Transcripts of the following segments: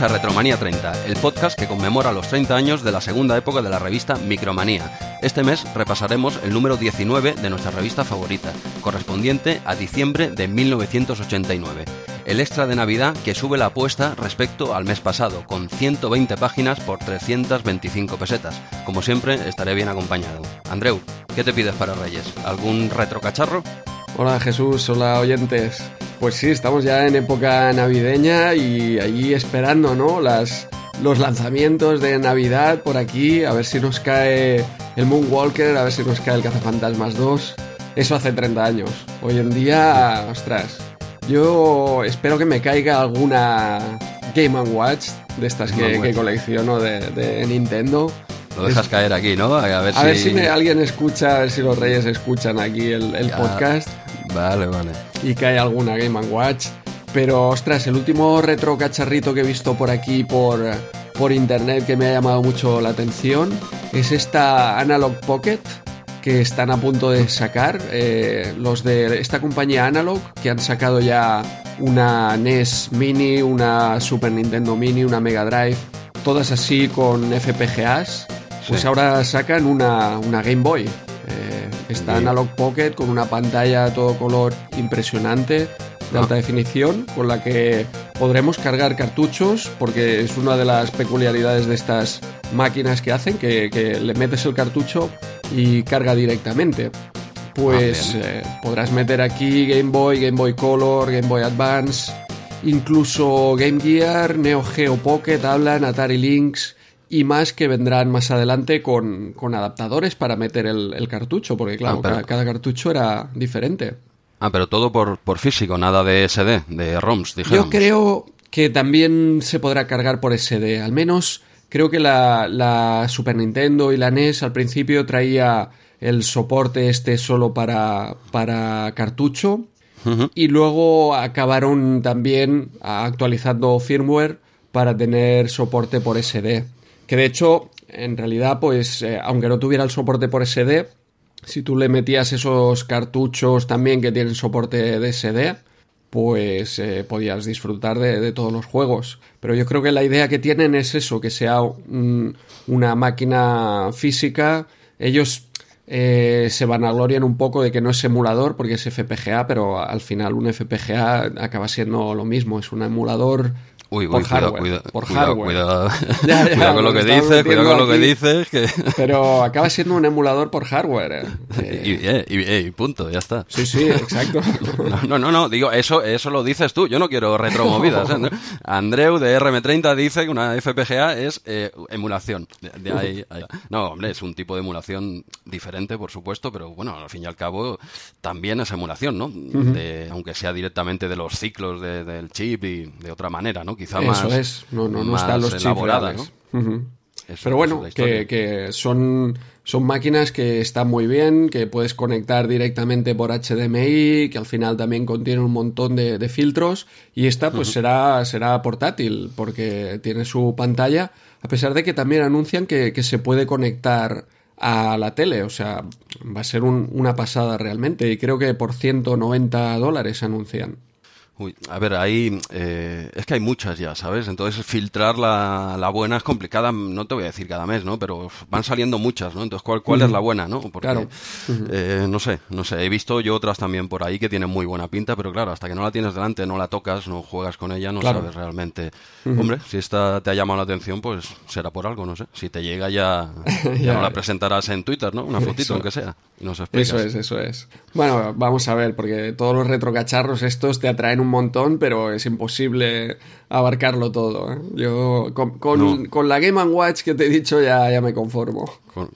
Bienvenidos a Retromanía 30, el podcast que conmemora los 30 años de la segunda época de la revista Micromanía. Este mes repasaremos el número 19 de nuestra revista favorita, correspondiente a diciembre de 1989. El extra de Navidad que sube la apuesta respecto al mes pasado, con 120 páginas por 325 pesetas. Como siempre, estaré bien acompañado. Andreu, ¿qué te pides para Reyes? ¿Algún retrocacharro? Hola Jesús, hola oyentes. Pues sí, estamos ya en época navideña y allí esperando, ¿no? Las, los lanzamientos de Navidad por aquí, a ver si nos cae el Moonwalker, a ver si nos cae el Cazafantasmas 2. Eso hace 30 años. Hoy en día, ostras, yo espero que me caiga alguna Game Watch de estas que, colecciono de, Nintendo. Lo dejas caer aquí, ¿no? A ver si, alguien escucha, a ver si los reyes escuchan aquí el, podcast. Vale, vale. Y cae alguna Game Watch. Pero, ostras, el último retro cacharrito que he visto por aquí, por, por internet, que me ha llamado mucho la atención, es esta Analog Pocket que están a punto de sacar. Eh, los de esta compañía Analog, que han sacado ya una NES Mini, una Super Nintendo Mini, una Mega Drive, todas así con FPGAs. Pues ahora sacan una, una Game Boy Está Analog Pocket con una pantalla todo color impresionante de alta ah. definición con la que podremos cargar cartuchos porque es una de las peculiaridades de estas máquinas que hacen que, le metes el cartucho y carga directamente. Pues ah, eh, podrás meter aquí Game Boy, Game Boy Color, Game Boy Advance incluso Game Gear, Neo Geo Pocket hablan, Atari Lynx y más que vendrán más adelante con, adaptadores para meter el, cartucho, porque claro, ah, cada, cartucho era diferente. Ah, pero todo por, físico, nada de SD, de ROMs, Yo creo que también se podrá cargar por SD, al menos creo que la, Super Nintendo y la NES al principio traía el soporte este solo para, para cartucho y luego acabaron también actualizando firmware para tener soporte por SD. Que de hecho, en realidad, pues, eh, aunque no tuviera el soporte por SD, si tú le metías esos cartuchos también que tienen soporte de SD, pues eh, podías disfrutar de, todos los juegos. Pero yo creo que la idea que tienen es eso, que sea una máquina física. Ellos eh, se vanaglorian un poco de que no es emulador porque es FPGA, pero al final un FPGA acaba siendo lo mismo, es un emulador Uy, uy, cuidado, cuidado, por cuidado, cuidado, cuidado con lo que dices, cuidado con lo que dices. Que... Pero acaba siendo un emulador por hardware. ¿eh? Eh, y, y, punto, ya está. Sí, sí, exacto. No, no, no, digo, eso, eso lo dices tú, yo no quiero retromovidas. ¿eh? Andreu de RM30 dice que una FPGA es emulación. De, ahí, No, hombre, es un tipo de emulación diferente, por supuesto, pero bueno, al fin y al cabo también es emulación, ¿no? aunque sea directamente de los ciclos del chip y de otra manera, ¿no? Quizá Eso es, no, no, no están los chips Pero bueno, que, son, son máquinas que están muy bien, que puedes conectar directamente por HDMI, que al final también contiene un montón de, filtros. Y esta pues será, será portátil, porque tiene su pantalla, a pesar de que también anuncian que, se puede conectar a la tele. O sea, va a ser una pasada realmente. Y creo que por 190 dólares anuncian. Uy, a ver, ahí eh, es que hay muchas ya, ¿sabes? Entonces filtrar la, la, buena es complicada, no te voy a decir cada mes, ¿no? Pero van saliendo muchas, ¿no? Entonces, ¿cuál, cuál es la buena, no? Porque, claro. Eh, no sé, no sé. He visto yo otras también por ahí que tienen muy buena pinta, pero claro, hasta que no la tienes delante, no la tocas, no juegas con ella, no sabes realmente. Hombre, si esta te ha llamado la atención, pues será por algo, no sé. Si te llega ya, ya, no la presentarás en Twitter, ¿no? Una fotito, aunque sea. Y nos Eso es, eso es. Bueno, vamos a ver, porque todos los retrocacharros estos te atraen un montón, pero es imposible abarcarlo todo. ¿eh? Yo con, la Game Watch que te he dicho ya, ya me conformo.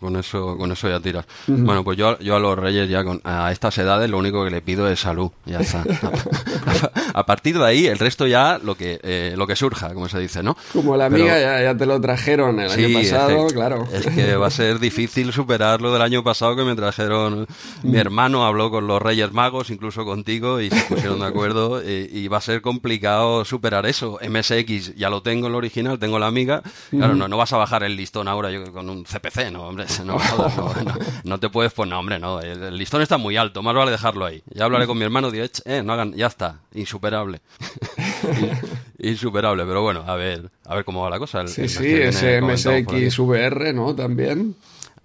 Con, eso, con eso ya tiras. Bueno, pues yo, yo a los reyes ya con, a estas edades lo único que le pido es salud. Ya está. a, partir de ahí el resto ya lo que eh, lo que surja, como se dice, ¿no? Como la amiga ya, te lo trajeron el año pasado, claro. Es que va a ser difícil superar lo del año pasado que me trajeron. Mi hermano habló con los Reyes Magos, incluso contigo, y se pusieron de acuerdo. Y, va a ser complicado superar eso. MSX ya lo tengo en el original, tengo la amiga. Claro, no, no vas a bajar el listón ahora yo con un CPC, ¿no? hombre, no, no, te puedes poner, no, hombre, no, el, listón está muy alto, más vale dejarlo ahí. Ya hablaré con mi hermano, diré, eh, no hagan, ya está, insuperable. insuperable. Pero bueno, a ver, a ver cómo va la cosa. sí, sí, ese MSX VR, ¿no? También.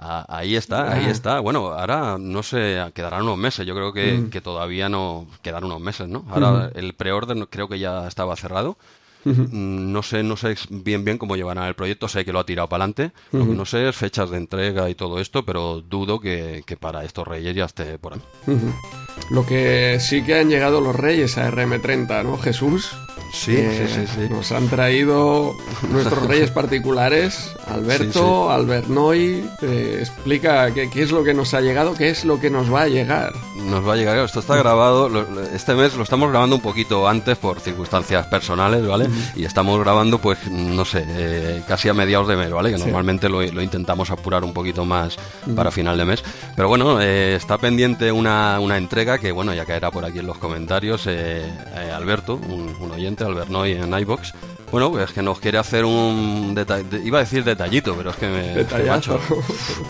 Ah, ahí está, ahí ah. está. Bueno, ahora no sé, quedarán unos meses. Yo creo que, mm. que todavía no quedarán unos meses, ¿no? Ahora el preorden creo que ya estaba cerrado. Mm, no sé, no sé bien bien cómo llevarán el proyecto, sé que lo ha tirado para adelante, lo que no sé es fechas de entrega y todo esto, pero dudo que, para estos reyes ya esté por ahí. Lo que sí que han llegado los reyes a RM30, ¿no, Jesús? Sí, sí, sí, sí, Nos han traído nuestros reyes particulares, Alberto, Albert Noy. Eh, explica qué, es lo que nos ha llegado, qué es lo que nos va a llegar. Nos va a llegar, esto está grabado, este mes lo estamos grabando un poquito antes por circunstancias personales, ¿vale? Y estamos grabando, pues, no sé, eh, casi a mediados de mes, ¿vale? Que normalmente lo, intentamos apurar un poquito más para final de mes. Pero bueno, eh, está pendiente una, una, entrega que, bueno, ya caerá por aquí en los comentarios, Alberto, un oyente Albernoy en iBox. Bueno, pues que nos quiere hacer un detalle, iba a decir detallito, pero es que me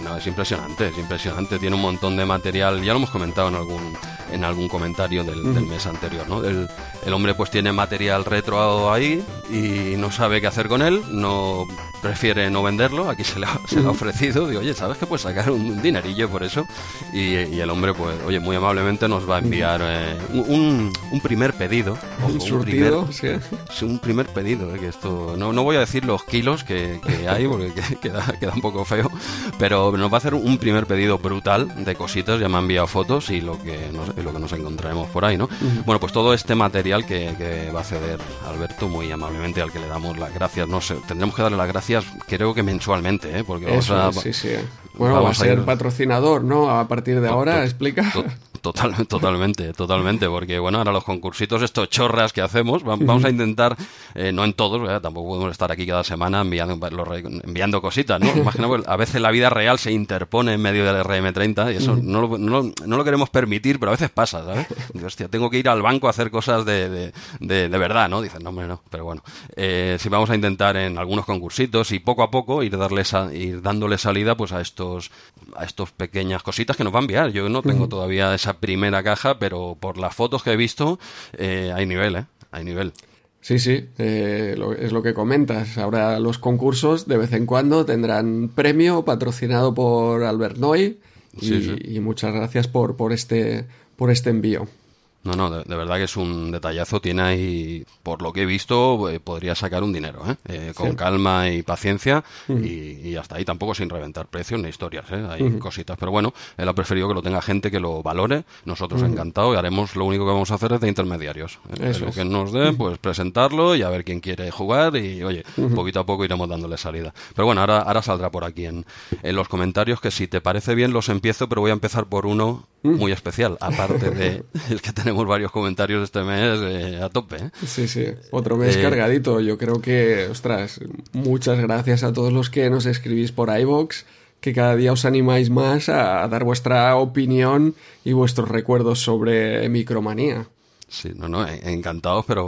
no, es impresionante, es impresionante, tiene un montón de material, ya lo hemos comentado en algún en algún comentario del, mes anterior, ¿no? El, el, hombre pues tiene material retro ahí y no sabe qué hacer con él, no prefiere no venderlo, aquí se le ha, se le ha ofrecido, digo, oye, ¿sabes que puedes sacar un dinerillo por eso? Y, y, el hombre pues, oye, muy amablemente nos va a enviar eh, un, un, primer pedido. un surtido, sí. Un primer pedido que esto no, no voy a decir los kilos que, hay porque queda, queda un poco feo, pero nos va a hacer un primer pedido brutal de cositas, ya me ha enviado fotos y lo que nos, lo que nos encontraremos por ahí, ¿no? Bueno, pues todo este material que, va a ceder Alberto muy amablemente al que le damos las gracias, no sé, tendremos que darle las gracias creo que mensualmente, ¿eh? porque vamos a... Sí, sí. Bueno, vamos a ser patrocinador, ¿no? A partir de ahora, explica. Total, totalmente, totalmente, porque bueno, ahora los concursitos, estos chorras que hacemos, vamos a intentar, eh, no en todos, tampoco podemos estar aquí cada semana enviando, enviando cositas, ¿no? Pues, a veces la vida real se interpone en medio del RM30 y eso no, lo, no, lo queremos permitir, pero a veces pasa, ¿sabes? hostia, tengo que ir al banco a hacer cosas de, de, de, verdad, ¿no? Dicen, no, hombre, no, pero bueno, eh, si vamos a intentar en algunos concursitos y poco a poco ir, darles ir dándole salida pues a estos, a estos pequeñas cositas que nos va a enviar. Yo no tengo todavía esa primera caja, pero por las fotos que he visto, eh, hay nivel, ¿eh? Hay nivel. Sí, sí, eh, es lo que comentas. Ahora los concursos de vez en cuando tendrán premio patrocinado por Albert Noy y, muchas gracias por, por, este, por este envío. No, no, de, verdad que es un detallazo. Tiene ahí, por lo que he visto, eh, podría sacar un dinero, ¿eh? eh con calma y paciencia y, hasta ahí tampoco sin reventar precios ni historias, ¿eh? Hay cositas, pero bueno, él ha preferido que lo tenga gente que lo valore. Nosotros encantados y haremos lo único que vamos a hacer es de intermediarios. Eh, lo que nos dé, pues presentarlo y a ver quién quiere jugar y, oye, poquito a poco iremos dándole salida. Pero bueno, ahora, ahora saldrá por aquí en, en los comentarios que si te parece bien los empiezo, pero voy a empezar por uno muy especial, aparte de el que tenemos varios comentarios este mes eh, a tope. ¿eh? Sí, sí, otro mes eh, cargadito. Yo creo que, ostras, muchas gracias a todos los que nos escribís por iBox, que cada día os animáis más a dar vuestra opinión y vuestros recuerdos sobre Micromanía. Sí, no, no, encantados, pero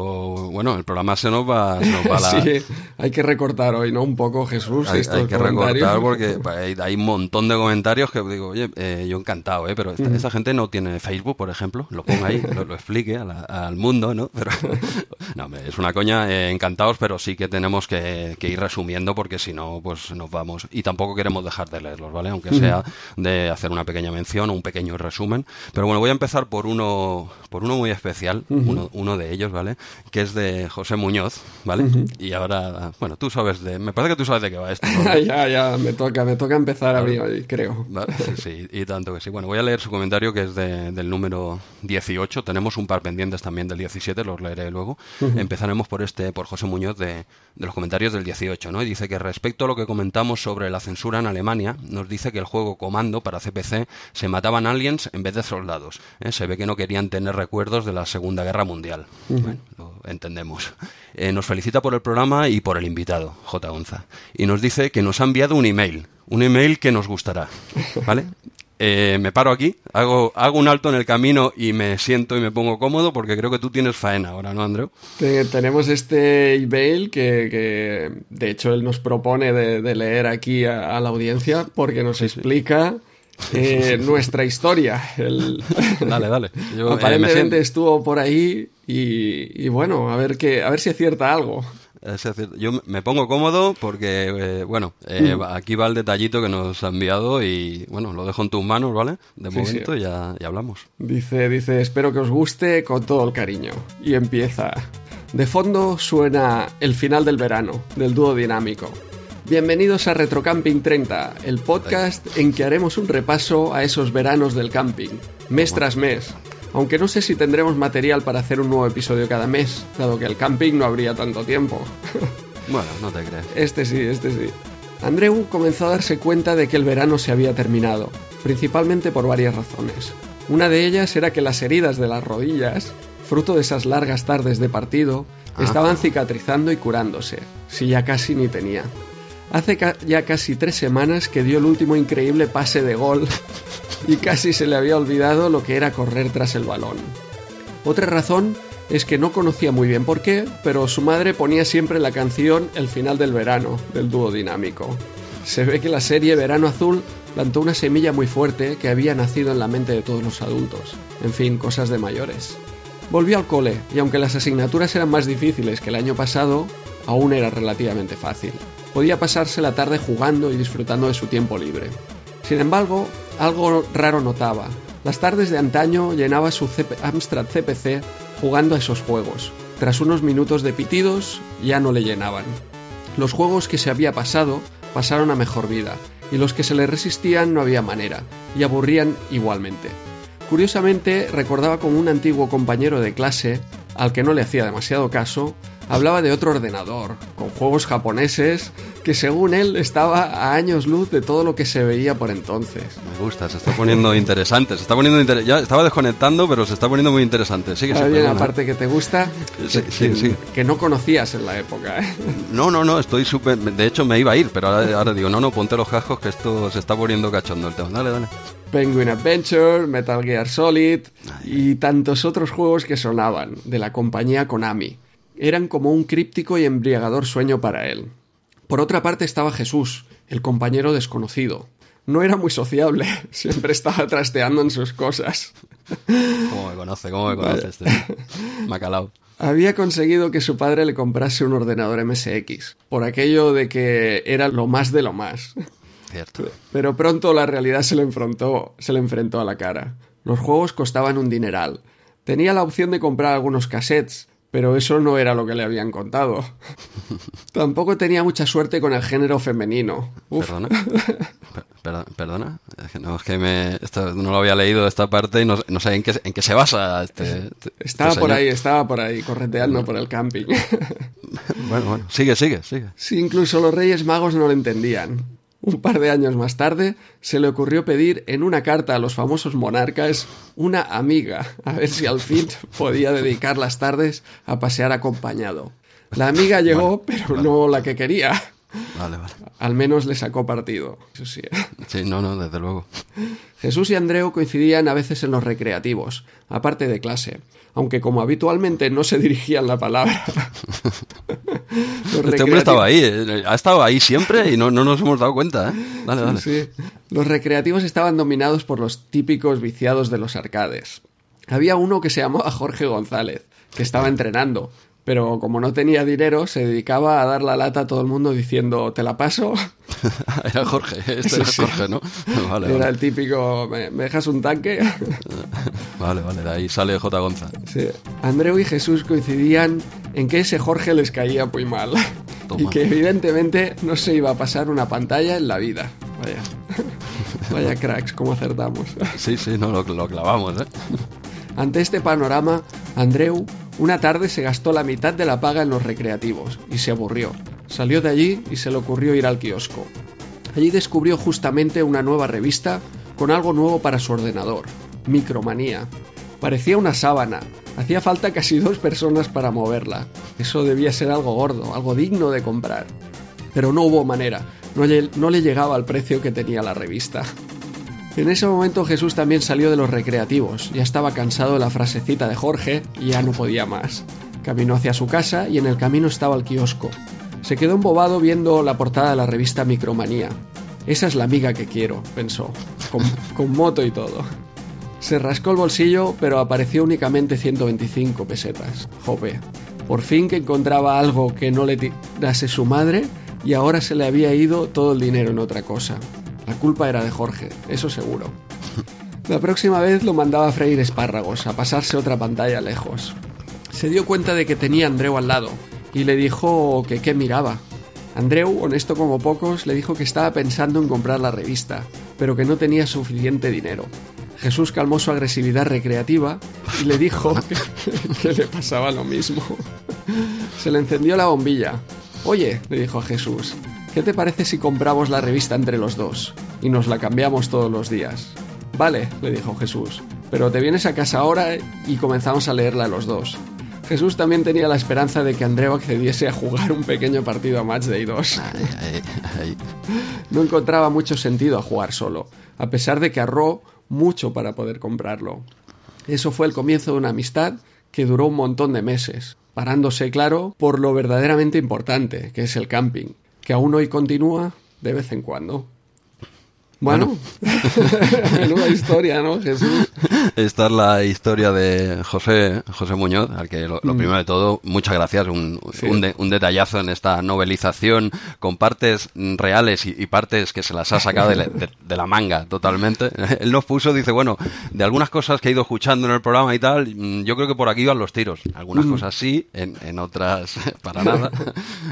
bueno, el programa se nos va, se nos va la... Sí, hay que recortar hoy, ¿no? Un poco, Jesús. Hay, hay que recortar porque hay, un montón de comentarios que digo, oye, eh, yo encantado, ¿eh? Pero esta, gente no tiene Facebook, por ejemplo, lo ponga ahí, lo, explique al mundo, ¿no? Pero, no, es una coña, eh, encantados, pero sí que tenemos que, ir resumiendo porque si no, pues nos vamos. Y tampoco queremos dejar de leerlos, ¿vale? Aunque sea de hacer una pequeña mención o un pequeño resumen. Pero bueno, voy a empezar por uno, por uno muy especial uno, uno, de ellos, ¿vale? Que es de José Muñoz, ¿vale? Y ahora, bueno, tú sabes de... Me parece que tú sabes de qué va esto. ya, ya, me toca, me toca empezar a mí creo. sí, sí, y tanto que sí. Bueno, voy a leer su comentario que es de, del número 18. Tenemos un par pendientes también del 17, los leeré luego. Empezaremos por este, por José Muñoz de, de los comentarios del 18, ¿no? Y dice que respecto a lo que comentamos sobre la censura en Alemania, nos dice que el juego Comando para CPC se mataban aliens en vez de soldados. ¿eh? Se ve que no querían tener recuerdos de la Segunda Guerra Mundial. Bueno, lo entendemos. Eh, nos felicita por el programa y por el invitado, J. Gonza. Y nos dice que nos ha enviado un email. Un email que nos gustará. ¿Vale? Eh, me paro aquí, hago, hago un alto en el camino y me siento y me pongo cómodo porque creo que tú tienes faena ahora, ¿no, Andreu? tenemos este email que, de hecho él nos propone de, leer aquí a, la audiencia porque nos explica eh, nuestra historia. dale, dale. Yo, Aparentemente estuvo por ahí y, bueno, a ver, que, a ver si acierta algo. Yo me pongo cómodo porque, eh, bueno, eh, mm. aquí va el detallito que nos ha enviado y, bueno, lo dejo en tus manos, ¿vale? De momento Ya, ya hablamos. Dice, dice, espero que os guste con todo el cariño. Y empieza. De fondo suena el final del verano, del dúo dinámico. Bienvenidos a Retrocamping 30, el podcast en que haremos un repaso a esos veranos del camping, mes tras mes. Aunque no sé si tendremos material para hacer un nuevo episodio cada mes, dado que el camping no habría tanto tiempo. Bueno, no te crees. Este sí, este sí. Andreu comenzó a darse cuenta de que el verano se había terminado, principalmente por varias razones. Una de ellas era que las heridas de las rodillas, fruto de esas largas tardes de partido, ah. estaban cicatrizando y curándose, si ya casi ni tenía. Hace ya casi tres semanas que dio el último increíble pase de gol y casi se le había olvidado lo que era correr tras el balón. Otra razón es que no conocía muy bien por qué, pero su madre ponía siempre la canción El final del verano, del dúo dinámico. Se ve que la serie Verano Azul plantó una semilla muy fuerte que había nacido en la mente de todos los adultos. En fin, cosas de mayores. Volvió al cole, y aunque las asignaturas eran más difíciles que el año pasado, aún era relativamente fácil podía pasarse la tarde jugando y disfrutando de su tiempo libre. Sin embargo, algo raro notaba. Las tardes de antaño llenaba su Amstrad CPC jugando a esos juegos. Tras unos minutos de pitidos, ya no le llenaban. Los juegos que se había pasado pasaron a mejor vida, y los que se le resistían no había manera, y aburrían igualmente. Curiosamente, recordaba con un antiguo compañero de clase, al que no le hacía demasiado caso, hablaba de otro ordenador, con juegos japoneses, que según él estaba a años luz de todo lo que se veía por entonces. Me gusta, se está poniendo interesante, se está poniendo ya estaba desconectando, pero se está poniendo muy interesante. Sí, que Hay una parte que te gusta, sí, que, sí, que, no conocías en la época. ¿eh? No, no, no, estoy súper, de hecho me iba a ir, pero ahora, digo, no, no, ponte los cascos que esto se está poniendo cachondo el tema. Dale, dale. Penguin Adventure, Metal Gear Solid y tantos otros juegos que sonaban de la compañía Konami eran como un críptico y embriagador sueño para él. Por otra parte estaba Jesús, el compañero desconocido. No era muy sociable, siempre estaba trasteando en sus cosas. ¿Cómo me conoce? ¿Cómo me conoce este? Macalao. Había conseguido que su padre le comprase un ordenador MSX, por aquello de que era lo más de lo más. Cierto. Pero pronto la realidad se le enfrentó, se le enfrentó a la cara. Los juegos costaban un dineral. Tenía la opción de comprar algunos cassettes, pero eso no era lo que le habían contado. Tampoco tenía mucha suerte con el género femenino. ¿Perdona? ¿Perdona? No, es que me, no lo había leído esta parte y no, sé en qué, en qué se basa este... este estaba por ahí, estaba por ahí, correteando por el camping. bueno, bueno, sigue, sigue, sigue. Sí, incluso los Reyes Magos no lo entendían. Un par de años más tarde, se le ocurrió pedir en una carta a los famosos monarcas una amiga, a ver si al fin podía dedicar las tardes a pasear acompañado. La amiga llegó, pero no la que quería. Vale, vale. Al menos le sacó partido, eso sí. Sí, no, no, desde luego. Jesús y Andreu coincidían a veces en los recreativos, aparte de clase, aunque como habitualmente no se dirigían la palabra. este hombre estaba ahí, eh, ha estado ahí siempre y no, no nos hemos dado cuenta. ¿eh? Dale, dale. Sí. Los recreativos estaban dominados por los típicos viciados de los arcades. Había uno que se llamaba Jorge González, que estaba entrenando, pero como no tenía dinero, se dedicaba a dar la lata a todo el mundo diciendo, ¿te la paso? era Jorge, este era Jorge, ¿no? era el típico, ¿me, dejas un tanque? vale, vale, de ahí sale J. Gonza. Sí. Andreu y Jesús coincidían en que ese Jorge les caía muy mal. Y que evidentemente no se iba a pasar una pantalla en la vida. Vaya. Vaya cracks, cómo acertamos. sí, sí, no, lo, lo clavamos, ¿eh? Ante este panorama, Andreu una tarde se gastó la mitad de la paga en los recreativos y se aburrió. Salió de allí y se le ocurrió ir al kiosco. Allí descubrió justamente una nueva revista con algo nuevo para su ordenador, Micromanía. Parecía una sábana, hacía falta casi dos personas para moverla. Eso debía ser algo gordo, algo digno de comprar. Pero no hubo manera, no le, llegaba al precio que tenía la revista. En ese momento Jesús también salió de los recreativos, ya estaba cansado de la frasecita de Jorge y ya no podía más. Caminó hacia su casa y en el camino estaba el kiosco. Se quedó embobado viendo la portada de la revista Micromanía. Esa es la amiga que quiero, pensó. con, moto y todo. Se rascó el bolsillo, pero apareció únicamente 125 pesetas. Jope. Por fin que encontraba algo que no le dase su madre y ahora se le había ido todo el dinero en otra cosa. La culpa era de Jorge, eso seguro. La próxima vez lo mandaba a freír espárragos, a pasarse otra pantalla lejos. Se dio cuenta de que tenía a Andreu al lado y le dijo que qué miraba. Andreu, honesto como pocos, le dijo que estaba pensando en comprar la revista, pero que no tenía suficiente dinero. Jesús calmó su agresividad recreativa y le dijo que, le pasaba lo mismo. Se le encendió la bombilla. Oye, le dijo a Jesús, ¿qué te parece si compramos la revista entre los dos y nos la cambiamos todos los días? Vale, le dijo Jesús, pero te vienes a casa ahora y comenzamos a leerla los dos. Jesús también tenía la esperanza de que Andreu accediese a jugar un pequeño partido a Match Day 2. No encontraba mucho sentido a jugar solo, a pesar de que ahorró mucho para poder comprarlo. Eso fue el comienzo de una amistad que duró un montón de meses, parándose, claro, por lo verdaderamente importante, que es el camping, que aún hoy continúa de vez en cuando. Bueno, menuda historia, ¿no, Jesús? Esta es la historia de José, José Muñoz, al que lo, mm. primero de todo, muchas gracias, un, un, detallazo en esta novelización con partes reales y, partes que se las ha sacado de, la manga totalmente. Él nos puso, dice, bueno, de algunas cosas que he ido escuchando en el programa y tal, mm, yo creo que por aquí iban los tiros. Algunas mm. cosas sí, en, otras para nada.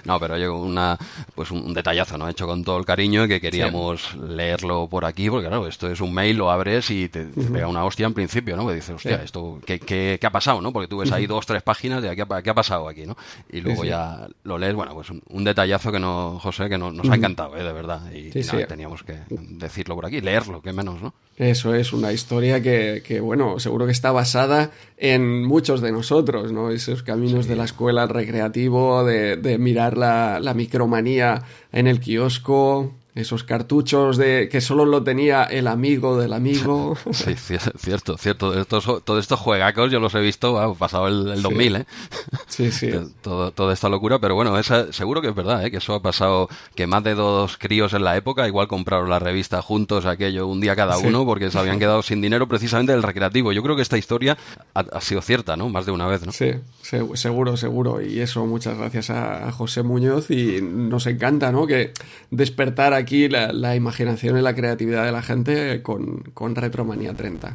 No, pero yo una, pues un, detallazo, ¿no? Hecho con todo el cariño y que queríamos leerlo por aquí, porque claro, esto es un mail, lo abres y te, pega una hostia en principio, ¿no? Que dices, hostia, esto, ¿qué, ¿qué, ha pasado, no? Porque tú ves ahí dos, tres páginas de ¿qué qué ha pasado aquí, no? Y luego ya lo lees, bueno, pues un, detallazo que no, José, que nos ha encantado, ¿eh? De verdad. Y, teníamos que decirlo por aquí, leerlo, que menos, ¿no? Eso es una historia que, que, bueno, seguro que está basada en muchos de nosotros, ¿no? Esos caminos de la escuela, el recreativo, de, de mirar la, la micromanía en el kiosco, esos cartuchos de que solo lo tenía el amigo del amigo. Sí, cierto, cierto. Estos, todos estos juegacos yo los he visto, pasado el, 2000, ¿eh? Sí, sí. Todo, toda esta locura, pero bueno, esa, seguro que es verdad, ¿eh? Que eso ha pasado, que más de dos críos en la época igual compraron la revista juntos, aquello, un día cada uno, porque se habían quedado sin dinero precisamente del recreativo. Yo creo que esta historia ha, sido cierta, ¿no? Más de una vez, ¿no? Sí, seguro, seguro. Y eso, muchas gracias a, José Muñoz y nos encanta, ¿no? Que despertar aquí aquí la, imaginación y la creatividad de la gente con, con Retromanía 30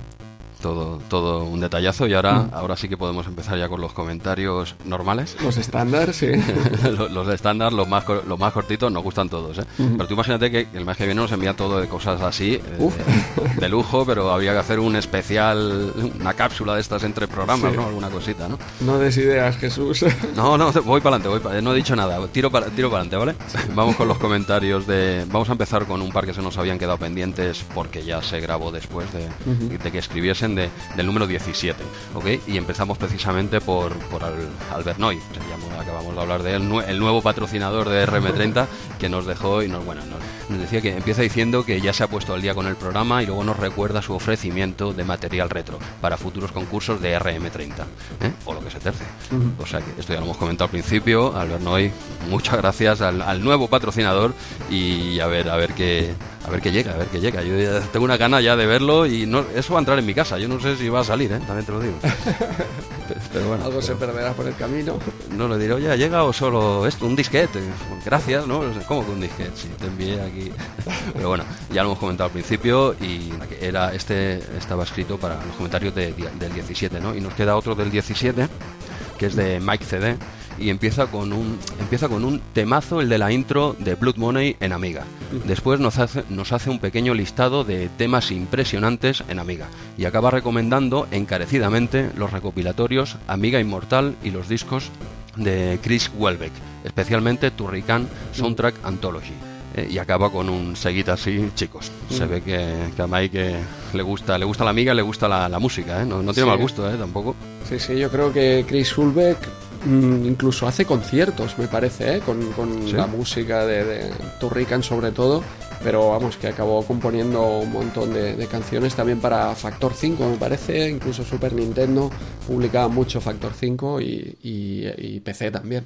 todo, todo un detallazo. Y ahora, mm. ahora sí que podemos empezar ya con los comentarios normales. Los estándar, sí. los, de estándar, los más, los más cortitos, nos gustan todos. ¿eh? Pero tú imagínate que el mes que viene nos envía todo de cosas así, eh, de lujo, pero habría que hacer un especial, una cápsula de estas entre programas, ¿no? Alguna cosita, ¿no? No des ideas, Jesús. no, no, voy para adelante, voy no he dicho nada. Tiro para, tiro para adelante, ¿vale? Vamos con los comentarios de... Vamos a empezar con un par que se nos habían quedado pendientes porque ya se grabó después de, de que escribiesen del número 17, ¿ok? Y empezamos precisamente por, por Albert Noy, acabamos de hablar de él, el nuevo patrocinador de RM30 que nos dejó y nos, bueno, nos, decía que empieza diciendo que ya se ha puesto al día con el programa y luego nos recuerda su ofrecimiento de material retro para futuros concursos de RM30, ¿eh? o lo que se terce. O sea que esto ya lo hemos comentado al principio, Albert Noy, muchas gracias al, al nuevo patrocinador y a ver, a ver qué a ver qué llega, a ver qué llega. Yo ya tengo una gana ya de verlo y no, eso va a entrar en mi casa. Yo no sé si va a salir, ¿eh? también te lo digo. Pero bueno, Algo se perderá por el camino. No le diré, oye, ¿llega o solo esto? Un disquete. Gracias, ¿no? ¿Cómo que un disquete? Si te envié aquí. Pero bueno, ya lo hemos comentado al principio y era este estaba escrito para los comentarios del 17, ¿no? Y nos queda otro del 17, que es de Mike CD y empieza con un empieza con un temazo el de la intro de Blood Money en Amiga. Después nos hace, nos hace un pequeño listado de temas impresionantes en Amiga y acaba recomendando encarecidamente los recopilatorios Amiga Inmortal y los discos de Chris Welbeck, especialmente Turrican Soundtrack Anthology. Eh, y acaba con un seguita así, chicos. Se ve que, a Mike le gusta, le gusta la amiga, le gusta la, música, ¿eh? no, tiene mal gusto ¿eh? tampoco. Sí, sí, yo creo que Chris Welbeck Mm, incluso hace conciertos, me parece, ¿eh? con, la música de, de Turrican sobre todo, pero vamos, que acabó componiendo un montón de, canciones también para Factor 5, me parece, incluso Super Nintendo publicaba mucho Factor 5 y, y PC también.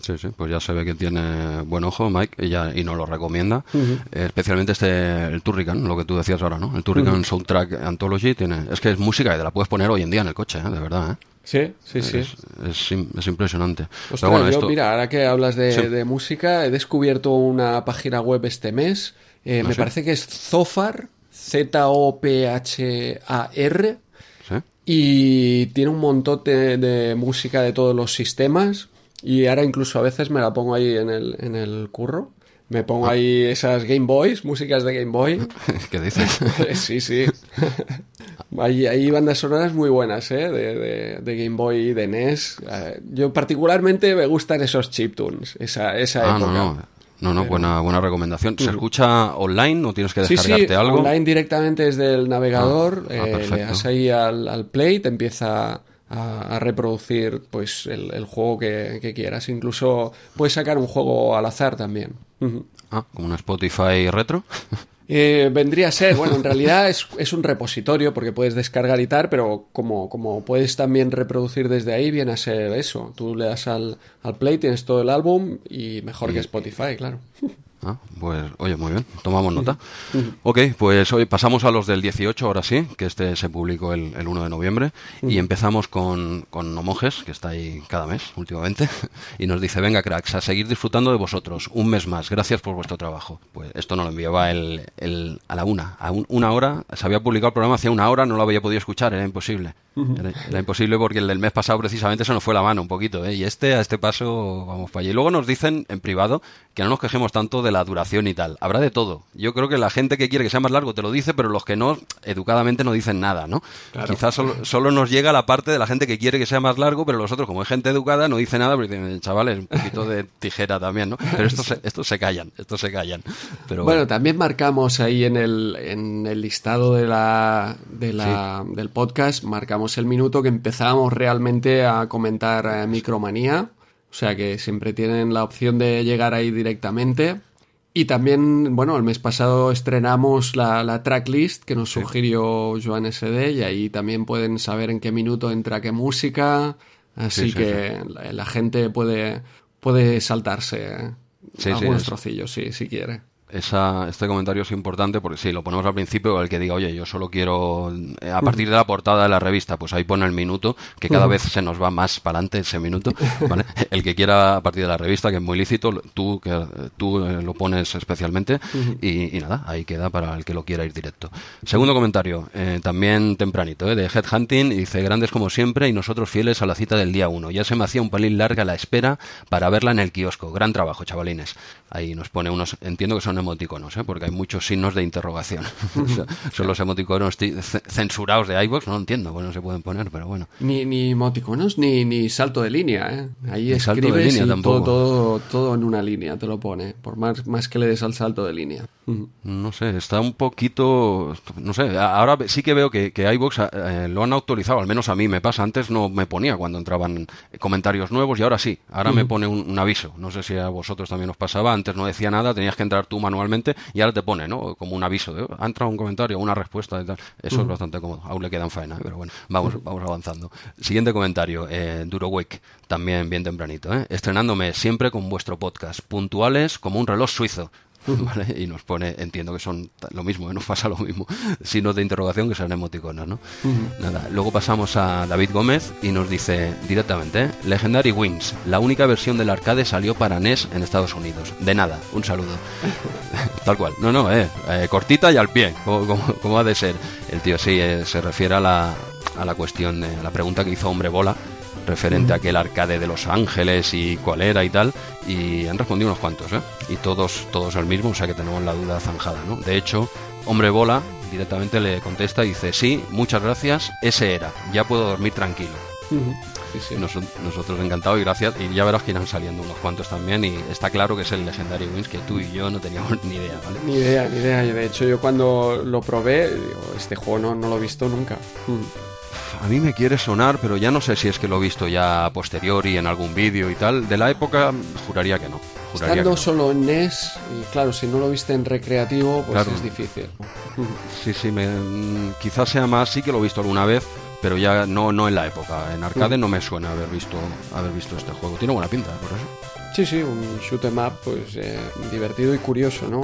Sí, sí, pues ya se ve que tiene buen ojo Mike y, ya, y nos lo recomienda. especialmente este, el Turrican, lo que tú decías ahora, ¿no? El Turrican Soundtrack Anthology tiene... Es que es música y te la puedes poner hoy en día en el coche, ¿eh? de verdad, ¿eh? Sí, sí, sí. Es, es, impresionante. yo, mira, ahora que hablas de, música, he descubierto una página web este mes. Eh, me parece que es Zofar, Z-O-P-H-A-R. Y tiene un montón de, música de todos los sistemas. Y ahora incluso a veces me la pongo ahí en el, en el curro. Me pongo ah. ahí esas Game Boys, músicas de Game Boy. ¿Qué dices? sí, sí. hay, hay, bandas sonoras muy buenas, ¿eh? De, de, Game Boy y de NES. Eh, yo particularmente me gustan esos chiptunes, esa, esa ah, época. No, no. No, no, buena, buena recomendación. ¿Se escucha online o tienes que descargarte sí, sí, algo? online directamente desde el navegador. Ah, eh, le das ahí al, al play, te empieza a, reproducir pues el, juego que, quieras. Incluso puedes sacar un juego al azar también. Ah, como un Spotify retro. Eh, vendría a ser, bueno, en realidad es, es, un repositorio porque puedes descargar y tal, pero como, como puedes también reproducir desde ahí, viene a ser eso. Tú le das al, al play, tienes todo el álbum y mejor que Spotify, claro. Ah, pues oye, muy bien, tomamos nota. Ok, pues hoy pasamos a los del 18, ahora sí, que este se publicó el, 1 de noviembre, y empezamos con, con Nomojes, que está ahí cada mes últimamente, y nos dice, venga cracks, a seguir disfrutando de vosotros, un mes más, gracias por vuestro trabajo. Pues esto nos lo enviaba el, el, a la una, a una hora, se había publicado el programa hace una hora, no lo había podido escuchar, era imposible. Era, imposible porque el del mes pasado precisamente se nos fue la mano un poquito, ¿eh? y este, a este paso, vamos para allá. Y luego nos dicen en privado que no nos quejemos tanto de la duración y tal. Habrá de todo. Yo creo que la gente que quiere que sea más largo te lo dice, pero los que no, educadamente no dicen nada, ¿no? Quizás solo, nos llega la parte de la gente que quiere que sea más largo, pero los otros, como es gente educada, no dice nada, pero dicen, chavales, un poquito de tijera también, ¿no? Pero estos se, estos se callan, estos se callan. Pero bueno, también marcamos ahí en el, en el listado de la, de la, del podcast, marcamos el minuto que empezamos realmente a comentar eh, Micromanía. O sea que siempre tienen la opción de llegar ahí directamente. Y también, bueno, el mes pasado estrenamos la, tracklist que nos sugirió Joan SD y ahí también pueden saber en qué minuto entra qué música. Así que la, gente puede, puede saltarse algunos trocillos, sí, si quiere esa, este comentario es importante porque si lo ponemos al principio, el que diga, oye, yo solo quiero, eh, a partir de la portada de la revista, pues ahí pone el minuto, que cada vez se nos va más para adelante ese minuto, ¿vale? El que quiera a partir de la revista, que es muy lícito, tú, que, tú eh, lo pones especialmente y, nada, ahí queda para el que lo quiera ir directo. Segundo comentario, eh, también tempranito, de Headhunting, dice, grandes como siempre y nosotros fieles a la cita del día uno. Ya se me hacía un pelín larga la espera para verla en el kiosco. Gran trabajo, chavalines. Ahí nos pone unos, entiendo que son emoticonos, ¿eh? porque hay muchos signos de interrogación. son los emoticonos censurados de iVoox, no entiendo, bueno, se pueden poner, pero bueno. Ni, ni emoticonos ni, ni salto de línea, ¿eh? Ahí escribes y todo, todo, todo, en una línea te lo pone, por más, más que le des al salto de línea. No sé, está un poquito, no sé, ahora sí que veo que, que iVoox eh, lo han actualizado, al menos a mí me pasa, antes no me ponía cuando entraban comentarios nuevos y ahora sí, ahora me pone un, aviso, no sé si a vosotros también os pasaba, antes no decía nada, tenías que entrar tú manualmente y ahora te pone, ¿no? Como un aviso de, ha entrado un comentario, una respuesta y tal. Eso es bastante cómodo. Aún le quedan faena, pero bueno, vamos, vamos avanzando. Siguiente comentario, eh, Duro Week, también bien tempranito, ¿eh? Estrenándome siempre con vuestro podcast, puntuales como un reloj suizo. Y nos pone, entiendo que son lo mismo, ¿eh? nos pasa lo mismo, signos de interrogación que son emoticonos, ¿no? Nada, luego pasamos a David Gómez y nos dice directamente, ¿eh? Legendary Wings, la única versión del arcade salió para NES en Estados Unidos. De nada, un saludo. Tal cual. No, no, eh, eh, cortita y al pie, como, ha de ser. El tío sí se refiere a la, a la cuestión, a la pregunta que hizo Hombre Bola referente a aquel arcade de Los Ángeles y cuál era y tal, y han respondido unos cuantos, ¿eh? Y todos, todos el mismo, o sea que tenemos la duda zanjada, ¿no? De hecho, Hombre Bola directamente le contesta y dice, sí, muchas gracias, ese era, ya puedo dormir tranquilo. nosotros encantados y gracias. Y ya verás que irán saliendo unos cuantos también. Y está claro que es el Legendary Wings que tú y yo no teníamos ni idea, ¿vale? Ni idea, ni idea. De hecho, yo cuando lo probé, este juego no, no lo he visto nunca a mí me quiere sonar, pero ya no sé si es que lo he visto ya a posteriori en algún vídeo y tal. De la época, juraría que no. Estando solo en NES, y claro, si no lo viste en recreativo, pues es difícil. Sí, sí, me, mm, quizás sea más, sí que lo he visto alguna vez, pero ya no, no en la época. En arcade no me suena haber visto, haber visto este juego. Tiene buena pinta, por eso. Sí, sí, un shoot em up pues eh, divertido y curioso, ¿no?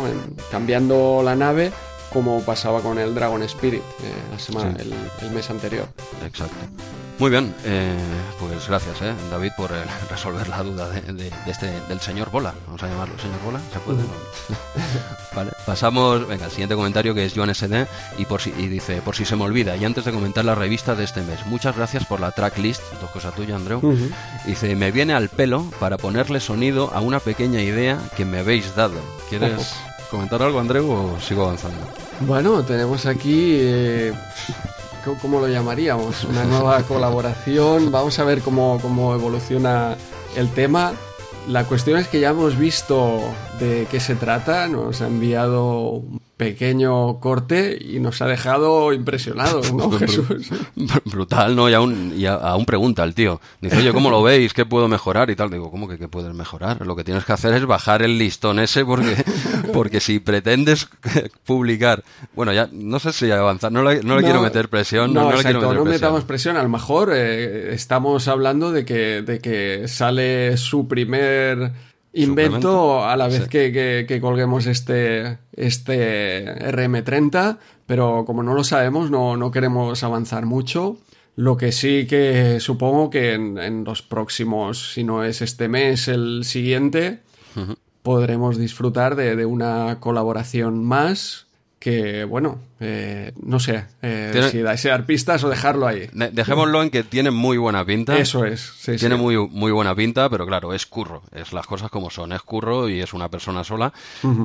cambiando la nave como pasaba con el Dragon Spirit eh, la semana, el, mes anterior. Exacto. Muy bien, eh, pues gracias, eh, David, por resolver la duda de, este, del señor Bola. Vamos a llamarlo señor Bola, ¿se puede? vale, pasamos, venga, el siguiente comentario que es Joan SD y, por si, y dice, por si se me olvida, y antes de comentar la revista de este mes, muchas gracias por la tracklist, dos cosas tuyas, Andreu. Dice, me viene al pelo para ponerle sonido a una pequeña idea que me habéis dado. ¿Quieres comentar algo, Andreu, o sigo avanzando? Bueno, tenemos aquí... Eh, ¿cómo lo llamaríamos? Una nueva colaboración. Vamos a ver cómo, cómo evoluciona el tema. La cuestión es que ya hemos visto de qué se trata. Nos ha enviado pequeño corte y nos ha dejado impresionados, ¿no, Jesús? Brutal, ¿no? Y aún, y aún pregunta el tío. Dice, oye, ¿cómo lo veis? ¿Qué puedo mejorar? Y tal. Digo, ¿cómo que qué puedes mejorar? Lo que tienes que hacer es bajar el listón ese porque, porque si pretendes publicar... Bueno, ya no sé si avanzar, no le, no le quiero meter presión. No, no, le quiero no metamos presión. A lo mejor eh, estamos hablando de que, de que sale su primer invento a la vez que, colguemos este, este RM30, pero como no lo sabemos, no, no queremos avanzar mucho. Lo que sí que supongo que en, los próximos, si no es este mes, el siguiente, podremos disfrutar de, de, una colaboración más que, bueno, eh, no sé eh, si dar pistas o dejarlo ahí. dejémoslo en que tiene muy buena pinta. Eso es. tiene Muy, muy buena pinta, pero claro, es curro. Es las cosas como son. Es curro y es una persona sola.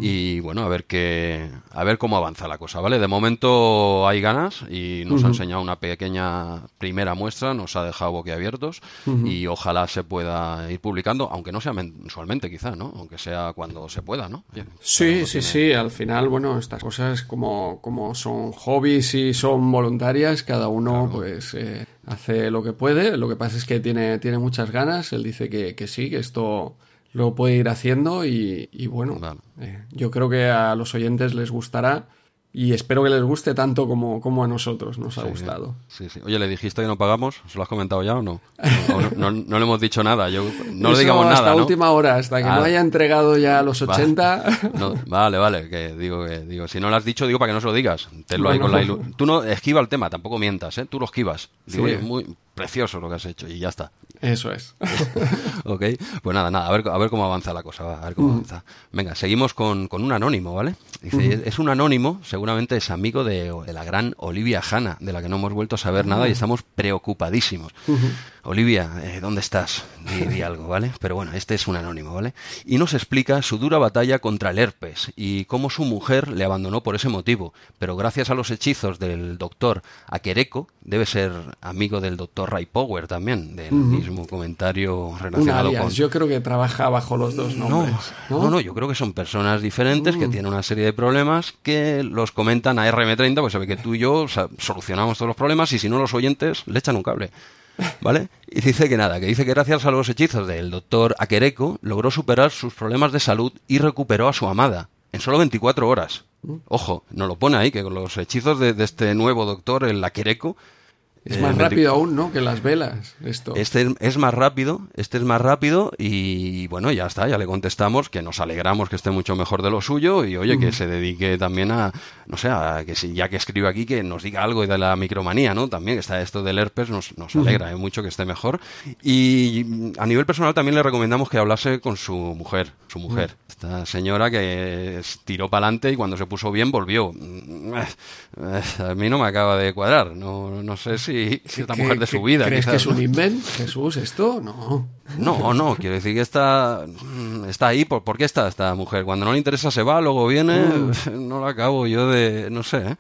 Y bueno, a ver qué, a ver cómo avanza la cosa, ¿vale? De momento hay ganas y nos ha enseñado una pequeña primera muestra, nos ha dejado boquiabiertos y ojalá se pueda ir publicando, aunque no sea mensualmente quizá, ¿no? Aunque sea cuando se pueda, ¿no? sí, sí, sí. Al final, bueno, estas cosas como, como son hobbies y son voluntarias, cada uno pues eh, hace lo que puede. Lo que pasa es que tiene, tiene muchas ganas, él dice que, que sí, que esto lo puede ir haciendo y, bueno, eh, yo creo que a los oyentes les gustará y espero que les guste tanto como, como a nosotros nos ha gustado. Sí, sí. Oye, ¿le dijiste que no pagamos? ¿Se lo has comentado ya o no? No, no, le hemos dicho nada. Yo, no le digamos nada. Hasta última hora, hasta que no ah. haya entregado ya los 80. Vale, vale, que digo, que digo, si no lo has dicho, digo para que no se lo digas. Tenlo ahí con la Tú no esquiva el tema, tampoco mientas, ¿eh? Tú lo esquivas. Digo, muy precioso lo que has hecho y ya está. Eso es. ok, pues nada, nada, a ver, a ver cómo avanza la cosa, a ver cómo avanza. Venga, seguimos con, con, un anónimo, ¿vale? Dice, es un anónimo, seguramente es amigo de, la gran Olivia Hanna, de la que no hemos vuelto a saber nada y estamos preocupadísimos. Olivia, eh, ¿dónde estás? Di, algo, ¿vale? Pero bueno, este es un anónimo, ¿vale? Y nos explica su dura batalla contra el herpes y cómo su mujer le abandonó por ese motivo, pero gracias a los hechizos del doctor Akereko, debe ser amigo del doctor Ray Power también, del mismo comentario relacionado con... Yo creo que trabaja bajo los dos nombres. No, no, yo creo que son personas diferentes que mm. tienen una serie de problemas que los comentan a RM30, pues sabe que tú y yo solucionamos todos los problemas y si no los oyentes le echan un cable. ¿Vale? Y dice que nada, que dice que gracias a los hechizos del doctor Akereko logró superar sus problemas de salud y recuperó a su amada en solo 24 horas. Mm. Ojo, no lo pone ahí, que con los hechizos de, de este nuevo doctor, el Akereko, es más rápido aún, ¿no? Que las velas, esto. Este es más rápido, este es más rápido y bueno, ya está, ya le contestamos que nos alegramos que esté mucho mejor de lo suyo y oye, que se dedique también a, no sé, a que si, ya que escribe aquí, que nos diga algo de la micromanía, ¿no? También está esto del herpes, nos, nos alegra ¿eh? mucho que esté mejor. Y a nivel personal también le recomendamos que hablase con su mujer, su mujer. Esta señora que tiró para adelante y cuando se puso bien volvió. A mí no me acaba de cuadrar, no, no sé si si, es la mujer de su vida. ¿Crees que es un invent, Jesús, esto? No. No, no, quiero decir que está, está ahí. ¿Por, ¿Por qué está esta mujer? Cuando no le interesa se va, luego viene. Mm. No la acabo yo de. No sé. ¿eh?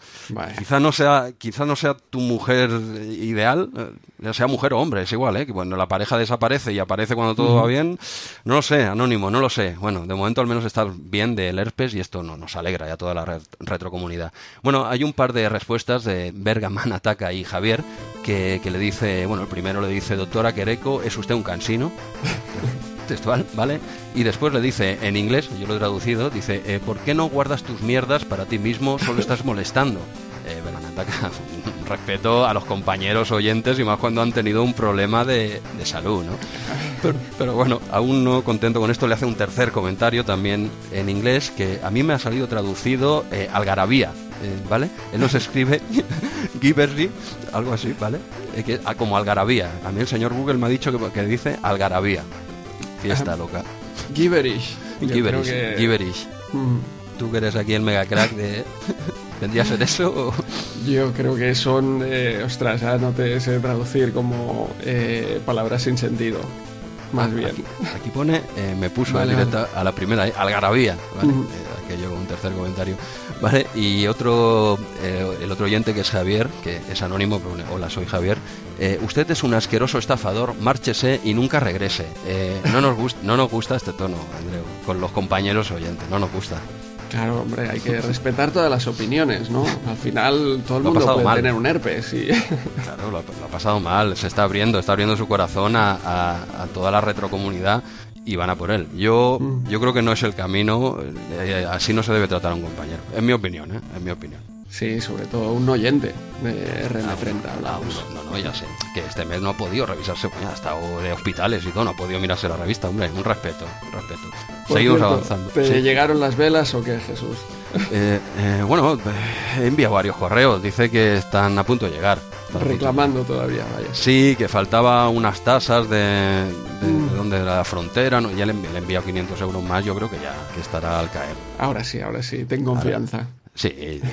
Quizá, no sea, quizá no sea tu mujer ideal, eh, ya sea mujer o hombre, es igual, ¿eh? Que cuando la pareja desaparece y aparece cuando todo va bien. No lo sé, anónimo, no lo sé. Bueno, de momento al menos estás bien del herpes y esto no, nos alegra ya toda la retrocomunidad. Bueno, hay un par de respuestas de Bergaman Ataca y Javier que, que le dice. Bueno, el primero le dice: Doctora Quereco, ¿es usted un cansino? textual, ¿vale? Y después le dice en inglés, yo lo he traducido, dice, eh, ¿por qué no guardas tus mierdas para ti mismo? Solo estás molestando. Eh, respeto a los compañeros oyentes y más cuando han tenido un problema de, salud, ¿no? Pero, bueno, aún no contento con esto, le hace un tercer comentario también en inglés que a mí me ha salido traducido eh, algarabía, eh, ¿vale? Él nos escribe Giversy, algo así, ¿vale? Eh, que, ah, como algarabía. A mí el señor Google me ha dicho que, dice algarabía. Fiesta loca. Giverish. Giverish. Mm. Tú que eres aquí el mega crack de... ¿Tendría ser eso? Yo creo que son, eh, ostras, no te sé traducir como eh, palabras sin sentido. Más ah, bien. Aquí, pone, eh, me puso a la primera, algarabía, ¿vale? aquello, un tercer comentario. ¿Vale? Y otro, el otro oyente que es Javier, que es anónimo, pero hola, soy Javier. usted es un asqueroso estafador, márchese y nunca regrese. no, nos gusta, no nos gusta este tono, Andreu, con los compañeros oyentes, no nos gusta. Claro, hombre, hay que respetar todas las opiniones, ¿no? Al final todo el mundo puede tener un herpes y... Claro, lo, ha pasado mal, se está abriendo, está abriendo su corazón a, toda la retrocomunidad y van a por él. Yo, mm. yo creo que no es el camino, eh, así no se debe tratar a un compañero, en mi opinión, ¿eh? En mi opinión. Sí, sobre todo un oyente de RM30. Ah, no, no, ya sé. Que este mes no ha podido revisarse, ha estado de hospitales y todo, no ha podido mirarse la revista, hombre, un respeto, un respeto. Seguimos avanzando. ¿Te llegaron las velas o qué, Jesús? Eh, eh, bueno, he enviado varios correos, dice que están a punto de llegar. Reclamando todavía, vaya. Sí, que faltaba unas tasas de, de, mm. donde la frontera, ya le, he enviado 500 euros más, yo creo que ya que estará al caer. Ahora sí, ahora sí, tengo confianza. Sí,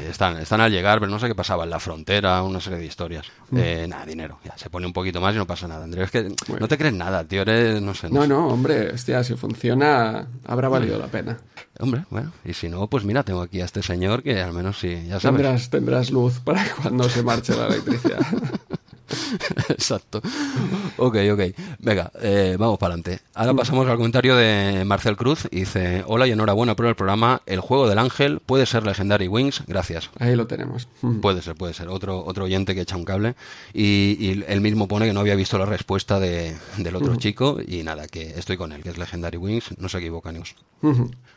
están, están al llegar, pero no sé qué pasaba en la frontera, una serie de historias. Mm. Eh, nada, dinero. Ya, se pone un poquito más y no pasa nada. Andrés, es que no te crees nada, tío. Eres, no sé. No, no, hombre, hostia, si funciona, habrá valido la pena. Hombre, bueno, y si no, pues mira, tengo aquí a este señor que al menos sí, ya sabes. Tendrás, tendrás luz para cuando se marche la electricidad. Exacto. Ok, ok. Venga, eh, vamos para adelante. Ahora pasamos al comentario de Marcel Cruz. dice, hola y enhorabuena por el programa. El juego del ángel puede ser Legendary Wings. Gracias. Ahí lo tenemos. Puede ser, puede ser. Otro, otro oyente que echa un cable. Y, él mismo pone que no había visto la respuesta de, del otro chico. Y nada, que estoy con él, que es Legendary Wings. No se equivoca, News.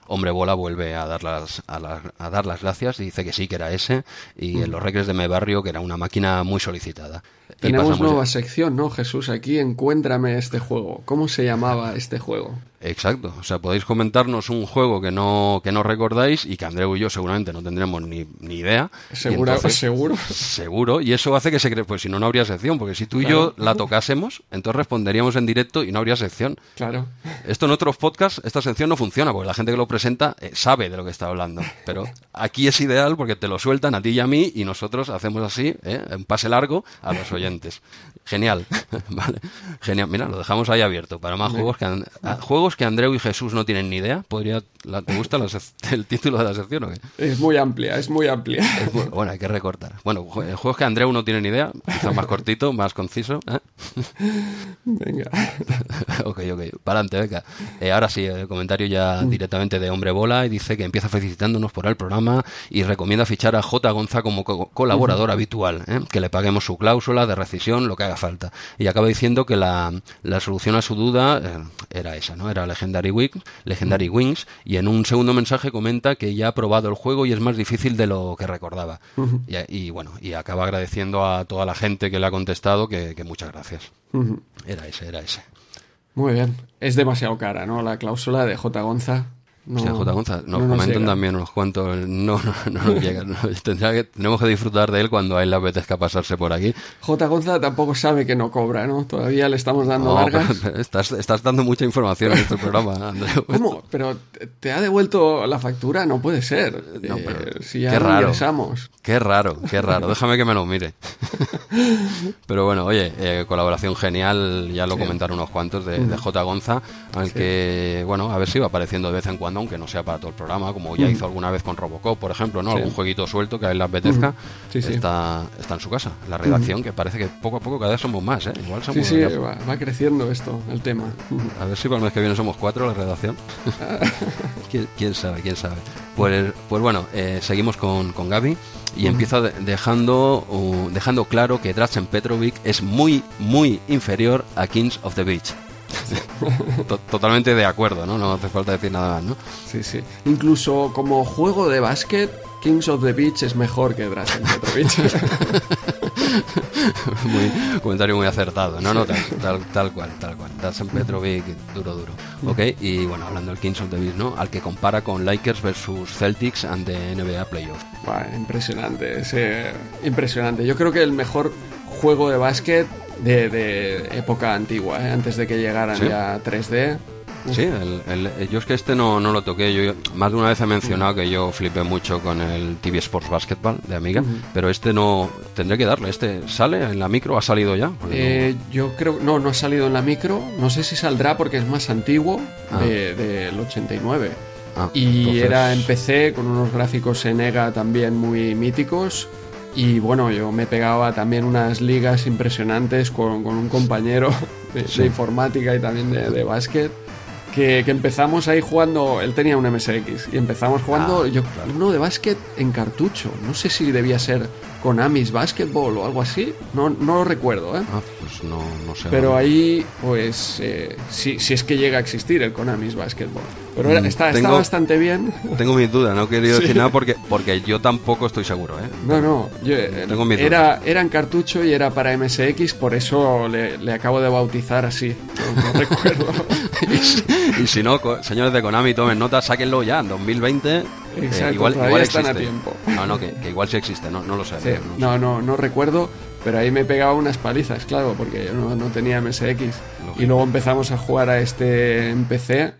Hombre Bola vuelve a dar las, a, a, dar las gracias y dice que sí, que era ese. Y en los regres de mi barrio, que era una máquina muy solicitada. Tenemos nueva sección, ¿no, Jesús? Aquí encuéntrame este juego. ¿Cómo se llamaba este juego? Exacto, o sea, podéis comentarnos un juego que no, que no recordáis y que Andreu y yo seguramente no tendremos ni, ni idea. ¿Seguro? ¿Seguro? Seguro, y eso hace que se cree, pues si no, no habría sección, porque si tú y yo la tocásemos, entonces responderíamos en directo y no habría sección. Claro. Esto en otros podcasts, esta sección no funciona, porque la gente que lo presenta eh, sabe de lo que está hablando, pero aquí es ideal porque te lo sueltan a ti y a mí y nosotros hacemos así, ¿eh? un pase largo a los oyentes. Genial, vale, genial. Mira, lo dejamos ahí abierto para más juegos que, juegos que Andreu y Jesús no tienen ni idea? ¿Podría, ¿Te gusta el título de la sección o qué? Es muy amplia, es muy amplia. bueno, hay que recortar. Bueno, juegos que Andreu no tiene ni idea, quizá más cortito, más conciso. ¿eh? Venga. ok, ok. Para adelante, venga. Eh, ahora sí, el comentario ya mm. directamente de Hombre Bola y dice que empieza felicitándonos por el programa y recomienda fichar a J. Gonza como colaborador habitual, ¿eh? que le paguemos su cláusula de rescisión, lo que haga falta. Y acaba diciendo que la, la solución a su duda era esa, ¿no? Era Legendary, Wings, Legendary mm. Wings y en un segundo mensaje comenta que ya ha probado el juego y es más difícil de lo que recordaba. y, bueno, y acaba agradeciendo a toda la gente que le ha contestado que, muchas gracias. Era ese, era ese. Muy bien. Es demasiado cara, ¿no? La cláusula de J. Gonza. No, J. Gonza, nos comentan también unos cuantos, no, no, no nos llega. que, tenemos que disfrutar de él cuando a él le apetezca pasarse por aquí. J. Gonza tampoco sabe que no cobra, ¿no? Todavía le estamos dando largas. Estás, estás, dando mucha información en este programa, Andreu. ¿Cómo? ¿Pero te ha devuelto la factura? No puede ser. No, pero, eh, si ya qué raro. Regresamos. Qué raro, qué raro. Déjame que me lo mire. pero bueno, oye, eh, colaboración genial, ya lo comentaron unos cuantos de, de J. Gonza, aunque, bueno, a ver si va apareciendo de vez en cuando aunque no sea para todo el programa, como ya mm. hizo alguna vez con Robocop, por ejemplo, ¿no? Algún jueguito suelto que a él le apetezca, está, está en su casa. La redacción, que parece que poco a poco cada vez somos más, ¿eh? Igual somos sí, sí, va, creciendo esto, el tema. A ver si para el mes que viene somos cuatro la redacción. ¿Quién, sabe, quién sabe. Pues, pues bueno, eh, seguimos con, con Gaby y empieza dejando, dejando claro que Drachen Petrovic es muy, muy inferior a Kings of the Beach. Totalmente de acuerdo, ¿no? No hace falta decir nada más, ¿no? Sí, sí. Incluso como juego de básquet, Kings of the Beach es mejor que Dragon Petrovic. muy, comentario muy acertado. No, no, tal, tal, cual, tal cual. Petrovic, duro, duro. Ok, y bueno, hablando del Kings of the Beach, ¿no? Al que compara con Lakers versus Celtics ante NBA Playoff. impresionante, ese, impresionante. Yo creo que el mejor juego de básquet de, época antigua, ¿eh? antes de que llegaran ya 3D. Sí, el, yo es que este no, no lo toqué. Yo más de una vez he mencionado que yo flipé mucho con el TV Sports Basketball de Amiga, pero este no tendré que darle. ¿Este sale en la micro? ¿Ha salido ya? Eh, yo creo no, no ha salido en la micro. No sé si saldrá porque es más antiguo ah. del 89. Ah, y era en PC con unos gráficos en EGA también muy míticos. Y bueno, yo me pegaba también unas ligas impresionantes con, un compañero de, informática y también de, de básquet. Que, empezamos ahí jugando, él tenía un MSX y empezamos jugando ah, yo, uno de básquet en cartucho. No sé si debía ser Konami's Basketball o algo así. No, no lo recuerdo, ¿eh? Ah, pues no, no sé. Pero ahí, pues, eh, si, si, es que llega a existir el Konami's Basketball. Pero mm, está, está, bastante bien. Tengo mis dudas, no quería decir nada porque, porque yo tampoco estoy seguro, ¿eh? No, no. Yo, eh, tengo mis era, era en cartucho y era para MSX, por eso le, le acabo de bautizar así. No, recuerdo. y, si no, señores de Konami, tomen nota, sáquenlo ya en 2020 Exacto, igual, igual están a tiempo. No, no, que, igual sí existe, no, no lo sé. no, no, no, recuerdo, pero ahí me pegaba unas palizas, claro, porque yo no, tenía MSX. Y luego empezamos a jugar a este en PC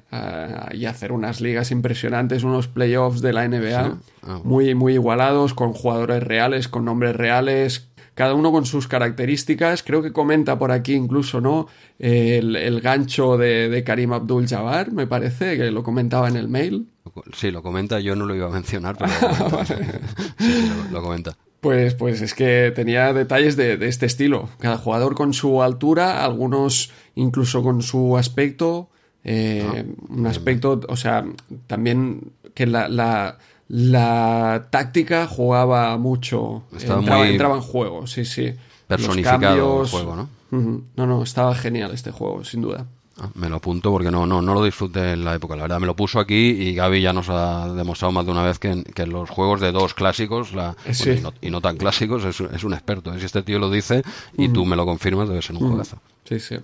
y a hacer unas ligas impresionantes, unos playoffs de la NBA, ah. muy, muy igualados, con jugadores reales, con nombres reales, cada uno con sus características. Creo que comenta por aquí incluso, ¿no? El, gancho de, Karim Abdul Jabbar, me parece, que lo comentaba en el mail. Sí, lo comenta, yo no lo iba a mencionar, pero lo, comenta. Pues, pues es que tenía detalles de, este estilo. Cada jugador con su altura, algunos incluso con su aspecto. Eh, ah, un aspecto, o sea, también que la, la táctica jugaba mucho. entraba, entraba, en juego, sí, sí. Personificado el juego, ¿no? No, no, estaba genial este juego, sin duda. Ah, me lo apunto porque no, no, no lo disfruté en la época, la verdad. Me lo puso aquí y Gaby ya nos ha demostrado más de una vez que en, que los juegos de dos clásicos la, y, no, tan clásicos es, es, un experto. Si este tío lo dice y tú me lo confirmas, debe ser un juegazo. Sí, sí.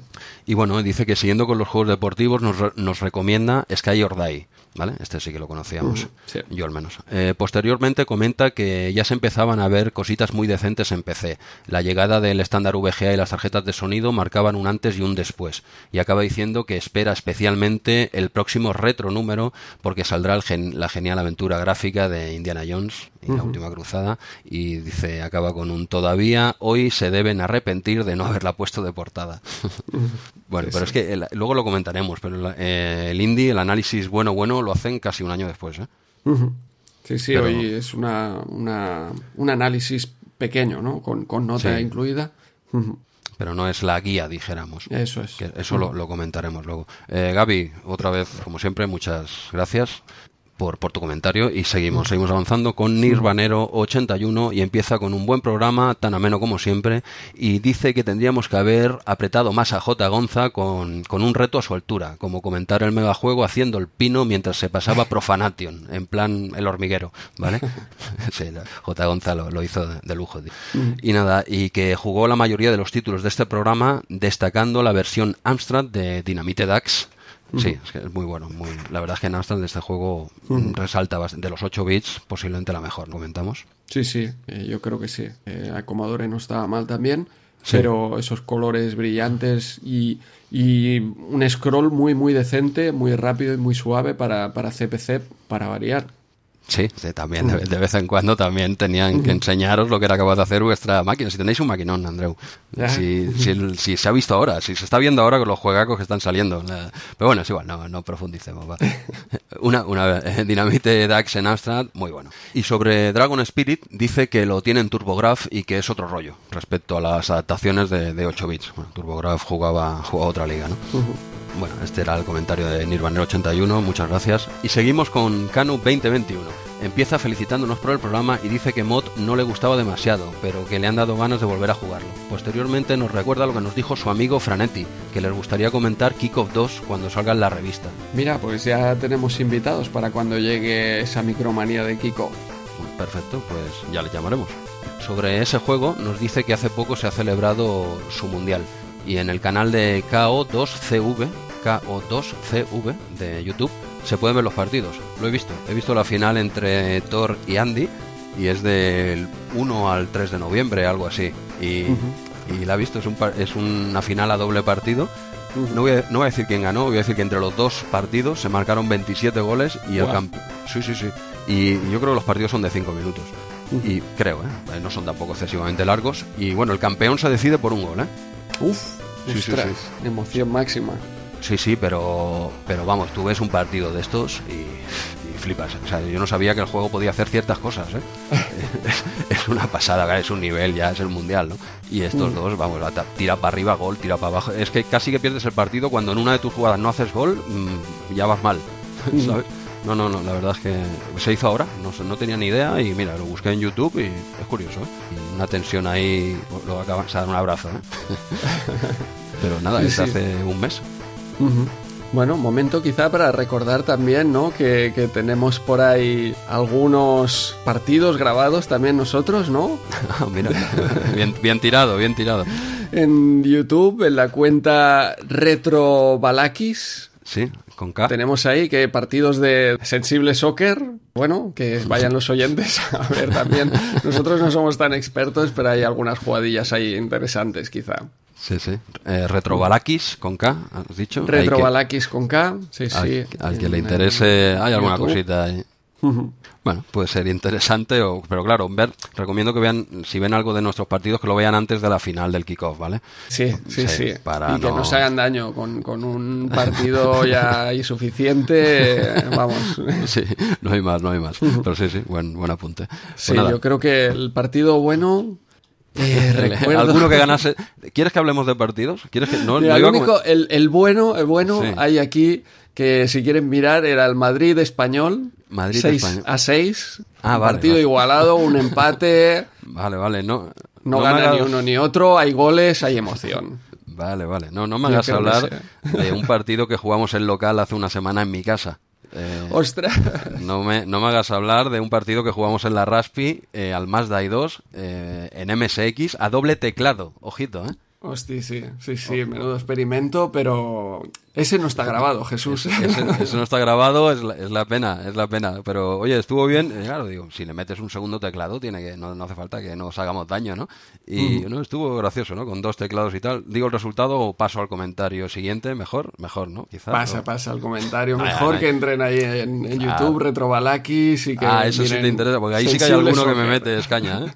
Y bueno, dice que siguiendo con los juegos deportivos nos, nos recomienda Sky or Die. ¿Vale? Este sí que lo conocíamos, yo al menos. Eh, posteriormente comenta que ya se empezaban a ver cositas muy decentes en PC. La llegada del estándar VGA y las tarjetas de sonido marcaban un antes y un después. Y acaba diciendo que espera especialmente el próximo retro número porque saldrá la genial aventura gráfica de Indiana Jones y la última cruzada. Y dice, acaba con un todavía, hoy se deben arrepentir de no haberla puesto de portada. bueno, pero es que luego lo comentaremos, pero eh, el indie, el análisis bueno, bueno, lo hacen casi un año después. ¿eh? Sí, sí, hoy es una, un análisis pequeño, ¿no? Con, nota incluida. Pero no es la guía, dijéramos. Eso es. eso lo, comentaremos luego. Eh, Gaby, otra vez, como siempre, muchas gracias por, por tu comentario y seguimos, seguimos avanzando con Nirvanero 81 y empieza con un buen programa, tan ameno como siempre, y dice que tendríamos que haber apretado más a J. Gonza con, con un reto a su altura, como comentar el megajuego haciendo el pino mientras se pasaba Profanation, en plan el hormiguero, ¿vale? sí, J. Gonza lo, hizo de, lujo. Y nada, y que jugó la mayoría de los títulos de este programa, destacando la versión Amstrad de Dynamite Dax, Sí, es, que es muy bueno. Muy, la verdad es que en Amstrad este juego resalta de los 8 bits, posiblemente la mejor, comentamos. Sí, sí, eh, yo creo que sí. Eh, a Commodore no estaba mal también, pero esos colores brillantes y, y, un scroll muy, muy decente, muy rápido y muy suave para, para CPC, para variar. Sí, también de, vez en cuando también tenían que enseñaros lo que era capaz de hacer vuestra máquina. Si tenéis un maquinón, Andreu. Si, si, se ha visto ahora, si se está viendo ahora con los juegacos que están saliendo. Pero bueno, es igual, no, no profundicemos. Una, una eh, Dinamite Dax en Amstrad, muy bueno. Y sobre Dragon Spirit, dice que lo tiene en TurboGraf y que es otro rollo respecto a las adaptaciones de, de 8 bits. Bueno, TurboGraf jugaba, jugaba otra liga, ¿no? Bueno, este era el comentario de Nirvana 81, muchas gracias. Y seguimos con Canu 2021. Empieza felicitándonos por el programa y dice que Mod no le gustaba demasiado, pero que le han dado ganas de volver a jugarlo. Posteriormente nos recuerda lo que nos dijo su amigo Franetti, que les gustaría comentar Kick of 2 cuando salga en la revista. Mira, pues ya tenemos invitados para cuando llegue esa micromanía de Kick Perfecto, pues ya le llamaremos. Sobre ese juego nos dice que hace poco se ha celebrado su mundial y en el canal de KO2CV, KO2CV de YouTube se pueden ver los partidos. Lo he visto, he visto la final entre Thor y Andy y es del 1 al 3 de noviembre, algo así. Y, la he visto, es, un, es una final a doble partido. no, voy a, no voy a decir quién ganó, voy a decir que entre los dos partidos se marcaron 27 goles y el campo. Sí, sí, sí. Y yo creo que los partidos son de 5 minutos. Y creo, ¿eh? No son tampoco excesivamente largos. Y bueno, el campeón se decide por un gol, ¿eh? Uf, sí, sí, emoción máxima. Sí, sí, pero, pero vamos, tú ves un partido de estos y, flipas. O sea, yo no sabía que el juego podía hacer ciertas cosas, ¿eh? es una pasada, es un nivel, ya es el mundial, ¿no? Y estos mm. dos, vamos, tira para arriba, gol, tira para abajo. Es que casi que pierdes el partido cuando en una de tus jugadas no haces gol, mm, ya vas mal, ¿sabes? No, no, no, la verdad es que se hizo ahora, no, no tenía ni idea y mira, lo busqué en YouTube y es curioso, ¿eh? una tensión ahí, lo acabas de dar un abrazo, ¿eh? Pero nada, es hace un mes. Bueno, momento quizá para recordar también, ¿no? Que, que, tenemos por ahí algunos partidos grabados también nosotros, ¿no? Ah, mira, bien, bien tirado, bien tirado. En YouTube, en la cuenta Retro Balakis. Sí, con K. Tenemos ahí que partidos de Sensible Soccer, bueno, que vayan los oyentes a ver también. Nosotros no somos tan expertos, pero hay algunas jugadillas ahí interesantes quizá. Sí, sí. Eh, Retrobalakis con K, has dicho. Retrobalakis con K, sí, sí. Al, que le interese, hay alguna cosita ahí. Bueno, puede ser interesante, o, pero claro, ver, recomiendo que vean, si ven algo de nuestros partidos, que lo vean antes de la final del kickoff, ¿vale? Sí, sí, sí. Para y que no... se hagan daño con, con un partido ya insuficiente, vamos. Sí, no hay más, no hay más. Pero sí, sí, buen, buen apunte. Pues sí, yo creo que el partido bueno eh, recuerdo. ¿Alguno que ganase? ¿Quieres que hablemos de partidos? ¿Quieres que... no, el, único, el, el, bueno, el bueno hay aquí que si quieren mirar era el Madrid español. Madrid 6 a 6. Ah, vale, partido igualado, un empate. Vale, vale, no. No, gana ni uno ni otro, hay goles, hay emoción. Vale, vale. No, no me hagas hablar de un partido que jugamos en local hace una semana en mi casa. Eh, ¡Ostras! No me, no me hagas hablar de un partido que jugamos en la Raspi eh, al Mazda i2 eh, en MSX a doble teclado. Ojito, ¿eh? Hostia, sí, sí, sí, menudo experimento, pero ese no está grabado, Jesús. Ese, no está grabado, es la, es la, pena, es la pena. Pero, oye, estuvo bien. Claro, digo, si le metes un segundo teclado, tiene que no, no hace falta que nos hagamos daño, ¿no? Y no estuvo gracioso, ¿no? Con dos teclados y tal. Digo el resultado o paso al comentario siguiente, mejor, mejor, ¿no? Quizás. Pasa, pasa al comentario. Mejor que entren ahí en, YouTube, Retrobalakis y que. Ah, eso sí te interesa, porque ahí sí que hay alguno que me mete escaña, ¿eh?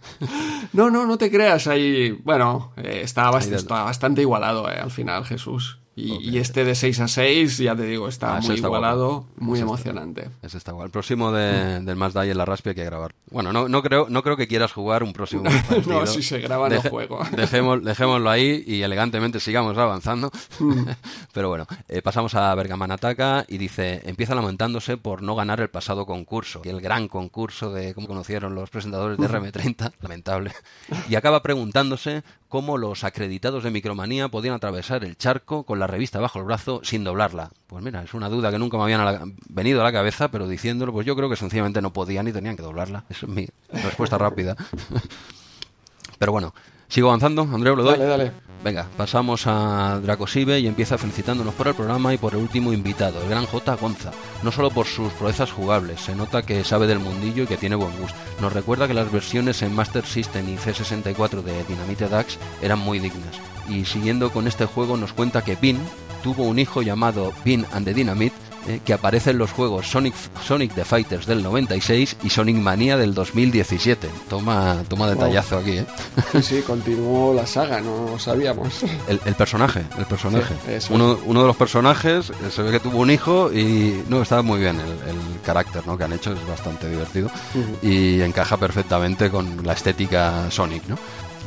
no, no, no te creas. Ahí, bueno, eh, está, bastante, está bastante igualado, ¿eh? Al final, Jesús. Y, este de 6 a 6, ya te digo, está ah, muy igualado, muy emocionante. Ese está. El próximo de, del Mazda y en la Raspi hay que grabar. Bueno, no, no, creo, no creo que quieras jugar un próximo partido. no, si se graba no juego. dejemos, dejémoslo ahí y elegantemente sigamos avanzando. Mm. Pero bueno, eh, pasamos a Bergaman Ataca y dice, empieza lamentándose por no ganar el pasado concurso, el gran concurso de cómo conocieron los presentadores de RM30, lamentable, y acaba preguntándose cómo los acreditados de Micromanía podían atravesar el charco con la revista bajo el brazo sin doblarla. Pues mira, es una duda que nunca me habían venido a la cabeza, pero diciéndolo, pues yo creo que sencillamente no podían y tenían que doblarla. Esa es mi respuesta rápida. pero bueno, sigo avanzando, Andreu, lo doy. Dale, dale. Venga, pasamos a Dracosive y empieza felicitándonos por el programa y por el último invitado, el gran J. Gonza. No solo por sus proezas jugables, se nota que sabe del mundillo y que tiene buen gusto. Nos recuerda que las versiones en Master System y C64 de Dynamite Dax eran muy dignas. Y siguiendo con este juego nos cuenta que Pin tuvo un hijo llamado Pin and the Dynamite eh, que aparece en los juegos Sonic, Sonic the Fighters del 96 y Sonic Mania del 2017. Toma, toma detallazo aquí, ¿eh? Sí, sí, continuó la saga, no sabíamos. El, personaje, el personaje. uno, uno, de los personajes eh, se ve que tuvo un hijo y no, estaba muy bien el, carácter ¿no? que han hecho, es bastante divertido y encaja perfectamente con la estética Sonic, ¿no?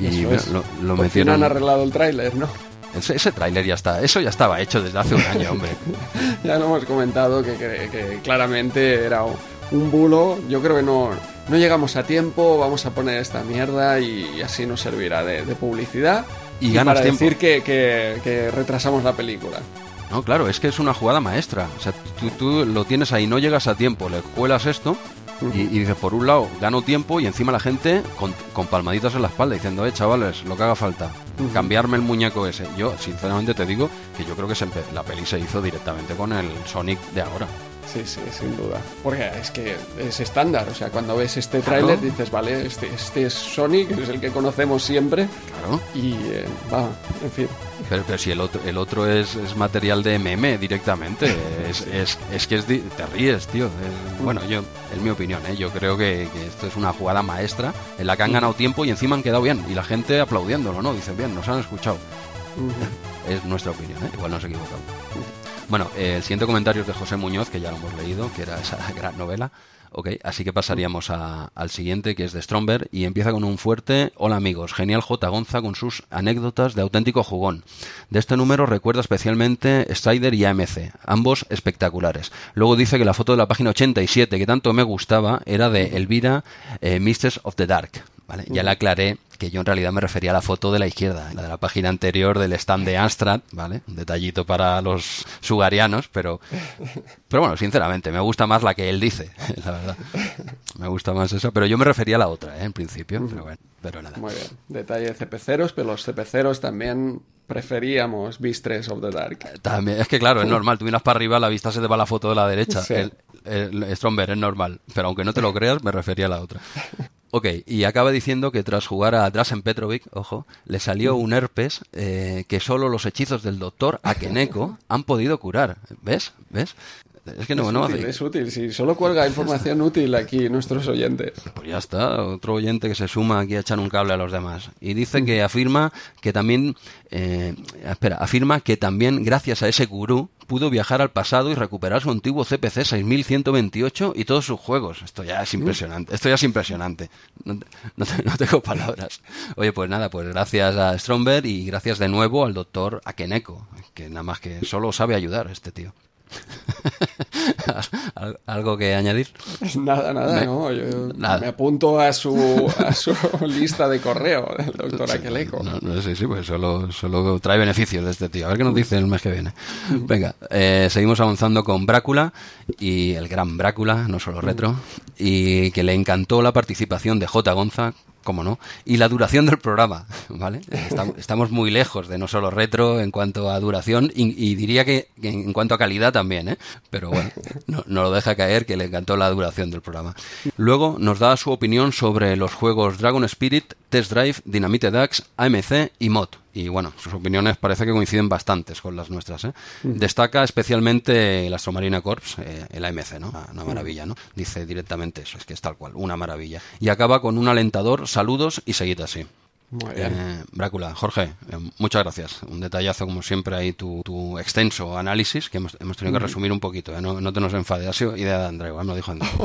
Y lo, lo metieron... han arreglado el tráiler, ¿no? Ese, tráiler ya está, eso ya estaba hecho desde hace un año, hombre. ya lo hemos comentado que, claramente era un bulo. Yo creo que no, no llegamos a tiempo, vamos a poner esta mierda y así nos servirá de, publicidad. Y, ganas para decir que, que, retrasamos la película. No, claro, es que es una jugada maestra. O sea, tú, tú, lo tienes ahí, no llegas a tiempo, le cuelas esto Y, dices, por un lado, gano tiempo y encima la gente con, palmaditas en la espalda diciendo, eh, chavales, lo que haga falta, cambiarme el muñeco ese. Yo, sinceramente, te digo que yo creo que la peli se hizo directamente con el Sonic de ahora. Sí, sí, sin duda. Porque es que es estándar. O sea, cuando ves este tráiler dices, vale, este, este es Sonic, es el que conocemos siempre. Claro. Y eh, va, en fin. Pero, pero si el otro, el otro es, es material de meme directamente. es, es, es, que es te ríes, tío. bueno, yo, en mi opinión, ¿eh? yo creo que, esto es una jugada maestra en la que han ganado tiempo y encima han quedado bien. Y la gente aplaudiéndolo, ¿no? Dicen, bien, nos han escuchado. Es nuestra opinión, ¿eh? Igual nos equivocamos. Bueno, el siguiente comentario es de José Muñoz, que ya lo hemos leído, que era esa gran novela. Ok, así que pasaríamos al siguiente, que es de Stromberg, y empieza con un fuerte Hola amigos, genial J. Gonza con sus anécdotas de auténtico jugón. De este número recuerda especialmente Strider y AMC, ambos espectaculares. Luego dice que la foto de la página 87, que tanto me gustaba, era de Elvira eh, Mistress of the Dark. ¿Vale? Ya le aclaré que yo en realidad me refería a la foto de la izquierda, la de la página anterior del stand de Amstrad, ¿vale? Un detallito para los sugarianos, pero, pero bueno, sinceramente, me gusta más la que él dice, la verdad. Me gusta más esa, pero yo me refería a la otra, ¿eh? En principio, pero bueno, pero nada. Muy bien. Detalle de CP0, pero los CP0 también preferíamos Vistres of the Dark. También, es que claro, es normal, tú miras para arriba, la vista se te va la foto de la derecha. El, el Stromberg es normal, pero aunque no te lo creas, me refería a la otra. Ok, y acaba diciendo que tras jugar a Drasen Petrovic, ojo, le salió un herpes eh, que solo los hechizos del doctor Akeneko han podido curar. ¿Ves? ¿Ves? Es que no, es no útil, es útil. Si solo cuelga información útil aquí nuestros oyentes. Pues ya está, otro oyente que se suma aquí a echar un cable a los demás. Y dice que afirma que también, eh, espera, afirma que también gracias a ese gurú pudo viajar al pasado y recuperar su antiguo CPC 6128 y todos sus juegos. Esto ya es impresionante. Esto ya es impresionante. No, no, tengo palabras. Oye, pues nada, pues gracias a Stromberg y gracias de nuevo al doctor Akeneko, que nada más que solo sabe ayudar este tío. ¿Algo que añadir? Nada, nada, no. Yo me apunto a su, a su lista de correo del doctor Aqueleco. No, sí, sí, pues solo, solo trae beneficios de este tío. A ver qué nos dice el mes que viene. Venga, eh, seguimos avanzando con Brácula y el gran Brácula, no solo retro, y que le encantó la participación de J. Gonza cómo no, y la duración del programa, ¿vale? Estamos, muy lejos de no solo retro en cuanto a duración y, diría que, en cuanto a calidad también, ¿eh? Pero bueno, no, no, lo deja caer que le encantó la duración del programa. Luego nos da su opinión sobre los juegos Dragon Spirit, Test Drive, Dynamite Dax, AMC y Mod. Y bueno, sus opiniones parece que coinciden bastantes con las nuestras. ¿eh? Destaca especialmente el Astromarina Corps, eh, el AMC, ¿no? Una, maravilla, ¿no? Dice directamente eso, es que es tal cual, una maravilla. Y acaba con un alentador, saludos y seguid así. Muy bien. Eh, Brácula, Jorge, muchas gracias. Un detallazo, como siempre, ahí tu, extenso análisis, que hemos, tenido que resumir un poquito, no, no, te nos enfades. Ha sido idea de André, me lo dijo André.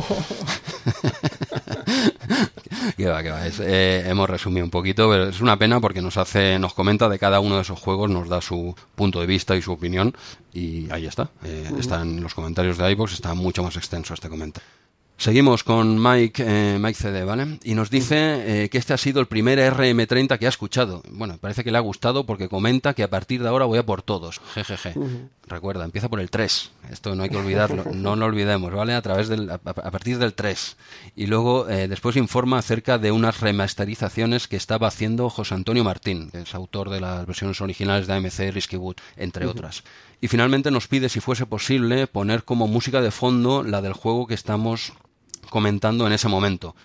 que va, que va. Eh, hemos resumido un poquito, pero es una pena porque nos hace, nos comenta de cada uno de esos juegos, nos da su punto de vista y su opinión y ahí está. Eh, está en los comentarios de iVoox, está mucho más extenso este comentario. Seguimos con Mike, eh, Mike CD, ¿vale? Y nos dice eh, que este ha sido el primer RM30 que ha escuchado. Bueno, parece que le ha gustado porque comenta que a partir de ahora voy a por todos. Jejeje. Recuerda, empieza por el 3. Esto no hay que olvidarlo. No lo olvidemos, ¿vale? A, través del, a, partir del 3. Y luego eh, después informa acerca de unas remasterizaciones que estaba haciendo José Antonio Martín, que es autor de las versiones originales de AMC Risky Wood, entre otras. Y finalmente nos pide, si fuese posible, poner como música de fondo la del juego que estamos comentando en ese momento.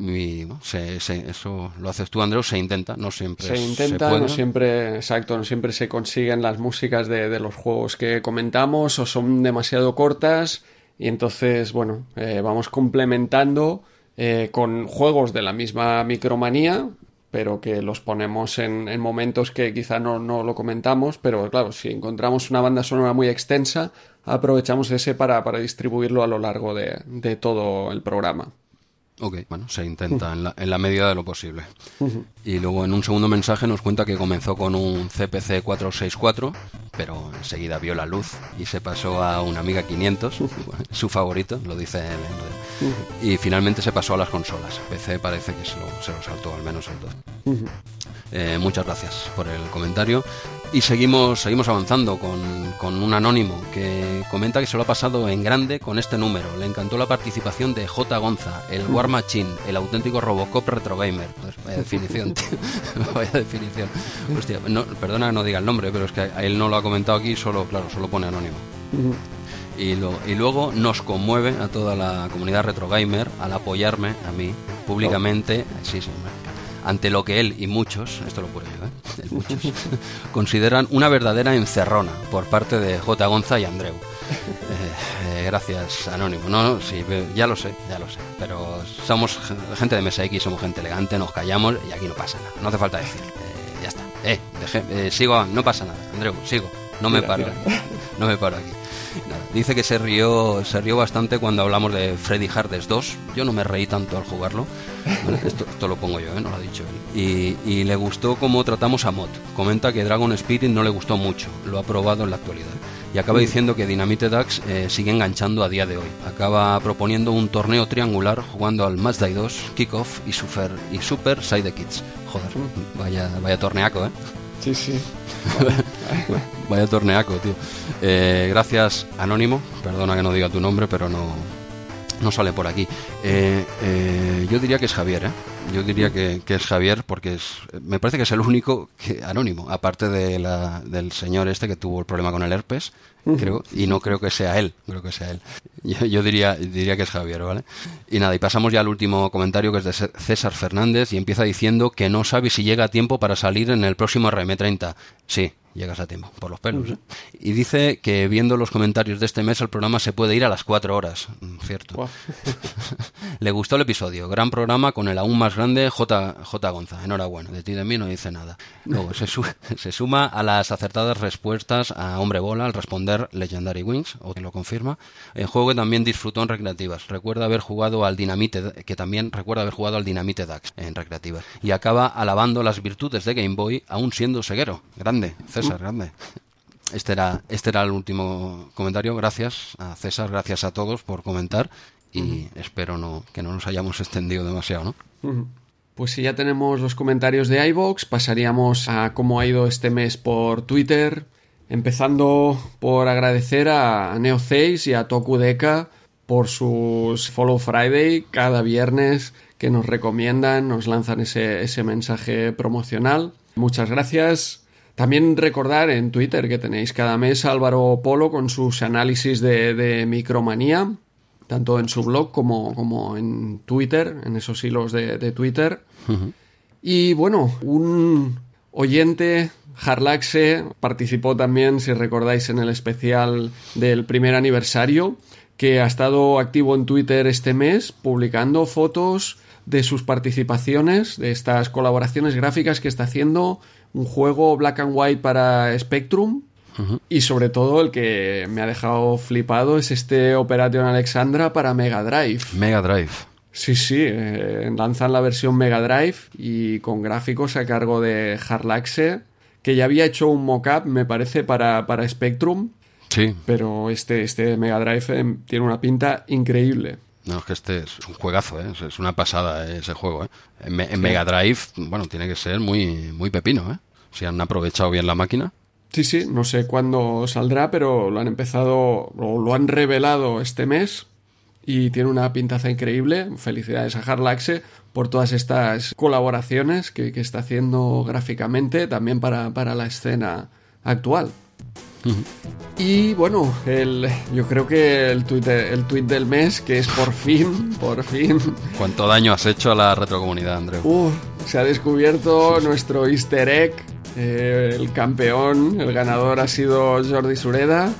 Y eso lo haces tú, Andreu, se intenta, no siempre se intenta, no siempre, exacto, no siempre se consiguen las músicas de, los juegos que comentamos o son demasiado cortas y entonces, bueno, eh, vamos complementando eh, con juegos de la misma micromanía, pero que los ponemos en, momentos que quizá no, lo comentamos, pero claro, si encontramos una banda sonora muy extensa, aprovechamos ese para, para distribuirlo a lo largo de todo el programa. Ok, bueno, se intenta en la, en la medida de lo posible. Y luego en un segundo mensaje nos cuenta que comenzó con un CPC 464, pero enseguida vio la luz y se pasó a una Amiga 500, su favorito, lo dice él. Y finalmente se pasó a las consolas. PC parece que se lo, se lo saltó, al menos el 2. Eh, muchas gracias por el comentario. Y seguimos, seguimos avanzando con, con, un anónimo que comenta que se lo ha pasado en grande con este número. Le encantó la participación de J. Gonza, el War Machine, el auténtico Robocop Retro Gamer. Pues vaya definición, tío. vaya definición. Hostia, no, perdona que no diga el nombre, pero es que a él no lo ha comentado aquí, solo, claro, solo pone anónimo. Y, lo, y, luego nos conmueve a toda la comunidad retro gamer al apoyarme a mí públicamente. Sí, sí, ante lo que él y muchos, esto lo pone yo, ¿eh? muchos, consideran una verdadera encerrona por parte de J. Gonza y Andreu. Eh, eh, gracias, Anónimo. No, sí, ya lo sé, ya lo sé. Pero somos gente de Mesa X, somos gente elegante, nos callamos y aquí no pasa nada. No hace falta decir. Eh, ya está. Eh, sigo, no pasa nada, Andreu, sigo. No me paro. No me paro aquí. Dice que se rió, se rió bastante cuando hablamos de Freddy Hardes 2. Yo no me reí tanto al jugarlo. esto, lo pongo yo, ¿eh? no lo ha dicho él. Y, le gustó cómo tratamos a Mod. Comenta que Dragon Spirit no le gustó mucho. Lo ha probado en la actualidad. Y acaba diciendo que Dynamite Ducks eh, sigue enganchando a día de hoy. Acaba proponiendo un torneo triangular jugando al Match 2, Kickoff y Super, y Super Side Kids. Joder, vaya, vaya torneaco, ¿eh? Sí, sí. Vaya torneaco, tío. Eh, gracias, Anónimo. Perdona que no diga tu nombre, pero no, no sale por aquí. Eh, eh, yo diría que es Javier, ¿eh? Yo diría que, es Javier porque es, me parece que es el único que, anónimo, aparte de la, del señor este que tuvo el problema con el herpes, creo, y no creo que sea él, creo que sea él. Yo, diría, diría que es Javier, ¿vale? Y nada, y pasamos ya al último comentario que es de César Fernández y empieza diciendo que no sabe si llega a tiempo para salir en el próximo RM30. Sí, llegas a tiempo, por los pelos. ¿eh? Y dice que viendo los comentarios de este mes el programa se puede ir a las cuatro horas. Mm, cierto. Le gustó el episodio. Gran programa con el aún más grande J. J. Gonza. Enhorabuena. De ti de mí no dice nada. Luego se, se suma a las acertadas respuestas a Hombre Bola al responder Legendary Wings, o que lo confirma. El juego que también disfrutó en recreativas. Recuerda haber jugado al Dinamite, que también recuerda haber jugado al Dinamite Dax en recreativas. Y acaba alabando las virtudes de Game Boy aún siendo ceguero. Grande. César, grande. Este era, este era el último comentario. Gracias a César, gracias a todos por comentar y espero no, que no nos hayamos extendido demasiado, ¿no? Pues si ya tenemos los comentarios de iVox, pasaríamos a cómo ha ido este mes por Twitter, empezando por agradecer a NeoCeis y a Tokudeka por sus Follow Friday cada viernes que nos recomiendan, nos lanzan ese, ese mensaje promocional. Muchas gracias. También recordar en Twitter que tenéis cada mes Álvaro Polo con sus análisis de, micromanía, tanto en su blog como, como, en Twitter, en esos hilos de, Twitter. Y bueno, un oyente, Harlaxe, participó también, si recordáis, en el especial del primer aniversario, que ha estado activo en Twitter este mes, publicando fotos de sus participaciones, de estas colaboraciones gráficas que está haciendo un juego black and white para Spectrum. Y sobre todo el que me ha dejado flipado es este Operation Alexandra para Mega Drive. Mega Drive. Sí, sí, eh, lanzan la versión Mega Drive y con gráficos a cargo de Harlaxe, que ya había hecho un mock-up, me parece, para, para Spectrum. Sí. Pero este, este Mega Drive eh, tiene una pinta increíble. No, es que este es un juegazo, ¿eh? es una pasada ese juego. ¿eh? En, Mega Drive, bueno, tiene que ser muy, muy pepino, ¿eh? Si han aprovechado bien la máquina. Sí, sí, no sé cuándo saldrá, pero lo han empezado, o lo han revelado este mes y tiene una pintaza increíble. Felicidades a Harlaxe por todas estas colaboraciones que, que está haciendo gráficamente también para, para la escena actual. Y bueno, el, yo creo que el tweet, el tweet del mes, que es por fin, por fin. ¿Cuánto daño has hecho a la retrocomunidad, Andreu? Uh, se ha descubierto nuestro easter egg. Eh, el campeón, el ganador ha sido Jordi Sureda.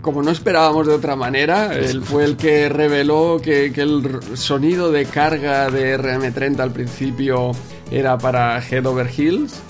Como no esperábamos de otra manera, él fue el que reveló que, que el sonido de carga de RM30 al principio era para Head Over Hills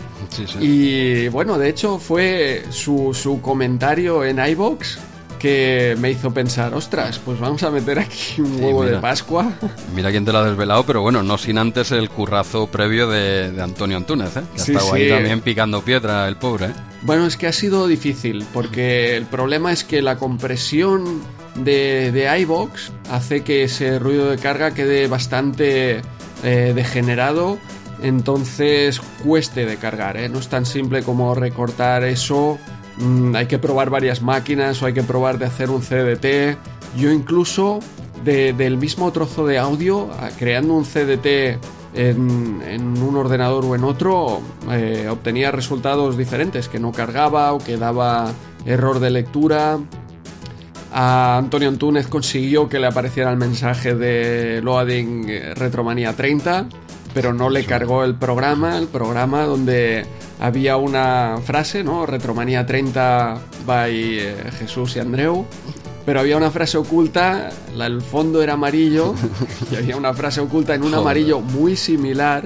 y bueno, de hecho fue su, su comentario en iBox que me hizo pensar, ostras, pues vamos a meter aquí un huevo de Pascua. Mira quién te lo ha desvelado, pero bueno, no sin antes el currazo previo de, Antonio Antúnez, ¿eh? que ha estado ahí también picando piedra el pobre. ¿eh? Bueno, es que ha sido difícil, porque el problema es que la compresión de, de iBox hace que ese ruido de carga quede bastante eh, degenerado entonces cueste de cargar, ¿eh? no es tan simple como recortar eso, mm, hay que probar varias máquinas o hay que probar de hacer un CDT, yo incluso del mismo trozo de audio, creando un CDT en, un ordenador o en otro, eh, obtenía resultados diferentes, que no cargaba o que daba error de lectura. A Antonio Antúnez consiguió que le apareciera el mensaje de Loading eh, Retromanía 30, pero no le cargó el programa, el programa donde había una frase, ¿no? Retromanía 30 by eh, Jesús y Andreu pero había una frase oculta, el fondo era amarillo y había una frase oculta en un amarillo muy similar.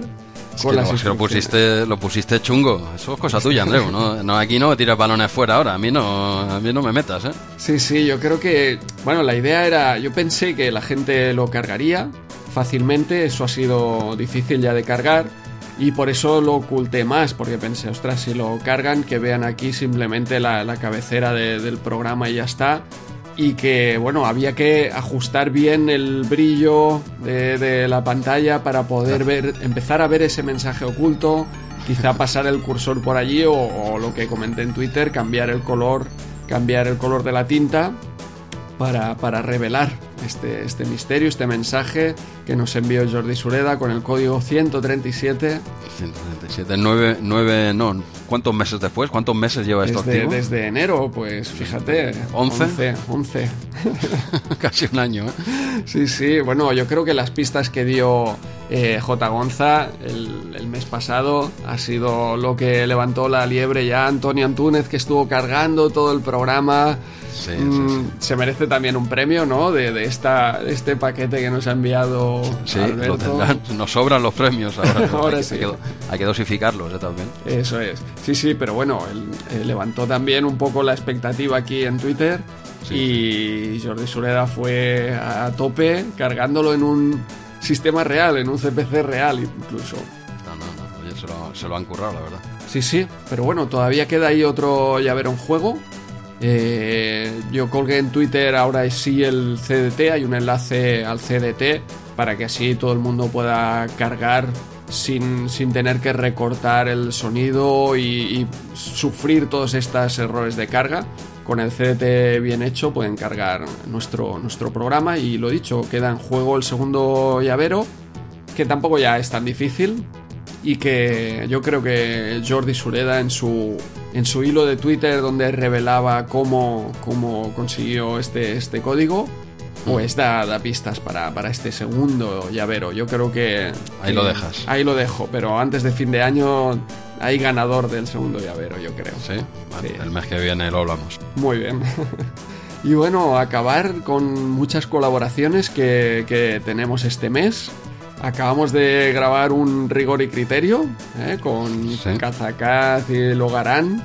con las lo, pusiste, lo pusiste chungo. Eso es cosa tuya, Andreu. ¿no? aquí no tiras balones fuera ahora. A mí no, a mí no me metas, ¿eh? Sí, sí, yo creo que. Bueno, la idea era. Yo pensé que la gente lo cargaría fácilmente. Eso ha sido difícil ya de cargar. Y por eso lo oculté más, porque pensé, ostras, si lo cargan, que vean aquí simplemente la, cabecera del programa y ya está y que bueno había que ajustar bien el brillo de, la pantalla para poder ver empezar a ver ese mensaje oculto quizá pasar el cursor por allí o, lo que comenté en Twitter cambiar el color cambiar el color de la tinta para, para revelar este, este misterio, este mensaje que nos envió Jordi Sureda con el código 137. 137, 9, 9 no, ¿cuántos meses después? ¿Cuántos meses lleva esto desde, Desde enero, pues fíjate. 11. 11, Casi un año, ¿eh? Sí, sí, bueno, yo creo que las pistas que dio eh, J. Gonza el, el, mes pasado ha sido lo que levantó la liebre ya Antonio Antúnez, que estuvo cargando todo el programa Mm, se merece también un premio, ¿no? De, esta, este paquete que nos ha enviado tendrán. Nos sobran los premios ahora. hay, que, hay, que, dosificarlos ¿eh? también. Eso es. Sí, sí, pero bueno, él, levantó también un poco la expectativa aquí en Twitter. Y Jordi Sureda fue a tope cargándolo en un sistema real, en un CPC real incluso. No, no, no. Oye, se lo, se lo han currado, la verdad. Sí, sí, pero bueno, todavía queda ahí otro llavero en juego eh, yo colgué en Twitter ahora sí el CDT, hay un enlace al CDT para que así todo el mundo pueda cargar sin, tener que recortar el sonido y, sufrir todos estos errores de carga. Con el CDT bien hecho pueden cargar nuestro, nuestro programa y lo dicho, queda en juego el segundo llavero, que tampoco ya es tan difícil, y que yo creo que Jordi Sureda en su, en su hilo de Twitter donde revelaba cómo, cómo consiguió este, este código, pues da, da pistas para, para, este segundo llavero. Yo creo que... Ahí lo dejas. Ahí lo dejo, pero antes de fin de año hay ganador del segundo llavero, yo creo. Sí, el mes que viene lo hablamos. Muy bien. y bueno, acabar con muchas colaboraciones que, que tenemos este mes. Acabamos de grabar un rigor y criterio ¿eh? con sí. y Logarán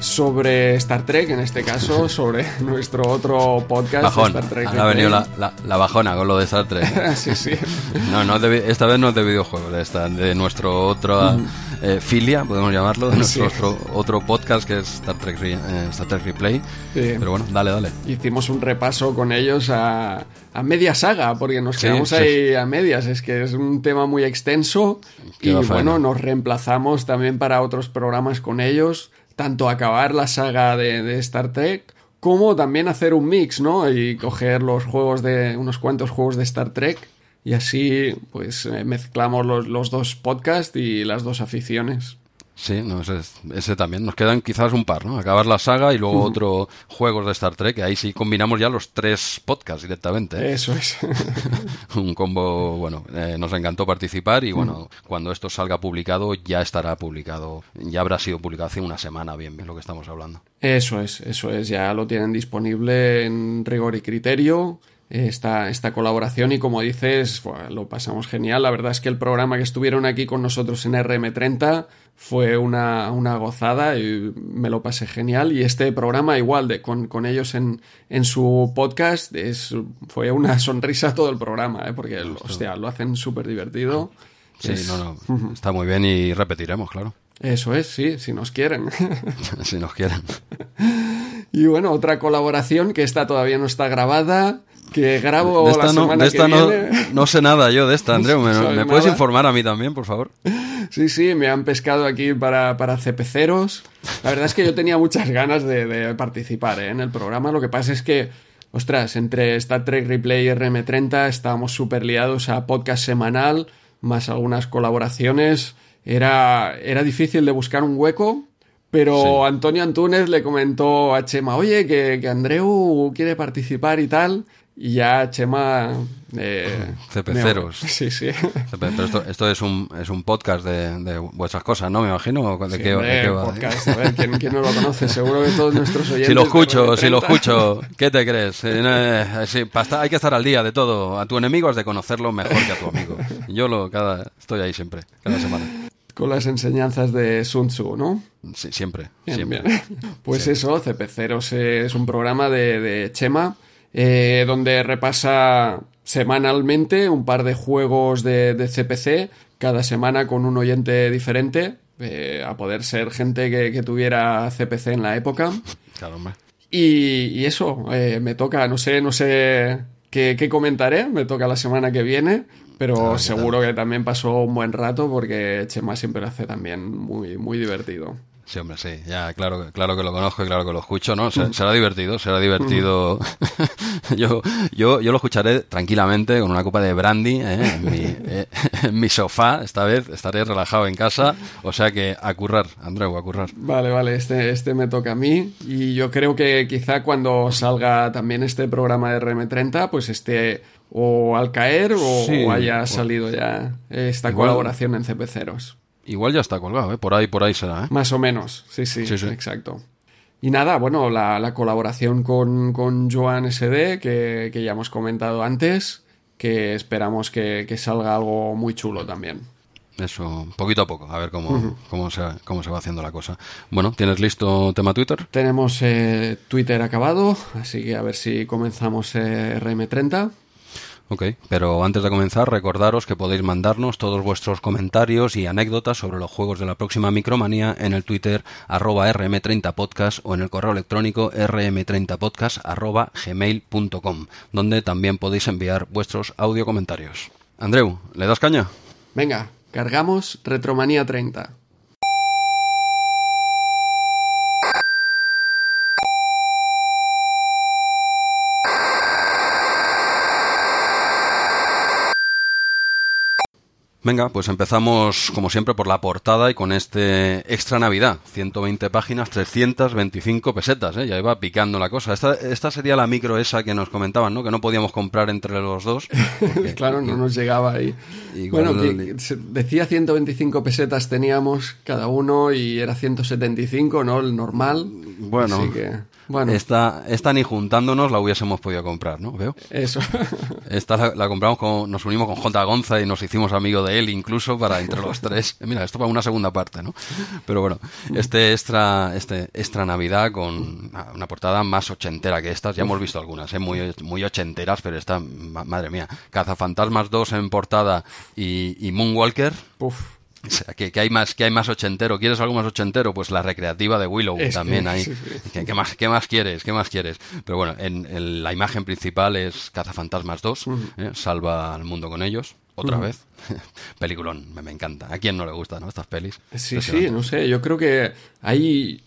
sobre Star Trek, en este caso, sobre nuestro otro podcast Star Trek. Ha venido la, la, bajona con lo de Star Trek. sí, sí. No, no esta vez no es de videojuegos, de, de nuestro otro eh, filia, podemos llamarlo, de nuestro otro, podcast que es Star Trek, eh, Star Trek Replay. Pero bueno, dale, dale. Hicimos un repaso con ellos a, a media saga, porque nos quedamos ahí a medias. Es que es un tema muy extenso y bueno, nos reemplazamos también para otros programas con ellos, tanto acabar la saga de, Star Trek como también hacer un mix, ¿no? Y coger los juegos de unos cuantos juegos de Star Trek y así, pues eh, mezclamos los, los dos podcasts y las dos aficiones. Sí, no, ese, también. Nos quedan quizás un par, ¿no? Acabar la saga y luego otro juegos de Star Trek, ahí sí combinamos ya los tres podcasts directamente. ¿eh? Eso es. un combo, bueno, eh, nos encantó participar y bueno, cuando esto salga publicado ya estará publicado, ya habrá sido publicado hace una semana, bien, bien lo que estamos hablando. Eso es, eso es, ya lo tienen disponible en rigor y criterio esta, esta colaboración y como dices, lo pasamos genial. La verdad es que el programa que estuvieron aquí con nosotros en RM30 fue una, una gozada y me lo pasé genial. Y este programa igual, de, con, con ellos en, en, su podcast, es, fue una sonrisa todo el programa, ¿eh? porque hostia, lo hacen súper divertido. Sí, no, no, está muy bien y repetiremos, claro. Eso es, sí, si nos quieren. si nos quieren. Y bueno, otra colaboración que esta todavía no está grabada que grabo la semana de esta que no, viene. no sé nada yo de esta, Andreu. ¿Me, ¿Sabes me puedes informar a mí también, por favor? Sí, sí, me han pescado aquí para, para cepeceros. La verdad es que yo tenía muchas ganas de, de participar ¿eh? en el programa. Lo que pasa es que, ostras, entre Star Trek Replay y RM30 estábamos súper liados a podcast semanal, más algunas colaboraciones. Era, era difícil de buscar un hueco. Pero Sí. Antonio Antúnez le comentó a Chema, oye, que, que Andreu quiere participar y tal. Y ya Chema... Eh, Cepeceros. me- Sí, sí. Pero esto, esto es, un, es un podcast de, de vuestras cosas, ¿no? Me imagino. ¿De Sí, qué, hombre, de qué va? podcast, a ver, ¿quién, quién no lo conoce? Seguro que todos nuestros oyentes... Si lo escucho, si lo 30. escucho, ¿qué te crees? Eh, eh, sí, hay que estar al día de todo. A tu enemigo has de conocerlo mejor que a tu amigo. Yo lo, cada, estoy ahí siempre, cada semana. Con las enseñanzas de Sun Tzu, ¿no? Sí, siempre, Bien, siempre. bien. Pues eso, CP0 es un programa de, de Chema eh, donde repasa semanalmente un par de juegos de, de CPC, cada semana con un oyente diferente, eh, a poder ser gente que, que tuviera CPC en la época. Y, y eso, eh, me toca, no sé, no sé qué, qué comentaré, me toca la semana que viene, pero Ah, seguro que también pasó un buen rato porque Chema siempre lo hace también muy, muy divertido. Sí, hombre, sí, ya, claro, claro que lo conozco y claro que lo escucho, ¿no? Se- Será divertido, será divertido. yo, yo, yo lo escucharé tranquilamente con una copa de brandy ¿eh? en, mi, eh, en mi sofá. Esta vez estaré relajado en casa, o sea que a currar, Andreu, a currar. Vale, vale, este, este me toca a mí y yo creo que quizá cuando salga también este programa de RM30, pues esté o al caer o, Sí, o haya salido ya esta Igual- colaboración en CP0s. Igual ya está colgado, ¿eh? Por ahí, por ahí será, ¿eh? Más o menos, sí, sí, Sí, sí. exacto. Y nada, bueno, la, la colaboración con, con Joan SD, que, que ya hemos comentado antes, que esperamos que, que salga algo muy chulo también. Eso, poquito a poco, a ver cómo, cómo, se, cómo se va haciendo la cosa. Bueno, ¿tienes listo tema Twitter? Tenemos eh, Twitter acabado, así que a ver si comenzamos eh, RM30. Ok, pero antes de comenzar, recordaros que podéis mandarnos todos vuestros comentarios y anécdotas sobre los juegos de la próxima Micromanía en el Twitter arroba rm30podcast o en el correo electrónico rm30podcast arroba gmail.com, donde también podéis enviar vuestros audio comentarios. Andreu, ¿le das caña? Venga, cargamos Retromanía 30. Venga, pues empezamos como siempre por la portada y con este extra Navidad. 120 páginas, 325 pesetas, ¿eh? ya iba picando la cosa. Esta, esta sería la micro esa que nos comentaban, ¿no? Que no podíamos comprar entre los dos. porque- claro, no nos llegaba ahí. Igual bueno, que- decía 125 pesetas teníamos cada uno y era 175, ¿no? El normal. Bueno, Así que, bueno, esta, esta ni juntándonos la hubiésemos podido comprar, ¿no? Veo. eso. Esta la, la compramos con, nos unimos con J. Gonza y nos hicimos amigo de él incluso para entre los tres. Mira, esto para una segunda parte, ¿no? Pero bueno, este extra, este extra Navidad con una portada más ochentera que estas, ya hemos visto algunas, ¿eh? muy, muy ochenteras, pero esta, ma- madre mía, Cazafantasmas 2 en portada y, y Moonwalker. Uf. O sea, que, que hay más, que hay más ochentero. ¿Quieres algo más ochentero? Pues la recreativa de Willow Es también sí, sí. ¿Qué, qué más, ¿Qué más quieres? ¿Qué más quieres? Pero bueno, en, en la imagen principal es Cazafantasmas 2, ¿eh? Salva al mundo con ellos, otra vez. Peliculón, me, me encanta. ¿A quién no le gustan ¿no? estas pelis? Sí, sí, no sé, yo creo que hay,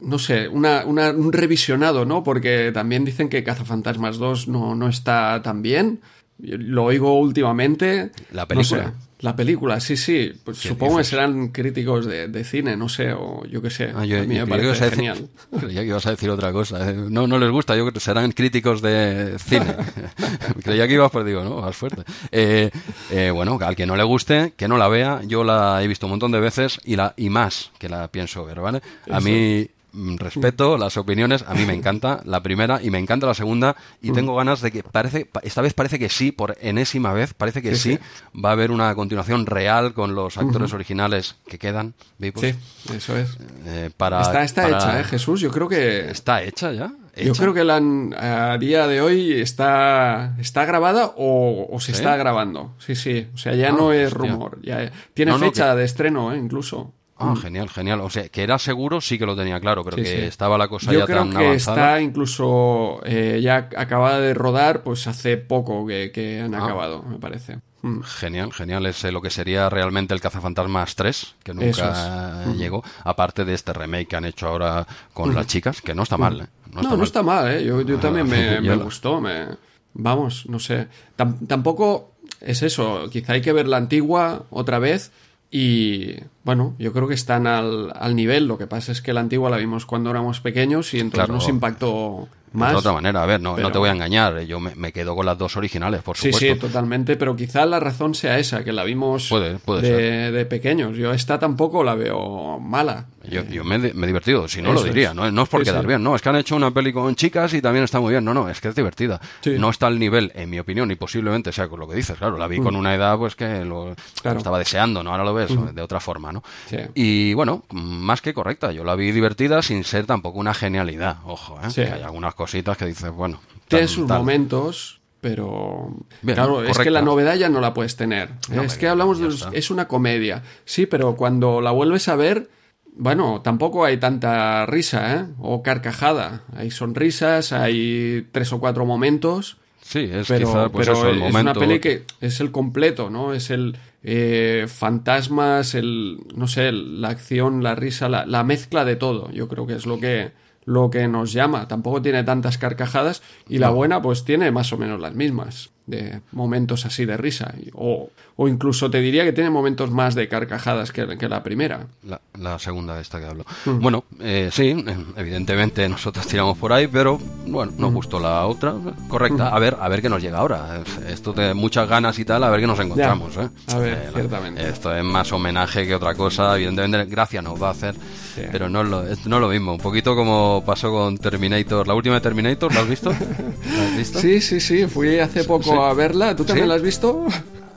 no sé, una, una- un revisionado, ¿no? Porque también dicen que Cazafantasmas 2 no, no está tan bien. Lo oigo últimamente. La No película. sé, la película, sí, sí. Pues ¿Qué supongo que serán críticos de, de cine, no sé, o yo qué sé. Ah, yo- a mí yo me creía que ibas parece a decir- genial. Creía que ibas a decir otra cosa. eh. No, no les gusta, yo creo que serán críticos de cine. Creía que ibas, pues digo, no, más fuerte. Eh, eh, bueno, al que no le guste, que no la vea. Yo la he visto un montón de veces y, la, y más que la pienso ver, ¿vale? A mí mm, respeto las opiniones, a mí me encanta la primera y me encanta la segunda y tengo ganas de que parece, pa- esta vez parece que sí, por enésima vez, parece que Sí, sí, va a haber una continuación real con los actores originales que quedan vivos. Sí, eso es. Eh, para, Está, está para- hecha, ¿eh, Jesús? Yo creo que... ¿Está hecha ya? Yo ¿Hecha? creo que la han- a día de hoy está, está grabada o, o se ¿Sí? está grabando. Sí, sí. O sea, ya Ah, no es hostia. rumor. Ya, tiene No, no, fecha de estreno, ¿eh? incluso. Ah, genial, genial. O sea, que era seguro, sí que lo tenía claro, pero que estaba la cosa Yo ya creo tan que avanzada. está incluso eh, ya acabada de rodar, pues hace poco que, que han Ah. acabado, me parece. Mm. Genial, genial. Es eh, lo que sería realmente el Cazafantasmas 3, que nunca eh, llegó. Aparte de este remake que han hecho ahora con las chicas, que no está mal, ¿eh? No, no está mal, ¿eh? Yo, yo también me, me gustó. Me... Vamos, no sé. Tam- tampoco es eso. Quizá hay que ver la antigua otra vez. Y bueno, yo creo que están al, al nivel. Lo que pasa es que la antigua la vimos cuando éramos pequeños y entonces Claro. nos impactó De otra manera, a ver, no, no te voy a engañar. Yo me, me quedo con las dos originales, por Sí, supuesto. sí, totalmente, pero quizá la razón sea esa, que la vimos Puede- puede de, de pequeños. Yo esta tampoco la veo mala. Yo, yo me, he- me he divertido, si no Eso lo diría, es. no, no es por Sí, quedar sí. bien, no, es que han hecho una peli con chicas y también está muy bien, no, no, es que es divertida. Sí. No está al nivel, en mi opinión, y posiblemente sea con lo que dices, claro, la vi con una edad pues que lo, Mm. Claro. Mm. lo estaba deseando, ¿no? Ahora lo ves de otra forma, ¿no? Sí. Y bueno, más que correcta, yo la vi divertida sin ser tampoco una genialidad, ojo, ¿eh? Sí. Que hay algunas cositas que dices, bueno... Tiene sus tal. momentos, pero Bien, claro, es que la novedad ya no la puedes tener. No, es que hablamos de está. es una comedia. Sí, pero cuando la vuelves a ver, bueno, tampoco hay tanta risa, ¿eh? O carcajada. Hay sonrisas, hay tres o cuatro momentos. Sí, es pero, quizá, pues pero eso, el es momento... una peli que es el completo, ¿no? Es el eh, fantasmas, el no sé, la acción, la risa, la, la mezcla de todo. Yo creo que es lo que lo que nos llama. Tampoco tiene tantas carcajadas y la buena pues tiene más o menos las mismas de momentos así de risa o, o incluso te diría que tiene momentos más de carcajadas que, que la primera. La, la segunda de esta que hablo. Mm. Bueno, eh, sí, eh, evidentemente nosotros tiramos por ahí, pero bueno, Mm. nos gustó la otra, correcta. A ver, a ver qué nos llega ahora. Esto de muchas ganas y tal, a ver qué nos encontramos. ¿eh? A ver, Eh, la- ciertamente. Esto es más homenaje que otra cosa. Evidentemente, gracia nos va a hacer, Sí. pero no es, lo, no es lo mismo. Un poquito como pasó con Terminator, la última de Terminator, ¿la has visto? ¿La has visto? Sí, sí, sí, fui hace poco sí. A verla. ¿Tú también ¿Sí? la has visto?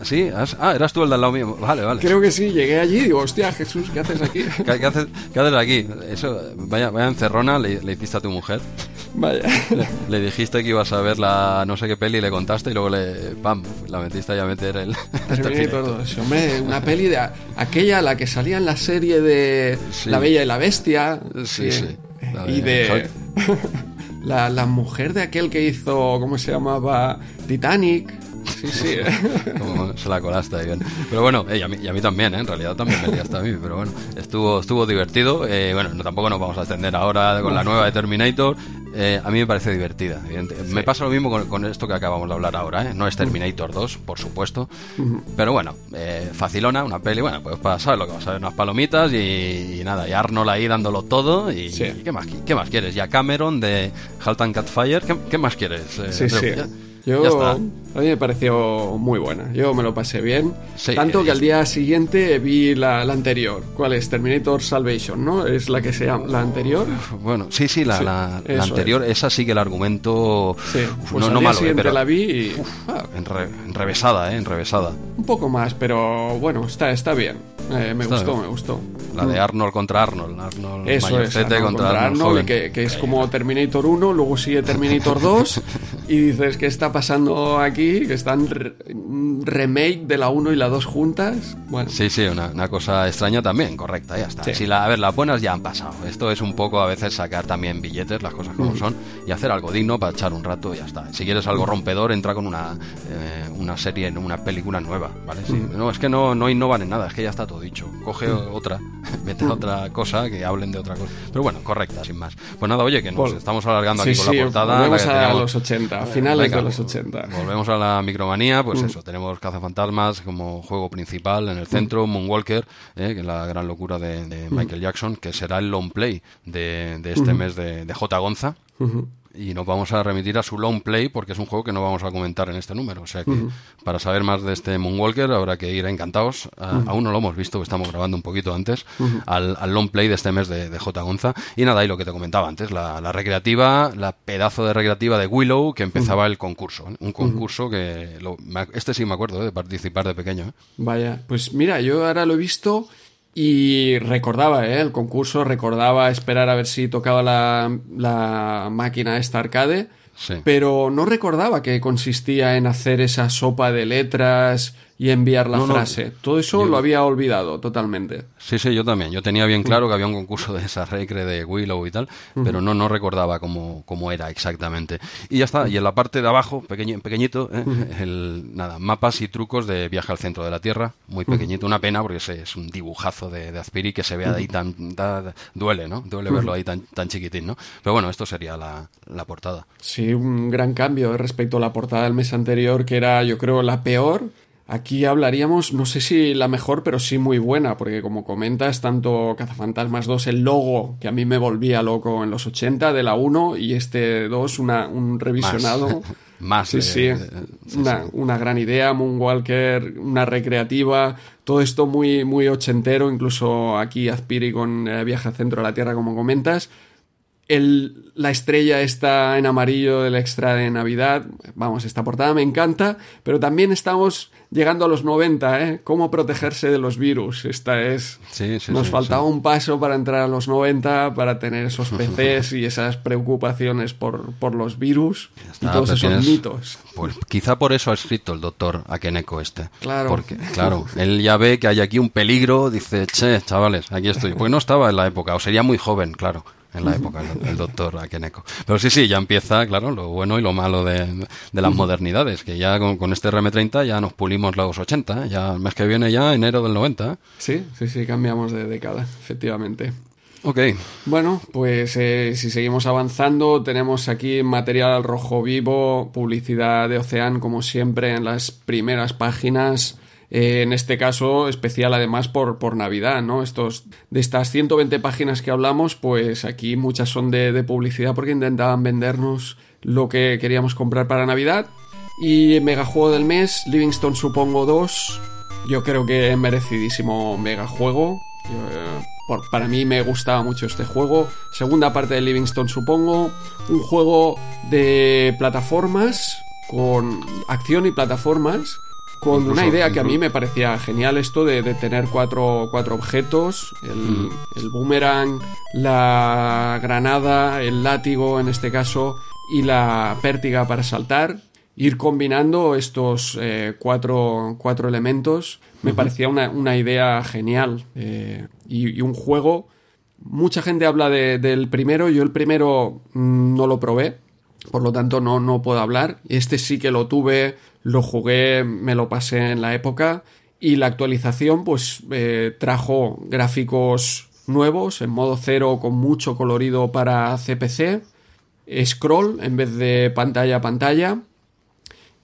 ¿Sí? ¿Has- Ah, eras tú el de al lado mío. Vale, vale. Creo que sí, llegué allí y digo, hostia, Jesús, ¿qué haces aquí? ¿Qué, qué haces, qué haces aquí? Eso, vaya, vaya encerrona le, le hiciste a tu mujer. Vaya. Le, le dijiste que ibas a ver la no sé qué peli y le contaste y luego le pam, la metiste a meter el Terminator 2. Hombre, una peli de a- aquella, la que salía en la serie de Sí. La Bella y la Bestia. Sí, sí. La Y de de. la, la mujer de aquel que hizo, ¿cómo se llamaba? Titanic. Sí, sí. Como se la colaste ahí bien. Pero bueno, eh, y, a mí, y a mí también, ¿eh? en realidad también me liaste a mí, pero bueno, estuvo, estuvo divertido. Eh, bueno, no, tampoco nos vamos a extender ahora con la nueva de Terminator. Eh, a mí me parece divertida. Me pasa lo mismo con, con esto que acabamos de hablar ahora. ¿eh? No es Terminator 2, por supuesto. Pero bueno, eh, facilona, una peli. Bueno, pues para saber lo que vas a ver, unas palomitas y, y nada. Y Arnold ahí dándolo todo. Y, Sí. y ¿qué, más, qué más quieres? Ya Cameron de Halt and Catfire. ¿Qué, qué más quieres? Eh, Sí, sí. ya- Yo, ya está. a mí me pareció muy buena. Yo me lo pasé bien. Sí, Tanto eh, que al día siguiente vi la, la anterior. ¿Cuál es? Terminator Salvation, ¿no? Es la que se llama la anterior. Bueno, sí, sí, la, Sí, la- anterior, esa sí que el argumento. Sí. uf, Pues no, al no día malo, eh, siguiente pero. la vi y. ah, enre- enrevesada, ¿eh? Enrevesada. un poco más, pero bueno, está, está bien. Eh, me gustó, bien. me gustó. La de Arnold contra Arnold. Arnold Mm. Eso es, Arnold contra, contra Arnold, Arnold, que, que es como Terminator 1, luego sigue Terminator 2 y dices, ¿qué está pasando aquí? Que están re- remake de la 1 y la 2 juntas. Bueno, Sí, sí, una, una cosa extraña también, correcta, ya está. Sí. Si la, a ver, las buenas ya han pasado. Esto es un poco a veces sacar también billetes, las cosas Mm. como son, y hacer algo digno para echar un rato y ya está. Si quieres algo rompedor, entra con una, eh, una serie, una película nueva, ¿vale? Sí, Mm. No, es que no, no innovan en nada, es que ya está todo dicho. Coge otra, vete a otra cosa, que hablen de otra cosa. Pero bueno, correcta, sin más. Pues nada, oye, que nos Vol- estamos alargando sí, aquí con sí, la portada. volvemos la a teníamos- los 80, a finales Venga, de los 80. Volvemos a la micromanía, Mm. pues eso, tenemos Cazafantasmas como juego principal en el centro, Moonwalker, eh, que es la gran locura de, de Mm. Michael Jackson, que será el long play de, de este mes de, de J. Gonza. Y nos vamos a remitir a su long play porque es un juego que no vamos a comentar en este número. O sea que para saber más de este Moonwalker habrá que ir a encantados. Aún no lo hemos visto, estamos grabando un poquito antes, al, al long play de este mes de, de J. Gonza. Y nada, y lo que te comentaba antes, la, la recreativa, la pedazo de recreativa de Willow que empezaba el concurso. ¿eh? Un concurso que, lo- este sí me acuerdo ¿eh? de participar de pequeño. ¿eh? Vaya, pues mira, yo ahora lo he visto y recordaba ¿eh? el concurso, recordaba esperar a ver si tocaba la, la máquina esta arcade, Sí. pero no recordaba que consistía en hacer esa sopa de letras y enviar la frase. Todo eso lo había olvidado totalmente. Sí, sí, yo también. Yo tenía bien claro que había un concurso de esa recre de Willow y tal, pero no, no recordaba cómo, cómo, era exactamente. Y ya está. Y en la parte de abajo, pequeño, pequeñito, ¿eh? el, nada, mapas y trucos de viaje al centro de la Tierra. Muy pequeñito. Una pena porque es, un dibujazo de, de Azpiri que se vea de ahí tan... duele, ¿no? Duele verlo ahí tan, tan chiquitín, ¿no? Pero bueno, esto sería la, la portada. Sí, un gran cambio respecto a la portada del mes anterior, que era, yo creo, la peor Aquí hablaríamos, no sé si la mejor, pero sí muy buena, porque como comentas, tanto Cazafantasmas 2, el logo, que a mí me volvía loco en los 80 de la 1, y este 2, una, un revisionado. Más. sí, sí. una, una, gran idea, Moonwalker, una recreativa, todo esto muy, muy ochentero, incluso aquí Azpiri con eh, Viaje al Centro de la Tierra, como comentas la estrella está en amarillo del extra de Navidad. Vamos, esta portada me encanta, pero también estamos llegando a los 90, ¿eh? ¿Cómo protegerse de los virus? Esta es... Sí, sí, Nos faltaba un paso para entrar a los 90, para tener esos PCs y esas preocupaciones por, por los virus y todos esos mitos. Pues quizá por eso ha escrito el doctor Akeneko este. Claro. Porque, claro, él ya ve que hay aquí un peligro, dice, che, chavales, aquí estoy. Pues no estaba en la época, o sería muy joven, claro en la época, el, doctor Akeneko. Pero sí, sí, ya empieza, claro, lo bueno y lo malo de, las modernidades, que ya con, este RM30 ya nos pulimos los 80, ¿eh? ya el mes que viene ya enero del 90. ¿eh? Sí, sí, sí, cambiamos de década, efectivamente. Ok. Bueno, pues eh, si seguimos avanzando, tenemos aquí material rojo vivo, publicidad de Ocean, como siempre, en las primeras páginas. Eh, en este caso especial además por, por Navidad, ¿no? Estos, de estas 120 páginas que hablamos, pues aquí muchas son de, publicidad porque intentaban vendernos lo que queríamos comprar para Navidad. Y megajuego del mes, Livingston supongo 2. Yo creo que merecidísimo megajuego. Eh, para mí me gustaba mucho este juego. Segunda parte de Livingston supongo. Un juego de plataformas con acción y plataformas con una idea que a mí me parecía genial esto de, tener cuatro, cuatro objetos, el, boomerang, la granada, el látigo en este caso y la pértiga para saltar. Ir combinando estos eh, cuatro, cuatro, elementos me parecía una, idea genial eh, y, un juego... Mucha gente habla del primero, yo el primero mm, no lo probé, por lo tanto no, no puedo hablar. Este sí que lo tuve, lo jugué, me lo pasé en la época y la actualización pues eh, trajo gráficos nuevos en modo cero con mucho colorido para CPC, scroll en vez de pantalla a pantalla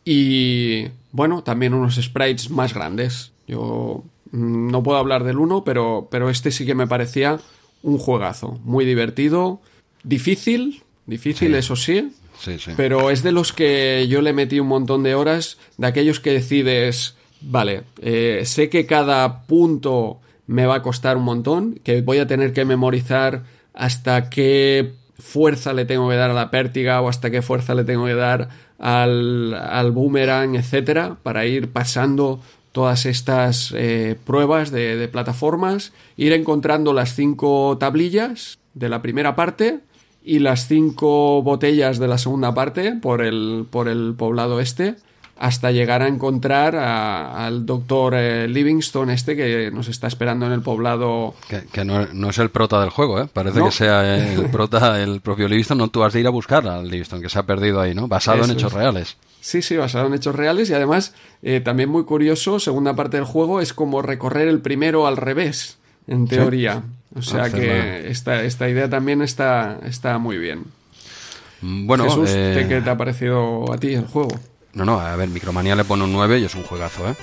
y bueno, también unos sprites más grandes. Yo mm, no puedo hablar del uno, pero, pero este sí que me parecía un juegazo, muy divertido, difícil, difícil eso sí, pero es de los que yo le metí un montón de horas, de aquellos que decides, vale, eh, sé que cada punto me va a costar un montón, que voy a tener que memorizar hasta qué fuerza le tengo que dar a la pértiga o hasta qué fuerza le tengo que dar al, al boomerang, etcétera, para ir pasando todas estas eh, pruebas de, de plataformas, ir encontrando las cinco tablillas de la primera parte y las cinco botellas de la segunda parte por el, por el poblado este hasta llegar a encontrar al doctor eh, Livingstone este que nos está esperando en el poblado. Que, no, es el prota del juego, ¿eh? Parece que sea el prota el propio Livingstone. No, tú has de ir a buscar al Livingstone, que se ha perdido ahí, ¿no? Basado en hechos reales. Sí, sí, basado en hechos reales y además eh, también muy curioso, segunda parte del juego, es como recorrer el primero al revés, en teoría. O sea que esta, esta idea también está, está muy bien. Mm, bueno, Jesús, eh, ¿qué te ha parecido a ti el juego? No, no, a ver, Micromanía le pone un 9 y es un juegazo, ¿eh?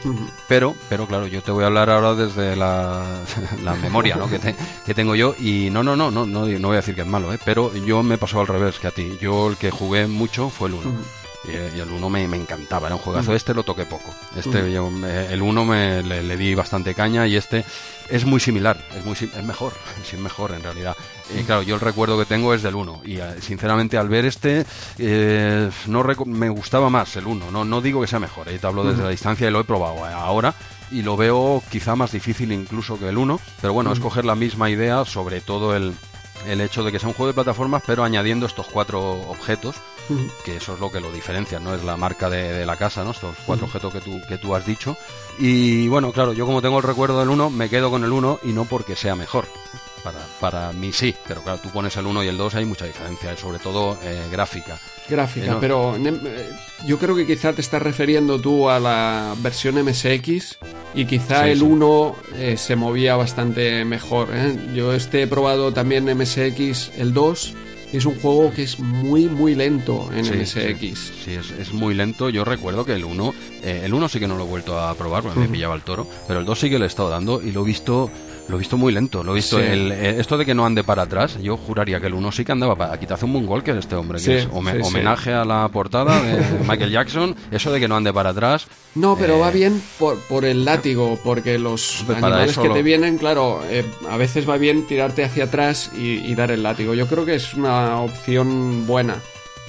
Pero, pero claro, yo te voy a hablar ahora desde la, la memoria, ¿no? Que, que, tengo yo y no, no, no, no, no, no voy a decir que es malo, ¿eh? Pero yo me pasó al revés que a ti. Yo el que jugué mucho fue el 1. Y, el 1 me, me, encantaba, era un juegazo. Este lo toqué poco. Este, el 1 me le, di bastante caña y este es muy similar, es, muy, es mejor, es mejor en realidad. Y claro, yo el recuerdo que tengo es del 1 y eh, sinceramente al ver este eh, no me gustaba más el 1, no, no digo que sea mejor, ahí te hablo desde la distancia y lo he probado ahora. Y lo veo quizá más difícil incluso que el 1, pero bueno, es coger la misma idea sobre todo el, el hecho de que sea un juego de plataformas pero añadiendo estos cuatro objetos que eso es lo que lo diferencia, ¿no? Es la marca de, la casa, ¿no? Estos cuatro objetos que tú, que tú has dicho. Y bueno, claro, yo como tengo el recuerdo del 1, me quedo con el 1 y no porque sea mejor. Para, para mí sí, pero claro, tú pones el 1 y el 2 hay mucha diferencia, sobre todo eh, gráfica. Gráfica, eh, pero eh, yo creo que quizá te estás refiriendo tú a la versión MSX y quizá el 1 se movía bastante mejor. Yo este he probado también MSX el 2 es un juego que es muy, muy lento en MSX. Sí, es, es, muy lento. Yo recuerdo que el 1, eh, el 1 sí que no lo he vuelto a probar, porque me pillaba el toro, pero el 2 sí que le he estado dando y lo he visto lo he visto muy lento, lo he visto. El, eh, esto de que no ande para atrás, yo juraría que el 1 sí que andaba para. Aquí te hace un que este hombre, que es homenaje a la portada de Michael Jackson. Eso de que no ande para atrás. No, pero va eh, bien por, por, el látigo, porque los animales que te vienen, claro, eh, a veces va bien tirarte hacia atrás y, dar el látigo. Yo creo que es una opción buena.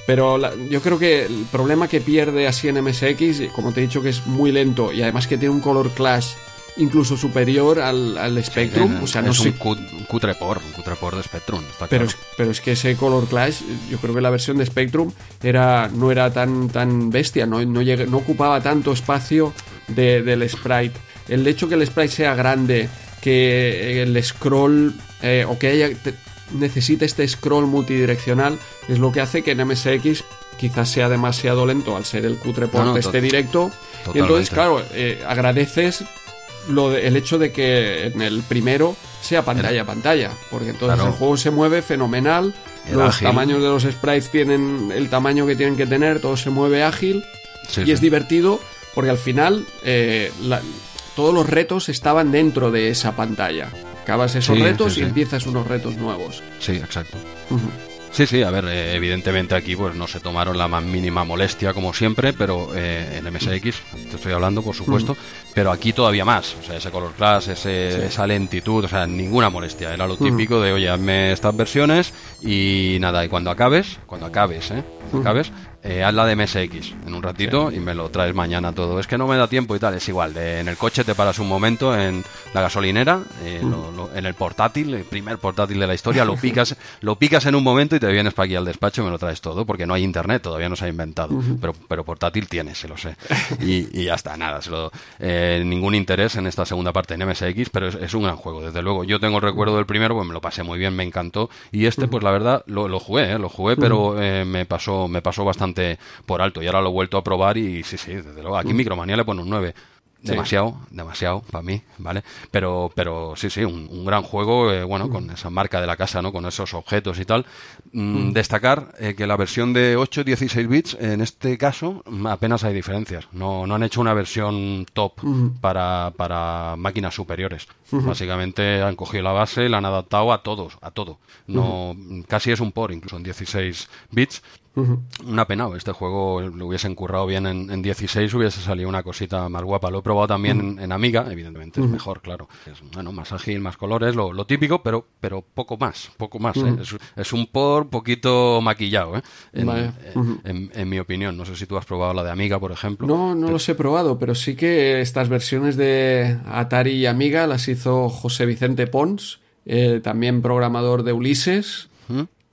Pero yo creo que el problema que pierde así en MSX, como te he dicho que es muy lento y además que tiene un color clash incluso superior al, al Spectrum. o sea, no es un, cutre por, un cutre por de Spectrum. pero, es, pero es que ese Color Clash, yo creo que la versión de Spectrum era, no era tan, tan bestia, no, no, no ocupaba tanto espacio del sprite. El hecho que el sprite sea grande, que el scroll eh, o que haya, necesite este scroll multidireccional es lo que hace que en MSX quizás sea demasiado lento al ser el cutre por de este directo. Y entonces, claro, eh, agradeces lo el hecho de que en el primero sea pantalla a pantalla, porque entonces el juego se mueve fenomenal, los tamaños de los sprites tienen el tamaño que tienen que tener, todo se mueve ágil y es divertido porque al final eh, todos los retos estaban dentro de esa pantalla. Acabas esos retos y empiezas unos retos nuevos. Sí, exacto. Sí, sí, a ver, eh, evidentemente aquí pues no se tomaron la más mínima molestia como siempre, pero eh, en MSX, te estoy hablando por supuesto, pero aquí todavía más, o sea, ese color class, ese, esa lentitud, o sea, ninguna molestia, era lo típico de, oye, hazme estas versiones y nada, y cuando acabes, cuando acabes, ¿eh? Cuando acabes, eh, haz la de MSX en un ratito y me lo traes mañana todo. Es que no me da tiempo y tal, es igual. en el coche te paras un momento en la gasolinera, eh, mm. en el portátil, el primer portátil de la historia, lo picas, lo picas en un momento y te vienes para aquí al despacho y me lo traes todo, porque no hay internet, todavía no se ha inventado. pero, pero portátil tienes, se lo sé. Y, ya está, nada, se lo, eh, ningún interés en esta segunda parte en MSX, pero es, un gran juego, desde luego. Yo tengo el recuerdo del primero, pues me lo pasé muy bien, me encantó. Y este, pues la verdad, lo, lo jugué, lo jugué, pero me pasó, me pasó bastante por alto. Y ahora lo he vuelto a probar y sí, sí, desde luego. Aquí mm. Micromanía le pone un 9. Demasiado, demasiado para mí, ¿vale? Pero, pero sí, sí, un, gran juego, eh, bueno, con esa marca de la casa, ¿no? Con esos objetos y tal. Mm, mm. Destacar eh, que la versión de 8 16 bits, en este caso, apenas hay diferencias. No, no han hecho una versión top para, para máquinas superiores. Básicamente han cogido la base y la han adaptado a todos, a todo. No, Casi es un por, incluso en 16 bits una pena, este juego lo hubiesen currado bien en, 16, hubiese salido una cosita más guapa. Lo he probado también en, Amiga, evidentemente es mejor, claro. Es bueno, más ágil, más colores, lo, típico, pero, pero poco más, poco más. ¿eh? es, un por poquito maquillado, ¿eh? en, mi opinión. No sé si tú has probado la de Amiga, por ejemplo. No, no los he probado, pero sí que estas versiones de Atari y Amiga las hizo José Vicente Pons, eh, también programador de Ulises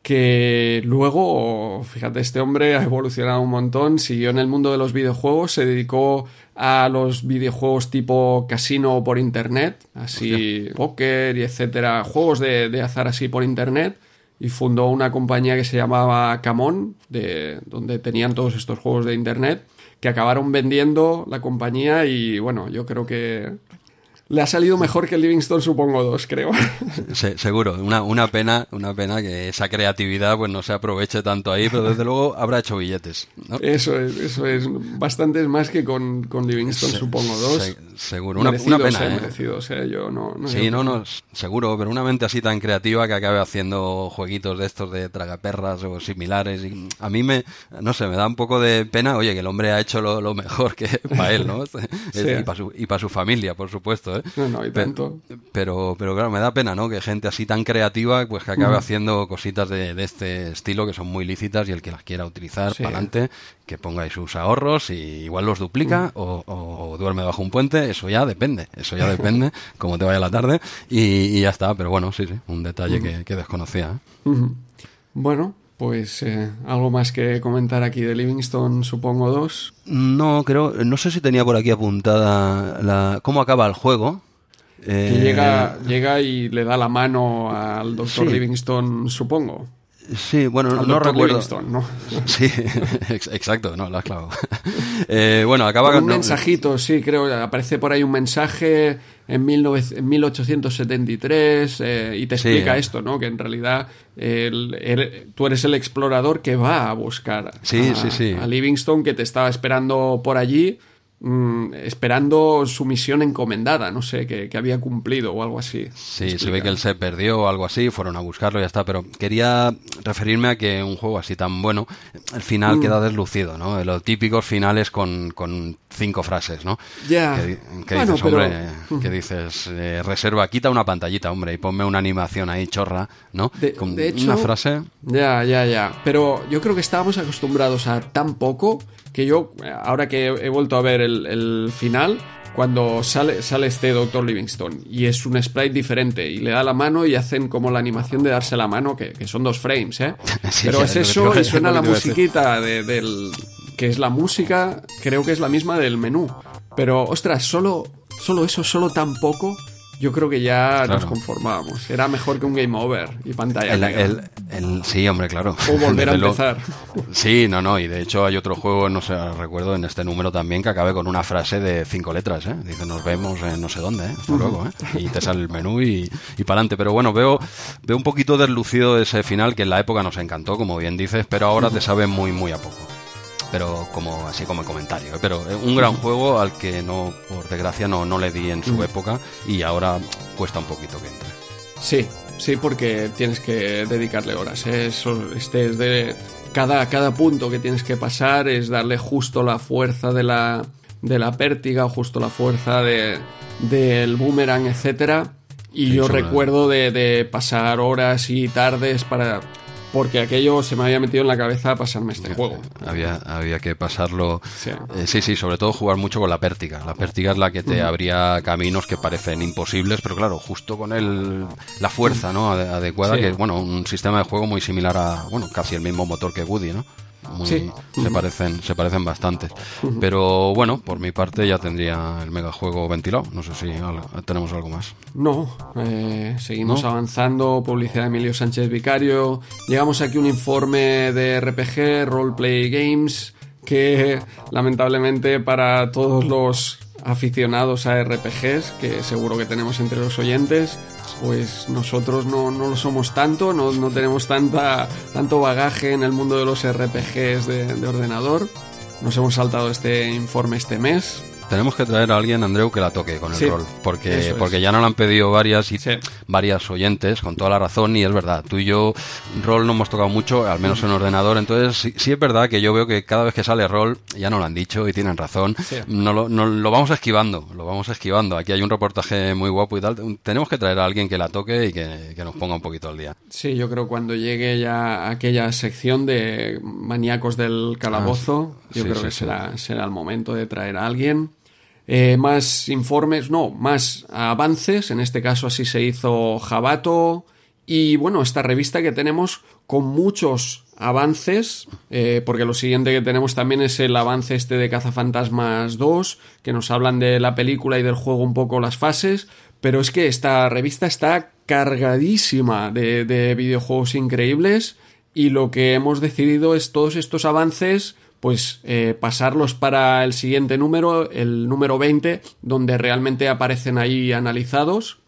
que luego, fíjate, este hombre ha evolucionado un montón, siguió en el mundo de los videojuegos, se dedicó a los videojuegos tipo casino por internet, así póker y etcétera, juegos de, azar así por internet, y fundó una compañía que se llamaba Camon, de, donde tenían todos estos juegos de internet, que acabaron vendiendo la compañía y bueno, yo creo que le ha salido mejor que el Livingston, supongo, dos, creo. seguro, una, una pena, una pena que esa creatividad pues no se aproveche tanto ahí, pero desde luego habrá hecho billetes. Eso es, eso es. Bastantes más que con, con Livingston, supongo, dos. seguro, una, una pena. ¿eh? Merecido, o sea, yo no, no sí, no, no, seguro, pero una mente así tan creativa que acabe haciendo jueguitos de estos de tragaperras o similares. Y a mí me, no sé, me da un poco de pena, oye, que el hombre ha hecho lo, lo mejor que para él, ¿no? Y para su, y para su familia, por supuesto, ¿eh? No, no, hay tanto. Pero, pero claro, me da pena, ¿no? Que gente así tan creativa, pues que acabe haciendo cositas de, este estilo que son muy lícitas y el que las quiera utilizar para adelante, que ponga ahí sus ahorros y igual los duplica o, duerme bajo un puente, eso ya depende, eso ya depende, como te vaya la tarde y, ya está. Pero bueno, sí, sí, un detalle que, desconocía. ¿eh? Bueno, Pues eh, algo más que comentar aquí de Livingston, supongo dos. No, creo, no sé si tenía por aquí apuntada la, cómo acaba el juego. que llega, eh, llega y le da la mano al doctor Livingston, supongo. Sí, bueno, no recuerdo. ¿no? Sí, exacto, no, lo has clavado. eh, bueno, acaba con un mensajito, sí, creo. Aparece por ahí un mensaje en, 1873 eh, y te explica esto, ¿no? Que en realidad tú eres el explorador que va a buscar sí, sí, sí. a Livingstone que te estaba esperando por allí Mm, esperando su misión encomendada, no sé, que, había cumplido o algo así. Sí, se ve que él se perdió o algo así, fueron a buscarlo y ya está, pero quería referirme a que un juego así tan bueno, el final mm. queda deslucido, ¿no? Los típicos finales con, con cinco frases, ¿no? Ya. Que, dices, hombre, que dices, eh, reserva, quita una pantallita, hombre, y ponme una animación ahí chorra, ¿no? De, con una frase. Ya, ya, ya. Pero yo creo que estábamos acostumbrados a tan poco que yo, ahora que he vuelto a ver el, final, cuando sale, sale este Doctor Livingstone y es un sprite diferente y le da la mano y hacen como la animación de darse la mano, que, son dos frames, ¿eh? Pero es eso y suena la musiquita de, del... que es la música, creo que es la misma del menú. Pero, ostras, solo, solo eso, solo tan poco yo creo que ya nos conformábamos. Era mejor que un game over y pantalla. El, sí, hombre, claro. O volver a empezar. sí, no, no. Y de hecho hay otro juego, no sé, recuerdo en este número también, que acabe con una frase de cinco letras. ¿eh? Dice, nos vemos en no sé dónde, ¿eh? hasta luego. ¿eh? Y te sale el menú y, y para adelante. Pero bueno, veo, veo un poquito deslucido ese final que en la época nos encantó, como bien dices, pero ahora te sabe muy, muy a poco pero como así como comentario. ¿eh? Pero eh, un gran juego al que no, por desgracia, no, no le di en su época y ahora cuesta un poquito que entre. Sí, sí, porque tienes que dedicarle horas. ¿eh? Eso, este es de cada, cada punto que tienes que pasar es darle justo la fuerza de la, de la pértiga o justo la fuerza de, del boomerang, etcétera. Y yo recuerdo de, de pasar horas y tardes para porque aquello se me había metido en la cabeza pasarme este juego. Había, había que pasarlo. Eh, sí. sí, sobre todo jugar mucho con la pértiga. La pértiga es la que te abría caminos que parecen imposibles, pero claro, justo con el, la fuerza ¿no? adecuada, que es bueno, un sistema de juego muy similar a, bueno, casi el mismo motor que Woody, ¿no? Sí. se parecen se parecen bastante. Pero bueno por mi parte ya tendría el megajuego ventilado. No sé si tenemos algo más. No eh, seguimos avanzando. Publicidad de Emilio Sánchez Vicario. Llegamos aquí un informe de RPG Roleplay Games que lamentablemente para todos los aficionados a RPGs que seguro que tenemos entre los oyentes pues nosotros no, lo somos tanto, no, tenemos tanta, tanto bagaje en el mundo de los RPGs de ordenador. Nos hemos saltado este informe este mes, tenemos que traer a alguien, Andreu, que la toque con el rol. Porque, porque ya nos lo han pedido varias y varias oyentes, con toda la razón, y es verdad. Tú y yo, rol no hemos tocado mucho, al menos en ordenador. Entonces, sí, es verdad que yo veo que cada vez que sale rol, ya no lo han dicho y tienen razón, no lo, lo vamos esquivando, lo vamos esquivando. Aquí hay un reportaje muy guapo y tal. Tenemos que traer a alguien que la toque y que, nos ponga un poquito al día. Sí, yo creo cuando llegue ya aquella sección de maníacos del calabozo, ah, yo creo que será, será el momento de traer a alguien. Eh, más informes, no, más avances, en este caso así se hizo Jabato, y bueno, esta revista que tenemos con muchos avances, eh, porque lo siguiente que tenemos también es el avance este de Cazafantasmas 2, que nos hablan de la película y del juego un poco las fases, pero es que esta revista está cargadísima de, de videojuegos increíbles y lo que hemos decidido es todos estos avances pues eh, pasarlos para el siguiente número, el número 20, donde realmente aparecen ahí analizados.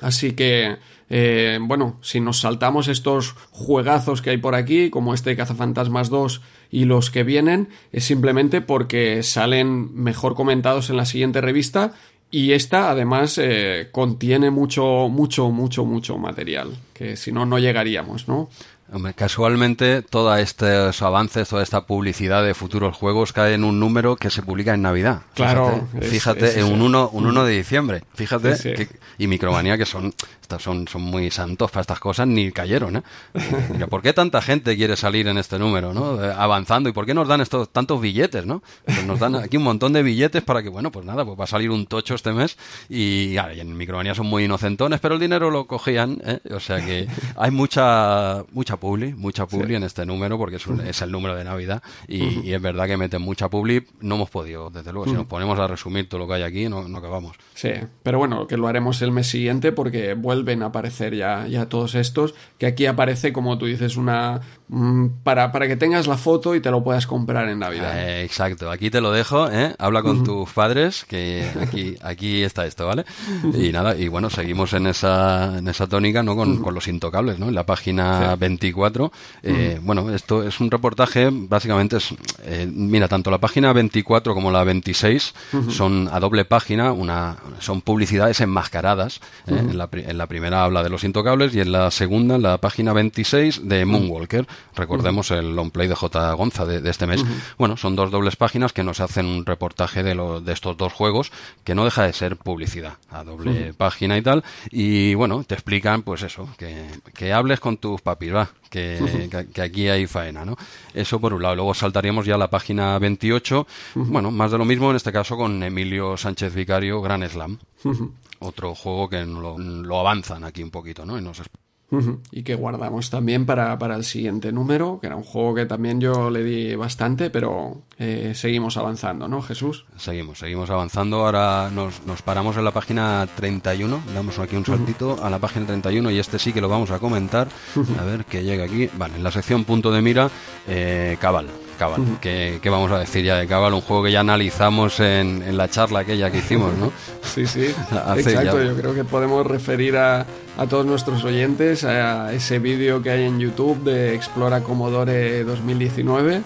Así que, eh, bueno, si nos saltamos estos juegazos que hay por aquí, como este Cazafantasmas 2 y los que vienen, es simplemente porque salen mejor comentados en la siguiente revista y esta además eh, contiene mucho, mucho, mucho, mucho material, que si no, no llegaríamos, ¿no? Casualmente, todos estos avances, toda esta publicidad de futuros juegos cae en un número que se publica en Navidad. Claro. Fíjate, en un 1, un 1 de diciembre. Fíjate. y Micromanía, que son, son, son muy santos para estas cosas, ni cayeron. ¿eh? Mira, ¿por qué tanta gente quiere salir en este número? ¿no? Eh, avanzando. ¿Y por qué nos dan estos tantos billetes? ¿no? Pues nos dan aquí un montón de billetes para que, bueno, pues nada, pues va a salir un tocho este mes. Y, en Micromanía son muy inocentones, pero el dinero lo cogían. ¿eh? O sea que hay mucha, mucha publi, mucha publi en este número porque es, es, el número de Navidad y, es verdad que meten mucha publi. No hemos podido, desde luego, si nos ponemos a resumir todo lo que hay aquí, no, no acabamos. Sí, pero bueno, que lo haremos el mes siguiente porque vuelven a aparecer ya, ya todos estos, que aquí aparece, como tú dices, una mm, para, para que tengas la foto y te lo puedas comprar en Navidad. Eh, exacto, aquí te lo dejo, ¿eh? habla con tus padres, que aquí, aquí está esto, ¿vale? Y nada, y bueno, seguimos en esa, en esa tónica, ¿no? Con, con los intocables, ¿no? En la página 24. Eh, bueno, esto es un reportaje, básicamente es, eh, mira, tanto la página 24 como la 26 son a doble página, una, son publicidades enmascaradas. ¿eh? en, la, en, la, primera habla de los intocables y en la segunda, en la página 26, de Moonwalker. Recordemos el long play de J. Gonza de, este mes. Bueno, son dos dobles páginas que nos hacen un reportaje de, lo, de estos dos juegos que no deja de ser publicidad a doble página y tal. Y bueno, te explican, pues eso, que, que hables con tus papis, va, que, que, aquí hay faena, ¿no? Eso por un lado. Luego saltaríamos ya a la página 28, bueno, más de lo mismo en este caso con Emilio Sánchez Vicario, Gran Slam. Otro juego que lo, lo, avanzan aquí un poquito, ¿no? Y nos y que guardamos también para, para, el siguiente número, que era un juego que también yo le di bastante, pero eh, seguimos avanzando, ¿no, Jesús? Seguimos, seguimos avanzando. Ahora nos, nos paramos en la página 31, damos aquí un saltito a la página 31 y este sí que lo vamos a comentar. A ver que llega aquí. Vale, en la sección punto de mira, eh, Cabal. Cabal. ¿Qué, vamos a decir ya de Cabal? Un juego que ya analizamos en, en la charla aquella que hicimos, ¿no? Sí, sí. Exacto, yo creo que podemos referir a, a todos nuestros oyentes a ese vídeo que hay en YouTube de Explora Commodore 2019.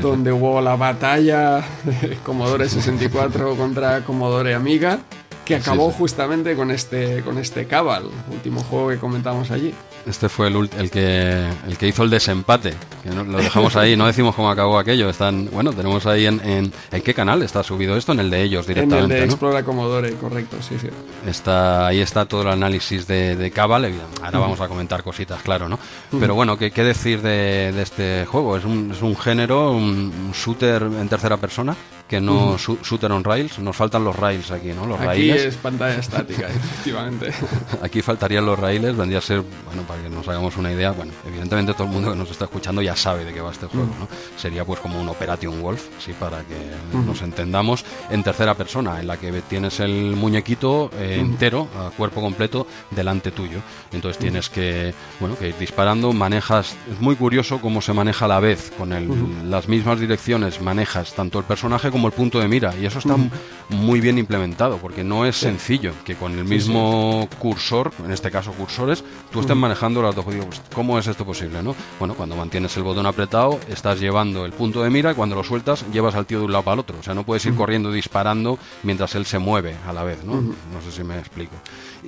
donde hubo la batalla de Commodore 64 contra Commodore Amiga, que acabó justamente con este, con este Cabal, último juego que comentamos allí. Este fue el, el, que, el que hizo el desempate. Que lo dejamos ahí, no decimos cómo acabó aquello. Están, bueno, tenemos ahí en, en, en, qué canal está subido esto, en el de ellos directamente. En el de Explora Commodore, correcto, sí, sí. Está, ahí está todo el análisis de, de Cabal. Ahora vamos a comentar cositas, claro, ¿no? Pero bueno, ¿qué, qué decir de, de, este juego? Es un, es un género, un, shooter en tercera persona que no shooter on rails. Nos faltan los rails aquí, ¿no? Los aquí es pantalla estática, efectivamente. aquí faltarían los rails, vendría a ser, bueno, para que nos hagamos una idea, bueno, evidentemente todo el mundo que nos está escuchando ya sabe de qué va este juego, ¿no? Sería pues como un Operation Wolf, sí, para que nos entendamos, en tercera persona, en la que tienes el muñequito eh, entero, a cuerpo completo, delante tuyo. Entonces tienes que, bueno, que ir disparando, manejas, es muy curioso cómo se maneja a la vez, con el, las mismas direcciones, manejas tanto el personaje como el punto de mira, y eso está muy bien implementado, porque no es sencillo que con el mismo cursor, en este caso cursores, tú estés manejando las dos. Pues, ¿Cómo es esto posible? ¿no? Bueno, cuando mantienes el botón apretado, estás llevando el punto de mira y cuando lo sueltas, llevas al tío de un lado para el otro. O sea, no puedes ir corriendo disparando mientras él se mueve a la vez, ¿no? No sé si me explico.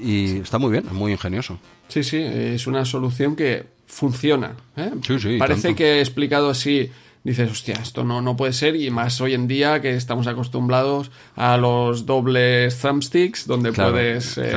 Y está muy bien, es muy ingenioso. Sí, sí, es una solución que funciona. ¿eh? Sí, sí, Parece que he explicado así dices, hostia, esto no, no puede ser, y más hoy en día que estamos acostumbrados a los dobles thumbsticks, donde puedes eh,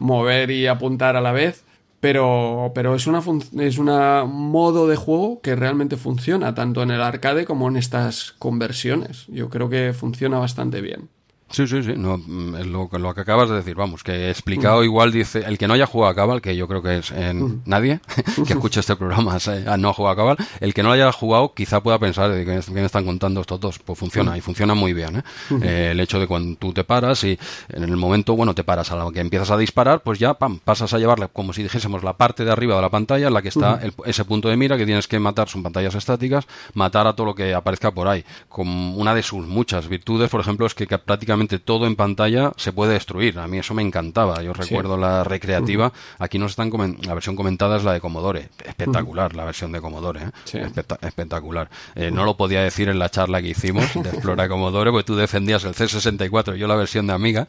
mover y apuntar a la vez. Pero, pero es una es una modo de juego que realmente funciona, tanto en el arcade como en estas conversiones. Yo creo que funciona bastante bien. Sí, sí, sí, no, mm, lo, lo que acabas de decir, vamos, que he explicado igual, dice, el que no haya jugado a Cabal, que yo creo que es en nadie que escuche este programa no ha jugado a Cabal, el que no haya jugado quizá pueda pensar de que, me están contando estos dos, pues funciona, y funciona muy bien, ¿eh? ¿eh? el hecho de cuando tú te paras y en el momento, bueno, te paras a lo que empiezas a disparar, pues ya, pam, pasas a llevarle, como si dijésemos, la parte de arriba de la pantalla en la que está ese punto de mira que tienes que matar, son pantallas estáticas, matar a todo lo que aparezca por ahí, con una de sus muchas virtudes, por ejemplo, es que prácticamente todo en pantalla se puede destruir. A mí eso me encantaba. Yo recuerdo la recreativa. Aquí nos están la versión comentada es la de Commodore. Espectacular la versión de Commodore. ¿eh? espectacular. Eh, no lo podía decir en la charla que hicimos de Explora Commodore, porque tú defendías el C64 y yo la versión de Amiga,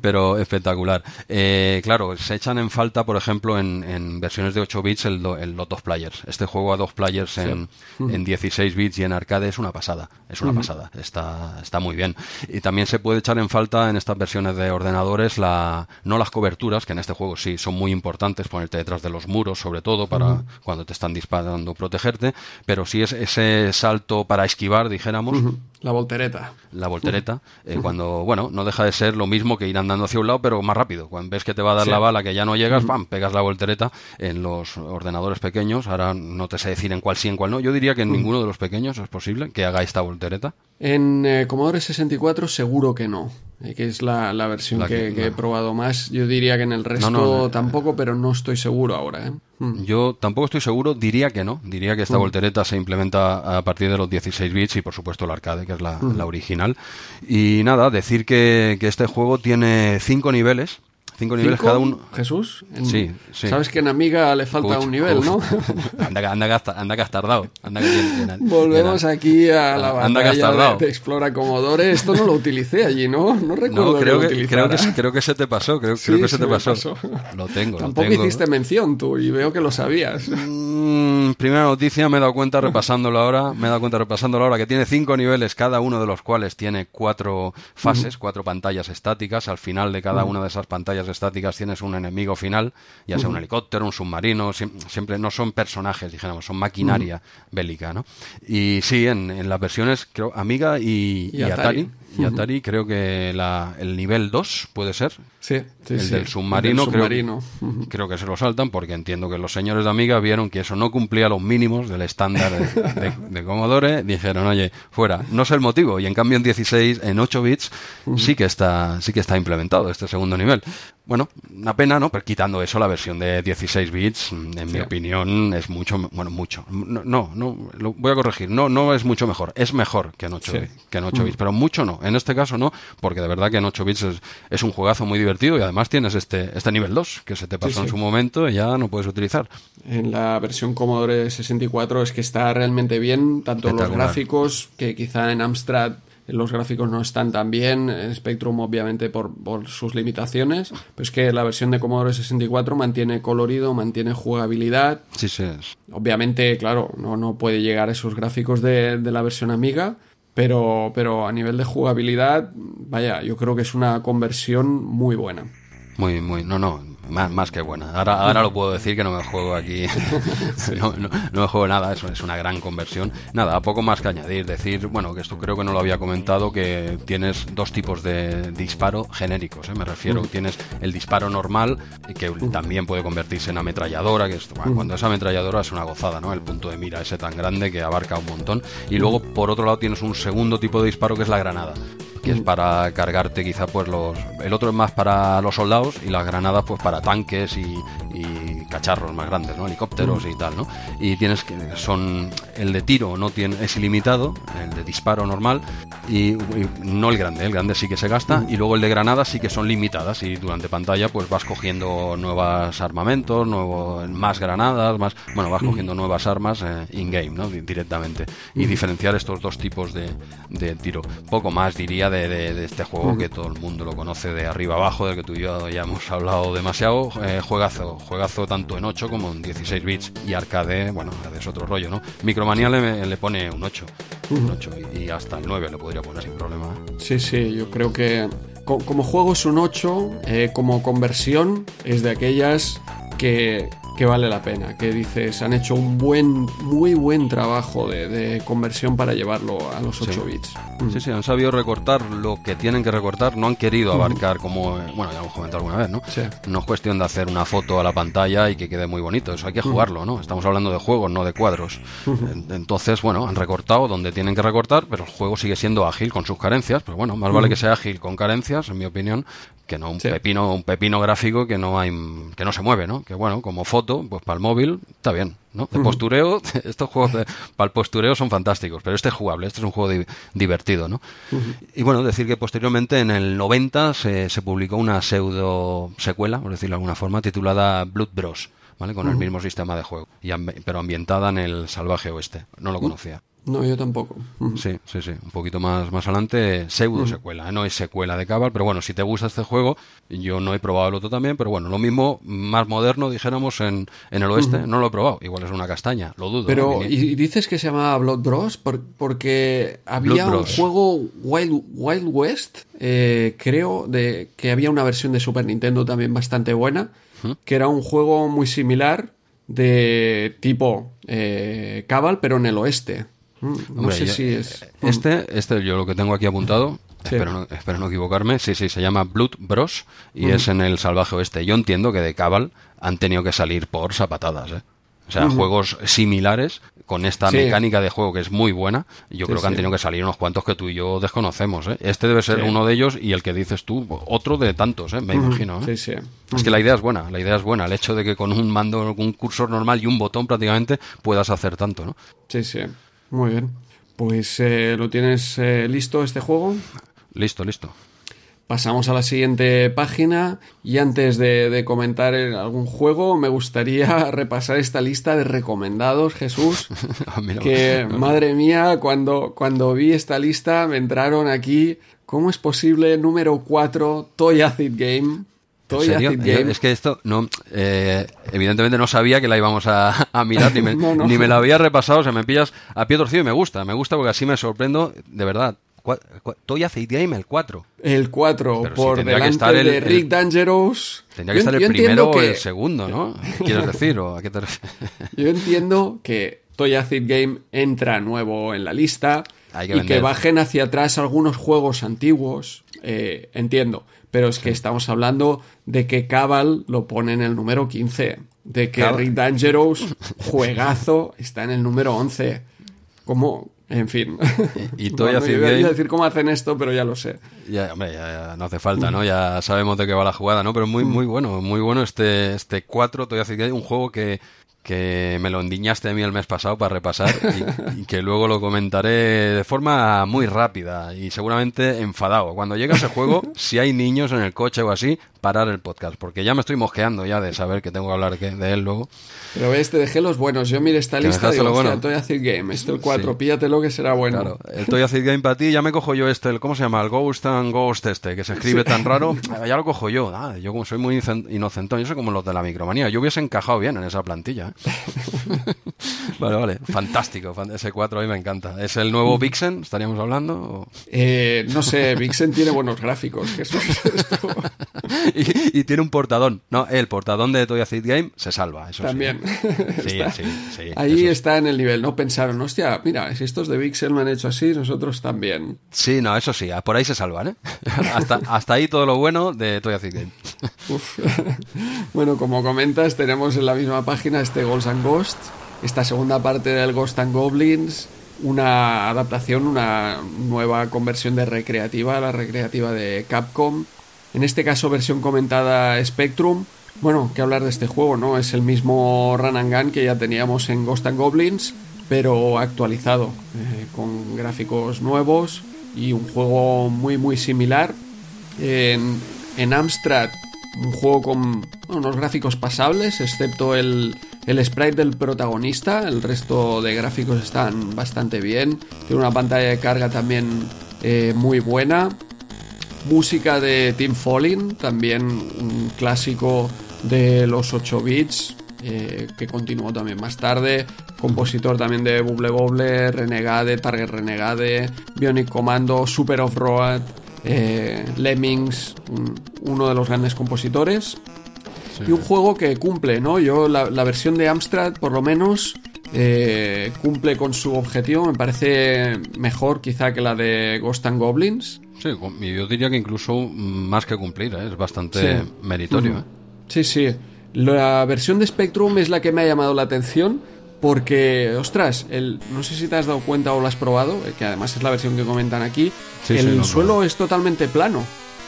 pero espectacular. Eh, claro, se echan en falta, por ejemplo, en, versiones de 8 bits el, el dos players. Este juego a dos players en, en 16 bits y en arcade es una pasada. Es una pasada. Está, está muy bien. Y también se puede echar en falta en estas versiones de ordenadores la, no las coberturas, que en este juego sí son muy importantes, ponerte detrás de los muros, sobre todo para cuando te están disparando protegerte, pero sí es ese salto para esquivar, dijéramos, La voltereta. La voltereta, eh, cuando, bueno, no deja de ser lo mismo que ir andando hacia un lado, pero más rápido. Cuando ves que te va a dar la bala, que ya no llegas, ¡pam! pegas la voltereta en los ordenadores pequeños. Ahora no te sé decir en cuál sí, en cuál no. Yo diría que en ninguno de los pequeños es posible que haga esta voltereta. En eh, Commodore 64 seguro que no. Eh, que es la, versión que, he probado más. Yo diría que en el resto tampoco, pero no estoy seguro ahora. ¿eh? Mm. Yo tampoco estoy seguro, diría que no. Diría que esta mm. voltereta se implementa a partir de los 16 bits y por supuesto el arcade, que es la, mm. original. Y nada, decir que, que este juego tiene cinco niveles Cinco niveles cada uno. Jesús. Sí, sí. Sabes que en Amiga le falta un nivel, ¿no? anda, anda, anda que has tardado. Volvemos aquí a la batalla de, Explora Commodore. Esto no lo utilicé allí, ¿no? No recuerdo creo que, creo que, creo que se te pasó. Creo, creo que se, te pasó. Lo tengo. Tampoco hiciste mención tú y veo que lo sabías. Mm, primera noticia, me he dado cuenta repasándolo ahora. Me he dado cuenta repasándolo ahora que tiene cinco niveles, cada uno de los cuales tiene cuatro fases, cuatro pantallas estáticas. Al final de cada una de esas pantallas estáticas tienes un enemigo final, ya sea un helicóptero, un submarino, siempre no son personajes, dijéramos, son maquinaria bélica, ¿no? Y sí, en, las versiones, creo, Amiga y, Atari y Atari creo que la, el nivel 2 puede ser. Sí, sí el del submarino, Creo, que se lo saltan porque entiendo que los señores de Amiga vieron que eso no cumplía los mínimos del estándar de, de, Commodore. Dijeron, oye, fuera. No sé el motivo. Y en cambio en 16, en 8 bits, sí que está, sí que está implementado este segundo nivel. Bueno, una pena, ¿no? Pero quitando eso, la versión de 16 bits, en mi opinión, es mucho, bueno, mucho. No, no, lo voy a corregir. No, no es mucho mejor. Es mejor que en 8, que en 8 bits, pero mucho no. En este caso no, porque de verdad que en 8 bits es, un juegazo muy divertido y además tienes este, este nivel 2 que se te pasó en su momento y ya no puedes utilizar. En la versión Commodore 64 es que está realmente bien, tanto los gráficos, que quizá en Amstrad los gráficos no están tan bien, Spectrum obviamente por, por, sus limitaciones, pero es que la versión de Commodore 64 mantiene colorido, mantiene jugabilidad. Sí, sí. Obviamente, claro, no, no puede llegar a esos gráficos de, de la versión Amiga, pero, pero a nivel de jugabilidad, vaya, yo creo que es una conversión muy buena. Muy, muy, no, no, más, más que buena. Ahora, ahora lo puedo decir que no me juego aquí, no, no, me juego nada, eso es una gran conversión. Nada, poco más que añadir. Decir, bueno, que esto creo que no lo había comentado, que tienes dos tipos de disparo genéricos, ¿eh? me refiero. Tienes el disparo normal, que también puede convertirse en ametralladora, que esto, cuando es ametralladora es una gozada, ¿no? El punto de mira ese tan grande que abarca un montón. Y luego, por otro lado, tienes un segundo tipo de disparo que es la granada que es para cargarte quizá pues los el otro es más para los soldados y las granadas pues para tanques y, cacharros más grandes, ¿no? Helicópteros y tal, ¿no? Y tienes que son el de tiro no tiene es ilimitado, el de disparo normal y, no el grande, el grande sí que se gasta y luego el de granadas sí que son limitadas y durante pantalla pues vas cogiendo nuevos armamentos, nuevos más granadas, más bueno, vas cogiendo nuevas armas eh, in game, ¿no? Directamente y diferenciar estos dos tipos de, de tiro. Poco más diría de, este juego que todo el mundo lo conoce de arriba abajo, del que tú y yo ya hemos hablado demasiado. Eh, juegazo, juegazo tanto en 8 como en 16 bits. Y arcade, bueno, es otro rollo, ¿no? Micromanía le, le pone un 8. Un 8 y, hasta el 9 le podría poner sin problema. Sí, sí, yo creo que como juego es un 8, eh, como conversión es de aquellas que, que vale la pena, que dices, han hecho un buen, muy buen trabajo de, conversión para llevarlo a los 8 bits. Mm. Sí, sí, han sabido recortar lo que tienen que recortar, no han querido abarcar como, eh, bueno, ya hemos comentado alguna vez, ¿no? No es cuestión de hacer una foto a la pantalla y que quede muy bonito, eso hay que jugarlo, ¿no? Estamos hablando de juegos, no de cuadros. Entonces, bueno, han recortado donde tienen que recortar, pero el juego sigue siendo ágil con sus carencias, pero bueno, más vale que sea ágil con carencias, en mi opinión, que no un pepino un pepino gráfico que no hay que no se mueve no que bueno como foto pues para el móvil está bien no de postureo estos juegos para el postureo son fantásticos pero este es jugable este es un juego divertido no y bueno decir que posteriormente en el 90 se, se publicó una pseudo secuela por decirlo de alguna forma titulada Blood Bros ¿vale? Con el mismo sistema de juego, y pero ambientada en el salvaje oeste. No lo conocía. No, yo tampoco. Sí, sí, sí. Un poquito más, más adelante, pseudo secuela. ¿eh? No es secuela de Cabal, pero bueno, si te gusta este juego, yo no he probado el otro también, pero bueno, lo mismo, más moderno, dijéramos, en, en el oeste, no lo he probado. Igual es una castaña, lo dudo. Pero, ¿y dices que se llama Blood Bros? porque había un juego Wild, Wild West, eh, creo, de que había una versión de Super Nintendo también bastante buena, que era un juego muy similar de tipo eh, Cabal, pero en el oeste. Mm, no sé si es. Este, este, yo lo que tengo aquí apuntado, espero, no, espero, no, equivocarme, sí, sí, se llama Blood Bros. y es en el salvaje oeste. Yo entiendo que de Cabal han tenido que salir por zapatadas, ¿eh? O sea, juegos similares con esta mecánica de juego que es muy buena. Yo creo que han tenido que salir unos cuantos que tú y yo desconocemos. ¿eh? Este debe ser uno de ellos y el que dices tú, otro de tantos, ¿eh? me imagino. ¿eh? Es que la idea es buena, la idea es buena. El hecho de que con un mando, un cursor normal y un botón prácticamente puedas hacer tanto, ¿no? Sí, sí. Muy bien. Pues, eh, ¿lo tienes eh, listo este juego? Listo, listo. Pasamos a la siguiente página y antes de, comentar algún juego me gustaría repasar esta lista de recomendados, Jesús. Ah, que madre mía, cuando, cuando vi esta lista me entraron aquí, ¿cómo es posible? Número 4, Toy Acid Game. Es que esto, no, eh, evidentemente no sabía que la íbamos a, mirar, ni me, ni me la había repasado, o sea, me pillas a pie torcido y me gusta, me gusta porque así me sorprendo, de verdad. Toy Acid Game, el 4. El 4, por delante de Rick Dangerous. Tendría que estar el primero o el segundo, ¿no? ¿Quieres decir? ¿O a qué te Yo entiendo que Toy Acid Game entra nuevo en la lista y que bajen hacia atrás algunos juegos antiguos. Eh, entiendo. Pero es que estamos hablando de que Cabal lo pone en el número 15. De que Rick Dangerous, juegazo, está en el número 11. ¿Cómo, en fin. Y, todo bueno, yo voy a decir cómo hacen esto, pero ya lo sé. Ya, hombre, ya, no hace falta, ¿no? Ya sabemos de qué va la jugada, ¿no? Pero muy, muy bueno, muy bueno este, este 4, todavía un juego que, que me lo endiñaste a mí el mes pasado para repasar y, que luego lo comentaré de forma muy rápida y seguramente enfadado. Cuando llegue ese juego, si hay niños en el coche o así, parar el podcast, porque ya me estoy mosqueando ya de saber que tengo que hablar de él luego. Pero ves, te dejé los buenos. Yo mire esta lista digo, bueno. Toy Acid Game, este el 4, píllatelo que será bueno. Claro, el Toy Acid Game para ti, ya me cojo yo este, el, ¿cómo se llama? El Ghost and Ghost este, que se escribe tan raro, ya lo cojo yo. Ah, yo como soy muy inocentón, yo soy como los de la micromanía, yo hubiese encajado bien en esa plantilla. ¿eh? vale, vale, fantástico, ese 4 a mí me encanta. ¿Es el nuevo Vixen, estaríamos hablando? Eh, no sé, Vixen tiene buenos gráficos, que y, tiene un portadón. No, el portadón de Toy Acid Game se salva, eso También. Sí, sí, sí, Ahí está en el nivel, ¿no? Pensaron, hostia, mira, si estos de Vixel me han hecho así, nosotros también. Sí, no, eso sí, por ahí se salvan, ¿eh? hasta, hasta ahí todo lo bueno de Toy Acid Game. bueno, como comentas, tenemos en la misma página este Ghosts and Ghosts, esta segunda parte del Ghost and Goblins, una adaptación, una nueva conversión de recreativa, la recreativa de Capcom. En este caso, versión comentada Spectrum bueno, que hablar de este juego, ¿no? Es el mismo Run and Gun que ya teníamos en Ghost and Goblins, pero actualizado, eh, con gráficos nuevos y un juego muy muy similar. En, Amstrad, un juego con unos gráficos pasables, excepto el, el sprite del protagonista, el resto de gráficos están bastante bien. Tiene una pantalla de carga también eh, muy buena. Música de Tim Falling, también un clásico de los 8 bits, eh, que continuó también más tarde. Compositor también de Bubble Bobble, Renegade, Target Renegade, Bionic Commando, Super Off-Road, eh, Lemmings, uno de los grandes compositores. Y un juego que cumple, ¿no? Yo, la, versión de Amstrad, por lo menos, eh, cumple con su objetivo. Me parece mejor quizá que la de Ghost and Goblins. Sí, yo diría que incluso más que cumplir, es bastante meritorio. Sí, sí. La versión de Spectrum es la que me ha llamado la atención porque, ostras, el, no sé si te has dado cuenta o lo has probado, eh, que además es la versión que comentan aquí, el suelo es totalmente plano.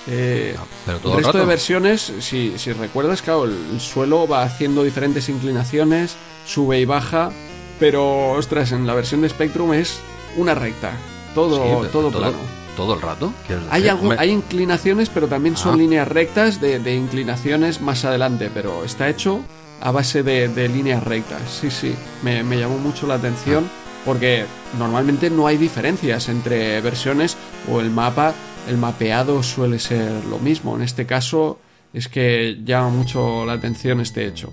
Eh, ah, el resto de versiones, si, si recuerdas, claro, el, suelo va haciendo diferentes inclinaciones, sube y baja, pero, ostras, en la versión de Spectrum es una recta, todo, todo plano todo el rato. Hay, hay inclinaciones, pero también son ah. líneas rectas de, inclinaciones más adelante, pero está hecho a base de, líneas rectas. Sí, sí, me, llamó mucho la atención porque normalmente no hay diferencias entre versiones o el mapa, el mapeado suele ser lo mismo. En este caso es que llama mucho la atención este hecho.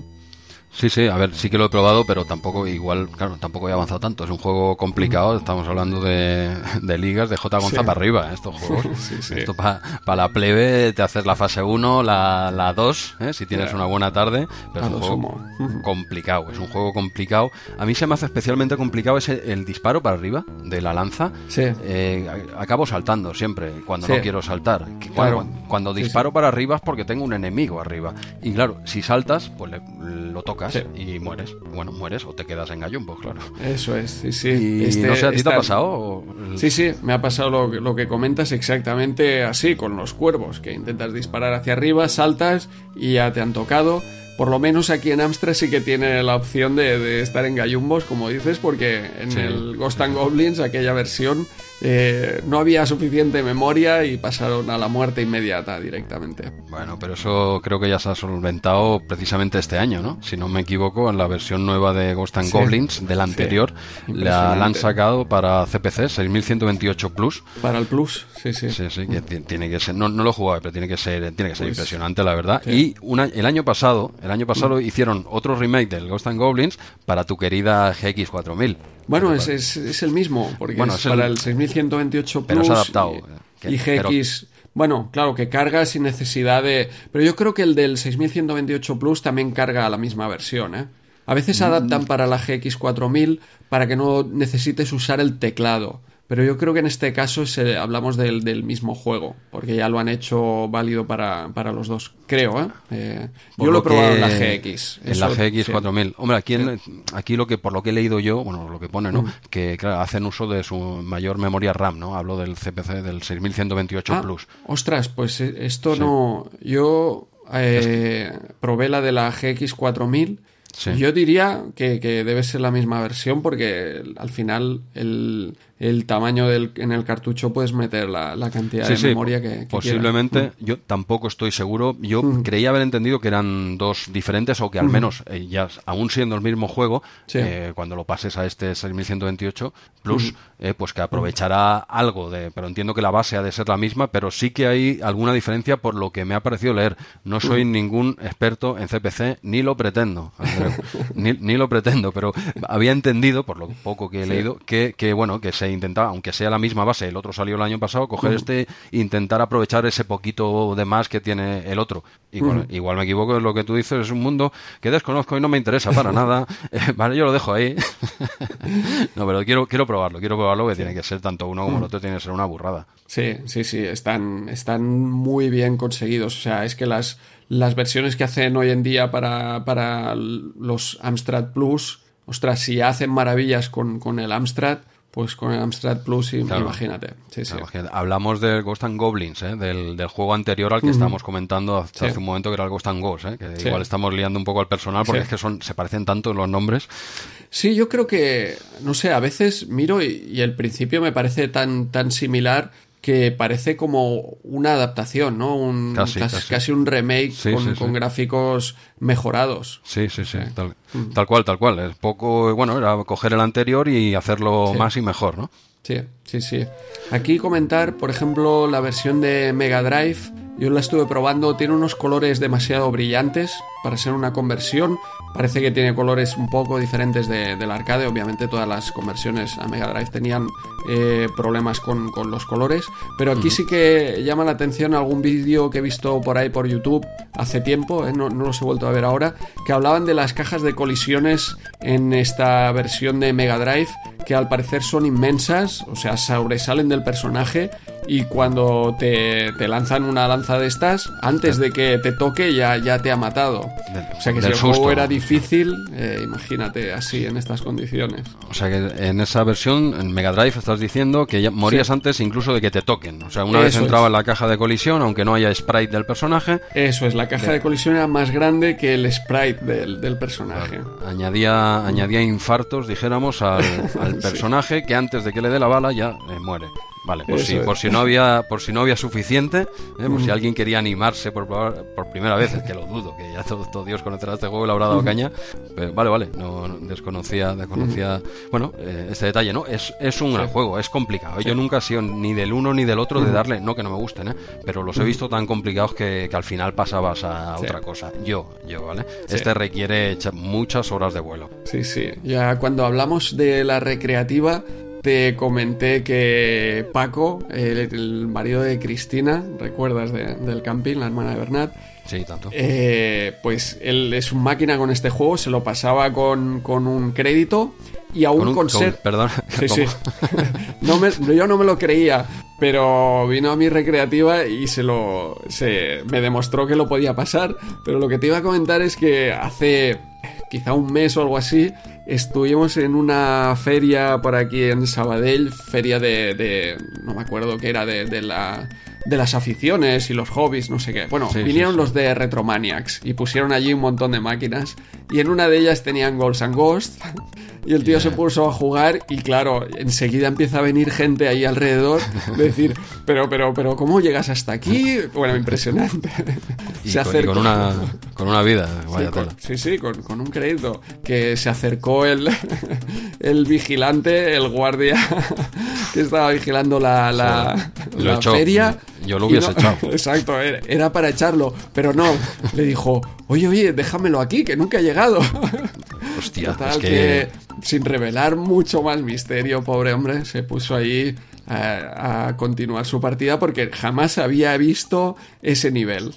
Sí, sí, a ver, sí que lo he probado, pero tampoco, igual, claro, tampoco he avanzado tanto. Es un juego complicado, estamos hablando de, ligas de J. Gonza para arriba, ¿eh? estos juegos. Esto para la plebe te haces la fase 1, la 2, ¿eh? si tienes una buena tarde, pero es un juego complicado, es un juego complicado. A mí se me hace especialmente complicado ese, el disparo para arriba de la lanza. Sí. Eh, acabo saltando siempre, cuando no quiero saltar. Cuando, cuando disparo para arriba es porque tengo un enemigo arriba. Y claro, si saltas, pues lo tocas y mueres. Bueno, mueres o te quedas en gallumbos, claro. Eso es, sí, sí. Este, no sé, ¿a ti te ha pasado? Sí, sí, me ha pasado lo, lo, que comentas exactamente así, con los cuervos, que intentas disparar hacia arriba, saltas y ya te han tocado por lo menos aquí en Amstrad sí que tiene la opción de, estar en gallumbos, como dices, porque en el Ghost and Goblins, aquella versión, eh, no había suficiente memoria y pasaron a la muerte inmediata directamente. Bueno, pero eso creo que ya se ha solventado precisamente este año, ¿no? Si no me equivoco, en la versión nueva de Ghost and Goblins, del anterior, la, han sacado para CPC 6128 Plus. Para el Plus, sí, sí. Sí, sí, que tiene que ser, no, lo he jugado, pero tiene que ser, tiene que ser pues impresionante, la verdad. Y una, el año pasado, el año pasado mm. hicieron otro remake del Ghost and Goblins para tu querida GX4000. Bueno, es, es, el mismo, porque es, para el, 6128 Plus. Pero es adaptado. Y, GX. Bueno, claro, que carga sin necesidad de. Pero yo creo que el del 6128 Plus también carga a la misma versión, ¿eh? A veces mm. adaptan para la GX4000 para que no necesites usar el teclado. Pero yo creo que en este caso hablamos del, mismo juego, porque ya lo han hecho válido para, los dos, creo. ¿eh? eh yo lo he probado en la GX. En la GX 4000. Hombre, aquí, aquí lo que por lo que he leído yo, bueno, lo que pone, ¿no? Mm. Que claro, hacen uso de su mayor memoria RAM, ¿no? Hablo del CPC del 6128 ah, Plus. Ostras, pues eh, esto no. Yo eh, probé la de la GX 4000. Yo diría que, que, debe ser la misma versión porque al final el, el tamaño del, en el cartucho puedes meter la, cantidad de memoria que, Posiblemente, mm. yo tampoco estoy seguro. Yo mm. creía haber entendido que eran dos diferentes o que al mm. menos, eh, ya aún siendo el mismo juego, eh, cuando lo pases a este 6128 Plus, eh, pues que aprovechará algo de. Pero entiendo que la base ha de ser la misma, pero sí que hay alguna diferencia por lo que me ha parecido leer. No soy ningún experto en CPC, ni lo pretendo, ni, ni, lo pretendo, pero había entendido, por lo poco que he leído, que, que bueno, que se intentar, aunque sea la misma base, el otro salió el año pasado, coger este intentar aprovechar ese poquito de más que tiene el otro. Igual, igual me equivoco, es lo que tú dices, es un mundo que desconozco y no me interesa para nada. Eh, vale, yo lo dejo ahí. no, pero quiero, quiero probarlo, quiero probarlo, que tiene que ser tanto uno como el otro, tiene que ser una burrada. Sí, sí, sí, están, están muy bien conseguidos. O sea, es que las, las versiones que hacen hoy en día para, para los Amstrad Plus, ostras, si hacen maravillas con, con el Amstrad, pues con el Amstrad Plus, imagínate. Hablamos del Ghost and Goblins, ¿eh? del, juego anterior al que estábamos comentando hace, un momento, que era el Ghost and Ghost, ¿eh? que igual estamos liando un poco al personal porque es que son se parecen tanto los nombres. Sí, yo creo que, no sé, a veces miro y, y el principio me parece tan, tan similar que parece como una adaptación, ¿no? Un, casi, un remake con, gráficos mejorados. Sí, sí, sí, tal, cual, tal cual. Es poco, bueno, era coger el anterior y hacerlo más y mejor, ¿no? Sí, sí, sí. Aquí comentar, por ejemplo, la versión de Mega Drive. Yo la estuve probando, tiene unos colores demasiado brillantes para ser una conversión. Parece que tiene colores un poco diferentes de, del arcade. Obviamente todas las conversiones a Mega Drive tenían eh, problemas con, los colores. Pero aquí sí que llama la atención algún vídeo que he visto por ahí por YouTube hace tiempo, eh, no, no, los he vuelto a ver ahora, que hablaban de las cajas de colisiones en esta versión de Mega Drive, que al parecer son inmensas, o sea, sobresalen del personaje y cuando te, lanzan una lanza de estas, antes de que te toque ya, ya te ha matado. o sea que si el juego era difícil, eh, imagínate así en estas condiciones. O sea que en esa versión, en Mega Drive, estás diciendo que ya morías antes incluso de que te toquen. O sea, una vez entraba en la caja de colisión, aunque no haya sprite del personaje. Eso es, la caja de, colisión era más grande que el sprite del, personaje. Añadía, añadía infartos, dijéramos, al, personaje que antes de que le dé la bala ya eh, muere. Vale, por si, por si no había, por si no había suficiente, ¿eh? por si alguien quería animarse por, por primera vez, que lo dudo, que ya todo, Dios conocerá este juego y le habrá dado caña. Pero, vale, vale, no, desconocía, desconocía, bueno, eh, este detalle, ¿no? Es, es un gran juego, es complicado. Yo nunca he sido ni del uno ni del otro de darle, no que no me gusten, ¿eh? Pero los he visto tan complicados que, que al final pasabas a otra cosa. Yo, yo, ¿vale? Este requiere muchas horas de vuelo. Sí, sí. Ya cuando hablamos de la recreativa, te comenté que Paco, el, marido de Cristina, ¿recuerdas del camping, la hermana de Bernat? Sí, tanto. Eh, pues él es un máquina con este juego, se lo pasaba con, un crédito y aún con, ser... perdón. Sí, sí. no yo no me lo creía, pero vino a mi recreativa y se lo... Se, me demostró que lo podía pasar, pero lo que te iba a comentar es que hace quizá un mes o algo así, estuvimos en una feria por aquí en Sabadell, feria de, no me acuerdo qué era, de, la, de las aficiones y los hobbies, no sé qué. Bueno, vinieron los de Retromaniacs y pusieron allí un montón de máquinas y en una de ellas tenían Ghosts and Ghosts y el tío se puso a jugar y claro, enseguida empieza a venir gente ahí alrededor decir, pero, pero, pero, ¿cómo llegas hasta aquí? Bueno, impresionante. se con, con, una, con una vida, vaya sí, sí, con, con, un crédito. Que se acercó el, el vigilante, el guardia que estaba vigilando la, la, feria. Yo lo hubiese echado. Exacto, era para echarlo, pero no. Le dijo, oye, oye, déjamelo aquí, que nunca ha llegado. Hostia, es que sin revelar mucho más misterio, pobre hombre, se puso ahí a, continuar su partida porque jamás había visto ese nivel.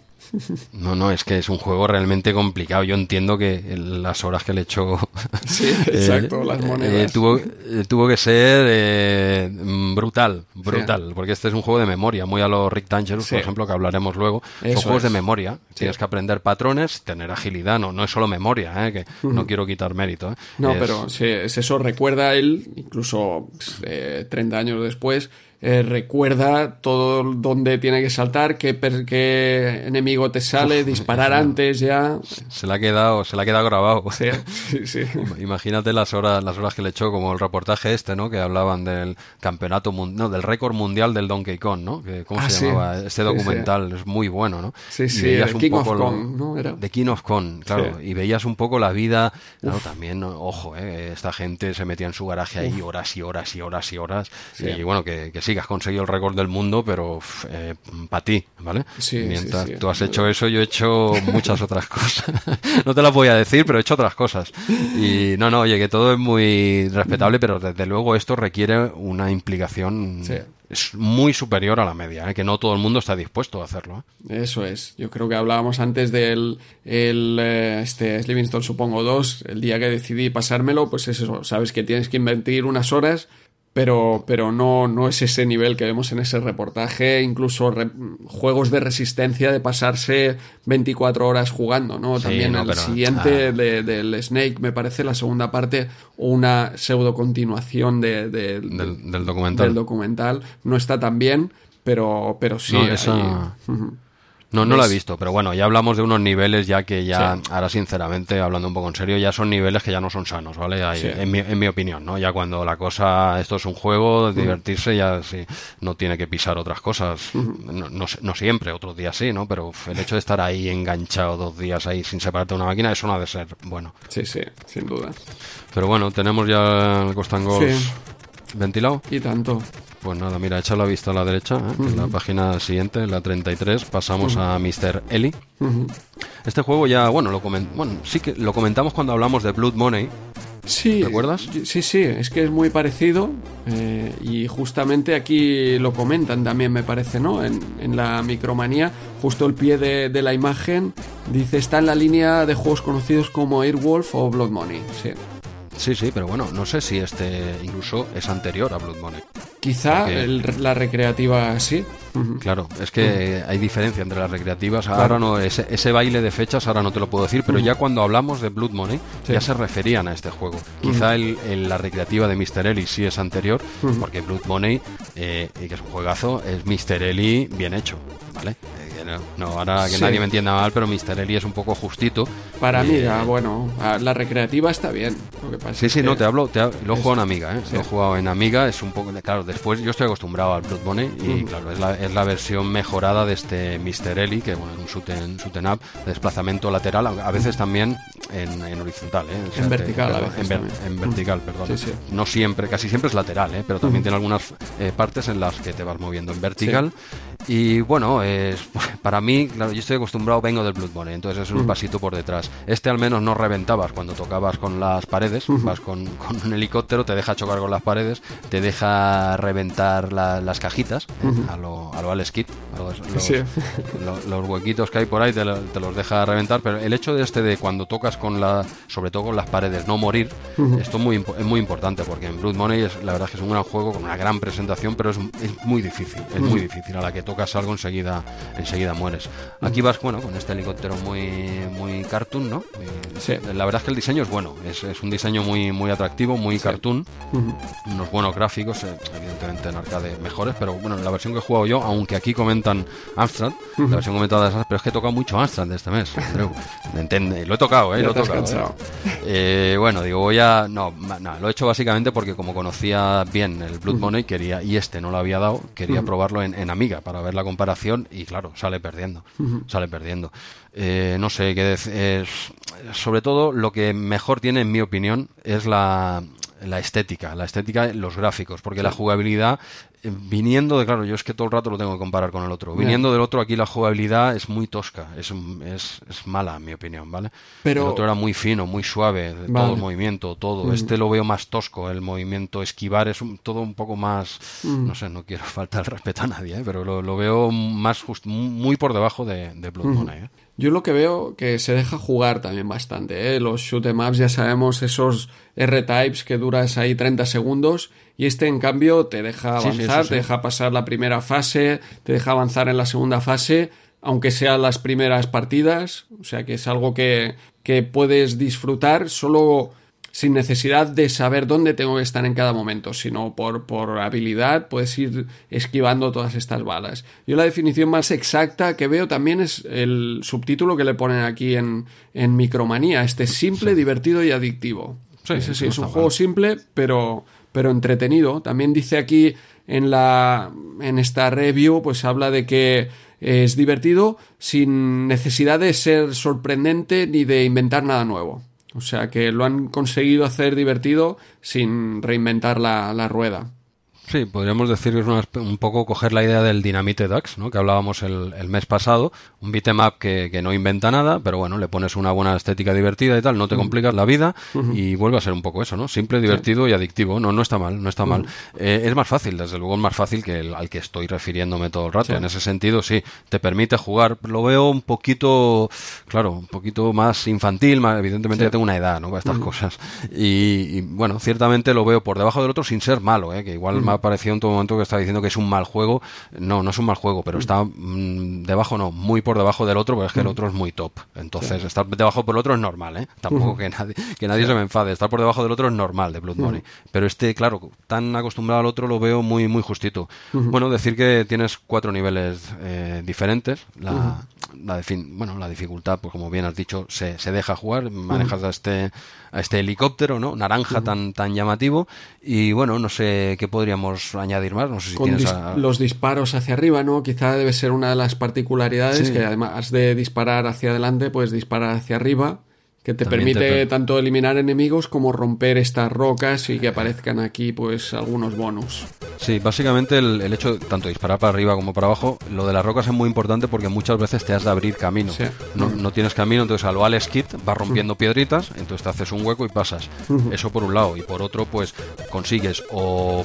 No, no, es que es un juego realmente complicado. Yo entiendo que las horas que le echó. Sí, exacto, las eh, monedas. tuvo, eh, tuvo, que ser eh, brutal, brutal, porque este es un juego de memoria, muy a los Rick Dangerous, por ejemplo, que hablaremos luego. Son juegos de memoria. Tienes que aprender patrones, tener agilidad, no, no es solo memoria, que no quiero quitar mérito. No, pero sí, es eso. Recuerda él, incluso 30 años después, eh, recuerda todo donde tiene que saltar, qué, qué enemigo te sale, disparar antes ya. Se le ha quedado, se le ha quedado grabado. Sí, sí, Imagínate las horas, las horas que le echó, como el reportaje este, ¿no? Que hablaban del campeonato, no, del récord mundial del Donkey Kong, ¿no? Que, ¿Cómo ah, se llamaba? Este documental es muy bueno, ¿no? Sí, sí, el King of Kong, ¿no? Era... De King of Kong, claro. Y veías un poco la vida, claro, también, ojo, ¿eh? Esta gente se metía en su garaje ahí horas y horas y horas y horas. Y bueno, que, que sí, has conseguido el récord del mundo, pero eh, para ti, ¿vale? Mientras tú has hecho eso, yo he hecho muchas otras cosas. no te las voy a decir, pero he hecho otras cosas. Y no, no, oye, que todo es muy respetable, pero desde luego esto requiere una implicación es muy superior a la media, ¿eh? que no todo el mundo está dispuesto a hacerlo. ¿eh? Eso es. Yo creo que hablábamos antes del el, este Livingstone, supongo, 2. El día que decidí pasármelo, pues es eso. Sabes que tienes que invertir unas horas pero, pero no, no es ese nivel que vemos en ese reportaje, incluso juegos de resistencia de pasarse 24 horas jugando, ¿no? También el siguiente del Snake, me parece, la segunda parte, una pseudo continuación de, del, documental. documental. No está tan bien, pero, pero sí. No, no lo he visto, pero bueno, ya hablamos de unos niveles ya que ya, ahora sinceramente, hablando un poco en serio, ya son niveles que ya no son sanos, ¿vale? en, mi, en, mi, opinión, ¿no? Ya cuando la cosa, esto es un juego, divertirse, ya sí, no tiene que pisar otras cosas. no, no, siempre, otros días sí, ¿no? Pero el hecho de estar ahí enganchado dos días ahí sin separarte de una máquina, eso no ha de ser bueno. Sí, sí, sin duda. Pero bueno, tenemos ya el Costangos ventilado. Y tanto. Pues nada, mira, echa la vista a la derecha, ¿eh? en la página siguiente, la 33, pasamos a Mr. Ellie. Este juego ya, bueno, lo bueno, sí que lo comentamos cuando hablamos de Blood Money. Sí, ¿recuerdas? Sí, sí, es que es muy parecido eh, y justamente aquí lo comentan también, me parece, ¿no? En, en la micromanía, justo el pie de, de, la imagen dice está en la línea de juegos conocidos como Airwolf o Blood Money, sí. Sí, sí, pero bueno, no sé si este incluso es anterior a Blood Money. Quizá la recreativa sí. Claro, es que hay diferencia entre las recreativas. Ahora no, ese, baile de fechas ahora no te lo puedo decir, pero ya cuando hablamos de Blood Money ya se referían a este juego. Quizá el, la recreativa de Mr. Ellie sí es anterior, porque Blood Money, eh, que es un juegazo, es Mr. Ellie bien hecho, ¿vale? No, ahora que nadie me entienda mal, pero Mr. Eli es un poco justito. Para Amiga, bueno, la recreativa está bien. sí, sí, no, te hablo, te lo he jugado en Amiga, ¿eh? Lo he jugado en Amiga, es un poco, claro, después yo estoy acostumbrado al Blood Money y claro, es la, es la, versión mejorada de este Mr. Eli, que bueno, es un shoot en, up, desplazamiento lateral, a veces también en, horizontal, ¿eh? en vertical, a veces en, vertical, perdón. No siempre, casi siempre es lateral, ¿eh? pero también tiene algunas eh, partes en las que te vas moviendo en vertical. Y bueno, es, para mí, claro, yo estoy acostumbrado, vengo del Bloodborne, entonces es un pasito por detrás. Este al menos no reventabas cuando tocabas con las paredes, vas con, un helicóptero, te deja chocar con las paredes, te deja reventar las cajitas a lo, a lo Alex Kid, los, los, huequitos que hay por ahí te, los deja reventar, pero el hecho de este de cuando tocas con la, sobre todo con las paredes, no morir, esto es muy, es muy importante porque en Blood Money es, la verdad es que es un gran juego con una gran presentación, pero es, es muy difícil, es muy difícil a la que tocas algo enseguida, enseguida mueres. Aquí vas, bueno, con este helicóptero muy, muy cartoon, ¿no? La verdad es que el diseño es bueno, es, es un diseño muy, muy atractivo, muy cartoon, unos buenos gráficos, eh, evidentemente en arcade mejores, pero bueno, la versión que he jugado yo, aunque aquí comentan Amstrad, la versión comentada de pero es que he tocado mucho Amstrad de este mes, entiende lo he tocado, ¿eh? Lo he tocado. ¿eh? Eh, bueno, digo, voy a... No, no, lo he hecho básicamente porque como conocía bien el Blood Money quería y este no lo había dado, quería probarlo en, en Amiga para ver la comparación y claro, sale perdiendo, sale perdiendo. Eh, no sé, qué decir, sobre todo lo que mejor tiene en mi opinión es la, la estética, la estética, los gráficos, porque la jugabilidad, eh, viniendo de, claro, yo es que todo el rato lo tengo que comparar con el otro, viniendo del otro aquí la jugabilidad es muy tosca, es, es, es mala en mi opinión, ¿vale? Pero... El otro era muy fino, muy suave, todo el movimiento, todo. Mm. Este lo veo más tosco, el movimiento esquivar es todo un poco más, mm. no sé, no quiero faltar el respeto a nadie, ¿eh? pero lo, veo más muy por debajo de, de Blood yo lo que veo que se deja jugar también bastante. ¿eh? Los shoot em ups ya sabemos esos R-types que duras ahí 30 segundos y este en cambio te deja avanzar, te deja pasar la primera fase, te deja avanzar en la segunda fase, aunque sean las primeras partidas. O sea que es algo que, que puedes disfrutar solo sin necesidad de saber dónde tengo que estar en cada momento, sino por, por habilidad puedes ir esquivando todas estas balas. Yo la definición más exacta que veo también es el subtítulo que le ponen aquí en, en Micromanía, este simple, divertido y adictivo. Sí, sí, sí, es un juego simple, pero, pero entretenido. También dice aquí en la en esta review, pues habla de que es divertido sin necesidad de ser sorprendente ni de inventar nada nuevo. O sea que lo han conseguido hacer divertido sin reinventar la, la rueda. Sí, podríamos decir que es un poco coger la idea del Dynamite Ducks, ¿no? que hablábamos el, el mes pasado, un beat'em que, que, no inventa nada, pero bueno, le pones una buena estética divertida y tal, no te complicas la vida y vuelve a ser un poco eso, ¿no? Simple, divertido y adictivo, no, no está mal, no está mal. Eh, es más fácil, desde luego es más fácil que el, al que estoy refiriéndome todo el rato, en ese sentido sí, te permite jugar, lo veo un poquito, claro, un poquito más infantil, más, evidentemente ya tengo una edad, ¿no? Para estas cosas. Y, bueno, ciertamente lo veo por debajo del otro sin ser malo, ¿eh? Que igual más parecía en todo momento que estaba diciendo que es un mal juego. No, no es un mal juego, pero está mm, debajo, no, muy por debajo del otro, porque es que el otro es muy top. Entonces, estar debajo por el otro es normal, ¿eh? Tampoco que nadie, que nadie se me enfade. Estar por debajo del otro es normal de Blood Money. Pero este, claro, tan acostumbrado al otro lo veo muy, muy justito. Bueno, decir que tienes cuatro niveles eh, diferentes. La, la, bueno, la dificultad, pues como bien has dicho, se, se deja jugar. Manejas a este a este helicóptero, ¿no? Naranja tan, tan llamativo. Y bueno, no sé qué podríamos añadir más. No sé si tienes los disparos hacia arriba, ¿no? Quizá debe ser una de las particularidades que además de disparar hacia adelante, pues disparar hacia arriba que te permite tanto eliminar enemigos como romper estas rocas y que aparezcan aquí pues algunos bonus. Sí, básicamente el, hecho tanto disparar para arriba como para abajo, lo de las rocas es muy importante porque muchas veces te has de abrir camino. No, no, tienes camino, entonces al Alex Kit vas rompiendo piedritas, entonces te haces un hueco y pasas. Eso por un lado. Y por otro, pues consigues o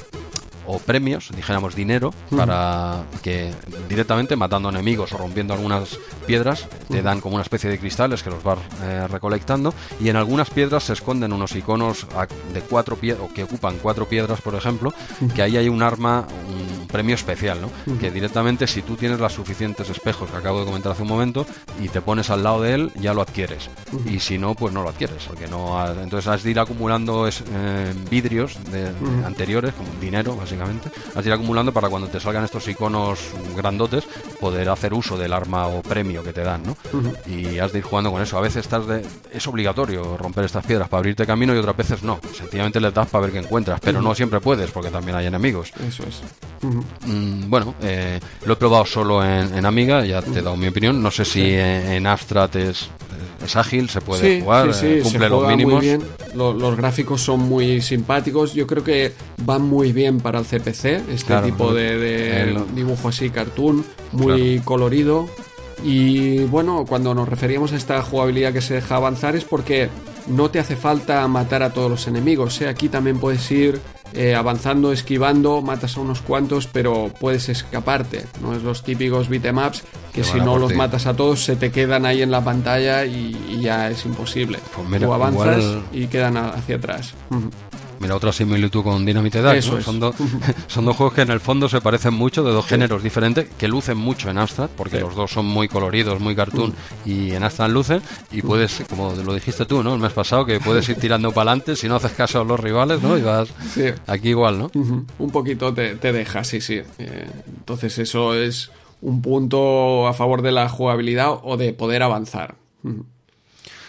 o premios, dijéramos dinero, para que directamente matando enemigos o rompiendo algunas piedras te dan como una especie de cristales que los vas eh, recolectando y en algunas piedras se esconden unos iconos de cuatro piedras o que ocupan cuatro piedras, por ejemplo, que ahí hay un arma, un un premio especial, ¿no? Que directamente si tú tienes los suficientes espejos que acabo de comentar hace un momento y te pones al lado de él, ya lo adquieres. Y si no, pues no lo adquieres, porque no entonces has de ir acumulando eh, vidrios de, anteriores, como dinero básicamente, has de ir acumulando para cuando te salgan estos iconos grandotes poder hacer uso del arma o premio que te dan, ¿no? Y has de ir jugando con eso. A veces estás de, es obligatorio romper estas piedras para abrirte camino y otras veces no. Sencillamente les das para ver qué encuentras, pero no siempre puedes porque también hay enemigos. Eso es. Mm, bueno, eh, lo he probado solo en, Amiga, ya te he dado mi opinión. No sé si en, Abstract es, es, ágil, se puede jugar, eh, cumple los mínimos. Muy bien. Los, gráficos son muy simpáticos. Yo creo que van muy bien para el CPC, este tipo de, dibujo así, cartoon, muy colorido. Y bueno, cuando nos referíamos a esta jugabilidad que se deja avanzar es porque no te hace falta matar a todos los enemigos. ¿eh? Aquí también puedes ir eh, avanzando, esquivando, matas a unos cuantos, pero puedes escaparte. No es los típicos beatemaps que si no los matas a todos se te quedan ahí en la pantalla y, ya es imposible. Pues Tú avanzas y quedan hacia atrás. Mira, otra similitud con Dynamite Dash. Son, dos juegos que en el fondo se parecen mucho, de dos géneros diferentes, que lucen mucho en Astra, porque los dos son muy coloridos, muy cartoon, y en Astra lucen. Y puedes, como lo dijiste tú, ¿no? El mes pasado, que puedes ir tirando para adelante si no haces caso a los rivales, ¿no? Y vas aquí igual, ¿no? Un poquito te, te deja, sí, sí. Eh, entonces, eso es un punto a favor de la jugabilidad o de poder avanzar.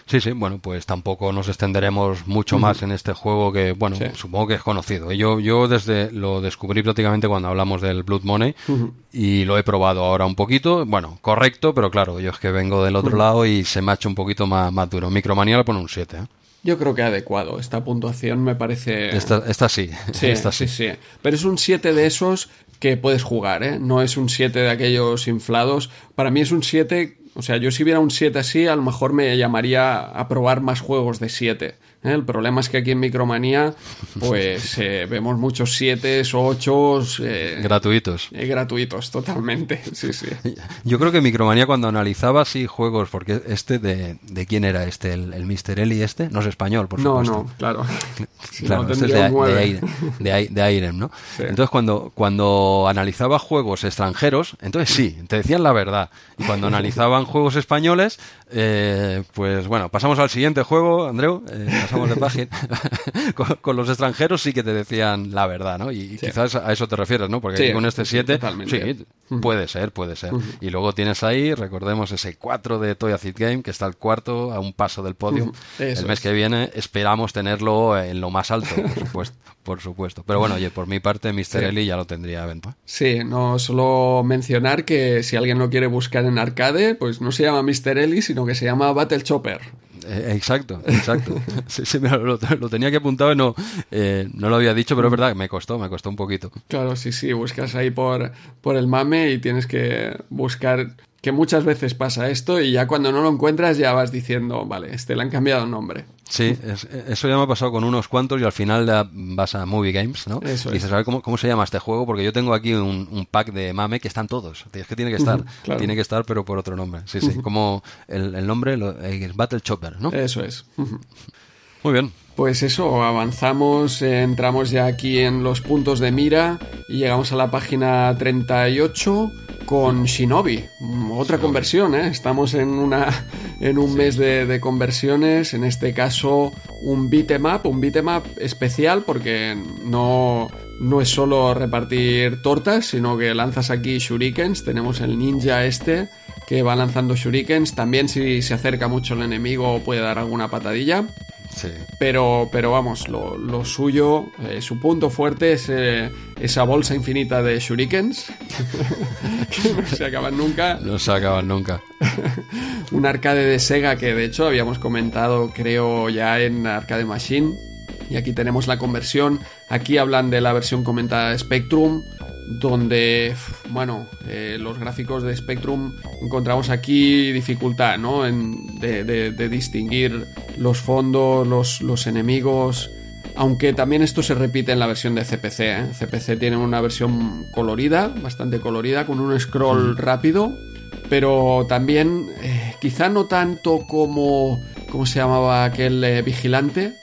Sí, sí, bueno, pues tampoco nos extenderemos mucho más en este juego que, bueno, supongo que es conocido. Yo, yo desde lo descubrí prácticamente cuando hablamos del Blood Money y lo he probado ahora un poquito. Bueno, correcto, pero claro, yo es que vengo del otro lado y se me ha hecho un poquito más, más duro. Micromanía le pone un 7. ¿eh? Yo creo que adecuado. Esta puntuación me parece. Esta, esta sí. Sí, esta sí. sí, Pero es un 7 de esos que puedes jugar, ¿eh? No es un 7 de aquellos inflados. Para mí es un 7 o sea, yo si hubiera un 7 así, a lo mejor me llamaría a probar más juegos de 7. ¿Eh? El problema es que aquí en Micromanía, pues eh, vemos muchos 7 o 8 eh, gratuitos. gratuitos, totalmente. Sí, sí. Yo creo que Micromanía cuando analizaba así juegos, porque este de, de quién era este, el, el Mr. Eli este, no es español, por supuesto. No, no, claro. claro, este es de, de, de, Airem, ¿no? Entonces cuando, cuando analizaba juegos extranjeros, entonces sí, te decían la verdad. Y cuando analizaban juegos españoles, pues bueno, pasamos al siguiente juego, Andreu pasamos de página, con, los extranjeros sí que te decían la verdad, ¿no? Y quizás a eso te refieres, ¿no? Porque con este 7, sí, puede ser, puede ser. Y luego tienes ahí, recordemos ese 4 de Toy Acid Game, que está el cuarto a un paso del podio. El mes que viene esperamos tenerlo en lo más alto, por supuesto. por supuesto. Pero bueno, oye, por mi parte, Mr. Eli ya lo tendría a venta. Sí, no solo mencionar que si alguien lo quiere buscar en arcade, pues no se llama Mr. Eli, sino que se llama Battle Chopper. Eh, exacto, exacto. sí, lo, tenía que apuntar y no, eh, no lo había dicho, pero es verdad que me costó, me costó un poquito. Claro, sí, sí, buscas ahí por, por el mame y tienes que buscar que muchas veces pasa esto y ya cuando no lo encuentras ya vas diciendo, vale, este le han cambiado el nombre. Sí, eso ya me ha pasado con unos cuantos y al final vas a Movie Games, ¿no? Eso y dices, a ¿cómo, ¿cómo, se llama este juego? Porque yo tengo aquí un, pack de mame que están todos. Es que tiene que estar, tiene que estar, pero por otro nombre. Sí, sí, como el, nombre es Battle Chopper, ¿no? Eso es. Muy bien. Pues eso, avanzamos, entramos ya aquí en los puntos de mira y llegamos a la página 38 con Shinobi. Otra conversión, ¿eh? Estamos en, una, en un mes de, conversiones, en este caso un beatmap, un beatmap especial porque no, no es solo repartir tortas, sino que lanzas aquí shurikens, tenemos el ninja este que va lanzando shurikens, también si se acerca mucho el enemigo puede dar alguna patadilla. Pero, pero vamos, lo, suyo, eh, su punto fuerte es eh, esa bolsa infinita de shurikens que no se acaban nunca. No se acaban nunca. Un arcade de Sega que de hecho habíamos comentado, creo, ya en Arcade Machine. Y aquí tenemos la conversión. Aquí hablan de la versión comentada de Spectrum donde, bueno, eh, los gráficos de Spectrum encontramos aquí dificultad, ¿no? En, de, distinguir los fondos, los, enemigos, aunque también esto se repite en la versión de CPC. ¿eh? CPC tiene una versión colorida, bastante colorida, con un scroll rápido, pero también eh, quizá no tanto como, ¿cómo se llamaba aquel vigilante?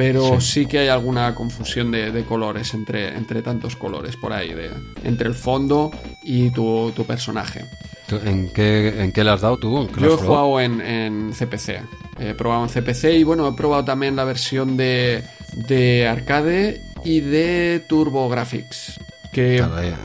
Pero sí. que hay alguna confusión de, colores entre, entre tantos colores por ahí, de, entre el fondo y tu, personaje. ¿En qué, ¿En qué le has dado tú? Yo he jugado en, en, CPC. He probado en CPC y bueno, he probado también la versión de, de arcade y de TurboGrafx. Que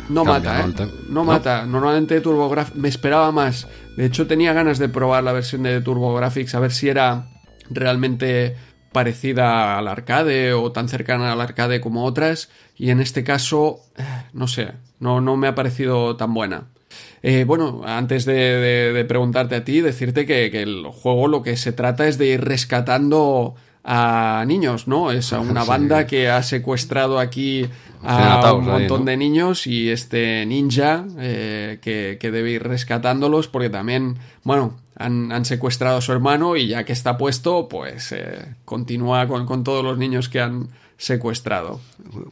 no mata, ¿eh? No, mata. Normalmente TurboGrafx me esperaba más. De hecho, tenía ganas de probar la versión de TurboGrafx a ver si era realmente parecida al arcade o tan cercana al arcade como otras. Y en este caso, eh, no sé, no, no me ha parecido tan buena. Eh, bueno, antes de, preguntarte a ti, decirte que, el juego lo que se trata es de ir rescatando a niños, ¿no? Es una banda que ha secuestrado aquí a un montón de niños y este ninja eh, que, debe ir rescatándolos porque también, bueno, han, secuestrado a su hermano y ya que está puesto, pues eh, continúa con, con todos los niños que han secuestrado.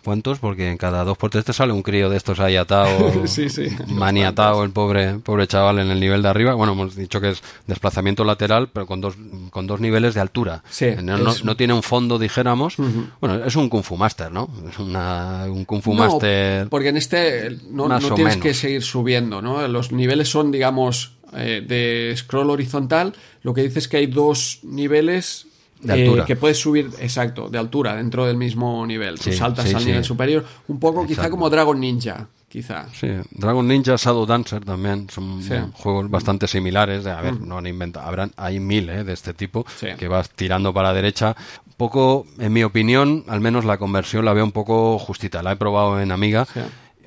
¿Cuántos? Porque en cada dos por tres te sale un crío de estos ahí atado, sí, sí, maniatado el pobre, pobre chaval en el nivel de arriba. Bueno, hemos dicho que es desplazamiento lateral, pero con dos, con dos niveles de altura. Sí, no, tiene un fondo, dijéramos. Bueno, es un Kung Fu Master, ¿no? Es una, un Kung Fu Master. Porque en este no, tienes que seguir subiendo, ¿no? Los niveles son, digamos, eh, de scroll horizontal. Lo que dice es que hay dos niveles de altura. Eh, que puedes subir, exacto, de altura dentro del mismo nivel. Tú saltas al nivel superior. Un poco quizá como Dragon Ninja, quizá. Sí, Dragon Ninja, Shadow Dancer también son juegos bastante similares. A ver, no han inventado, habrán, hay mil eh, de este tipo que vas tirando para la derecha. Un poco, en mi opinión, al menos la conversión la veo un poco justita. La he probado en Amiga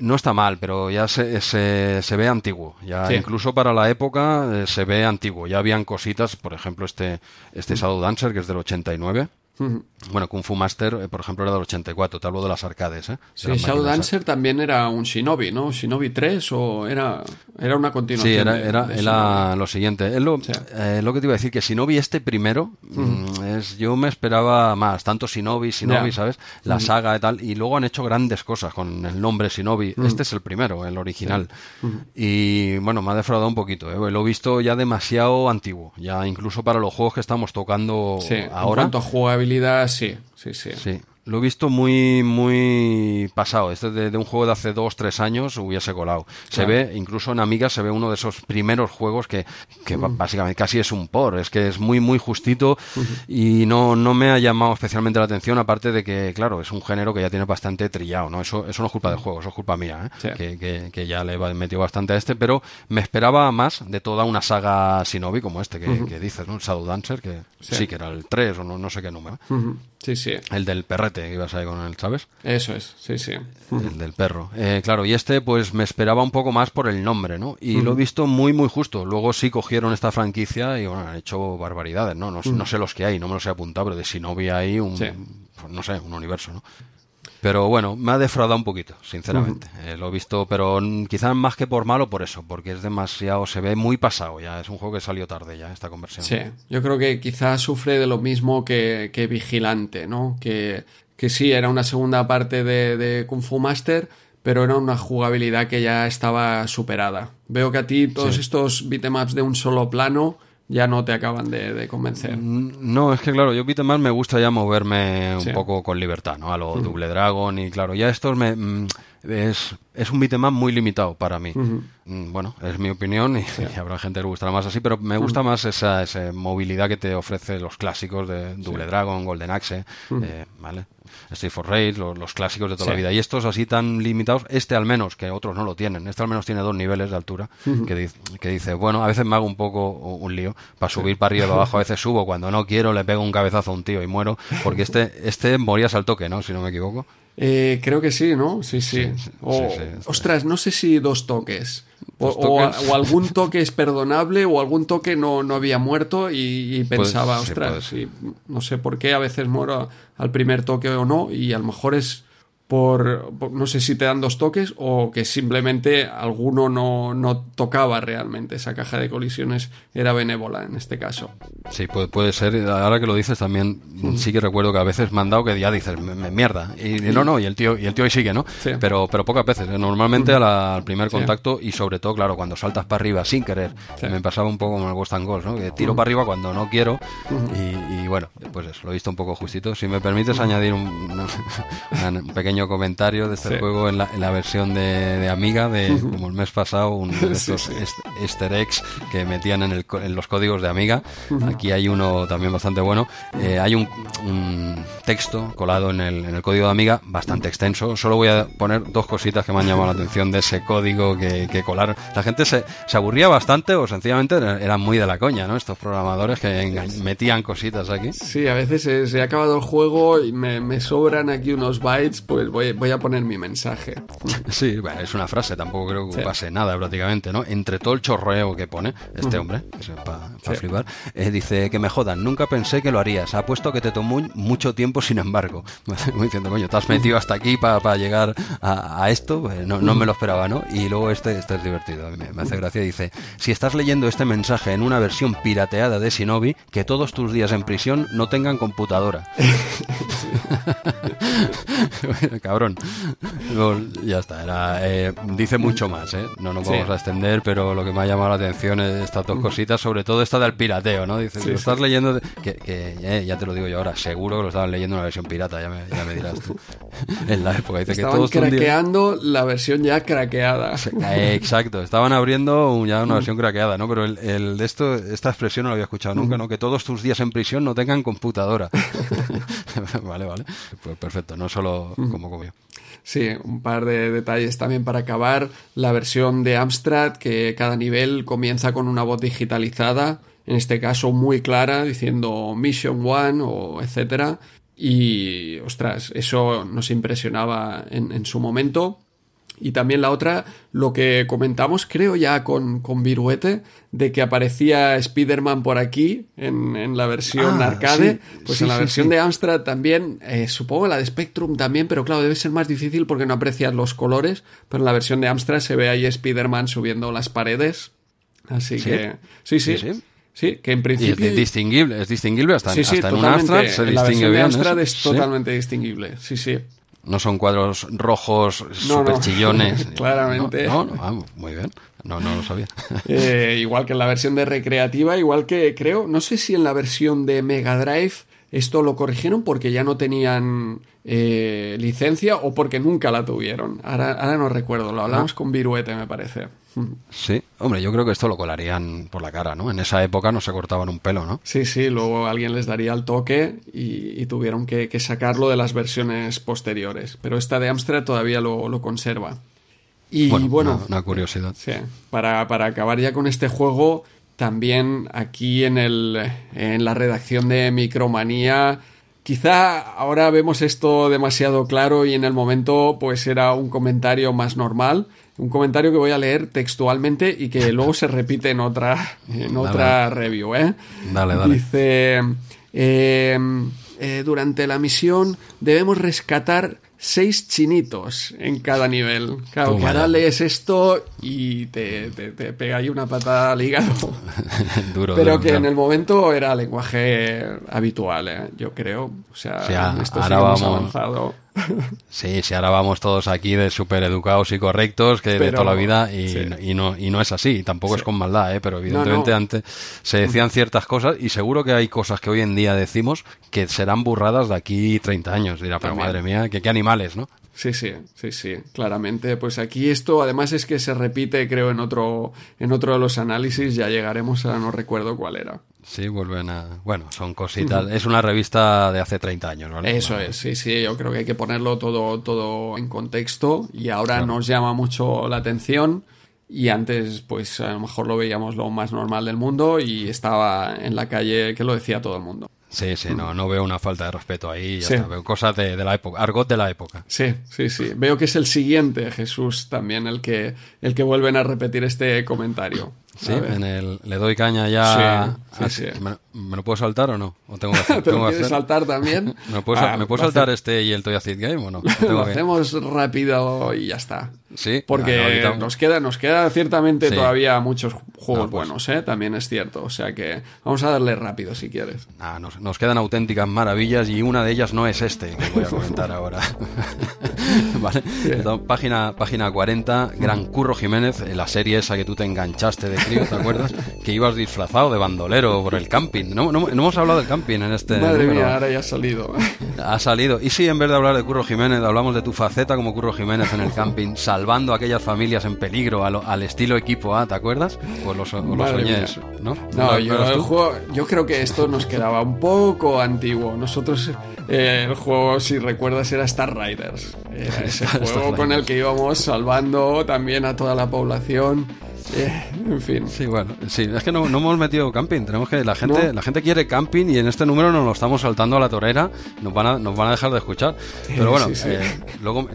no está mal, pero ya se, se, se ve antiguo. Ya incluso para la época eh, se ve antiguo. Ya habían cositas, por ejemplo, este, este. Shadow Dancer, que es del 89. Bueno, Kung Fu Master, eh, por ejemplo, era del 84, te hablo de las arcades. ¿eh? Sí, Shadow Dancer también era un Shinobi, ¿no? Shinobi 3 o era, era una continuación. Sí, era, era, lo siguiente. Es lo, eh, lo, que te iba a decir, que Shinobi este primero, mm, es, yo me esperaba más, tanto Shinobi, Shinobi, ¿sabes? La saga y tal, y luego han hecho grandes cosas con el nombre Shinobi. Este es el primero, el original. Y bueno, me ha defraudado un poquito, ¿eh? lo he visto ya demasiado antiguo, ya incluso para los juegos que estamos tocando ahora. En cuanto sí, sí, sí. Sí, lo he visto muy, muy pasado. Este de, un juego de hace dos, tres años hubiese colado. Se ve, incluso en Amiga se ve uno de esos primeros juegos que, que mm. básicamente casi es un por. Es que es muy, muy justito y no, no me ha llamado especialmente la atención, aparte de que, claro, es un género que ya tiene bastante trillado, ¿no? Eso, eso no es culpa del juego, eso es culpa mía, ¿eh? que, que, ya le he metido bastante a este, pero me esperaba más de toda una saga Shinobi como este que, dices, ¿no? Shadow Dancer, que sí. que era el 3 o no, no sé qué número. Sí, sí. El del perrete que ibas ahí con él, ¿sabes? Eso es, sí, sí. El del perro. Eh, claro, y este pues me esperaba un poco más por el nombre, ¿no? Y lo he visto muy, muy justo. Luego sí cogieron esta franquicia y bueno, han hecho barbaridades, ¿no? No, no sé los que hay, no me los he apuntado, pero de si no había ahí un, pues, no sé, un universo, ¿no? Pero bueno, me ha defraudado un poquito, sinceramente. Eh, lo he visto, pero quizás más que por malo, por eso, porque es demasiado, se ve muy pasado ya. Es un juego que salió tarde ya, esta conversión. Sí, yo creo que quizás sufre de lo mismo que, que Vigilante, ¿no? Que, que sí, era una segunda parte de, de Kung Fu Master, pero era una jugabilidad que ya estaba superada. Veo que a ti todos estos beatemaps de un solo plano ya no te acaban de, convencer. Mm, no, es que claro, yo más me gusta ya moverme un poco con libertad, ¿no? A lo Double Dragon y claro, ya estos me... Mm, es, es un beatmap muy limitado para mí. Mm, bueno, es mi opinión y, habrá gente que le gustará más así, pero me gusta más esa, esa, movilidad que te ofrece los clásicos de Double Dragon, Golden Axe, eh, ¿vale? Street for los, clásicos de toda la vida. Y estos así tan limitados, este al menos, que otros no lo tienen, este al menos tiene dos niveles de altura, que, dice, que dice, bueno, a veces me hago un poco un lío para subir para arriba y para abajo, a veces subo, cuando no quiero le pego un cabezazo a un tío y muero, porque este, este morías al toque, ¿no? Si no me equivoco. Eh, creo que sí, ¿no? Sí, sí. ostras, no sé si dos toques. O, algún toque es perdonable o algún toque no, no había muerto y, pensaba, ostras, no sé por qué a veces muero al primer toque o no y a lo mejor es por, no sé si te dan dos toques o que simplemente alguno no, no, tocaba realmente. Esa caja de colisiones era benévola en este caso. Sí, puede, puede ser. Ahora que lo dices también, sí que recuerdo que a veces me han dado que ya dices, me, mierda. Y, no, no, y el tío, y el tío ahí sigue, ¿no? Pero, pero pocas veces. ¿eh? Normalmente al primer contacto y sobre todo, claro, cuando saltas para arriba sin querer. Me pasaba un poco como el Ghost and ¿no? Que tiro para arriba cuando no quiero y, bueno, pues eso, lo he visto un poco justito. Si me permites añadir un, un pequeño comentario de este juego en la, en la versión de, Amiga, de como el mes pasado, un de estos easter eggs que metían en, el, en, los códigos de Amiga. Aquí hay uno también bastante bueno. Eh, hay un, un, texto colado en el, en el código de Amiga bastante extenso. Solo voy a poner dos cositas que me han llamado la atención de ese código que, que colaron. La gente se, se, aburría bastante o sencillamente eran muy de la coña, ¿no? Estos programadores que metían cositas aquí. Sí, a veces se, ha acabado el juego y me, me sobran aquí unos bytes, pues voy, a poner mi mensaje. Sí, bueno, es una frase, tampoco creo que pase nada prácticamente, ¿no? Entre todo el chorreo que pone este hombre, para flipar, eh, dice que me jodan, nunca pensé que lo harías, apuesto que te tomó mucho tiempo, sin embargo. diciendo, coño, te has metido hasta aquí para llegar a, esto, pues, no, me lo esperaba, ¿no? Y luego este, este es divertido, me, me hace gracia, dice, si estás leyendo este mensaje en una versión pirateada de Shinobi, que todos tus días en prisión no tengan computadora. cabrón. ya está, era, eh, dice mucho más, ¿eh? No nos vamos a extender, pero lo que me ha llamado la atención es estas dos cositas, sobre todo esta del pirateo, ¿no? Dice, lo estás leyendo, que, eh, ya te lo digo yo ahora, seguro que lo estaban leyendo en una versión pirata, ya me, ya me dirás tú. en la época, dice estaban que todos craqueando la versión ya craqueada. exacto, estaban abriendo ya una versión craqueada, ¿no? Pero el, de esto, esta expresión no la había escuchado nunca, ¿no? Que todos tus días en prisión no tengan computadora. vale, vale. Pues perfecto, no solo como Sí, un par de detalles también para acabar. La versión de Amstrad, que cada nivel comienza con una voz digitalizada, en este caso muy clara, diciendo Mission One o etcétera. Y, ostras, eso nos impresionaba en su momento. Y también la otra, lo que comentamos, creo ya con, con Viruete, de que aparecía Spider-Man por aquí en, la versión ah, arcade. pues en la versión de Amstrad también, eh, supongo la de Spectrum también, pero claro, debe ser más difícil porque no aprecias los colores. Pero en la versión de Amstrad se ve ahí Spider-Man subiendo las paredes. Así que, sí, sí. sí. que en principio. es distinguible, es distinguible hasta, hasta en un Amstrad se la versión de Amstrad es totalmente distinguible, sí, sí. No son cuadros rojos super chillones. Claramente. No, no, muy bien. No, no lo sabía. Eh, igual que en la versión de recreativa, igual que creo, no sé si en la versión de Mega Drive esto lo corrigieron porque ya no tenían eh, licencia o porque nunca la tuvieron. Ahora, ahora no recuerdo, lo hablamos con Viruete, me parece. Sí, hombre, yo creo que esto lo colarían por la cara, ¿no? En esa época no se cortaban un pelo, ¿no? Sí, sí, luego alguien les daría el toque y, tuvieron que, sacarlo de las versiones posteriores. Pero esta de Amstrad todavía lo, conserva. Y bueno, una, curiosidad. Sí, para, para acabar ya con este juego, también aquí en, el, en la redacción de Micromanía Quizá ahora vemos esto demasiado claro y en el momento pues era un comentario más normal, un comentario que voy a leer textualmente y que luego se repite en otra, en otra review. ¿eh? Dale, dale. Dice, eh, eh, durante la misión debemos rescatar seis chinitos en cada nivel. Claro, que ahora lees esto y te, pega ahí una patada al hígado. duro, Pero que en el momento era lenguaje habitual, ¿eh? yo creo. O sea, esto ahora vamos, avanzado. Sí, sí, ahora vamos todos aquí de súper educados y correctos, que de toda la vida, y, no, y no es así, tampoco es con maldad, ¿eh? pero evidentemente antes se decían ciertas cosas y seguro que hay cosas que hoy en día decimos que serán burradas de aquí 30 años. Dirá, pero madre mía, que qué animales, ¿no? Sí, sí, sí, sí, claramente. Pues aquí esto además es que se repite, creo, en otro, en otro de los análisis, ya llegaremos a no recuerdo cuál era. Sí, vuelven a... Bueno, son cositas. Es una revista de hace 30 años, ¿vale? Eso es, sí, sí. Yo creo que hay que ponerlo todo, todo en contexto y ahora nos llama mucho la atención y antes pues a lo mejor lo veíamos lo más normal del mundo y estaba en la calle que lo decía todo el mundo. Sí, sí, no, no veo una falta de respeto ahí, ya veo cosas de, la época, argot de la época. Sí, sí, sí. Veo que es el siguiente, Jesús, también el que, el que vuelven a repetir este comentario. Sí, en el, le doy caña ya Ah, ¿Me, lo puedo saltar o no? ¿O tengo que, hacer, tengo que saltar también? ¿Me puedo, ah, ¿me puedo saltar este y el Toy Acid Game o no? Lo hacemos rápido y ya está. Sí. Porque ah, nos, queda, nos queda ciertamente todavía muchos juegos pues buenos, ¿eh? También es cierto. O sea que vamos a darle rápido si quieres. Ah, nos, nos, quedan auténticas maravillas y una de ellas no es este que voy a comentar ahora. vale. página, página 40, Gran Curro Jiménez, la serie esa que tú te enganchaste de ¿te acuerdas? que ibas disfrazado de bandolero por el camping. No, no, hemos hablado del camping en este. Madre mía, ahora ya ha salido. Ha salido. Y si en vez de hablar de Curro Jiménez, hablamos de tu faceta como Curro Jiménez en el camping, salvando a aquellas familias en peligro al, estilo equipo A, ¿te acuerdas? Pues lo, soñé ¿no? No, yo, yo creo que esto nos quedaba un poco antiguo. Nosotros, eh, el juego, si recuerdas, era Star Riders. Era ese juego con el que íbamos salvando también a toda la población en fin. Sí, bueno, sí, es que no, hemos metido camping. Tenemos que la gente, la gente quiere camping y en este número nos lo estamos saltando a la torera. Nos van a, nos van a dejar de escuchar. Pero bueno, eh, luego,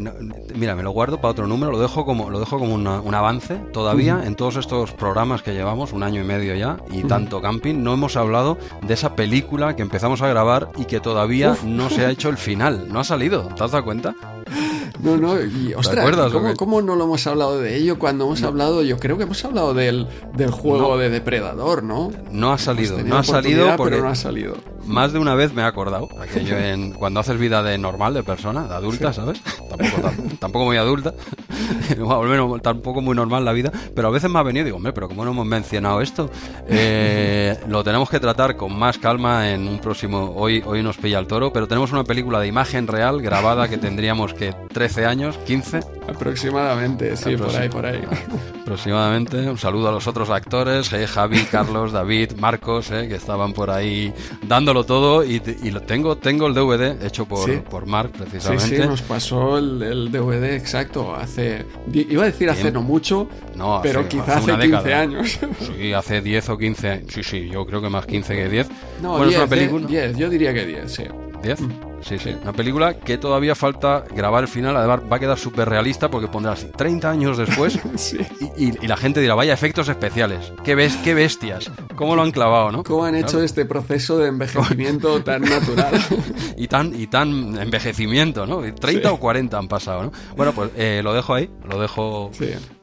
mira, me lo guardo para otro número. Lo dejo como, lo dejo como un avance todavía en todos estos programas que llevamos un año y medio ya y tanto camping. No hemos hablado de esa película que empezamos a grabar y que todavía no se ha hecho el final. No ha salido. ¿Te has dado cuenta? No, no, y ostras, ¿cómo, no lo hemos hablado de ello cuando hemos hablado? Yo creo que hemos hablado del, del juego de Depredador, ¿no? No ha salido, no ha salido porque pero no ha salido. Más de una vez me he acordado, aquello en, cuando haces vida de normal, de persona, de adulta, ¿sabes? Tampoco, tampoco muy adulta, al menos tampoco muy normal la vida, pero a veces me ha venido y digo, hombre, pero ¿cómo no hemos mencionado esto? Eh, lo tenemos que tratar con más calma en un próximo, hoy, hoy nos pilla el toro, pero tenemos una película de imagen real grabada que tendríamos que 13 años, 15. Aproximadamente, sí, por ahí, por ahí. Aproximadamente. Un saludo a los otros actores, eh, Javi, Carlos, David, Marcos, eh, que estaban por ahí dándolo todo. Y, lo tengo, tengo el DVD hecho por, por Marc, precisamente. Sí, sí, nos pasó el, DVD exacto hace. Iba a decir hace no mucho, no, pero quizás hace, 15 años. Sí, hace 10 o 15 Sí, sí, yo creo que más 15 que 10. No, bueno, 10, es una película. 10, yo diría que 10, sí. ¿10? Sí, sí. Una película que todavía falta grabar el final. Además, va a quedar súper realista porque pondrá así 30 años después y, la gente dirá, vaya efectos especiales. ¿Qué, ves, qué bestias. ¿Cómo lo han clavado, no? ¿Cómo han hecho este proceso de envejecimiento tan natural? y, tan, y tan envejecimiento, ¿no? 30 o 40 han pasado, ¿no? Bueno, pues eh, lo dejo ahí. Lo dejo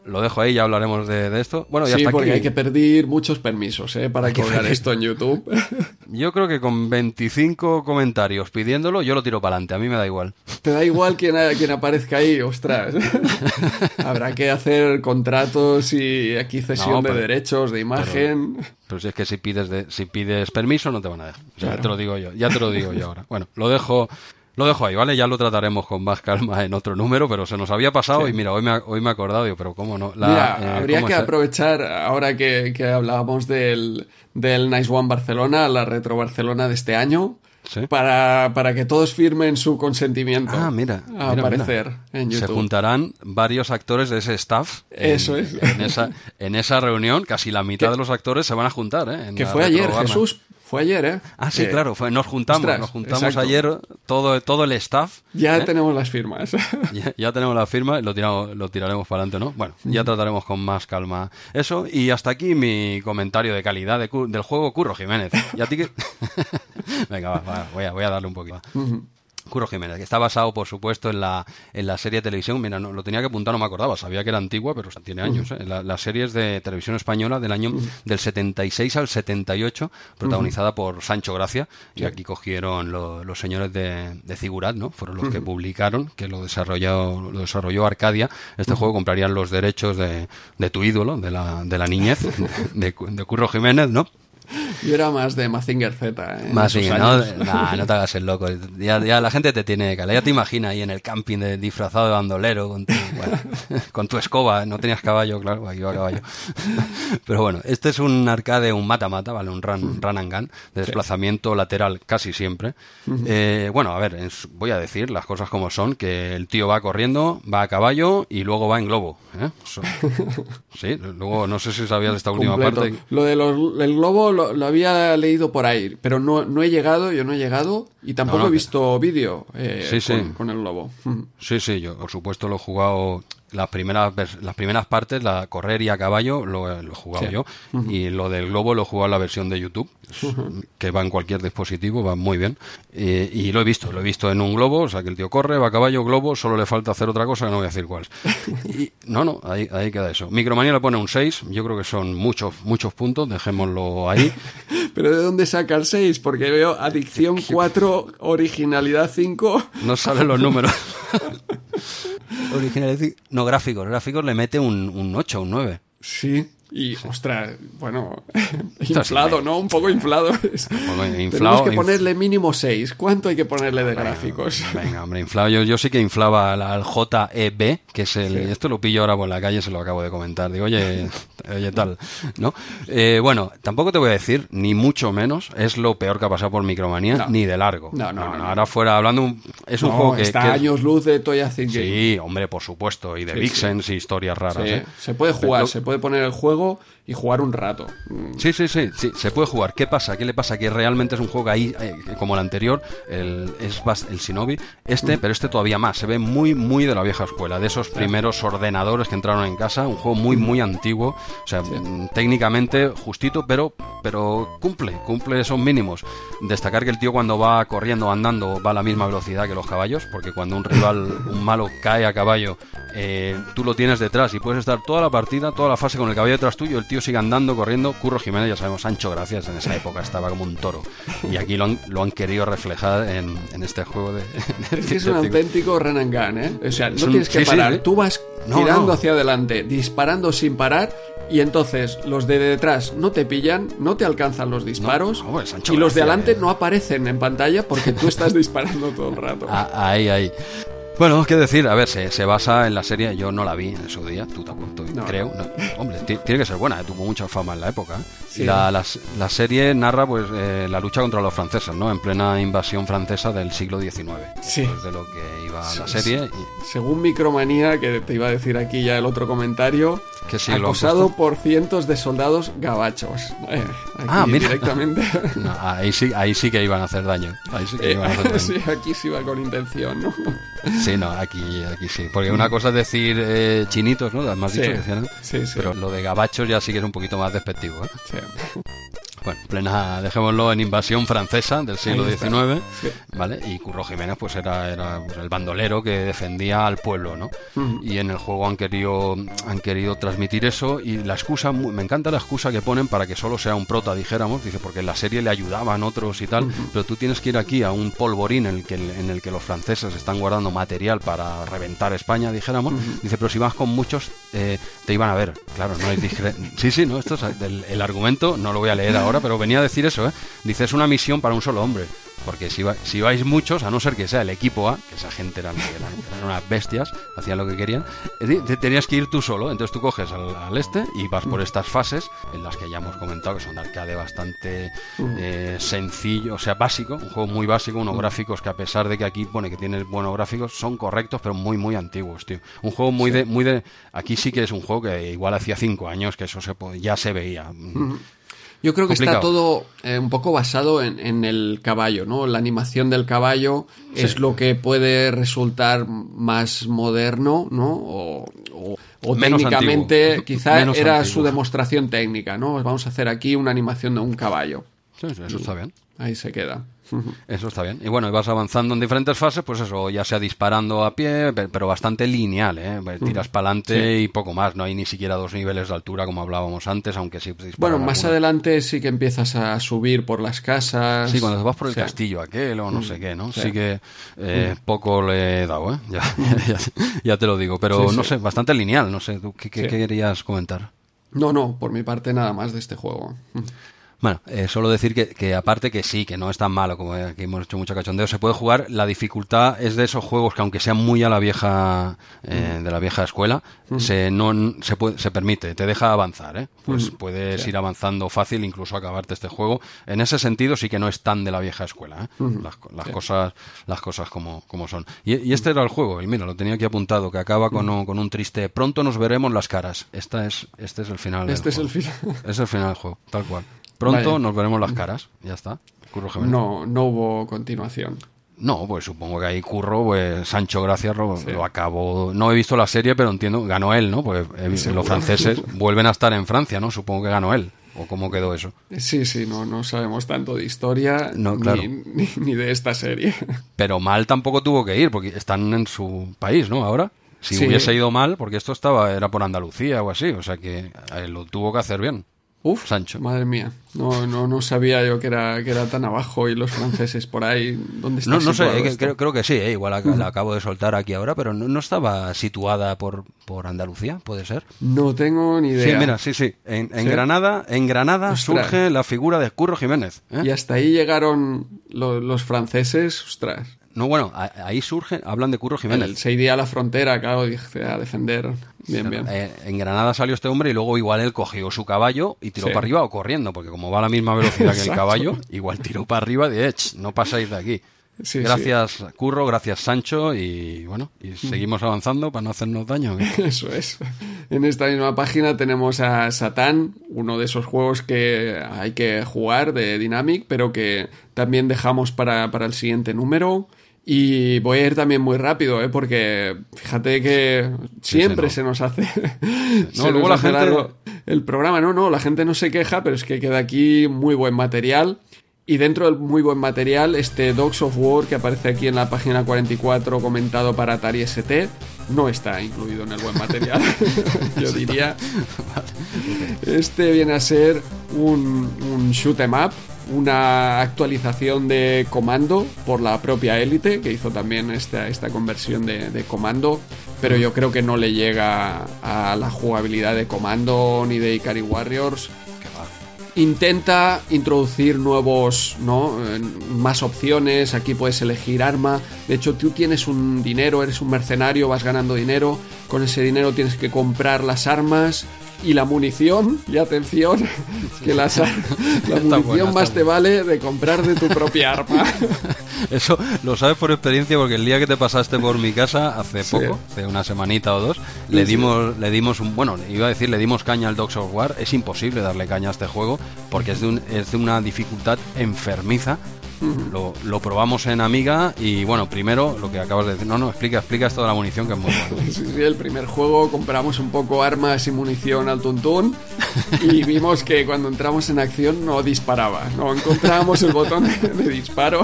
lo dejo ahí, ya hablaremos de, esto. Bueno, ya sí, porque hay que pedir muchos permisos ¿eh? para colgar esto en YouTube. Yo creo que con 25 comentarios pidiéndolo, yo lo tiro para adelante, a mí me da igual. Te da igual quien, quien aparezca ahí, ostras. Habrá que hacer contratos y aquí cesión de derechos, de imagen. Pero, si es que si pides, de, si pides permiso no te van a dejar. Ya te lo digo yo, ya te lo digo yo ahora. Bueno, lo dejo lo dejo ahí, ¿vale? Ya lo trataremos con más calma en otro número, pero se nos había pasado y mira, hoy me, hoy me he acordado, yo, pero ¿cómo no? mira, eh, habría que aprovechar, ahora que, hablábamos del, del Nice One Barcelona, la Retro Barcelona de este año, Para, para, que todos firmen su consentimiento ah, mira, a aparecer en YouTube. Se juntarán varios actores de ese staff. Eso es. En esa, en esa reunión, casi la mitad de los actores se van a juntar. ¿eh? que fue ayer, Jesús, fue ayer, ¿eh? Ah, sí, claro, fue, nos juntamos, nos juntamos ayer todo, todo el staff. Ya ¿eh? tenemos las firmas. Ya, tenemos las firmas, lo, tiramos, lo tiraremos para adelante, ¿no? Bueno, ya trataremos con más calma eso. Y hasta aquí mi comentario de calidad del juego Curro Jiménez. ¿Y a ti que Venga, va, voy, a, voy a darle un poquito. Curro Jiménez, que está basado, por supuesto, en la, en la serie de televisión. Mira, no, lo tenía que apuntar, no me acordaba, sabía que era antigua, pero tiene años. ¿eh? La, serie es de televisión española del año del 76 al 78, protagonizada por Sancho Gracia, y aquí cogieron los señores de, de Cigurat, ¿no? Fueron los que publicaron, que lo desarrolló, lo desarrolló Arcadia. Este juego comprarían los derechos de, de tu ídolo, de la, de la niñez, de, de Curro Jiménez, ¿no? Yo era más de Mazinger Z. ¿eh? Mazinger, no, no te hagas el loco. Ya, ya la gente te tiene cala. Ya te imagina ahí en el camping de, disfrazado de bandolero con tu, con tu escoba. No tenías caballo, claro, aquí iba caballo. Pero bueno, este es un arcade, un mata-mata, ¿vale? Un run, run and gun, de desplazamiento lateral casi siempre. Eh, bueno, a ver, voy a decir las cosas como son, que el tío va corriendo, va a caballo y luego va en globo. ¿eh? sí, luego no sé si sabías esta última parte. Lo del globo lo, había leído por ahí, pero no, no he llegado, yo no he llegado y tampoco he visto vídeo eh, con, el lobo. Sí, sí, yo por supuesto lo he jugado las primeras las primeras partes, la correr y a caballo, lo, he jugado yo. Y lo del globo lo he jugado en la versión de YouTube, que va en cualquier dispositivo, va muy bien. Y, lo he visto, lo he visto en un globo, o sea que el tío corre, va a caballo, globo, solo le falta hacer otra cosa, que no voy a decir cuál. Y, no, no, ahí, ahí queda eso. Micromanía le pone un 6, yo creo que son muchos, muchos puntos, dejémoslo ahí. Pero ¿de dónde saca el 6? Porque veo adicción 4, originalidad 5. No salen los números. originalidad No, gráficos. Gráficos le mete un, un 8, un 9. Sí. Y, ostras, bueno, inflado, ¿no? Un poco inflado. inflado Tenemos que ponerle mínimo 6. ¿Cuánto hay que ponerle de gráficos? Venga, hombre, inflado. Yo, yo sí que inflaba al JEB, que es el... Esto lo pillo ahora por la calle, se lo acabo de comentar. Digo, oye, oye, tal, ¿no? Eh, bueno, tampoco te voy a decir, ni mucho menos, es lo peor que ha pasado por Micromanía, ni de largo. No, no, no, Ahora fuera hablando, es un juego que... Está años luz de Toya Sí, hombre, por supuesto, y de Vixens y historias raras. ¿eh? Se puede jugar, se puede poner el juego luego y jugar un rato. Sí, sí, sí, sí, se puede jugar. ¿Qué pasa? ¿Qué le pasa? Que realmente es un juego ahí, eh, como el anterior, el, es el Shinobi, este, mm. pero este todavía más. Se ve muy, muy de la vieja escuela, de esos primeros ordenadores que entraron en casa, un juego muy, muy antiguo, o sea, mm, técnicamente justito, pero, pero cumple, cumple esos mínimos. Destacar que el tío cuando va corriendo, andando, va a la misma velocidad que los caballos, porque cuando un rival, un malo, cae a caballo, eh, tú lo tienes detrás y puedes estar toda la partida, toda la fase con el caballo detrás tuyo, el tío sigue andando, corriendo. Curro Jiménez, ya sabemos, Sancho Gracias, en esa época estaba como un toro. Y aquí lo han, lo han querido reflejar en, en este juego de. es un auténtico gun, ¿eh? O sea, no tienes que parar. Tú vas tirando hacia adelante, disparando sin parar. Y entonces los de detrás no te pillan, no te alcanzan los disparos. y los de adelante no aparecen en pantalla porque tú estás disparando todo el rato. Ah, ahí, ahí. Bueno, qué decir, a ver, se, se, basa en la serie, yo no la vi en su día, tú tampoco, creo. hombre, tiene que ser buena, ¿eh? tuvo mucha fama en la época. ¿eh? la, la, serie narra pues eh, la lucha contra los franceses, ¿no? En plena invasión francesa del siglo XIX. Sí. de lo que iba la serie. Según Micromanía, que te iba a decir aquí ya el otro comentario, acosado por cientos de soldados gabachos. ah, mira. Directamente. ahí, sí, ahí sí que iban a hacer daño. Ahí sí que iban a hacer daño. sí, aquí sí iba con intención, ¿no? Sí, no, aquí, aquí sí. Porque una cosa es decir eh, chinitos, ¿no? Más dicho, sí, sí, Pero lo de gabachos ya sí que es un poquito más despectivo, ¿eh? Sí. Bueno, plena, dejémoslo en invasión francesa del siglo XIX, ¿vale? Y Curro Jiménez pues era, era pues, el bandolero que defendía al pueblo, ¿no? Y en el juego han querido, han querido transmitir eso y la excusa, me encanta la excusa que ponen para que solo sea un prota, dijéramos, dice, porque en la serie le ayudaban otros y tal, pero tú tienes que ir aquí a un polvorín en el que, en el que los franceses están guardando material para reventar España, dijéramos, dice, pero si vas con muchos, eh, te iban a ver, claro, no es Sí, sí, no, esto es el, el argumento, no lo voy a leer ahora ahora, pero venía a decir eso, ¿eh? Dice, es una misión para un solo hombre. Porque si, si vais muchos, a no ser que sea el equipo A, que esa gente eran, unas bestias, hacían lo que querían, tenías que ir tú solo. Entonces tú coges al, este y vas por estas fases, en las que ya hemos comentado que son de arcade bastante eh, sencillo, o sea, básico, un juego muy básico, unos gráficos que a pesar de que aquí pone que tiene buenos gráficos, son correctos, pero muy, muy antiguos, tío. Un juego muy de, muy de. Aquí sí que es un juego que igual hacía cinco años que eso se, ya se veía. Yo creo que está todo eh, un poco basado en, el caballo, ¿no? La animación del caballo es lo que puede resultar más moderno, ¿no? O, técnicamente, quizá era su demostración técnica, ¿no? Vamos a hacer aquí una animación de un caballo. Sí, eso está bien. Ahí se queda. Eso está bien. Y bueno, vas avanzando en diferentes fases, pues eso, ya sea disparando a pie, pero bastante lineal, ¿eh? Tiras para adelante y poco más. No hay ni siquiera dos niveles de altura como hablábamos antes, aunque sí Bueno, más adelante sí que empiezas a subir por las casas. Sí, cuando vas por el castillo aquel o no sé qué, ¿no? Sí, que eh, poco le he dado, ¿eh? Ya, te lo digo. Pero no sé, bastante lineal. No sé, qué querías comentar? No, no, por mi parte nada más de este juego. Bueno, eh, solo decir que, que, aparte que sí, que no es tan malo como aquí hemos hecho mucho cachondeo, se puede jugar. La dificultad es de esos juegos que aunque sean muy a la vieja eh, de la vieja escuela, se no se puede, se permite, te deja avanzar, ¿eh? Pues puedes ir avanzando fácil, incluso acabarte este juego. En ese sentido sí que no es tan de la vieja escuela, ¿eh? las, las cosas las cosas como, como son. Y, este era el juego, y mira, lo tenía aquí apuntado, que acaba con, un, con un triste pronto nos veremos las caras. Esta es este es el final. Este es el final. Es el final del juego, tal cual. Pronto nos veremos las caras, ya está. No, no hubo continuación. No, pues supongo que ahí Curro, pues Sancho Gracias lo, acabó. No he visto la serie, pero entiendo, ganó él, ¿no? Pues los franceses vuelven a estar en Francia, ¿no? Supongo que ganó él. ¿O cómo quedó eso? Sí, sí, no, no sabemos tanto de historia ni, de esta serie. Pero mal tampoco tuvo que ir, porque están en su país, ¿no? Ahora. Si hubiese ido mal, porque esto estaba era por Andalucía o así, o sea que eh, lo tuvo que hacer bien. Uf, Sancho. Madre mía, no, no, no sabía yo que era, que era tan abajo y los franceses por ahí. ¿Dónde está No, no sé, creo, creo, que sí, eh, igual la, acabo de soltar aquí ahora, pero no, estaba situada por, por Andalucía, ¿puede ser? No tengo ni idea. Sí, mira, sí, sí. En, Granada, en Granada surge la figura de Curro Jiménez. ¿eh? Y hasta ahí llegaron los, los franceses, ostras. No, bueno, ahí surge, hablan de Curro Jiménez. se iría a la frontera, claro, a defender. Bien, bien. Eh, en Granada salió este hombre y luego igual él cogió su caballo y tiró para arriba o corriendo, porque como va a la misma velocidad que el caballo, igual tiró para arriba de, no pasáis de aquí. gracias Curro, gracias Sancho y bueno, y seguimos avanzando para no hacernos daño. Eso es. En esta misma página tenemos a Satán, uno de esos juegos que hay que jugar de Dynamic, pero que también dejamos para, para el siguiente número. Y voy a ir también muy rápido, ¿eh? porque fíjate que siempre se nos hace. no, luego la gente. El programa, no, no, la gente no se queja, pero es que queda aquí muy buen material. Y dentro del muy buen material, este Dogs of War que aparece aquí en la página 44 comentado para Atari ST, no está incluido en el buen material, yo diría. Este viene a ser un, un shoot em up una actualización de comando por la propia Elite, que hizo también esta, esta conversión de, comando, pero yo creo que no le llega a la jugabilidad de comando ni de Ikari Warriors. Intenta introducir nuevos, ¿no? Más opciones, aquí puedes elegir arma. De hecho, tú tienes un dinero, eres un mercenario, vas ganando dinero. Con ese dinero tienes que comprar las armas y la munición, y atención, que la, la munición más te vale de comprar de tu propia arma. Eso lo sabes por experiencia porque el día que te pasaste por mi casa hace poco, hace una semanita o dos, le dimos, le dimos un, bueno, iba a decir, le dimos caña al Dogs of War. Es imposible darle caña a este juego porque es de, un, es de una dificultad enfermiza lo, lo, probamos en Amiga y bueno, primero lo que acabas de decir, no, no, explica, explica esto de la munición que es muy bueno. Sí, sí, el primer juego compramos un poco armas y munición al tuntún y vimos que cuando entramos en acción no disparaba, no encontrábamos el botón de, disparo.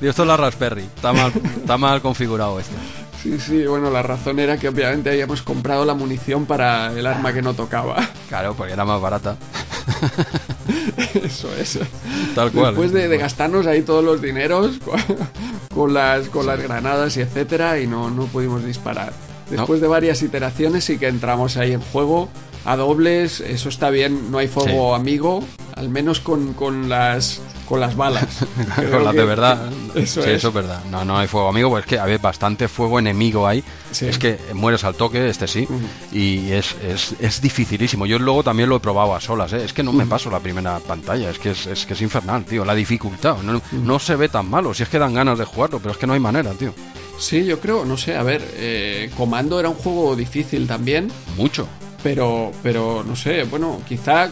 Y esto es la Raspberry, está mal, está mal configurado esto. Sí, sí, bueno, la razón era que obviamente habíamos comprado la munición para el arma que no tocaba. Claro, porque era más barata. Eso es. Tal cual. Después de, gastarnos ahí todos los dineros con, las, con las granadas y etcétera, y no, no pudimos disparar. Después de varias iteraciones sí que entramos ahí en juego a dobles, eso está bien, no hay fuego amigo, al menos con, con las con las balas. con las de verdad. Eso sí, eso es verdad. No, no hay fuego amigo, pues es que hay bastante fuego enemigo ahí. Es que mueres al toque, este sí, y es, es, es, dificilísimo. Yo luego también lo he probado a solas, ¿eh? es que no me paso la primera pantalla, es que es, es, que es infernal, tío. La dificultad, no, no se ve tan malo, si es que dan ganas de jugarlo, pero es que no hay manera, tío. Sí, yo creo, no sé, a ver, eh, Comando era un juego difícil también. Mucho. Pero, pero no sé, bueno, quizá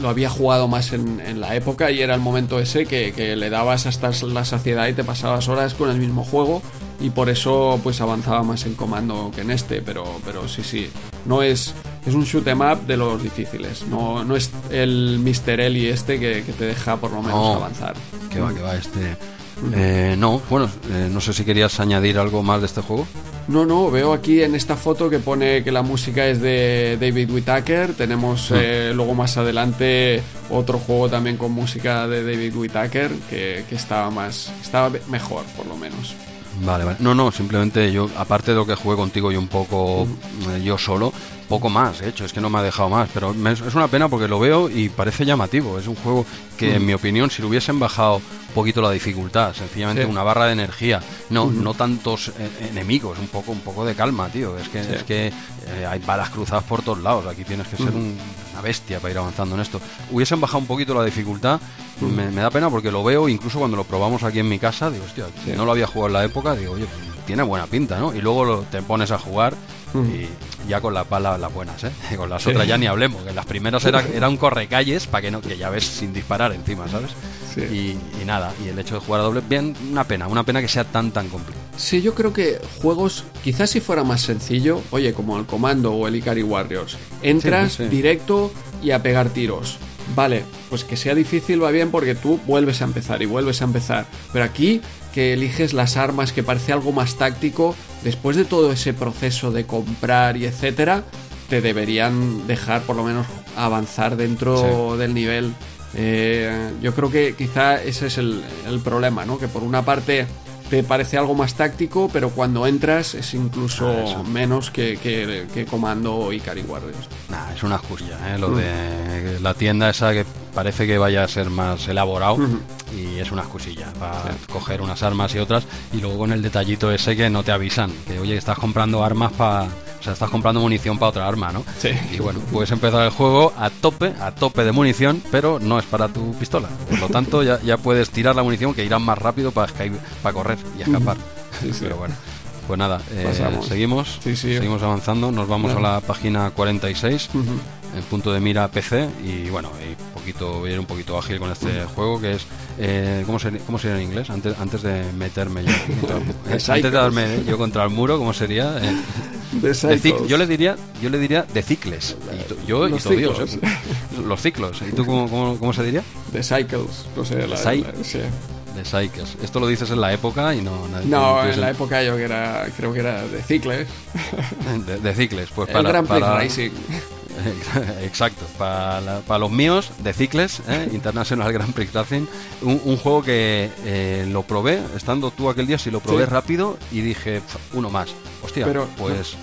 lo había jugado más en, la época y era el momento ese que, le dabas hasta la saciedad y te pasabas horas con el mismo juego y por eso pues avanzaba más en comando que en este, pero, pero sí, sí, no es, es un shoot em up de los difíciles, no, no es el Mr. Ellie este que, te deja por lo menos avanzar. Que va, que va, este... Eh, no, bueno, eh, no sé si querías añadir algo más de este juego. No, no, veo aquí en esta foto que pone que la música es de David Whittaker. Tenemos eh, luego más adelante otro juego también con música de David Whittaker que, que estaba más, estaba mejor por lo menos. Vale, vale. No, no, simplemente yo, aparte de lo que jugué contigo y un poco eh, yo solo, poco más, de hecho, es que no me ha dejado más, pero es una pena porque lo veo y parece llamativo. Es un juego que, en mi opinión, si lo hubiesen bajado un poquito la dificultad, sencillamente una barra de energía, no, no tantos eh, enemigos, un poco, un poco de calma, tío. Es que, es que eh, hay balas cruzadas por todos lados. Aquí tienes que ser una bestia para ir avanzando en esto. Hubiesen bajado un poquito la dificultad, me, da pena porque lo veo, incluso cuando lo probamos aquí en mi casa, digo, hostia, si no lo había jugado en la época, digo, oye, tiene buena pinta, ¿no? Y luego te pones a jugar Y ya con las balas las buenas, ¿eh? Con las otras ya ni hablemos, que las primeras era, era un correcalles para que no, que ya ves sin disparar encima, ¿sabes? Y, nada, y el hecho de jugar a doble, bien, una pena, una pena que sea tan tan complicado. Sí, yo creo que juegos, quizás si fuera más sencillo, oye, como el Comando o el Ikari Warriors, entras directo y a pegar tiros. Vale, pues que sea difícil va bien porque tú vuelves a empezar y vuelves a empezar. Pero aquí que eliges las armas, que parece algo más táctico, después de todo ese proceso de comprar y etcétera, te deberían dejar por lo menos avanzar dentro del nivel. Eh, yo creo que quizá ese es el, el problema, ¿no? Que por una parte te parece algo más táctico, pero cuando entras es incluso ah, menos que, que, Comando y Cari Warriors. Nah, es una excusilla, ¿eh? lo mm. de la tienda esa que parece que vaya a ser más elaborado y es una excusilla para coger unas armas y otras y luego con el detallito ese que no te avisan, que oye, estás comprando armas para o sea, estás comprando munición para otra arma, ¿no? Sí. Y bueno, puedes empezar el juego a tope, a tope de munición, pero no es para tu pistola. Por lo tanto, ya, ya puedes tirar la munición que irá más rápido para, para correr y escapar. Sí, sí. Pero bueno. Pues nada, eh, seguimos, seguimos avanzando, nos vamos a la página 46, el punto de mira PC y bueno, y poquito, voy a ir un poquito ágil con este juego que es, eh, ¿cómo, sería, ¿cómo sería en inglés? Antes, antes de meterme yo, antes de darme yo contra el muro, ¿cómo sería? Eh, yo le diría, yo le diría de cicles. Y yo y todo Dios, ¿eh? los ciclos. ¿Y tú cómo, cómo, cómo, se diría? De cycles, no sé, la, de Cycles. Esto lo dices en la época y no... no, en la época yo que era, creo que era de Cicles. De, Cicles, pues El para... Grand Prix Racing. Exacto, para, los míos de Cicles, ¿eh? International Grand Prix Racing, un, juego que eh, lo probé, estando tú aquel día, sí lo probé rápido y dije, uno más. Hostia, Pero, pues...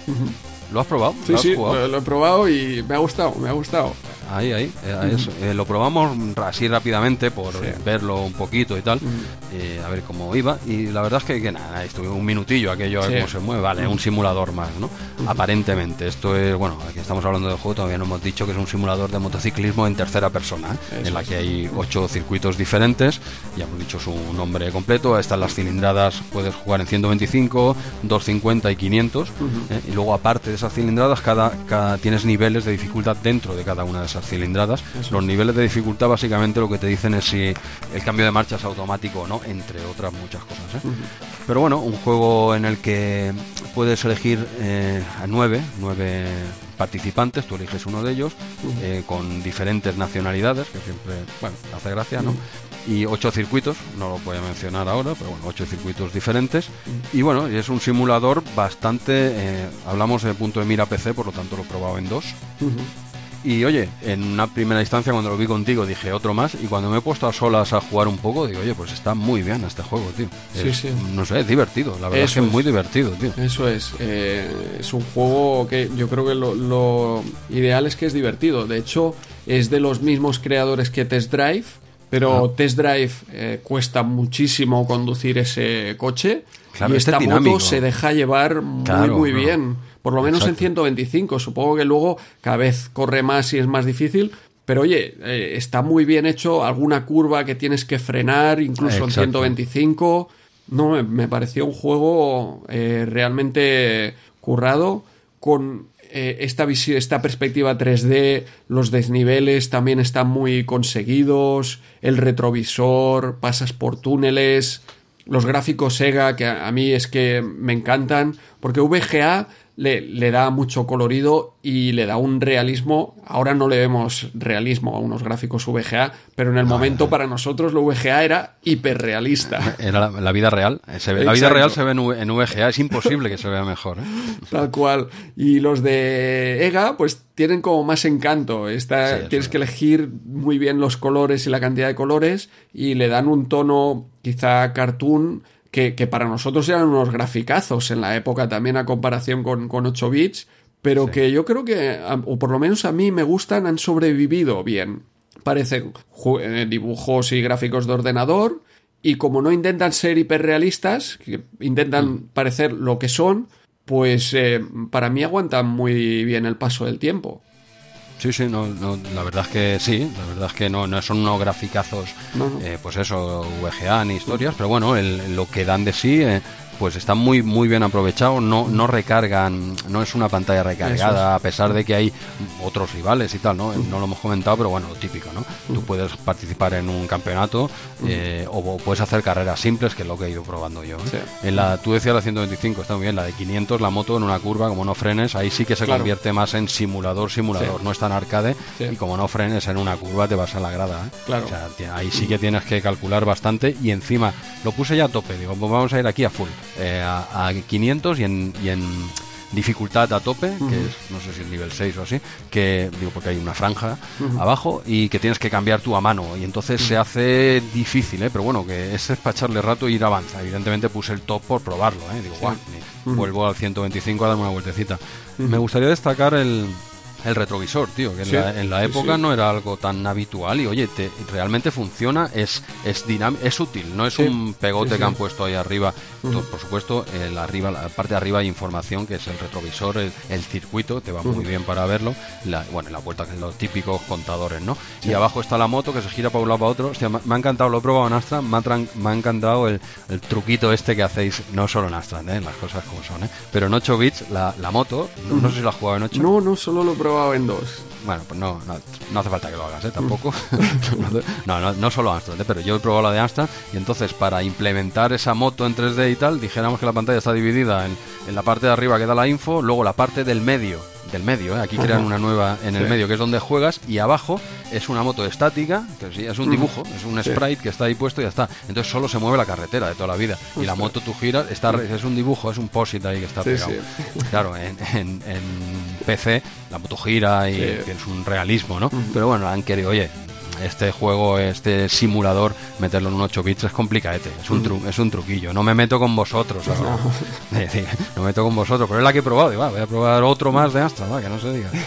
¿Lo has probado? Sí, sí, lo, he probado y me ha gustado, me ha gustado. Ahí, ahí. Eh, eh, lo probamos así rápidamente por verlo un poquito y tal, eh, a ver cómo iba. Y la verdad es que, que nada, estuve un minutillo aquello a ver cómo se mueve. Vale, un simulador más, ¿no? Aparentemente. Esto es, bueno, aquí estamos hablando del juego, todavía no hemos dicho que es un simulador de motociclismo en tercera persona, en la que hay ocho circuitos diferentes. Ya hemos dicho su nombre completo. Están las cilindradas, puedes jugar en 125, 250 y 500. y luego, aparte de esas cilindradas, cada, cada tienes niveles de dificultad dentro de cada una de esas cilindradas. Los niveles de dificultad básicamente lo que te dicen es si el cambio de marcha es automático o no, entre otras muchas cosas. ¿eh? Pero bueno, un juego en el que puedes elegir eh, a nueve, nueve participantes, tú eliges uno de ellos, eh, con diferentes nacionalidades, que siempre, bueno, hace gracia, ¿no? Y ocho circuitos, no lo voy a mencionar ahora, pero bueno, ocho circuitos diferentes. Y bueno, es un simulador bastante, hablamos de punto de mira PC, por lo tanto lo he probado en dos. Y oye, en una primera instancia cuando lo vi contigo dije otro más y cuando me he puesto a solas a jugar un poco digo, oye, pues está muy bien este juego, tío. Sí, sí. No sé, es divertido, la verdad es que es muy divertido, tío. Eso es, eh, es un juego que yo creo que lo, ideal es que es divertido. De hecho, es de los mismos creadores que Test Drive, pero ah. Test Drive eh, cuesta muchísimo conducir ese coche y este esta moto se deja llevar muy, muy bien. Por lo menos en 125. Supongo que luego cada vez corre más y es más difícil. Pero oye, eh, está muy bien hecho. Alguna curva que tienes que frenar, incluso en 125. No, me, pareció un juego eh, realmente currado con eh, esta, esta perspectiva 3D, los desniveles también están muy conseguidos, el retrovisor, pasas por túneles, los gráficos Sega, que a mí es que me encantan, porque VGA le, da mucho colorido y le da un realismo. Ahora no le vemos realismo a unos gráficos VGA, pero en el momento para nosotros lo VGA era hiperrealista. Era la, vida real. la vida real se ve en, VGA, es imposible que se vea mejor. ¿eh? Tal cual. Y los de EGA, pues tienen como más encanto. Tienes que elegir muy bien los colores y la cantidad de colores y le dan un tono quizá cartoon que, para nosotros eran unos graficazos en la época también a comparación con, con 8 bits, pero que yo creo que, o por lo menos a mí me gustan, han sobrevivido bien. Parecen eh, dibujos y gráficos de ordenador, y como no intentan ser hiperrealistas, intentan mm. parecer lo que son, pues eh, para mí aguantan muy bien el paso del tiempo. Sí, sí, no, la verdad es que sí, la verdad es que no, no son unos graficazos, eh, pues eso, VGA ni historias, pero bueno, lo que dan de sí, eh, pues está muy muy bien aprovechado, no, no recargan, no es una pantalla recargada, a pesar de que hay otros rivales y tal, ¿no? No lo hemos comentado, pero bueno, lo típico, ¿no? Tú puedes participar en un campeonato eh, o puedes hacer carreras simples, que es lo que he ido probando yo. ¿eh? En la, tú decías la 125, está muy bien, la de 500, la moto en una curva, como no frenes, ahí sí que se convierte más en simulador, simulador, no es tan arcade, y como no frenes en una curva te vas a la grada. ¿eh? Claro. O sea, ahí sí que tienes que calcular bastante y encima lo puse ya a tope, digo, pues vamos a ir aquí a full, a, a 500 y en, y en dificultad a tope, que es, no sé si es nivel 6 o así, que digo porque hay una franja abajo y que tienes que cambiar tú a mano y entonces se hace difícil, ¿eh? pero bueno, que es para echarle rato e ir avanza. Evidentemente puse el top por probarlo, ¿eh? digo, guau, vuelvo al 125 a darme una vueltecita. Me gustaría destacar el, el retrovisor, tío, que en, la, época no era algo tan habitual y oye, te, realmente funciona, es es es útil, no es un pegote que han puesto ahí arriba. Por supuesto, el arriba, la parte de arriba hay información que es el retrovisor, el, circuito, te va muy bien para verlo. La, bueno, la vuelta que los típicos contadores, ¿no? Y abajo está la moto que se gira para un lado para otro. me, ha encantado, lo he probado en Astra, me ha, encantado el, truquito este que hacéis, no solo en Astra, ¿eh? las cosas como son, ¿eh? pero en 8 bits la, moto, no, sé si lo has jugado en 8. No, no, solo lo he probado en 2. Bueno, pues no, no, hace falta que lo hagas, ¿eh? Tampoco. no, no, no solo Amstrad, ¿eh? pero yo he probado la de Amstrad y entonces para implementar esa moto en 3D y tal, dijéramos que la pantalla está dividida en, en la parte de arriba que da la info, luego la parte del medio del medio, ¿eh? aquí crean una nueva en el medio que es donde juegas y abajo es una moto estática, que sí, es un dibujo, es un sprite que está ahí puesto y ya está. Entonces solo se mueve la carretera de toda la vida. Y la moto tú giras, está, es un dibujo, es un posit ahí que está pegado. Claro, en, en, PC la moto gira y es un realismo, ¿no? Pero bueno, han querido, oye, este juego, este simulador, meterlo en un 8 bits es complicadete, es un, tru es un truquillo. No me meto con vosotros, no. me meto con vosotros, pero es la que he probado. Y, va, voy a probar otro más de Astra, va, que no se diga.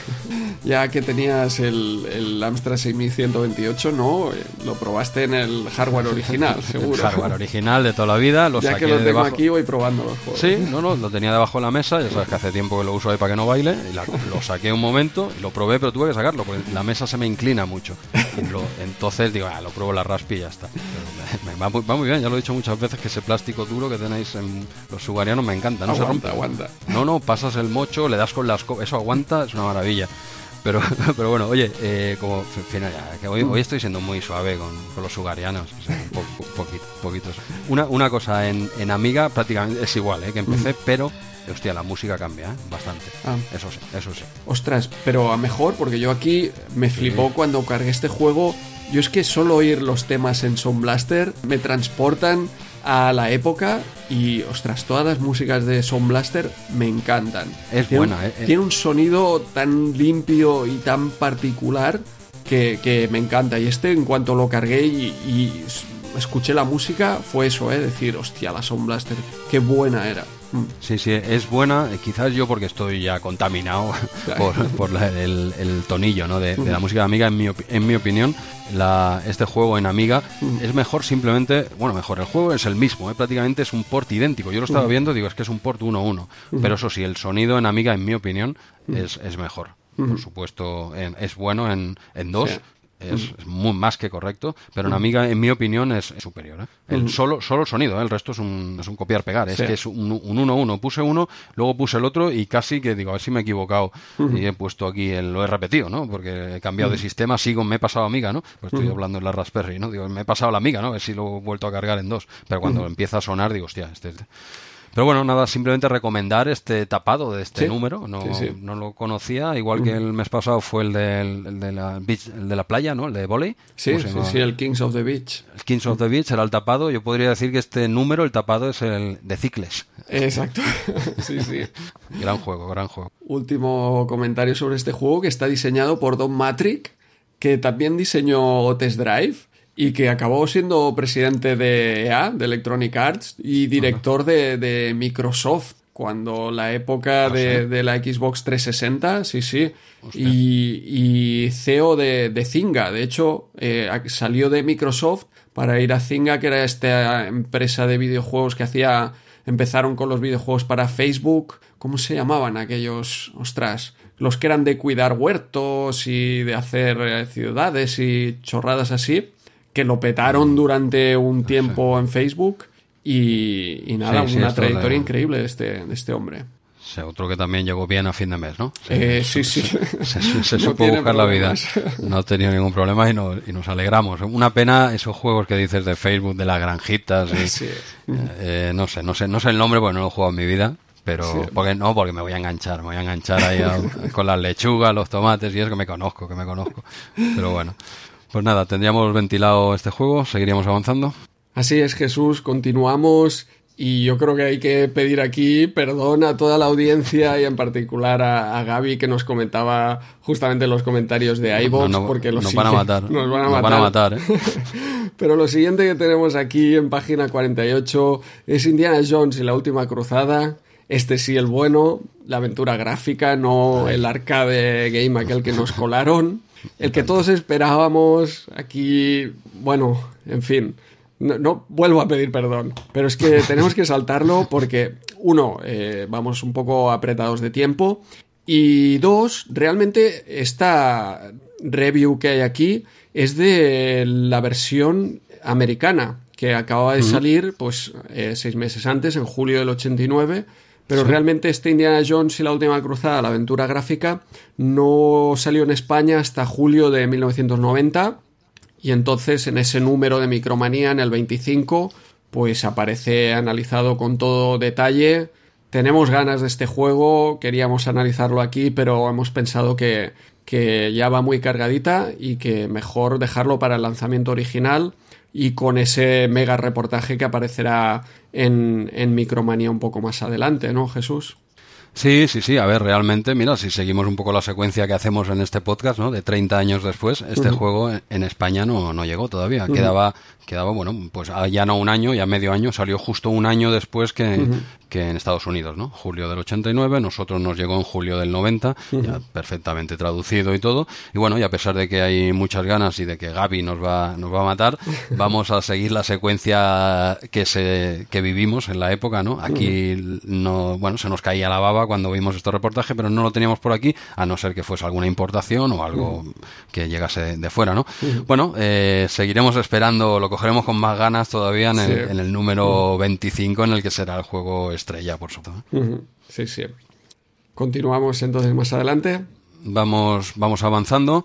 Ya que tenías el, el Amstrad 6128, ¿no? Lo probaste en el hardware original, seguro. El hardware original de toda la vida. Lo ya que lo tengo aquí, voy probando los juegos. Sí, no, no, lo tenía debajo de la mesa. Ya sabes que hace tiempo que lo uso ahí para que no baile. Y lo saqué un momento y lo probé, pero tuve que sacarlo porque la mesa se me inclina mucho. Entonces digo, ah, lo pruebo la raspi y ya está. va, muy, bien, ya lo he dicho muchas veces que ese plástico duro que tenéis en los sugarianos me encanta. No se rompe. Aguanta. No, no, pasas el mocho, le das con las. Eso aguanta, es una maravilla. Pero, pero bueno, oye, eh, como final, que hoy, hoy, estoy siendo muy suave con, los sugarianos, poquitos. Una, una cosa, en, en Amiga prácticamente es igual eh, que empecé, pero hostia, la música cambia ¿eh? bastante. Ah. Eso sí, eso sí. Ostras, pero a mejor, porque yo aquí me flipó cuando cargué este juego. Yo es que solo oír los temas en Sound Blaster me transportan a la época y, ostras, todas las músicas de Sound Blaster me encantan. Es buena, eh, Tiene un sonido tan limpio y tan particular que, me encanta. Y este, en cuanto lo cargué y, escuché la música, fue eso, ¿eh? Decir, hostia, la Sound Blaster, qué buena era. Mm. Sí, sí, es buena. Quizás yo porque estoy ya contaminado por, el, tonillo ¿no? de, la música de Amiga. En mi, en mi opinión, la, este juego en Amiga es mejor simplemente... Bueno, mejor, el juego es el mismo. ¿eh? Prácticamente es un port idéntico. Yo lo estaba viendo, digo, es que es un port 1-1. Pero eso sí, el sonido en Amiga, en mi opinión, es, es mejor. Por supuesto, es bueno en, en dos es, muy, más que correcto, pero en Amiga, en mi opinión, es, superior. ¿eh? El, solo, solo el sonido, ¿eh? el resto es un, es un copiar-pegar. Es que es un 1-1. Puse uno, luego puse el otro y casi que digo, a ver si me he equivocado y he puesto aquí, el, lo he repetido, ¿no? Porque he cambiado de sistema, sigo, me he pasado Amiga, ¿no? Pues estoy hablando en la Raspberry, ¿no? Digo, me he pasado la Amiga, ¿no? A ver si lo he vuelto a cargar en dos. Pero cuando empieza a sonar, digo, hostia, este, este pero bueno, nada, simplemente recomendar este tapado de este número. No, no lo conocía, igual que el mes pasado fue el, de, la beach, el de la playa, ¿no? El de volei. Sí, sí, sí, el Kings of the Beach. El Kings of the Beach era el tapado. Yo podría decir que este número, el tapado, es el de Cicles. Exacto. sí, sí. gran juego, gran juego. Último comentario sobre este juego que está diseñado por Don Matrick, que también diseñó Test Drive y que acabó siendo presidente de EA, de Electronic Arts, y director de, Microsoft cuando la época ah, de, la Xbox 360, sí, sí, y, CEO de, de, Zynga. De hecho, eh, salió de Microsoft para ir a Zynga, que era esta empresa de videojuegos que hacía, empezaron con los videojuegos para Facebook, ¿cómo se llamaban aquellos? Ostras, los que eran de cuidar huertos y de hacer eh, ciudades y chorradas así que lo petaron durante un tiempo en Facebook Y, nada, una trayectoria increíble de este, de este hombre. otro que también llegó bien a fin de mes, ¿no? Eh, sí, sí. Se, supo buscar la vida. No ha tenido ningún problema y, y, nos alegramos. Una pena esos juegos que dices de Facebook, de las granjitas. Y, eh, no sé, no sé, no sé el nombre porque no lo he jugado en mi vida. Pero, porque no, porque me voy a enganchar, me voy a enganchar ahí con las lechugas, los tomates y es que me conozco, que me conozco. Pero bueno, pues nada, tendríamos ventilado este juego, seguiríamos avanzando. Así es, Jesús, continuamos y yo creo que hay que pedir aquí perdón a toda la audiencia y en particular a, Gaby que nos comentaba justamente en los comentarios de iVoox porque los nos van a matar. Nos van a matar. ¿eh? Pero lo siguiente que tenemos aquí en página 48 es Indiana Jones y la última cruzada. Este sí, el bueno, la aventura gráfica, no el arcade game aquel que nos colaron. El que todos esperábamos aquí, bueno, en fin. No, vuelvo a pedir perdón, pero es que tenemos que saltarlo porque, uno, eh, vamos un poco apretados de tiempo y dos, realmente esta review que hay aquí es de la versión americana que acaba de salir pues eh, seis meses antes, en julio del 89 pero realmente este Indiana Jones y la última cruzada, la aventura gráfica, no salió en España hasta julio de 1990. Y entonces en ese número de Micromanía, en el 25, pues aparece analizado con todo detalle. Tenemos ganas de este juego, queríamos analizarlo aquí, pero hemos pensado que, que ya va muy cargadita y que mejor dejarlo para el lanzamiento original y con ese mega reportaje que aparecerá en, en Micromanía un poco más adelante, ¿no, Jesús? Sí, sí, sí. A ver, realmente, mira, si seguimos un poco la secuencia que hacemos en este podcast, ¿no? De 30 años después, este juego en España no, no llegó todavía. Quedaba, quedaba, bueno, pues ya no un año, ya medio año, salió justo un año después que, que en Estados Unidos, ¿no? Julio del 89, nosotros nos llegó en julio del 90, ya perfectamente traducido y todo. Y bueno, y a pesar de que hay muchas ganas y de que Gaby nos va, nos va a matar, vamos a seguir la secuencia que se, que vivimos en la época, ¿no? Aquí no, bueno, se nos caía la baba cuando vimos este reportaje, pero no lo teníamos por aquí, a no ser que fuese alguna importación o algo que llegase de fuera, ¿no? Bueno, eh, seguiremos esperando, lo cogeremos con más ganas todavía en el, en el número 25, en el que será el juego estrella, por supuesto. Sí, sí. Continuamos entonces más adelante vamos, vamos avanzando.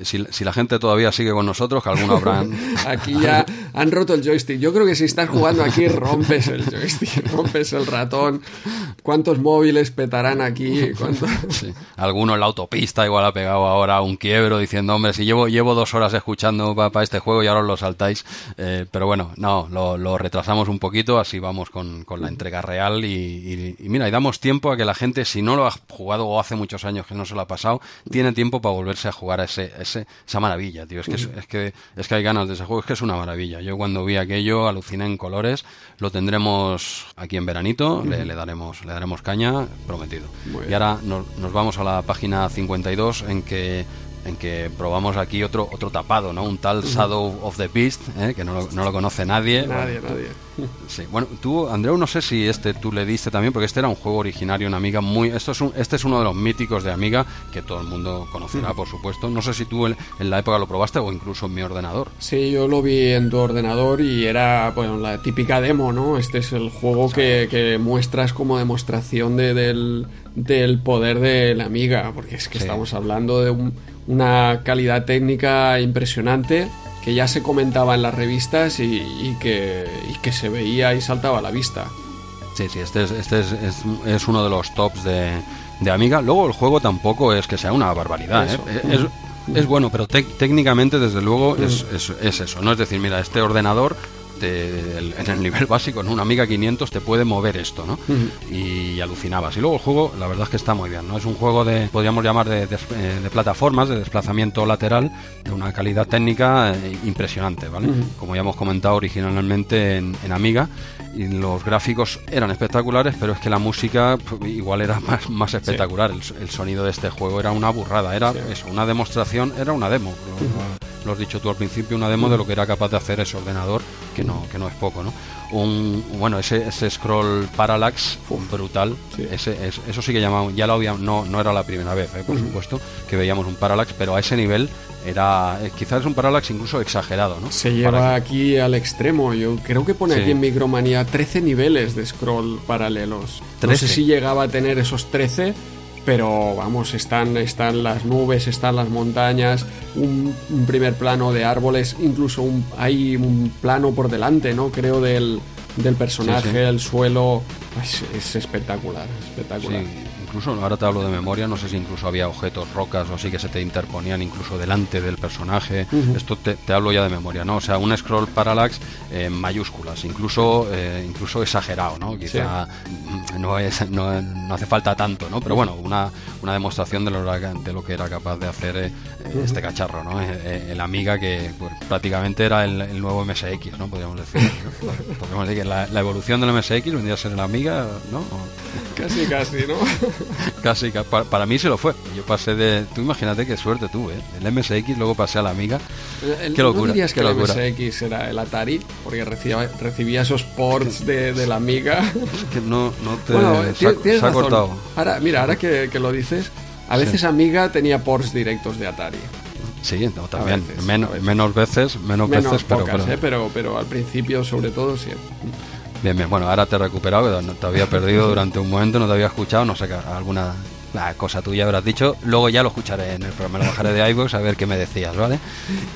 si, si, la gente todavía sigue con nosotros, que algunos habrán. aquí ya han roto el joystick. Yo creo que si estás jugando aquí, rompes el joystick, rompes el ratón. ¿Cuántos móviles petarán aquí? Sí. Alguno en la autopista igual ha pegado ahora un quiebro diciendo, hombre, si llevo, llevo dos horas escuchando para este juego y ahora os lo saltáis. Eh, pero bueno, no, lo, retrasamos un poquito, así vamos con, con la entrega real. Y, mira, y damos tiempo a que la gente, si no lo ha jugado o hace muchos años que no se lo ha pasado, tiene tiempo para volverse a jugar a ese, ese esa maravilla, tío. Es que, es, que, es que hay ganas de ese juego, es que es una maravilla. Yo cuando vi aquello aluciné en colores. Lo tendremos aquí en veranito, le, daremos, le daremos caña, prometido. Y ahora nos, nos vamos a la página 52 en que en que probamos aquí otro otro tapado, ¿no? Un tal Shadow of the Beast, ¿eh? que no lo, no lo, conoce nadie. Nadie, nadie. Sí. Bueno, tú, Andreu, no sé si este tú le diste también, porque este era un juego originario en Amiga muy... Esto es un, este es uno de los míticos de Amiga, que todo el mundo conocerá, por supuesto. No sé si tú en, la época lo probaste o incluso en mi ordenador. Sí, yo lo vi en tu ordenador y era, bueno, la típica demo, ¿no? Este es el juego que, que, muestras como demostración de, del, del poder de la Amiga, porque es que estamos hablando de un una calidad técnica impresionante que ya se comentaba en las revistas y, que, que, se veía y saltaba a la vista. Sí, sí, este es, este es, es, uno de los tops de, de, Amiga. Luego el juego tampoco es que sea una barbaridad. ¿eh? Es, es, bueno, pero técnicamente desde luego es, es, eso. No es decir, mira, este ordenador en el nivel básico, en una Amiga 500 te puede mover esto, ¿no? Y alucinabas. Y luego el juego, la verdad es que está muy bien, ¿no? Es un juego de, podríamos llamar, de, de, plataformas, de desplazamiento lateral, de una calidad técnica eh, impresionante, ¿vale? Como ya hemos comentado originalmente en, Amiga, y los gráficos eran espectaculares, pero es que la música pues, igual era más, más espectacular. El, sonido de este juego era una burrada, era eso, una demostración, era una demo lo has dicho tú al principio, una demo de lo que era capaz de hacer ese ordenador, que no, que no es poco, ¿no? Un, bueno, ese, ese scroll parallax brutal, ese, eso sí que llamamos, ya lo habíamos, no, no era la primera vez, ¿eh? por supuesto, que veíamos un parallax, pero a ese nivel era eh, quizás es un parallax incluso exagerado, ¿no? Se lleva aquí al extremo. Yo creo que pone aquí en Micromanía 13 niveles de scroll paralelos. No sé si llegaba a tener esos 13, pero vamos, están, están las nubes, están las montañas, un, primer plano de árboles, incluso un, hay un plano por delante, ¿no? Creo del, del personaje, el suelo. Es, es espectacular, espectacular incluso, ahora te hablo de memoria, no sé si incluso había objetos, rocas o así que se te interponían incluso delante del personaje. Esto te, hablo ya de memoria, ¿no? O sea, un scroll parallax en mayúsculas, incluso eh, incluso exagerado, ¿no? Quizá no, es, no, hace falta tanto, ¿no? Pero bueno, una, una demostración de lo, de lo que era capaz de hacer eh, este cacharro, ¿no? Eh, el Amiga que pues, prácticamente era el, nuevo MSX, ¿no? Podríamos decir. Podríamos decir que la, evolución del MSX vendría a ser el Amiga, ¿no? Casi, casi, ¿no? Casi, para, mí se lo fue. Yo pasé de. Tú imagínate qué suerte tuve. ¿eh? El MSX, luego pasé a la Amiga. qué locura. ¿No dirías que el MSX era el Atari? Porque recibía, recibía esos ports de, de la Amiga. que no, no te. Bueno, se, ha, cortado. Ahora, mira, ahora que, que lo dices, a veces Amiga tenía ports directos de Atari. Sí, también. menos, veces, menos, veces, pero, ¿eh? pero... pero, al principio, sobre todo, sí. Bien, bien, bueno, ahora te he recuperado, no te había perdido durante un momento, no te había escuchado, no sé, alguna cosa tuya habrás dicho, luego ya lo escucharé en el programa, lo bajaré de iVoox a ver qué me decías, ¿vale?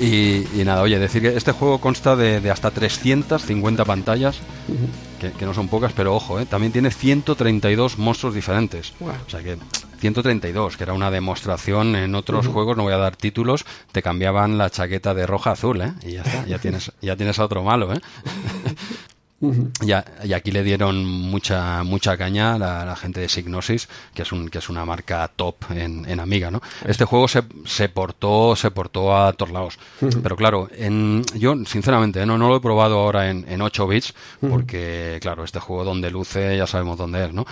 Y, nada, oye, decir que este juego consta de, hasta 350 pantallas, que, no son pocas, pero ojo, ¿eh? también tiene 132 monstruos diferentes. O sea que 132, que era una demostración en otros juegos, no voy a dar títulos, te cambiaban la chaqueta de roja a azul, ¿eh? Y ya está, ya tienes, ya tienes a otro malo, ¿eh? Y, aquí le dieron mucha mucha caña a la, gente de Signosis, que es un que es una marca top en, en Amiga, ¿no? Este juego se, se portó se portó a Torlaos, pero claro, en, yo sinceramente ¿eh? no, no lo he probado ahora en, en 8 bits, porque claro, este juego donde luce ya sabemos dónde es, ¿no?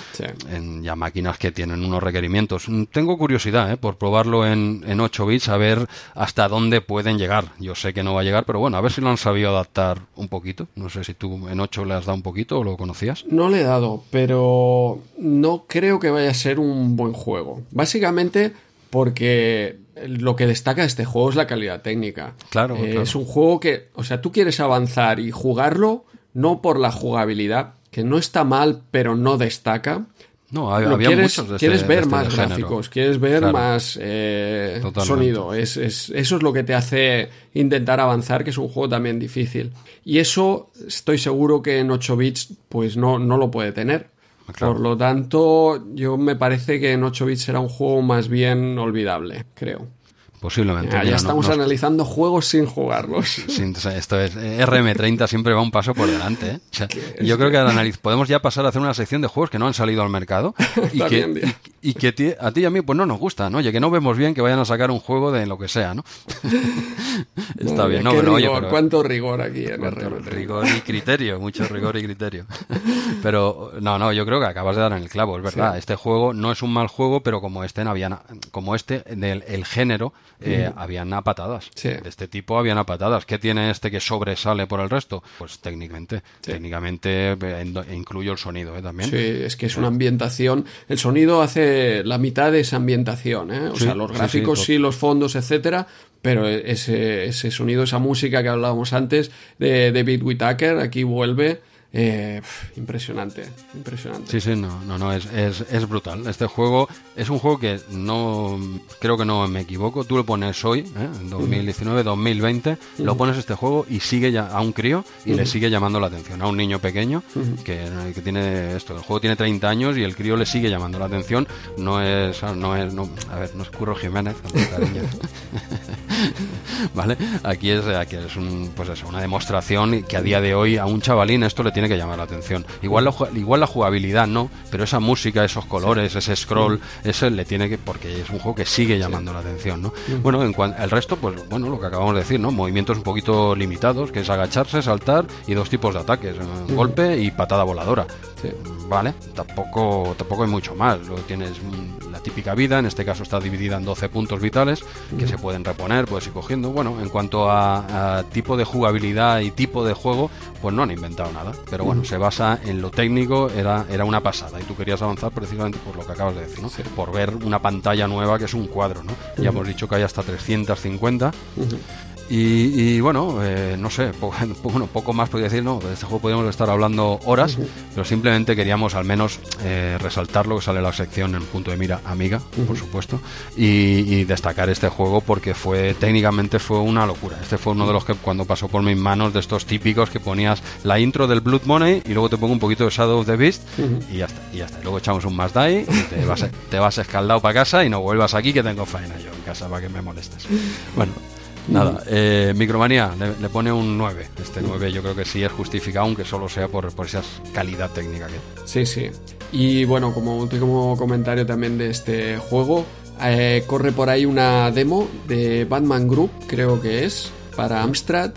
En ya máquinas que tienen unos requerimientos. Tengo curiosidad ¿eh? por probarlo en, en 8 bits, a ver hasta dónde pueden llegar. Yo sé que no va a llegar, pero bueno, a ver si lo han sabido adaptar un poquito. No sé si tú en 8 le has dado un poquito o lo conocías? No le he dado, pero no creo que vaya a ser un buen juego. Básicamente porque lo que destaca este juego es la calidad técnica. Claro, eh, Es un juego que, o sea, tú quieres avanzar y jugarlo no por la jugabilidad, que no está mal, pero no destaca, no, había quieres, muchos de quieres este- ver este más gráficos, quieres ver más eh, sonido. Es, es, eso es lo que te hace intentar avanzar, que es un juego también difícil. Y eso estoy seguro que en 8 bits pues no, no lo puede tener. Por lo tanto, yo me parece que en 8 bits será un juego más bien olvidable, creo. Posiblemente. Ya, estamos analizando juegos sin jugarlos. esto es eh, RM30 siempre va un paso por delante. ¿eh? yo creo que podemos ya pasar a hacer una sección de juegos que no han salido al mercado y que, y, que a ti y a mí pues no nos gusta, ¿no? Oye, que no vemos bien que vayan a sacar un juego de lo que sea, ¿no? Está bien, ¿no? Pero, oye, ¿Cuánto rigor aquí en RM30? Rigor y criterio, mucho rigor y criterio. Pero no, no, yo creo que acabas de dar en el clavo, es verdad. Este juego no es un mal juego, pero como este, había, como este del el género eh, habían a patadas. De este tipo habían a patadas. ¿Qué tiene este que sobresale por el resto? Pues técnicamente. Técnicamente eh, incluyo el sonido ¿eh? también. Sí, es que es una ambientación. El sonido hace la mitad de esa ambientación. ¿eh? O sea, los gráficos sí, los fondos, etcétera. Pero ese, ese sonido, esa música que hablábamos antes de David Whittaker, aquí vuelve eh, impresionante, impresionante. Sí, sí, no, no, no, es, es, brutal. Este juego es un juego que no, creo que no me equivoco, tú lo pones hoy, ¿eh? en 2019, 2020, lo pones este juego y sigue ya a un crío y le sigue llamando la atención, a un niño pequeño que, que, tiene esto, el juego tiene 30 años y el crío le sigue llamando la atención, no es, no es, no, a ver, no es Curro Jiménez, ¿vale? Aquí es, aquí es un, pues eso, una demostración que a día de hoy a un chavalín esto le tiene que llamar la atención. Igual, igual la jugabilidad no, pero esa música, esos colores, ese scroll, ese le tiene que, porque es un juego que sigue llamando la atención, ¿no? Bueno, en el resto, pues bueno, lo que acabamos de decir, ¿no? Movimientos un poquito limitados, que es agacharse, saltar y dos tipos de ataques, eh, golpe y patada voladora. Vale, tampoco, tampoco hay mucho más. Lo tienes típica vida, en este caso está dividida en 12 puntos vitales que se pueden reponer, puedes ir cogiendo. Bueno, en cuanto a, tipo de jugabilidad y tipo de juego, pues no han inventado nada. Pero bueno, se basa en lo técnico, era, era una pasada. Y tú querías avanzar precisamente por lo que acabas de decir, ¿no? Por ver una pantalla nueva que es un cuadro, ¿no? Ya hemos dicho que hay hasta 350. Y, bueno, eh, no sé, bueno, poco más podría decir, no, de este juego podríamos estar hablando horas, pero simplemente queríamos al menos eh, resaltar lo que sale la sección en punto de mira amiga, por supuesto, y, destacar este juego porque fue técnicamente fue una locura. Este fue uno de los que cuando pasó por mis manos de estos típicos que ponías la intro del Blood Money y luego te pongo un poquito de Shadow of the Beast y ya está, y ya está. luego echamos un más die y te vas, te vas escaldado para casa y no vuelvas aquí que tengo faena yo en casa para que me molestes. Bueno, Nada, eh, Micromanía le, pone un 9. Este 9 yo creo que sí es justificado, aunque solo sea por, por esa calidad técnica que Sí, sí. Y bueno, como último comentario también de este juego, eh, corre por ahí una demo de Batman Group, creo que es, para Amstrad.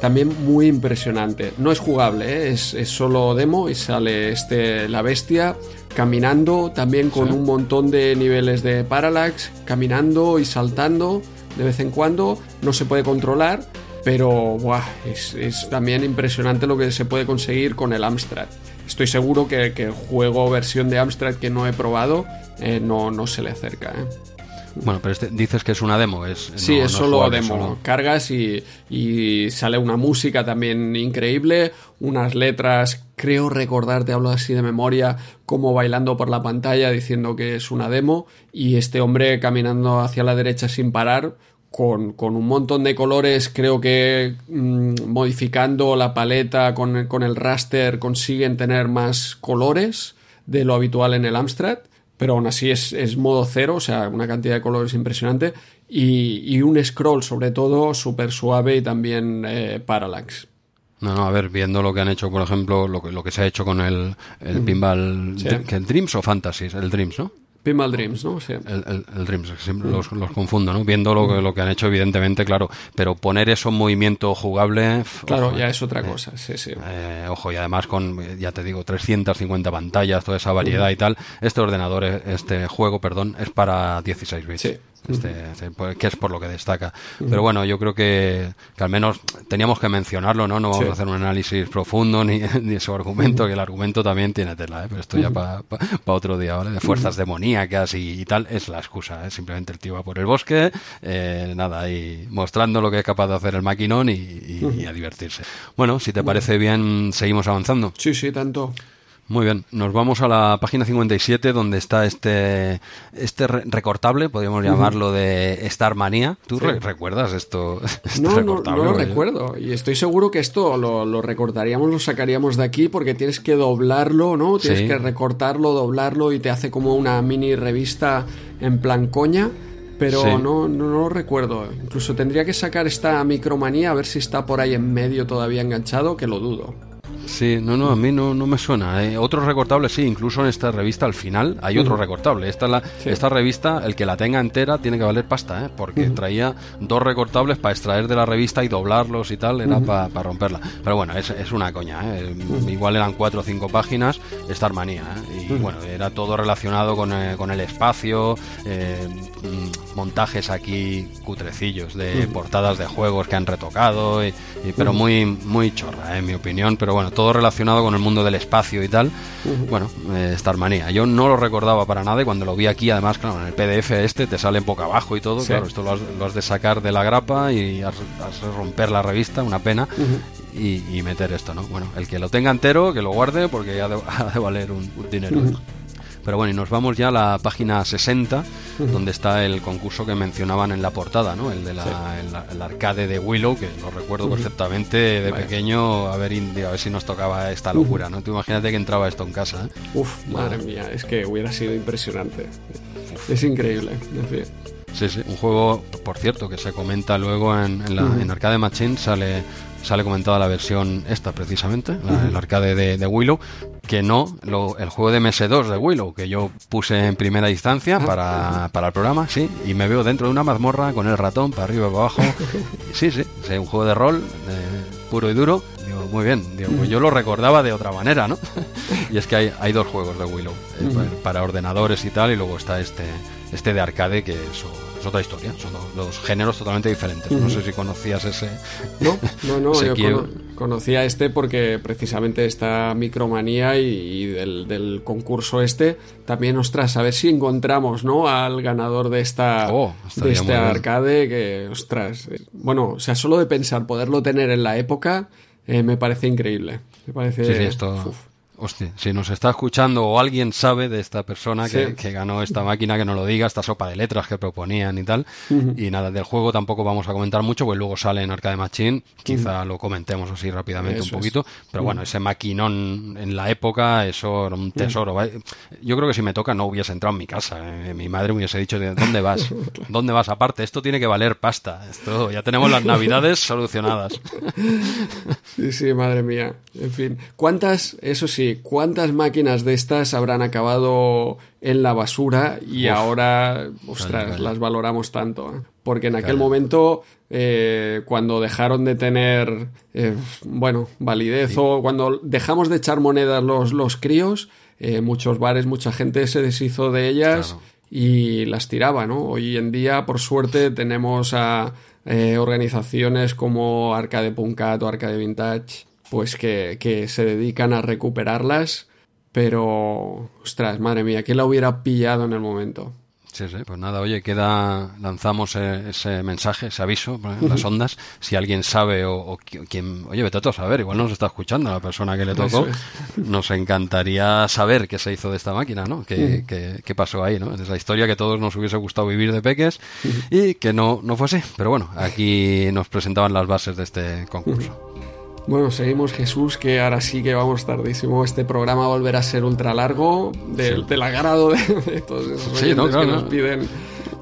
También muy impresionante. No es jugable, ¿eh? es, es, solo demo y sale este la bestia caminando, también con un montón de niveles de parallax, caminando y saltando de vez en cuando, no se puede controlar, pero es, también impresionante lo que se puede conseguir con el Amstrad. Estoy seguro que, el juego versión de Amstrad que no he probado eh, no, no se le acerca. ¿eh? Bueno, pero este, dices que es una demo. Es, sí, es solo demo. Cargas y, y, sale una música también increíble, unas letras, creo recordar, te hablo así de memoria, como bailando por la pantalla diciendo que es una demo y este hombre caminando hacia la derecha sin parar. Con, con un montón de colores, creo que mm, modificando la paleta con, con el raster consiguen tener más colores de lo habitual en el Amstrad pero aún así es, es, modo cero, o sea, una cantidad de colores impresionante y, y un scroll sobre todo súper suave y también eh, parallax. No, no, a ver, viendo lo que han hecho, por ejemplo, lo que, lo que se ha hecho con el, el pinball, el Dreams o Fantasies, el Dreams, ¿no? Pinball Dreams, ¿no? Sí. El, el, Dreams, siempre los, los, confundo, ¿no? Viendo lo que, lo que han hecho, evidentemente, claro. Pero poner eso en movimiento jugable. Claro, ya es otra eh, cosa, sí, sí. Eh, ojo, y además con, ya te digo, 350 pantallas, toda esa variedad y tal. Este ordenador, este juego, perdón, es para 16 bits. Sí. Este, este que es por lo que destaca. Pero bueno, yo creo que, que, al menos teníamos que mencionarlo, ¿no? No vamos a hacer un análisis profundo ni, ni su argumento, que el argumento también tiene tela, ¿eh? pero esto ya para otro día, ¿vale? De fuerzas demoníacas y, tal, es la excusa, ¿eh? Simplemente el tío va por el bosque, eh, nada, y mostrando lo que es capaz de hacer el maquinón y, y a divertirse. Bueno, si te parece bien, seguimos avanzando. Sí, sí, tanto. Muy bien, nos vamos a la página 57 donde está este, este recortable, podríamos llamarlo de Star Manía. ¿Tú recuerdas esto? Este no, no, lo recuerdo y estoy seguro que esto lo, lo, recortaríamos, lo sacaríamos de aquí porque tienes que doblarlo, ¿no? Tienes que recortarlo, doblarlo y te hace como una mini revista en plan coña. Pero no, no, lo recuerdo. Incluso tendría que sacar esta micromanía a ver si está por ahí en medio todavía enganchado, que lo dudo. Sí, no, no, a mí no, no me suena. ¿eh? Otros recortables sí, incluso en esta revista al final hay otro recortable. Esta, la, esta revista, el que la tenga entera, tiene que valer pasta, ¿eh? porque traía dos recortables para extraer de la revista y doblarlos y tal, era para romperla. Pero bueno, es, es una coña. ¿eh? Igual eran cuatro o cinco páginas, esta armanía. ¿eh? Y bueno, era todo relacionado con, eh, con el espacio, eh, montajes aquí cutrecillos de portadas de juegos que han retocado, y, pero muy, muy chorra, en mi opinión. Pero bueno, todo relacionado con el mundo del espacio y tal. Bueno, eh, Star Manía. Yo no lo recordaba para nada y cuando lo vi aquí, además, claro, en el PDF este te sale boca abajo y todo. Claro, esto lo has, de sacar de la grapa y has, de romper la revista, una pena. y, meter esto, ¿no? Bueno, el que lo tenga entero, que lo guarde porque ha de, de valer un, dinero. Pero bueno, y nos vamos ya a la página 60, donde está el concurso que mencionaban en la portada, ¿no? El de la, el, arcade de Willow, que lo recuerdo perfectamente de pequeño, a ver, a ver si nos tocaba esta locura, ¿no? Tú imagínate que entraba esto en casa, ¿eh? Uf, madre mía, es que hubiera sido impresionante. Es increíble, Sí, sí, un juego, por cierto, que se comenta luego en, en, la, en Arcade Machine, sale sale comentada la versión esta precisamente, la, el arcade de, Willow, que no el juego de MS2 de Willow, que yo puse en primera instancia para, para, el programa, sí, y me veo dentro de una mazmorra con el ratón para arriba y para abajo. Sí, sí, es un juego de rol puro y duro. Muy bien, digo, pues yo lo recordaba de otra manera, ¿no? y es que hay, hay dos juegos de Willow, eh, para ordenadores y tal, y luego está este, este de arcade que es, otra historia, son dos, géneros totalmente diferentes. No sé si conocías ese. No, no, no, yo conocía este porque precisamente esta micromanía y, del, concurso este, también, ostras, a ver si encontramos, ¿no? Al ganador de esta oh, de este arcade, que, ostras, eh, bueno, o sea, solo de pensar poderlo tener en la época, eh, me parece increíble. Me parece. Sí, sí, esto. Hostia, si nos está escuchando o alguien sabe de esta persona que, ganó esta máquina, que nos lo diga, esta sopa de letras que proponían y tal. Y nada, del juego tampoco vamos a comentar mucho, pues luego sale en Arcade Machine, quizá lo comentemos así rápidamente un poquito. Pero bueno, ese maquinón en la época, eso era un tesoro. Yo creo que si me toca no hubiese entrado en mi casa. Eh. Mi madre me hubiese dicho, ¿dónde vas? ¿Dónde vas? Aparte, esto tiene que valer pasta. Esto ya tenemos las navidades solucionadas. Sí, sí, madre mía. En fin, ¿cuántas, eso sí, ¿cuántas máquinas de estas habrán acabado en la basura y ahora, ostras, las valoramos tanto? ¿eh? Porque en aquel momento, eh, cuando dejaron de tener, eh, bueno, validez o cuando dejamos de echar monedas los, los críos, muchos bares, mucha gente se deshizo de ellas. Y las tiraba, ¿no? Hoy en día, por suerte, tenemos a organizaciones como Arcade Punkat o Arcade Vintage pues que, que se dedican a recuperarlas, pero, ostras, madre mía, ¿quién la hubiera pillado en el momento? Sí, sí, pues nada, oye, queda, lanzamos e, ese, mensaje, ese aviso las ondas. Si alguien sabe o, quien, oye, vete a saber, igual nos está escuchando la persona que le tocó. Nos encantaría saber qué se hizo de esta máquina, ¿no? ¿Qué, qué, pasó ahí, ¿no? Esa historia que todos nos hubiese gustado vivir de peques y que no, no fue así. Pero bueno, aquí nos presentaban las bases de este concurso. Bueno, seguimos Jesús, que ahora sí que vamos tardísimo. Este programa volverá a ser ultra largo, del, del agrado de, todos esos que nos piden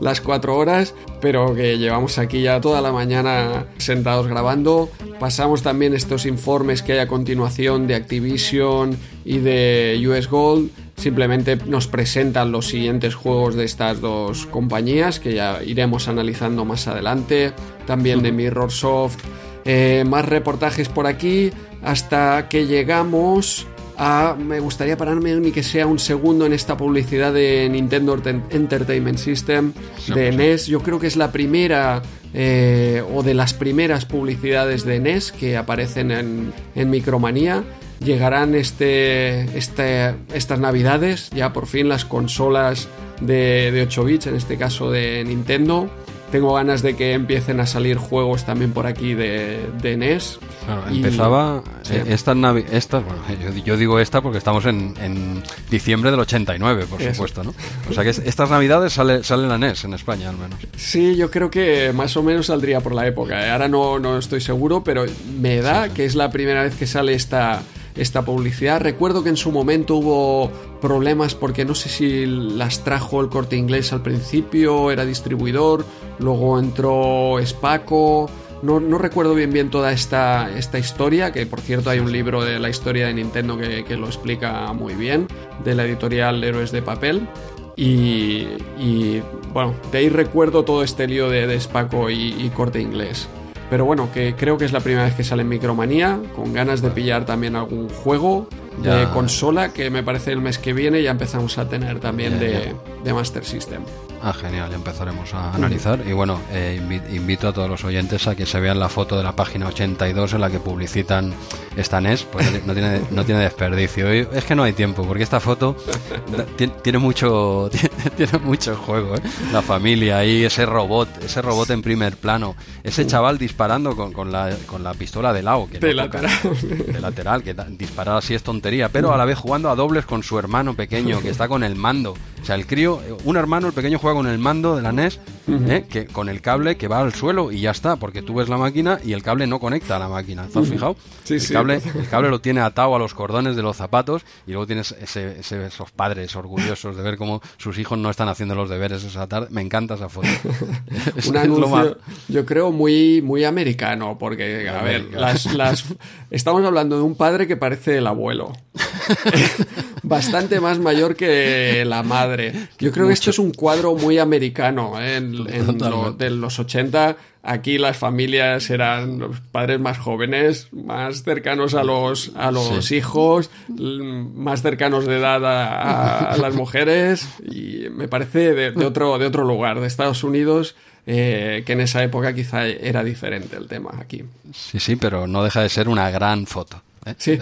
las cuatro horas, pero que llevamos aquí ya toda la mañana sentados grabando. Pasamos también estos informes que hay a continuación de Activision y de US Gold. Simplemente nos presentan los siguientes juegos de estas dos compañías que ya iremos analizando más adelante. También de Mirrorsoft eh, más reportajes por aquí hasta que llegamos a... Me gustaría pararme ni que sea un segundo en esta publicidad de Nintendo Entertainment System de NES. Yo creo que es la primera eh, o de las primeras publicidades de NES que aparecen en, en Micromanía. Llegarán este, este, estas navidades, ya por fin las consolas de, de 8 bits, en este caso de Nintendo tengo ganas de que empiecen a salir juegos también por aquí de, de NES. empezaba eh, esta bueno, yo, digo esta porque estamos en, diciembre del 89, por supuesto, ¿no? O sea que estas navidades sale, sale la NES en España al menos. Sí, yo creo que más o menos saldría por la época. ¿eh? Ahora no, no estoy seguro, pero me da que es la primera vez que sale esta esta publicidad. Recuerdo que en su momento hubo problemas porque no sé si las trajo el corte inglés al principio, era distribuidor, luego entró Spaco. No, no, recuerdo bien bien toda esta, esta historia, que por cierto hay un libro de la historia de Nintendo que, lo explica muy bien, de la editorial Héroes de Papel. Y, bueno, de ahí recuerdo todo este lío de Spaco y corte inglés. Pero bueno, que creo que es la primera vez que sale en Micromanía, con ganas de pillar también algún juego de consola, que me parece el mes que viene ya empezamos a tener también de, de Master System. Ah, genial, ya empezaremos a analizar. Y bueno, eh, invito a todos los oyentes a que se vean la foto de la página 82 en la que publicitan esta NES, pues no tiene, no tiene desperdicio. es que no hay tiempo, porque esta foto tiene mucho tiene, mucho juego. ¿eh? La familia ahí, ese robot, ese robot en primer plano, ese chaval disparando con, con, la, con la pistola de lado. Que de lateral. de lateral, que disparar así es tontería, pero a la vez jugando a dobles con su hermano pequeño, que está con el mando. O sea, el crío, un hermano, el pequeño juega con el mando de la NES, ¿eh? que, con el cable que va al suelo y ya está, porque tú ves la máquina y el cable no conecta a la máquina. ¿Te has fijado? Sí, el, sí. Cable, el cable lo tiene atado a los cordones de los zapatos y luego tienes esos padres orgullosos de ver cómo sus hijos no están haciendo los deberes esa tarde. Me encanta esa foto. un anuncio, yo creo, muy, muy americano, porque, a ver, las, las, estamos hablando de un padre que parece el abuelo. bastante más mayor que la madre. Yo creo que esto es un cuadro muy americano. ¿eh? En, de los 80, aquí las familias eran los padres más jóvenes, más cercanos a los, a los hijos, más cercanos de edad a, las mujeres. Y me parece de, otro, de otro lugar, de Estados Unidos. Eh, que en esa época quizá era diferente el tema aquí. Sí, sí, pero no deja de ser una gran foto. ¿eh? Sí.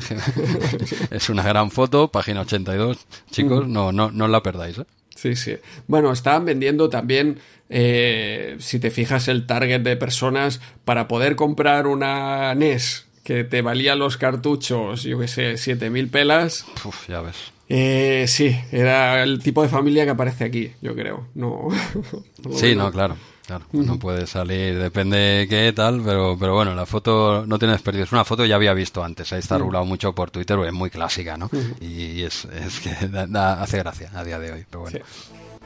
es una gran foto, página 82. Chicos, no, no, no la perdáis. ¿eh? Sí, sí. Bueno, estaban vendiendo también, eh, si te fijas, el target de personas para poder comprar una NES que te valía los cartuchos, yo qué sé, 7.000 pelas. Uf, ya ves. Eh, sí, era el tipo de familia que aparece aquí, yo creo. No. sí, no, claro. Claro, no puede salir, depende qué tal, pero, pero bueno, la foto no tiene desperdicio. Es una foto que ya había visto antes, ahí está rulado mucho por Twitter, es muy clásica, ¿no? Y es, es que hace gracia a día de hoy, pero bueno.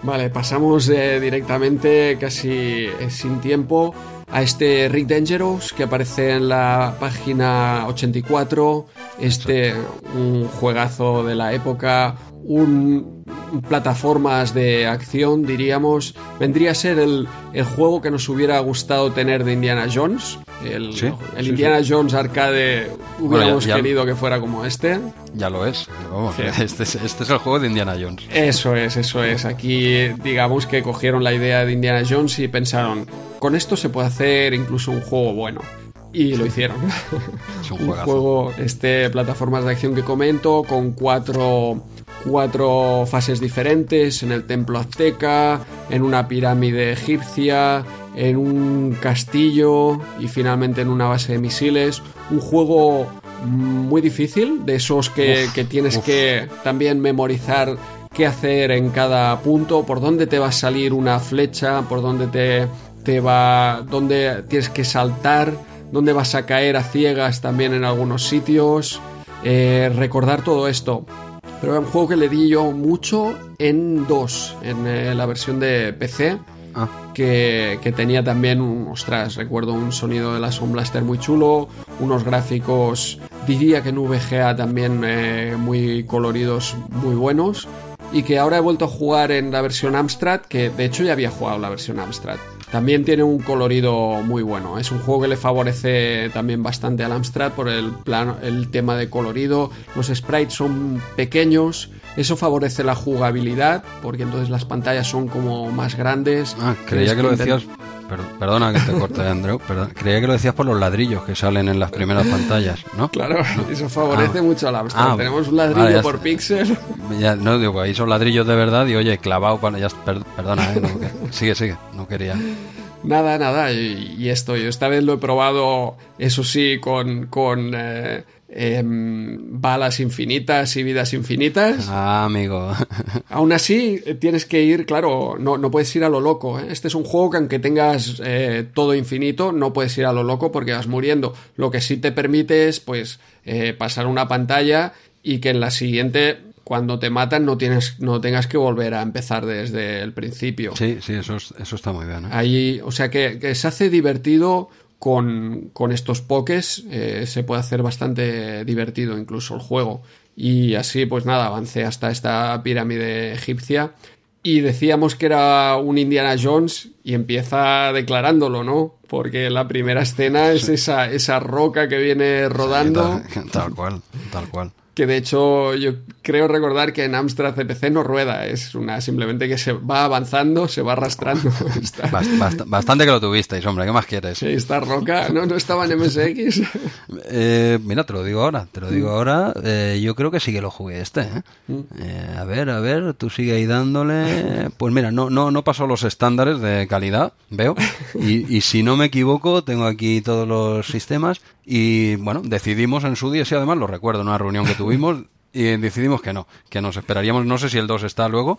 Vale, pasamos eh, directamente, casi eh, sin tiempo, a este Rick Dangerous que aparece en la página 84. Este, un juegazo de la época, un plataformas de acción, diríamos, vendría a ser el, juego que nos hubiera gustado tener de Indiana Jones. El, el Indiana Jones arcade hubiéramos querido que fuera como este. Ya lo es. Este, es. Este es el juego de Indiana Jones. Eso es, eso es. Aquí digamos que cogieron la idea de Indiana Jones y pensaron, con esto se puede hacer incluso un juego bueno y lo hicieron. Es un, un, juego, este, plataformas de acción que comento, con cuatro cuatro fases diferentes, en el templo azteca, en una pirámide egipcia, en un castillo y finalmente en una base de misiles. Un juego muy difícil, de esos que, tienes que también memorizar qué hacer en cada punto, por dónde te va a salir una flecha, por dónde te, te va, dónde tienes que saltar, dónde vas a caer a ciegas también en algunos sitios. Eh, recordar todo esto. Pero era un juego que le di yo mucho en dos, en eh, la versión de PC. Ah. Que, tenía también, un, ostras, recuerdo un sonido de la Sound Blaster muy chulo, unos gráficos, diría que en VGA también eh, muy coloridos, muy buenos, y que ahora he vuelto a jugar en la versión Amstrad, que de hecho ya había jugado la versión Amstrad. También tiene un colorido muy bueno. Es un juego que le favorece también bastante al Amstrad por el, plan, el tema de colorido. Los sprites son pequeños. Eso favorece la jugabilidad porque entonces las pantallas son como más grandes. Ah, creía que, lo decías Perdona que te corte, Andrew. creía que lo decías por los ladrillos que salen en las primeras pantallas, ¿no? Claro, eso favorece ah. mucho a la Amstrad. Ah, Tenemos un ladrillo por píxel. Ya, no, digo, ahí son ladrillos de verdad y oye, clavado para. Ya, perdona, ¿eh? sigue, sigue. No quería. Nada, nada. Y, esto, yo esta vez lo he probado, eso sí, con. con eh, Em, balas infinitas y vidas infinitas. Ah, amigo. Aún así, eh, tienes que ir, claro, no, no puedes ir a lo loco. ¿eh? Este es un juego que aunque tengas eh, todo infinito, no puedes ir a lo loco porque vas muriendo. Lo que sí te permite es, pues, pasar una pantalla y que en la siguiente cuando te matan no tienes no tengas que volver a empezar desde el principio. Sí, sí, eso, eso está muy bien. Ahí, o sea que, que, se hace divertido con, estos pokés eh, se puede hacer bastante divertido incluso el juego. Y así, pues nada, avancé hasta esta pirámide egipcia. Y decíamos que era un Indiana Jones y empieza declarándolo, ¿no? Porque la primera escena es esa, esa roca que viene rodando. tal cual, tal cual que de hecho yo creo recordar que en Amstrad CPC no rueda, es una simplemente que se va avanzando, se va arrastrando. bastante que lo tuvisteis, hombre, ¿qué más quieres? Sí, esta roca, ¿no, no estaba en MSX? Eh, mira, te lo digo ahora, te lo digo ahora, eh, yo creo que sí que lo jugué este. ¿eh? Mm. a ver, a ver, tú sigue ahí dándole... Pues mira, no, no, no pasó los estándares de calidad, veo, y, y si no me equivoco, tengo aquí todos los sistemas, y bueno, decidimos en su día, sí, además lo recuerdo en una reunión que tuvimos, y decidimos que no, que nos esperaríamos, no sé si el 2 está luego,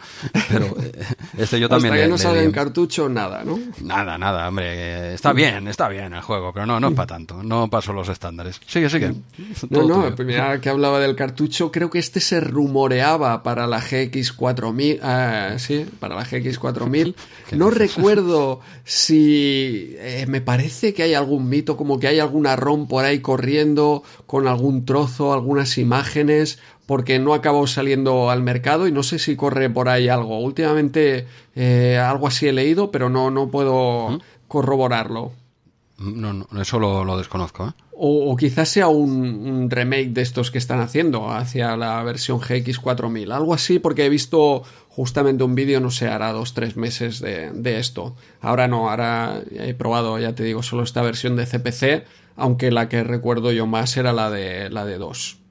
pero eh, este yo también... Hasta que no sale en cartucho, nada, ¿no? Nada, nada, hombre, está bien, está bien el juego, pero no, no es para tanto, no pasó los estándares. Sigue, sigue. No, no, pues mira que hablaba del cartucho, creo que este se rumoreaba para la GX4000, ah, sí, para la GX4000. No recuerdo si eh, me parece que hay algún mito, como que hay alguna ROM por ahí corriendo con algún trozo, algunas imágenes porque no acabó saliendo al mercado y no sé si corre por ahí algo. Últimamente eh, algo así he leído, pero no, no puedo ¿Mm? corroborarlo. No, no, eso lo, desconozco. ¿eh? O, quizás sea un, remake de estos que están haciendo hacia la versión GX4000. Algo así, porque he visto justamente un vídeo, no sé, hará dos, tres meses de, de, esto. Ahora no, ahora he probado, ya te digo, solo esta versión de CPC, aunque la que recuerdo yo más era la de, la de 2.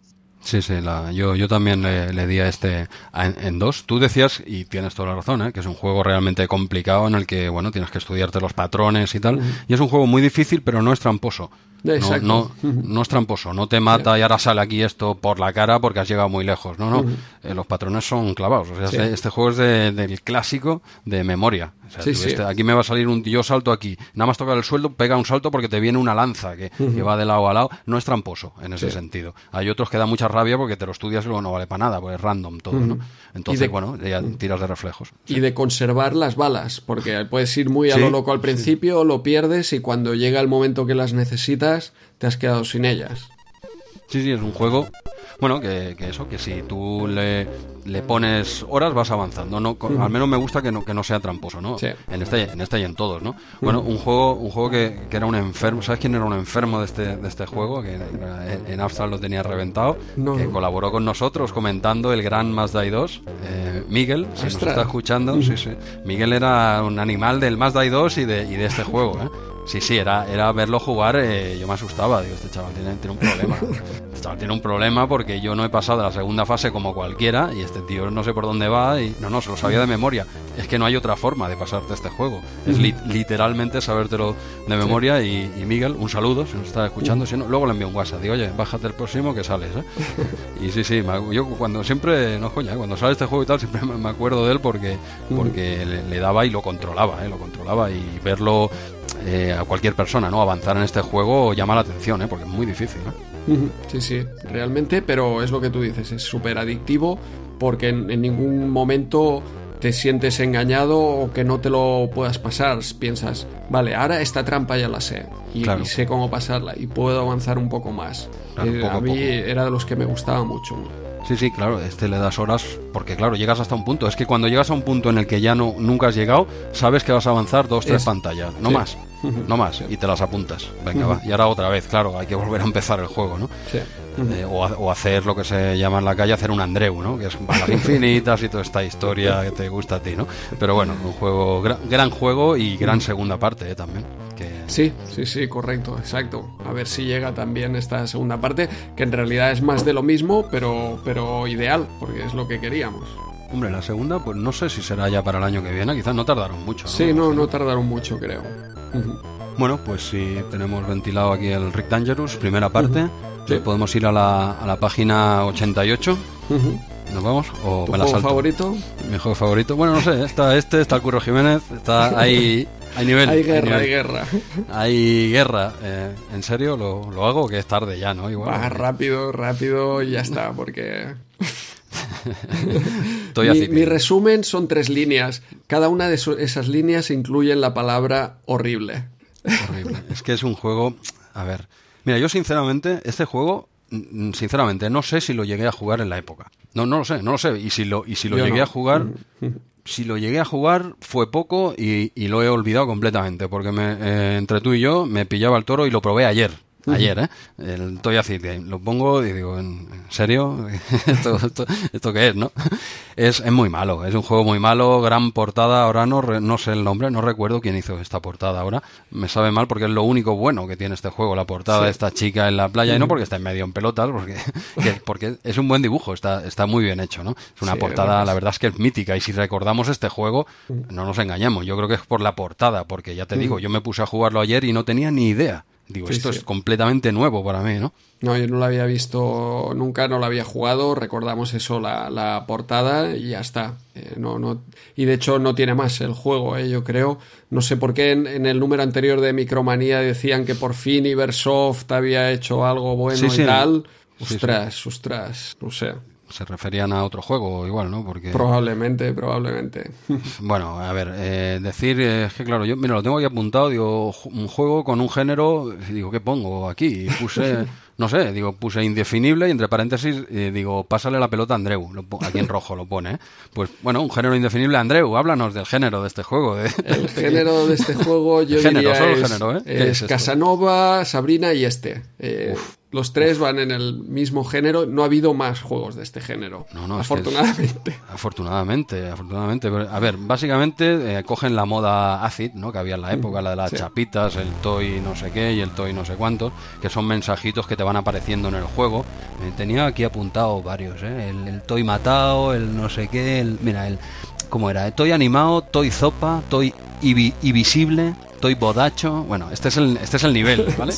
Sí, sí, la, yo, yo también le, di a este en, dos. Tú decías, y tienes toda la razón, ¿eh? que es un juego realmente complicado en el que, bueno, tienes que estudiarte los patrones y tal. Y es un juego muy difícil, pero no es tramposo. No, no, no, es tramposo, no te mata y ahora sale aquí esto por la cara porque has llegado muy lejos. No, no, eh, los patrones son clavados. O sea, este, este, juego es del clásico de memoria. Este, aquí me va a salir un. Yo salto aquí, nada más tocar el sueldo, pega un salto porque te viene una lanza que, va de lado a lado. No es tramposo en ese sentido. Hay otros que da mucha rabia porque te lo estudias y luego no vale para nada, pues es random todo, ¿no? Entonces, bueno, ya tiras de reflejos. Y de conservar las balas, porque puedes ir muy a lo loco al principio, lo pierdes y cuando llega el momento que las necesitas, te has quedado sin ellas. Sí, sí, es un juego bueno, que, eso, que si tú le, le, pones horas vas avanzando, no al menos me gusta que no, que no sea tramposo, ¿no? En este en este y en todos, ¿no? Bueno, un juego un juego que, que, era un enfermo, ¿sabes quién era un enfermo de este de este juego? Que en Amstrad lo tenía reventado, que colaboró con nosotros comentando el gran Mazda 2, eh, Miguel, si nos está escuchando, sí, sí. Miguel era un animal del Mazda 2 y de, y de este juego, ¿eh? Sí, sí, era, era verlo jugar, eh, yo me asustaba, digo, este chaval tiene, tiene un problema. Este chaval tiene un problema porque yo no he pasado de la segunda fase como cualquiera y este tío no sé por dónde va y no, no, se lo sabía de memoria. Es que no hay otra forma de pasarte este juego. Es literalmente sabértelo de memoria y, Miguel, un saludo, si nos está escuchando, si no, luego le envío un WhatsApp, digo, oye, bájate el próximo que sales, ¿eh? Y sí, sí, yo cuando siempre, no coña, cuando sale este juego y tal, siempre me acuerdo de él porque, porque le, daba y lo controlaba, ¿eh? Lo controlaba y verlo eh, a cualquier persona, ¿no? Avanzar en este juego llama la atención, ¿eh? Porque es muy difícil, Sí, sí, realmente, pero es lo que tú dices, es súper adictivo porque en, ningún momento te sientes engañado o que no te lo puedas pasar. Piensas, vale, ahora esta trampa ya la sé y, sé cómo pasarla y puedo avanzar un poco más. Eh, a mí era de los que me gustaba mucho. Sí, sí, claro, este le das horas porque claro, llegas hasta un punto. Es que cuando llegas a un punto en el que ya no nunca has llegado, sabes que vas a avanzar dos, tres pantallas, no más, no más, y te las apuntas. Venga, va. Y ahora otra vez, claro, hay que volver a empezar el juego, ¿no? Sí. Eh, o, hacer lo que se llama en la calle, hacer un Andreu, ¿no? Que es balas infinitas y toda esta historia que te gusta a ti, ¿no? Pero bueno, un juego, gran, juego y gran segunda parte eh, también. Sí, sí, sí, correcto, exacto. A ver si llega también esta segunda parte, que en realidad es más de lo mismo, pero, pero ideal, porque es lo que queríamos. Hombre, la segunda, pues no sé si será ya para el año que viene, quizás no tardaron mucho. ¿no? Sí, no, no tardaron mucho, creo. Bueno, pues si tenemos ventilado aquí el Rick Dangerous, primera parte, podemos ir a la, a la página 88. ¿Nos vamos? ¿O ¿Tu juego favorito? Mi juego favorito. Bueno, no sé, está este, está el Curro Jiménez, está ahí. Hay nivel. Hay guerra, hay, guerra. Hay guerra. Eh, ¿En serio? Lo, lo, hago que es tarde ya, ¿no? Igual. Rápido, rápido y ya está, porque. mi, mi, resumen son tres líneas. Cada una de esas líneas incluye la palabra horrible. Horrible. Es que es un juego. A ver. Mira, yo sinceramente, este juego sinceramente, no sé si lo llegué a jugar en la época. No, no lo sé, no lo sé. Y si lo, y si lo llegué a jugar, mm. Si lo llegué a jugar fue poco y, lo he olvidado completamente, porque me, eh, entre tú y yo me pillaba el toro y lo probé ayer ayer, ¿eh? El Toya City. Lo pongo y digo, ¿en serio? ¿Esto, esto, qué es, no? Es, es, muy malo, es un juego muy malo, gran portada, ahora no, no sé el nombre, no recuerdo quién hizo esta portada ahora. Me sabe mal porque es lo único bueno que tiene este juego, la portada de esta chica en la playa, y no porque está en medio en pelotas, porque, porque es un buen dibujo, está, está muy bien hecho, ¿no? Es una portada, la verdad es que es mítica, y si recordamos este juego, no nos engañemos, yo creo que es por la portada, porque ya te digo, yo me puse a jugarlo ayer y no tenía ni idea Digo, esto es completamente nuevo para mí, ¿no? No, yo no lo había visto nunca, no lo había jugado, recordamos eso, la, la portada y ya está. Eh, no, no, y de hecho no tiene más el juego, eh, yo creo. No sé por qué en, el número anterior de Micromanía decían que por fin Ibersoft había hecho algo bueno y tal. Ostras, ostras, no sé se referían a otro juego igual, ¿no? Porque probablemente, probablemente. Bueno, a ver, eh, decir es que claro, yo mira lo tengo aquí apuntado, digo un juego con un género, y digo qué pongo aquí y puse no sé, digo, puse indefinible y entre paréntesis eh, digo, pásale la pelota a Andreu, aquí en rojo lo pone, ¿eh? Pues bueno, un género indefinible, Andreu, háblanos del género de este juego. el género de este juego yo género, diría es, género, ¿eh? es, Casanova, Sabrina y este. Eh, los tres van en el mismo género. No ha habido más juegos de este género. No, no, afortunadamente. afortunadamente, afortunadamente. A ver, básicamente eh, cogen la moda acid, ¿no? Que había en la época, la de las chapitas, el toy no sé qué y el toy no sé cuánto, que son mensajitos que te van apareciendo en el juego. Eh, tenía aquí apuntado varios, ¿eh? El, toy matado, el no sé qué, el, mira, el... ¿Cómo era? El toy animado, toy zopa, toy invisible, Toy Bodacho. Bueno, este es el, este es el nivel, ¿vale?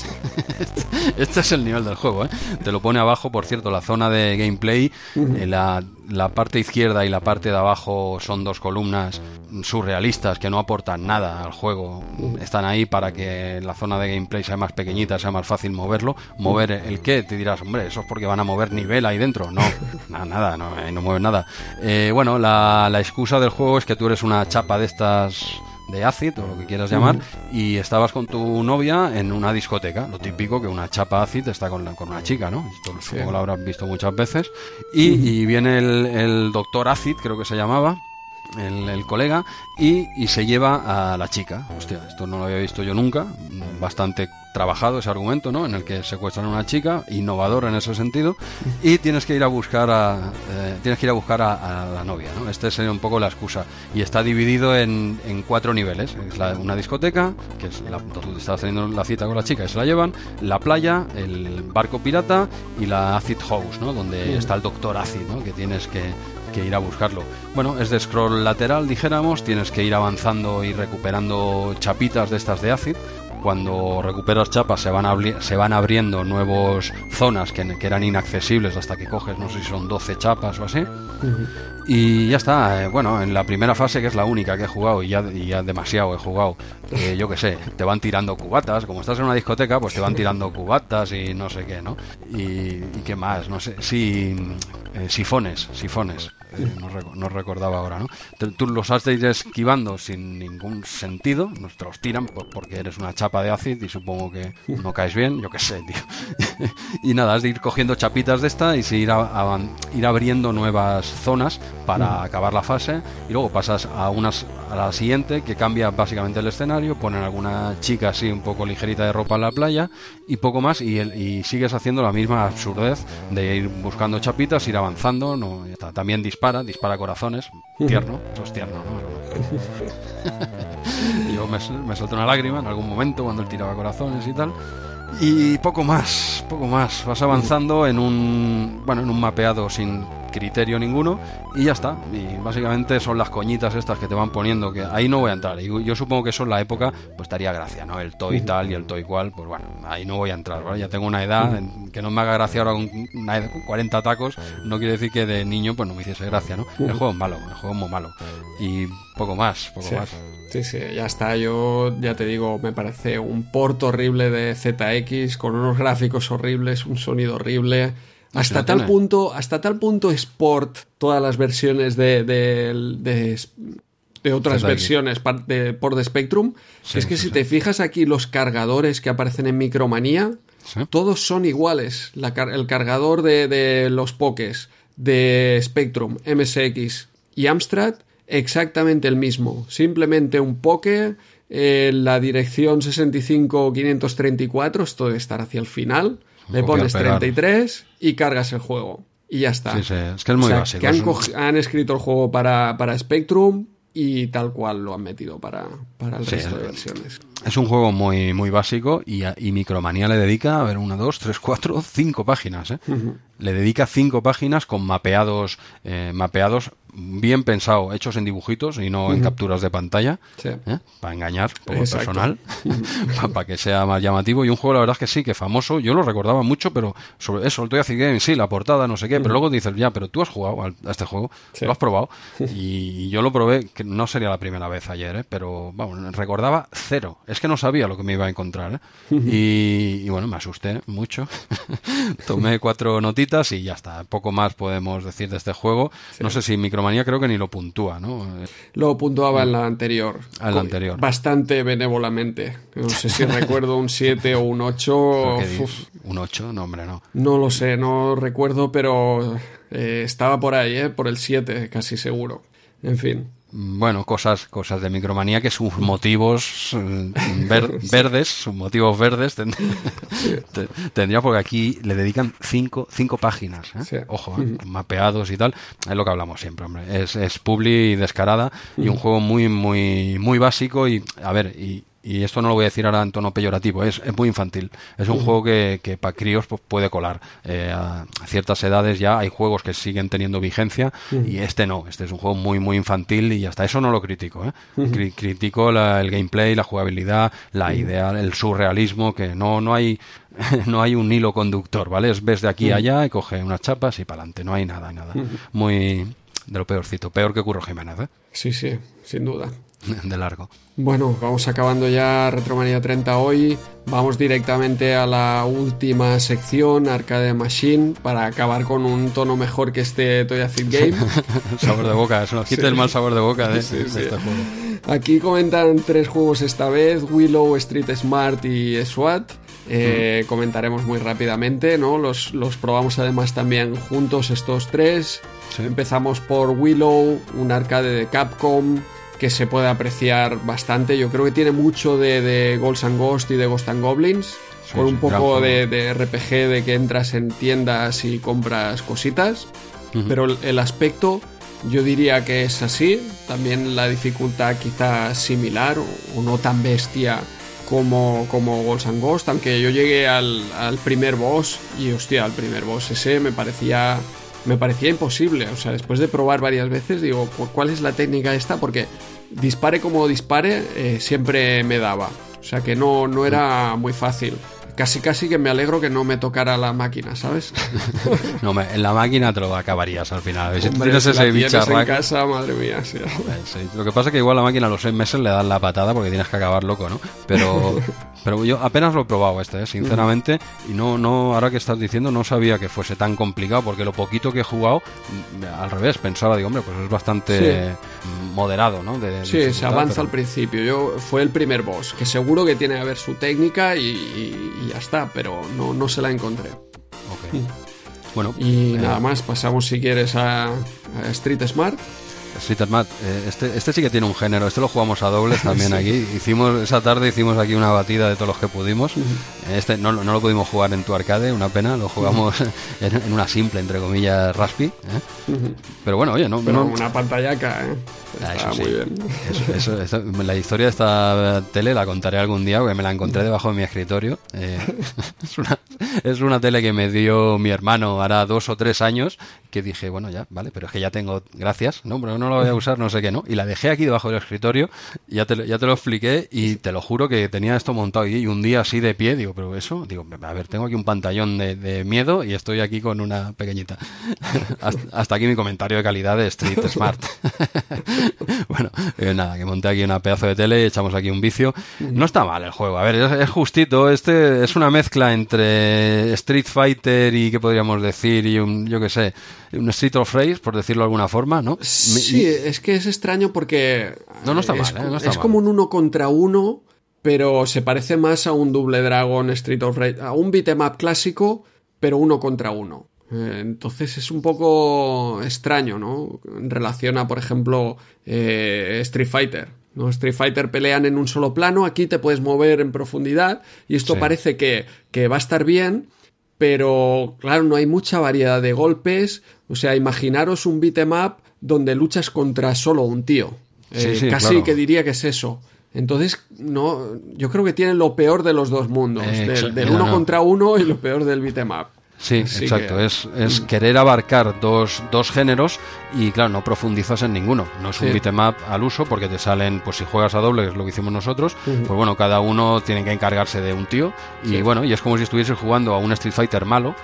este es el nivel del juego, ¿eh? Te lo pone abajo, por cierto, la zona de gameplay. Eh, la, la, parte izquierda y la parte de abajo son dos columnas surrealistas que no aportan nada al juego. Están ahí para que la zona de gameplay sea más pequeñita, sea más fácil moverlo. Mover el qué, te dirás, hombre, eso es porque van a mover nivel ahí dentro. No, nada, nada, no, no mueven nada. Eh, bueno, la, la excusa del juego es que tú eres una chapa de estas de acid o lo que quieras llamar y estabas con tu novia en una discoteca, lo típico que una chapa acid está con, con una chica, ¿no? Esto lo habrás visto muchas veces. Y, viene el, el doctor acid, creo que se llamaba, el, colega y, y, se lleva a la chica. Hostia, esto no lo había visto yo nunca. Bastante trabajado ese argumento, ¿no? En el que secuestran a una chica, innovador en ese sentido, y tienes que ir a buscar a, eh, tienes que ir a buscar a, la novia, ¿no? Este sería un poco la excusa. Y está dividido en, en cuatro niveles. Es una discoteca, que es la, donde estás teniendo la cita con la chica y se la llevan, la playa, el barco pirata y la acid house, ¿no? Donde está el doctor acid, ¿no? Que tienes que que ir a buscarlo. Bueno, es de scroll lateral, dijéramos, tienes que ir avanzando y recuperando chapitas de estas de acid. Cuando recuperas chapas se van, se van abriendo nuevas zonas que, que, eran inaccesibles hasta que coges, no sé si son 12 chapas o así. Y ya está, eh, bueno, en la primera fase, que es la única que he jugado y ya, demasiado he jugado, eh, yo qué sé, te van tirando cubatas, como estás en una discoteca, pues te van tirando cubatas y no sé qué, ¿no? Y, qué más, no sé, sí, eh, sifones, sifones. Eh, no, recordaba ahora, ¿no? Tú los has de ir esquivando sin ningún sentido, nos te tiran porque eres una chapa de ácido y supongo que no caes bien, yo qué sé, tío. y nada, has de ir cogiendo chapitas de esta y ir, ir abriendo nuevas zonas para acabar la fase y luego pasas a unas a la siguiente que cambia básicamente el escenario, ponen alguna chica así un poco ligerita de ropa en la playa y poco más y, y sigues haciendo la misma absurdez de ir buscando chapitas, ir avanzando, no, también dispara, dispara corazones, tierno, eso es tierno, Yo me, me solté una lágrima en algún momento cuando él tiraba corazones y tal. Y poco más, poco más. Vas avanzando en un, bueno, en un mapeado sin criterio ninguno y ya está. Y básicamente son las coñitas estas que te van poniendo, que ahí no voy a entrar. Y yo supongo que eso en la época, pues estaría gracia, ¿no? El toy tal y el toy cual, pues bueno, ahí no voy a entrar, Ya tengo una edad que no me haga gracia ahora con, 40 tacos, no quiere decir que de niño pues no me hiciese gracia, ¿no? El juego es malo, el juego es muy malo. Y poco más, poco más. Sí, sí, ya está. Yo ya te digo, me parece un port horrible de ZX con unos gráficos horribles, un sonido horrible. Hasta tal punto, hasta tal punto Sport, todas las versiones de, de, otras versiones de, por The Spectrum, es que si te fijas aquí los cargadores que aparecen en Micromanía, todos son iguales. el cargador de, los Pokés de Spectrum, MSX y Amstrad, exactamente el mismo. Simplemente un Poke, en la dirección 65534, esto debe estar hacia el final le pones 33 y cargas el juego. Y ya está. Sí, sí. Es que es muy básico. Que han, escrito el juego para, para Spectrum y tal cual lo han metido para, para el resto de versiones. Es un juego muy, muy básico y, y Micromanía le dedica, a ver, una, dos, tres, cuatro, cinco páginas. ¿eh? Le dedica cinco páginas con mapeados, eh, mapeados bien pensado, hechos en dibujitos y no en capturas de pantalla, ¿eh? para engañar por personal, para que sea más llamativo. Y un juego, la verdad es que sí, que famoso, yo lo recordaba mucho, pero sobre eso, el Toy Game, sí, la portada, no sé qué, pero luego dices, ya, pero tú has jugado a este juego, lo has probado, y yo lo probé, que no sería la primera vez ayer, ¿eh? pero vamos, recordaba cero es que no sabía lo que me iba a encontrar. ¿eh? y, bueno, me asusté mucho. Tomé cuatro notitas y ya está. Poco más podemos decir de este juego. No sé si Micromanía creo que ni lo puntúa, ¿no? Lo puntuaba en la anterior. En la anterior. Bastante benévolamente. No sé si recuerdo un 7 o un 8. Un 8, no, hombre, no. No lo sé, no recuerdo, pero eh, estaba por ahí, ¿eh? por el 7, casi seguro. En fin bueno, cosas, cosas de micromanía que sus motivos eh, verdes, sus motivos verdes tendría porque aquí le dedican cinco, cinco páginas, ¿eh? ojo, ¿eh? mapeados y tal, es lo que hablamos siempre, hombre, es, es publi y descarada y un juego muy, muy, muy básico y, a ver, y, y esto no lo voy a decir ahora en tono peyorativo, es, es muy infantil. Es un juego que, que para críos pues, puede colar. Eh, a ciertas edades ya hay juegos que siguen teniendo vigencia y este no. Este es un juego muy, muy infantil y hasta eso no lo critico. ¿eh? critico el gameplay, la jugabilidad, la idea, el surrealismo, que no, no hay no hay un hilo conductor, ¿vale? Es ves de aquí a allá y coge unas chapas y para adelante. No hay nada, nada. Muy de lo peorcito. Peor que Curro Jiménez, ¿eh? Sí, sí, sin duda. De largo. Bueno, vamos acabando ya Retromanía 30 hoy. Vamos directamente a la última sección, Arcade Machine, para acabar con un tono mejor que este Toy Fit Game. sabor de boca, eso nos quita el mal sabor de boca de, este juego. Aquí comentan tres juegos esta vez, Willow, Street Smart y SWAT. Eh, comentaremos muy rápidamente, ¿no? Los, los probamos además también juntos estos tres. Empezamos por Willow, un arcade de Capcom, que se puede apreciar bastante. Yo creo que tiene mucho de, de Ghosts and Ghost y de Ghost and Goblins. con un poco de, RPG de que entras en tiendas y compras cositas. Pero el, aspecto yo diría que es así. También la dificultad quizá similar o, no tan bestia como, como Ghosts and Ghost. Aunque yo llegué al, al primer boss y hostia, al primer boss ese me parecía me parecía imposible. O sea, después de probar varias veces, digo, ¿cuál es la técnica esta? Porque dispare como dispare, eh, siempre me daba. O sea que no, no era muy fácil. Casi, casi que me alegro que no me tocara la máquina, ¿sabes? no, en la máquina te lo acabarías al final. Si tienes ese bicharraco... en casa, madre mía, sí. Lo que pasa es que igual la máquina a los seis meses le dan la patada porque tienes que acabar loco, ¿no? Pero, pero yo apenas lo he probado este, ¿eh? sinceramente, y no, no, ahora que estás diciendo, no sabía que fuese tan complicado, porque lo poquito que he jugado, mm, al revés, pensaba, digo, hombre, pues es bastante moderado, ¿no? sí, se avanza al principio. Yo fue el primer boss, que seguro que tiene que ver su técnica y ya está, pero no, no se la encontré. Ok. Bueno. Y eh, nada más, pasamos si quieres a, Street Smart. Street Smart, eh, este, este sí que tiene un género, este lo jugamos a dobles también aquí. Hicimos, esa tarde hicimos aquí una batida de todos los que pudimos. Este no, no, lo pudimos jugar en tu arcade, una pena, lo jugamos en, una simple, entre comillas, Raspi. ¿eh? Pero bueno, oye, no. Pero una pantallaca, ¿eh? Ah, muy bien. la historia de esta tele la contaré algún día porque me la encontré debajo de mi escritorio. Eh, es, una, es, una, tele que me dio mi hermano hará dos o tres años que dije, bueno, ya, vale, pero es que ya tengo, gracias, no, pero no la voy a usar, no sé qué, ¿no? Y la dejé aquí debajo del escritorio, ya te, ya te lo expliqué y te lo juro que tenía esto montado y un día así de pie, digo, pero eso, digo, a ver, tengo aquí un pantallón de, miedo y estoy aquí con una pequeñita. hasta, aquí mi comentario de calidad de Street Smart. bueno, eh, nada, que monté aquí una pedazo de tele echamos aquí un vicio. No está mal el juego, a ver, es, justito, este es una mezcla entre Street Fighter y, ¿qué podríamos decir? Y un, yo qué sé, un Street of Rage, por decirlo de alguna forma, ¿no? Sí, es que es extraño porque... No, no está mal, es, ¿eh? como un uno contra uno pero se parece más a un Double Dragon Street of Rage, a un beat'em clásico, pero uno contra uno. Eh, entonces es un poco extraño, ¿no? En relación a, por ejemplo, eh, Street Fighter. ¿no? Street Fighter pelean en un solo plano, aquí te puedes mover en profundidad y esto parece que, que va a estar bien, pero claro, no hay mucha variedad de golpes. O sea, imaginaros un beat'em donde luchas contra solo un tío. Eh, casi que diría que es eso. Entonces, no, yo creo que tienen lo peor de los dos mundos, del, uno contra uno y lo peor del beat'em Sí, exacto. Es, es querer abarcar dos, dos géneros y, claro, no profundizas en ninguno. No es un beatmap al uso porque te salen, pues si juegas a doble, que es lo que hicimos nosotros, pues bueno, cada uno tiene que encargarse de un tío y bueno, y es como si estuvieses jugando a un Street Fighter malo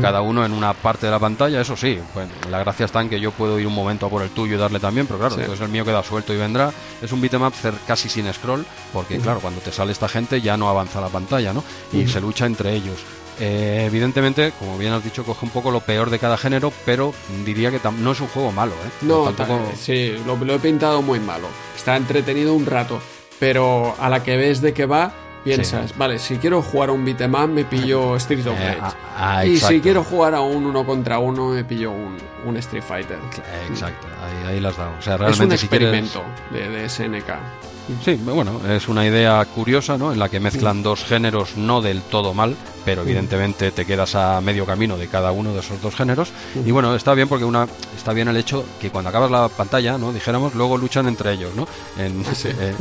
cada uno en una parte de la pantalla, eso sí, bueno, la gracia está en que yo puedo ir un momento a por el tuyo y darle también, pero claro, entonces el mío queda suelto y vendrá. Es un beatmap casi sin scroll, porque claro, cuando te sale esta gente ya no avanza la pantalla, ¿no? Y se lucha entre ellos. Eh, evidentemente, como bien has dicho, coge un poco lo peor de cada género, pero diría que no es un juego malo, ¿eh? No, tampoco... sí, lo, lo he pintado muy malo. Está entretenido un rato, pero a la que ves de qué va, Piensas, vale, si quiero jugar a un beat'em me pillo Street of eh, Rage. Ah, ah, y si quiero jugar a un uno contra uno, me pillo un, Street Fighter. Exacto, ahí, ahí lo has dado. O sea, realmente, es un experimento de, de SNK. Sí, bueno, es una idea curiosa, ¿no? En la que mezclan dos géneros no del todo mal, pero evidentemente te quedas a medio camino de cada uno de esos dos géneros. Y bueno, está bien porque una está bien el hecho que cuando acabas la pantalla, ¿no? Dijéramos, luego luchan entre ellos, ¿no? En, eh,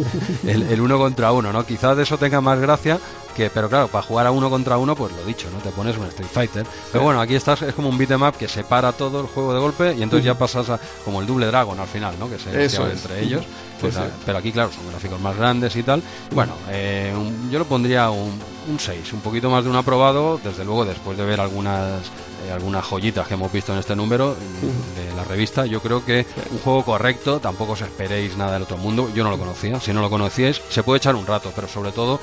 el, uno contra uno, ¿no? Quizás de eso tenga más gracia que, pero claro, para jugar a uno contra uno, pues lo dicho, ¿no? Te pones un Street Fighter. Pero bueno, aquí estás, es como un beat'em up que separa todo el juego de golpe y entonces ya pasas a, como el Double Dragon al final, ¿no? Que se eso entre ellos. Pues, pero aquí, claro, son gráficos más grandes y tal. Bueno, eh, yo lo pondría un, un 6, un poquito más de un aprobado, desde luego después de ver algunas eh, algunas joyitas que hemos visto en este número de la revista, yo creo que un juego correcto, tampoco os esperéis nada del otro mundo, yo no lo conocía, si no lo conocíais, se puede echar un rato, pero sobre todo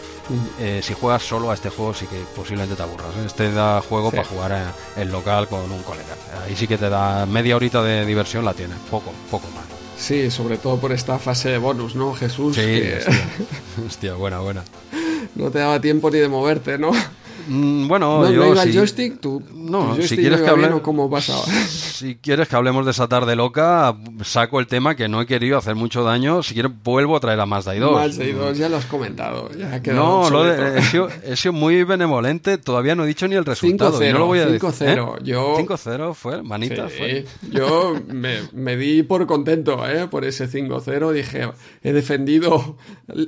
eh, si juegas solo a este juego sí que posiblemente te aburras, ¿eh? este da juego para jugar en, local con un colega, ahí sí que te da media horita de diversión, la tienes, poco, poco más. Sí, sobre todo por esta fase de bonus, ¿no, Jesús? Sí, hostia, buena, buena. No te daba tiempo ni de moverte, ¿no? Mm, bueno, ¿No, yo ¿no iba el joystick? ¿Tú, no, si quieres que hablemos cómo pasaba. Si quieres que hablemos de esa tarde loca, saco el tema que no he querido hacer mucho daño. Si quieres, vuelvo a traer a Mazda 2. Mazda 2, ya lo has comentado. Ya no, lo he, sido, he, sido, muy benevolente. Todavía no he dicho ni el resultado. 5-0. No 5-0. ¿Eh? Yo... 5-0 fue, manita. fue. Yo me, me, di por contento ¿eh? por ese 5-0. Dije, he defendido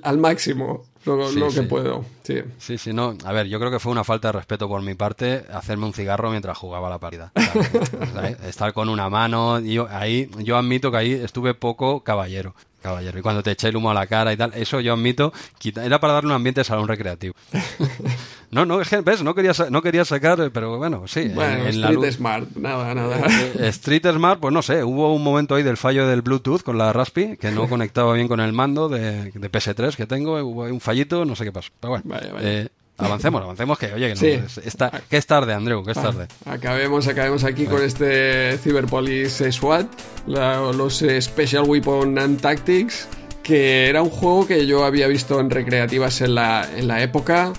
al máximo lo, que puedo. Sí. sí, sí, no. A ver, yo creo que fue una falta de respeto por mi parte hacerme un cigarro mientras jugaba la partida. Estar con una mano. Yo, ahí, yo admito que ahí estuve poco caballero. Caballero. Y cuando te eché el humo a la cara y tal, eso yo admito, era para darle un ambiente de salón recreativo. no, no, ves, no quería, no quería sacar, pero bueno, sí. Bueno, Street Smart, nada, nada. Eh, eh, Street Smart, pues no sé, hubo un momento ahí del fallo del Bluetooth con la Raspi, que no conectaba bien con el mando de, de PS3 que tengo, hubo un fallito, no sé qué pasó. Pero bueno, vale. Eh, Avancemos, avancemos, que oye, que, no, está, que es tarde, Andreu, que es tarde. acabemos, acabemos aquí con este Cyberpolis SWAT, los Special Weapon and Tactics, que era un juego que yo había visto en recreativas en la, en la época,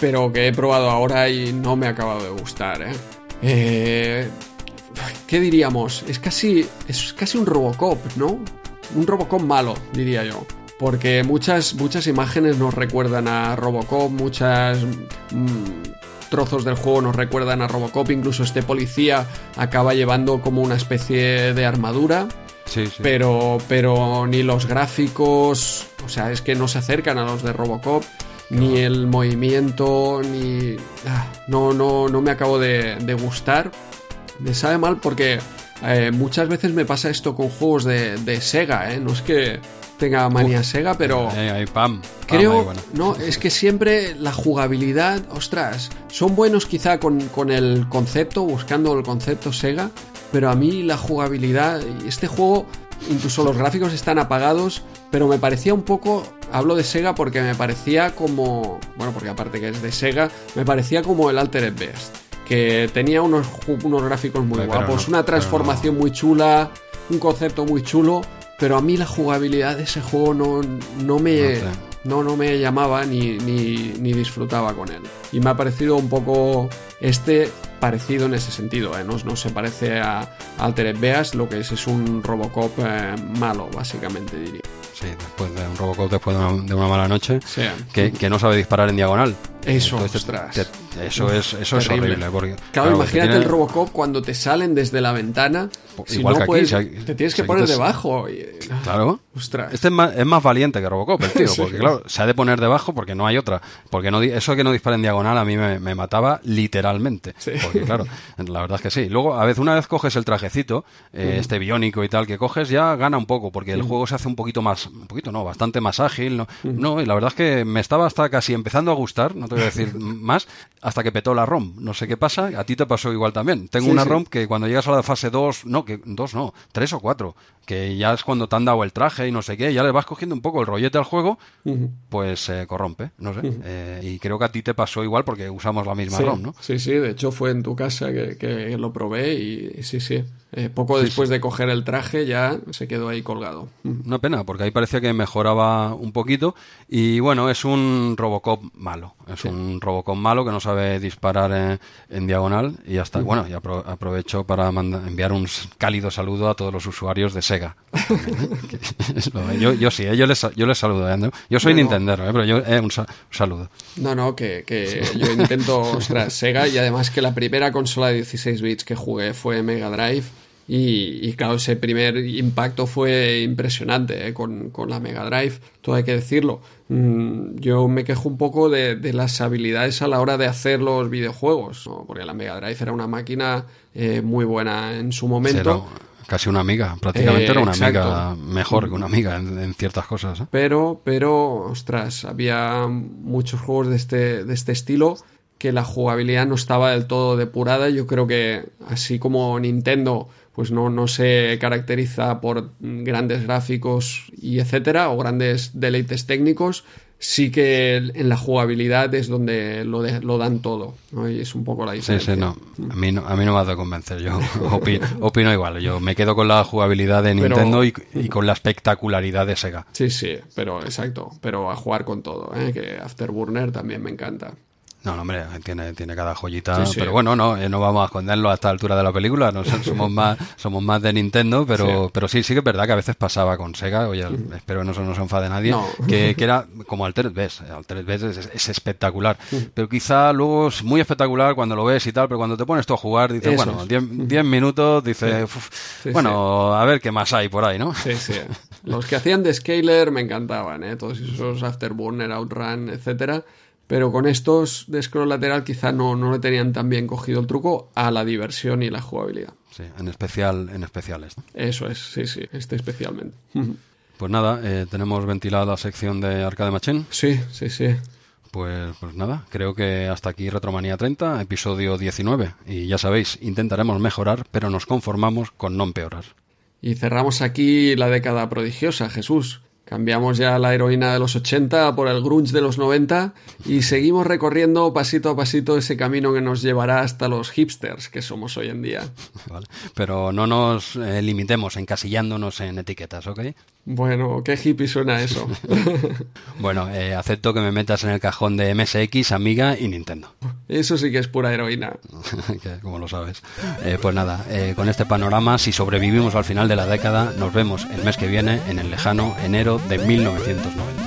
pero que he probado ahora y no me ha acabado de gustar. ¿eh? Eh, qué diríamos? Es casi, es casi un Robocop, ¿no? Un Robocop malo, diría yo porque muchas, muchas imágenes nos recuerdan a Robocop, muchas mm, trozos del juego nos recuerdan a Robocop, incluso este policía acaba llevando como una especie de armadura. Sí, sí. Pero, pero ni los gráficos, o sea, es que no se acercan a los de Robocop, ni el movimiento, ni... Ah, no, no, no me acabo de, gustar. Me sabe mal porque eh, muchas veces me pasa esto con juegos de, de Sega, ¿eh? No es que tenga manía Sega, pero pam, creo, no, es que siempre la jugabilidad, ostras, son buenos quizá con, con, el concepto, buscando el concepto Sega, pero a mí la jugabilidad, este juego, incluso los gráficos están apagados, pero me parecía un poco, hablo de Sega porque me parecía como, bueno, porque aparte que es de Sega, me parecía como el Altered Beast, que tenía unos, unos gráficos muy guapos, una transformación muy chula, un concepto muy chulo, pero a mí la jugabilidad de ese juego no, no me... No, no me llamaba ni, ni, disfrutaba con él. Y me ha parecido un poco este parecido en ese sentido. ¿eh? No, no, se parece a Altered Beast, lo que es es un Robocop eh, malo, básicamente diría. Sí, después de un Robocop después de una, mala noche, que, que, no sabe disparar en diagonal. Eso, ostras. eso es, eso es horrible. Porque, claro, imagínate el Robocop cuando te salen desde la ventana. Si Igual no, que aquí, te tienes que poner debajo. claro. Ostras. Este es más, es más, valiente que Robocop, el tío, porque claro, se ha de poner debajo porque no hay otra. Porque no, eso que no dispara en diagonal a mí me, mataba literalmente. Porque claro, la verdad es que sí. Luego, a veces, una vez coges el trajecito, eh, este biónico y tal que coges, ya gana un poco, porque el juego se hace un poquito más, un poquito no, bastante más ágil. No, no, y la verdad es que me estaba hasta casi empezando a gustar, no te voy a decir más, hasta que petó la ROM. No sé qué pasa, a ti te pasó igual también. Tengo una ROM que cuando llegas a la fase 2, no, que 2 no, 3 o 4, que ya es cuando te han dado el traje y no sé qué, ya le vas cogiendo un poco el rollete al juego, pues se corrompe, no sé. Eh, y creo que a ti te pasó igual porque usamos la misma ROM, ¿no? Sí, sí, de hecho fue en tu casa que, lo probé y sí, sí. Eh, poco después de coger el traje ya se quedó ahí colgado. Una pena, porque ahí parecía que mejoraba un poquito. Y bueno, es un Robocop malo. Es un Robocop malo que no sabe disparar en, diagonal. Y hasta, bueno, y aprovecho para enviar un cálido saludo a todos los usuarios de Sega. yo, yo sí, eh, yo, les, yo les saludo. ¿eh? Yo soy Nintendo, pero yo un, saludo. No, no, que, que yo intento, ostras, Sega y además que la primera consola de 16 bits que jugué fue Mega Drive y, claro, ese primer impacto fue impresionante ¿eh? con, la Mega Drive, todo hay que decirlo. Mm, yo me quejo un poco de, las habilidades a la hora de hacer los videojuegos, porque la Mega Drive era una máquina eh, muy buena en su momento. casi una amiga, prácticamente era una amiga mejor que una amiga en, ciertas cosas. ¿eh? Pero, pero, ostras, había muchos juegos de este, de este estilo que la jugabilidad no estaba del todo depurada. Yo creo que así como Nintendo pues no, no se caracteriza por grandes gráficos y etcétera, o grandes deleites técnicos, sí que en la jugabilidad es donde lo, lo dan todo, Y es un poco la diferencia. Sí, sí, no. A mí no, a mí no me a convencer, yo opino, igual, yo me quedo con la jugabilidad de Nintendo y, con la espectacularidad de Sega. Sí, sí, pero exacto, pero a jugar con todo, ¿eh? que Afterburner también me encanta. No, hombre, tiene, tiene cada joyita. Pero bueno, no, eh, no vamos a esconderlo a esta altura de la película. No, somos más somos más de Nintendo, pero sí. pero sí, sí que es verdad que a veces pasaba con Sega. Oye, espero que no, se enfade nadie. Que, que, era como Altered Beast. Altered Beast es, es espectacular. Pero quizá luego es muy espectacular cuando lo ves y tal, pero cuando te pones tú a jugar, dices, bueno, 10 minutos, dices, bueno, a ver qué más hay por ahí, ¿no? Sí, sí. Los que hacían de Scaler me encantaban, ¿eh? Todos esos Afterburner, Outrun, etcétera pero con estos de scroll lateral quizá no, no le tenían tan bien cogido el truco a la diversión y la jugabilidad. Sí, en especial en especiales. Eso es, sí, sí, este especialmente. Pues nada, eh, tenemos ventilada la sección de Arcade Machine. Sí, sí, sí. Pues, pues nada, creo que hasta aquí Retromanía 30, episodio 19. Y ya sabéis, intentaremos mejorar, pero nos conformamos con no empeorar. Y cerramos aquí la década prodigiosa, Jesús. Cambiamos ya la heroína de los 80 por el grunge de los 90 y seguimos recorriendo pasito a pasito ese camino que nos llevará hasta los hipsters que somos hoy en día. Pero no nos eh, limitemos encasillándonos en etiquetas, ¿ok? Bueno, qué hippie suena eso. bueno, eh, acepto que me metas en el cajón de MSX, Amiga y Nintendo. Eso sí que es pura heroína. Como lo sabes. Eh, pues nada, con este panorama, si sobrevivimos al final de la década, nos vemos el mes que viene en el lejano enero de 1990.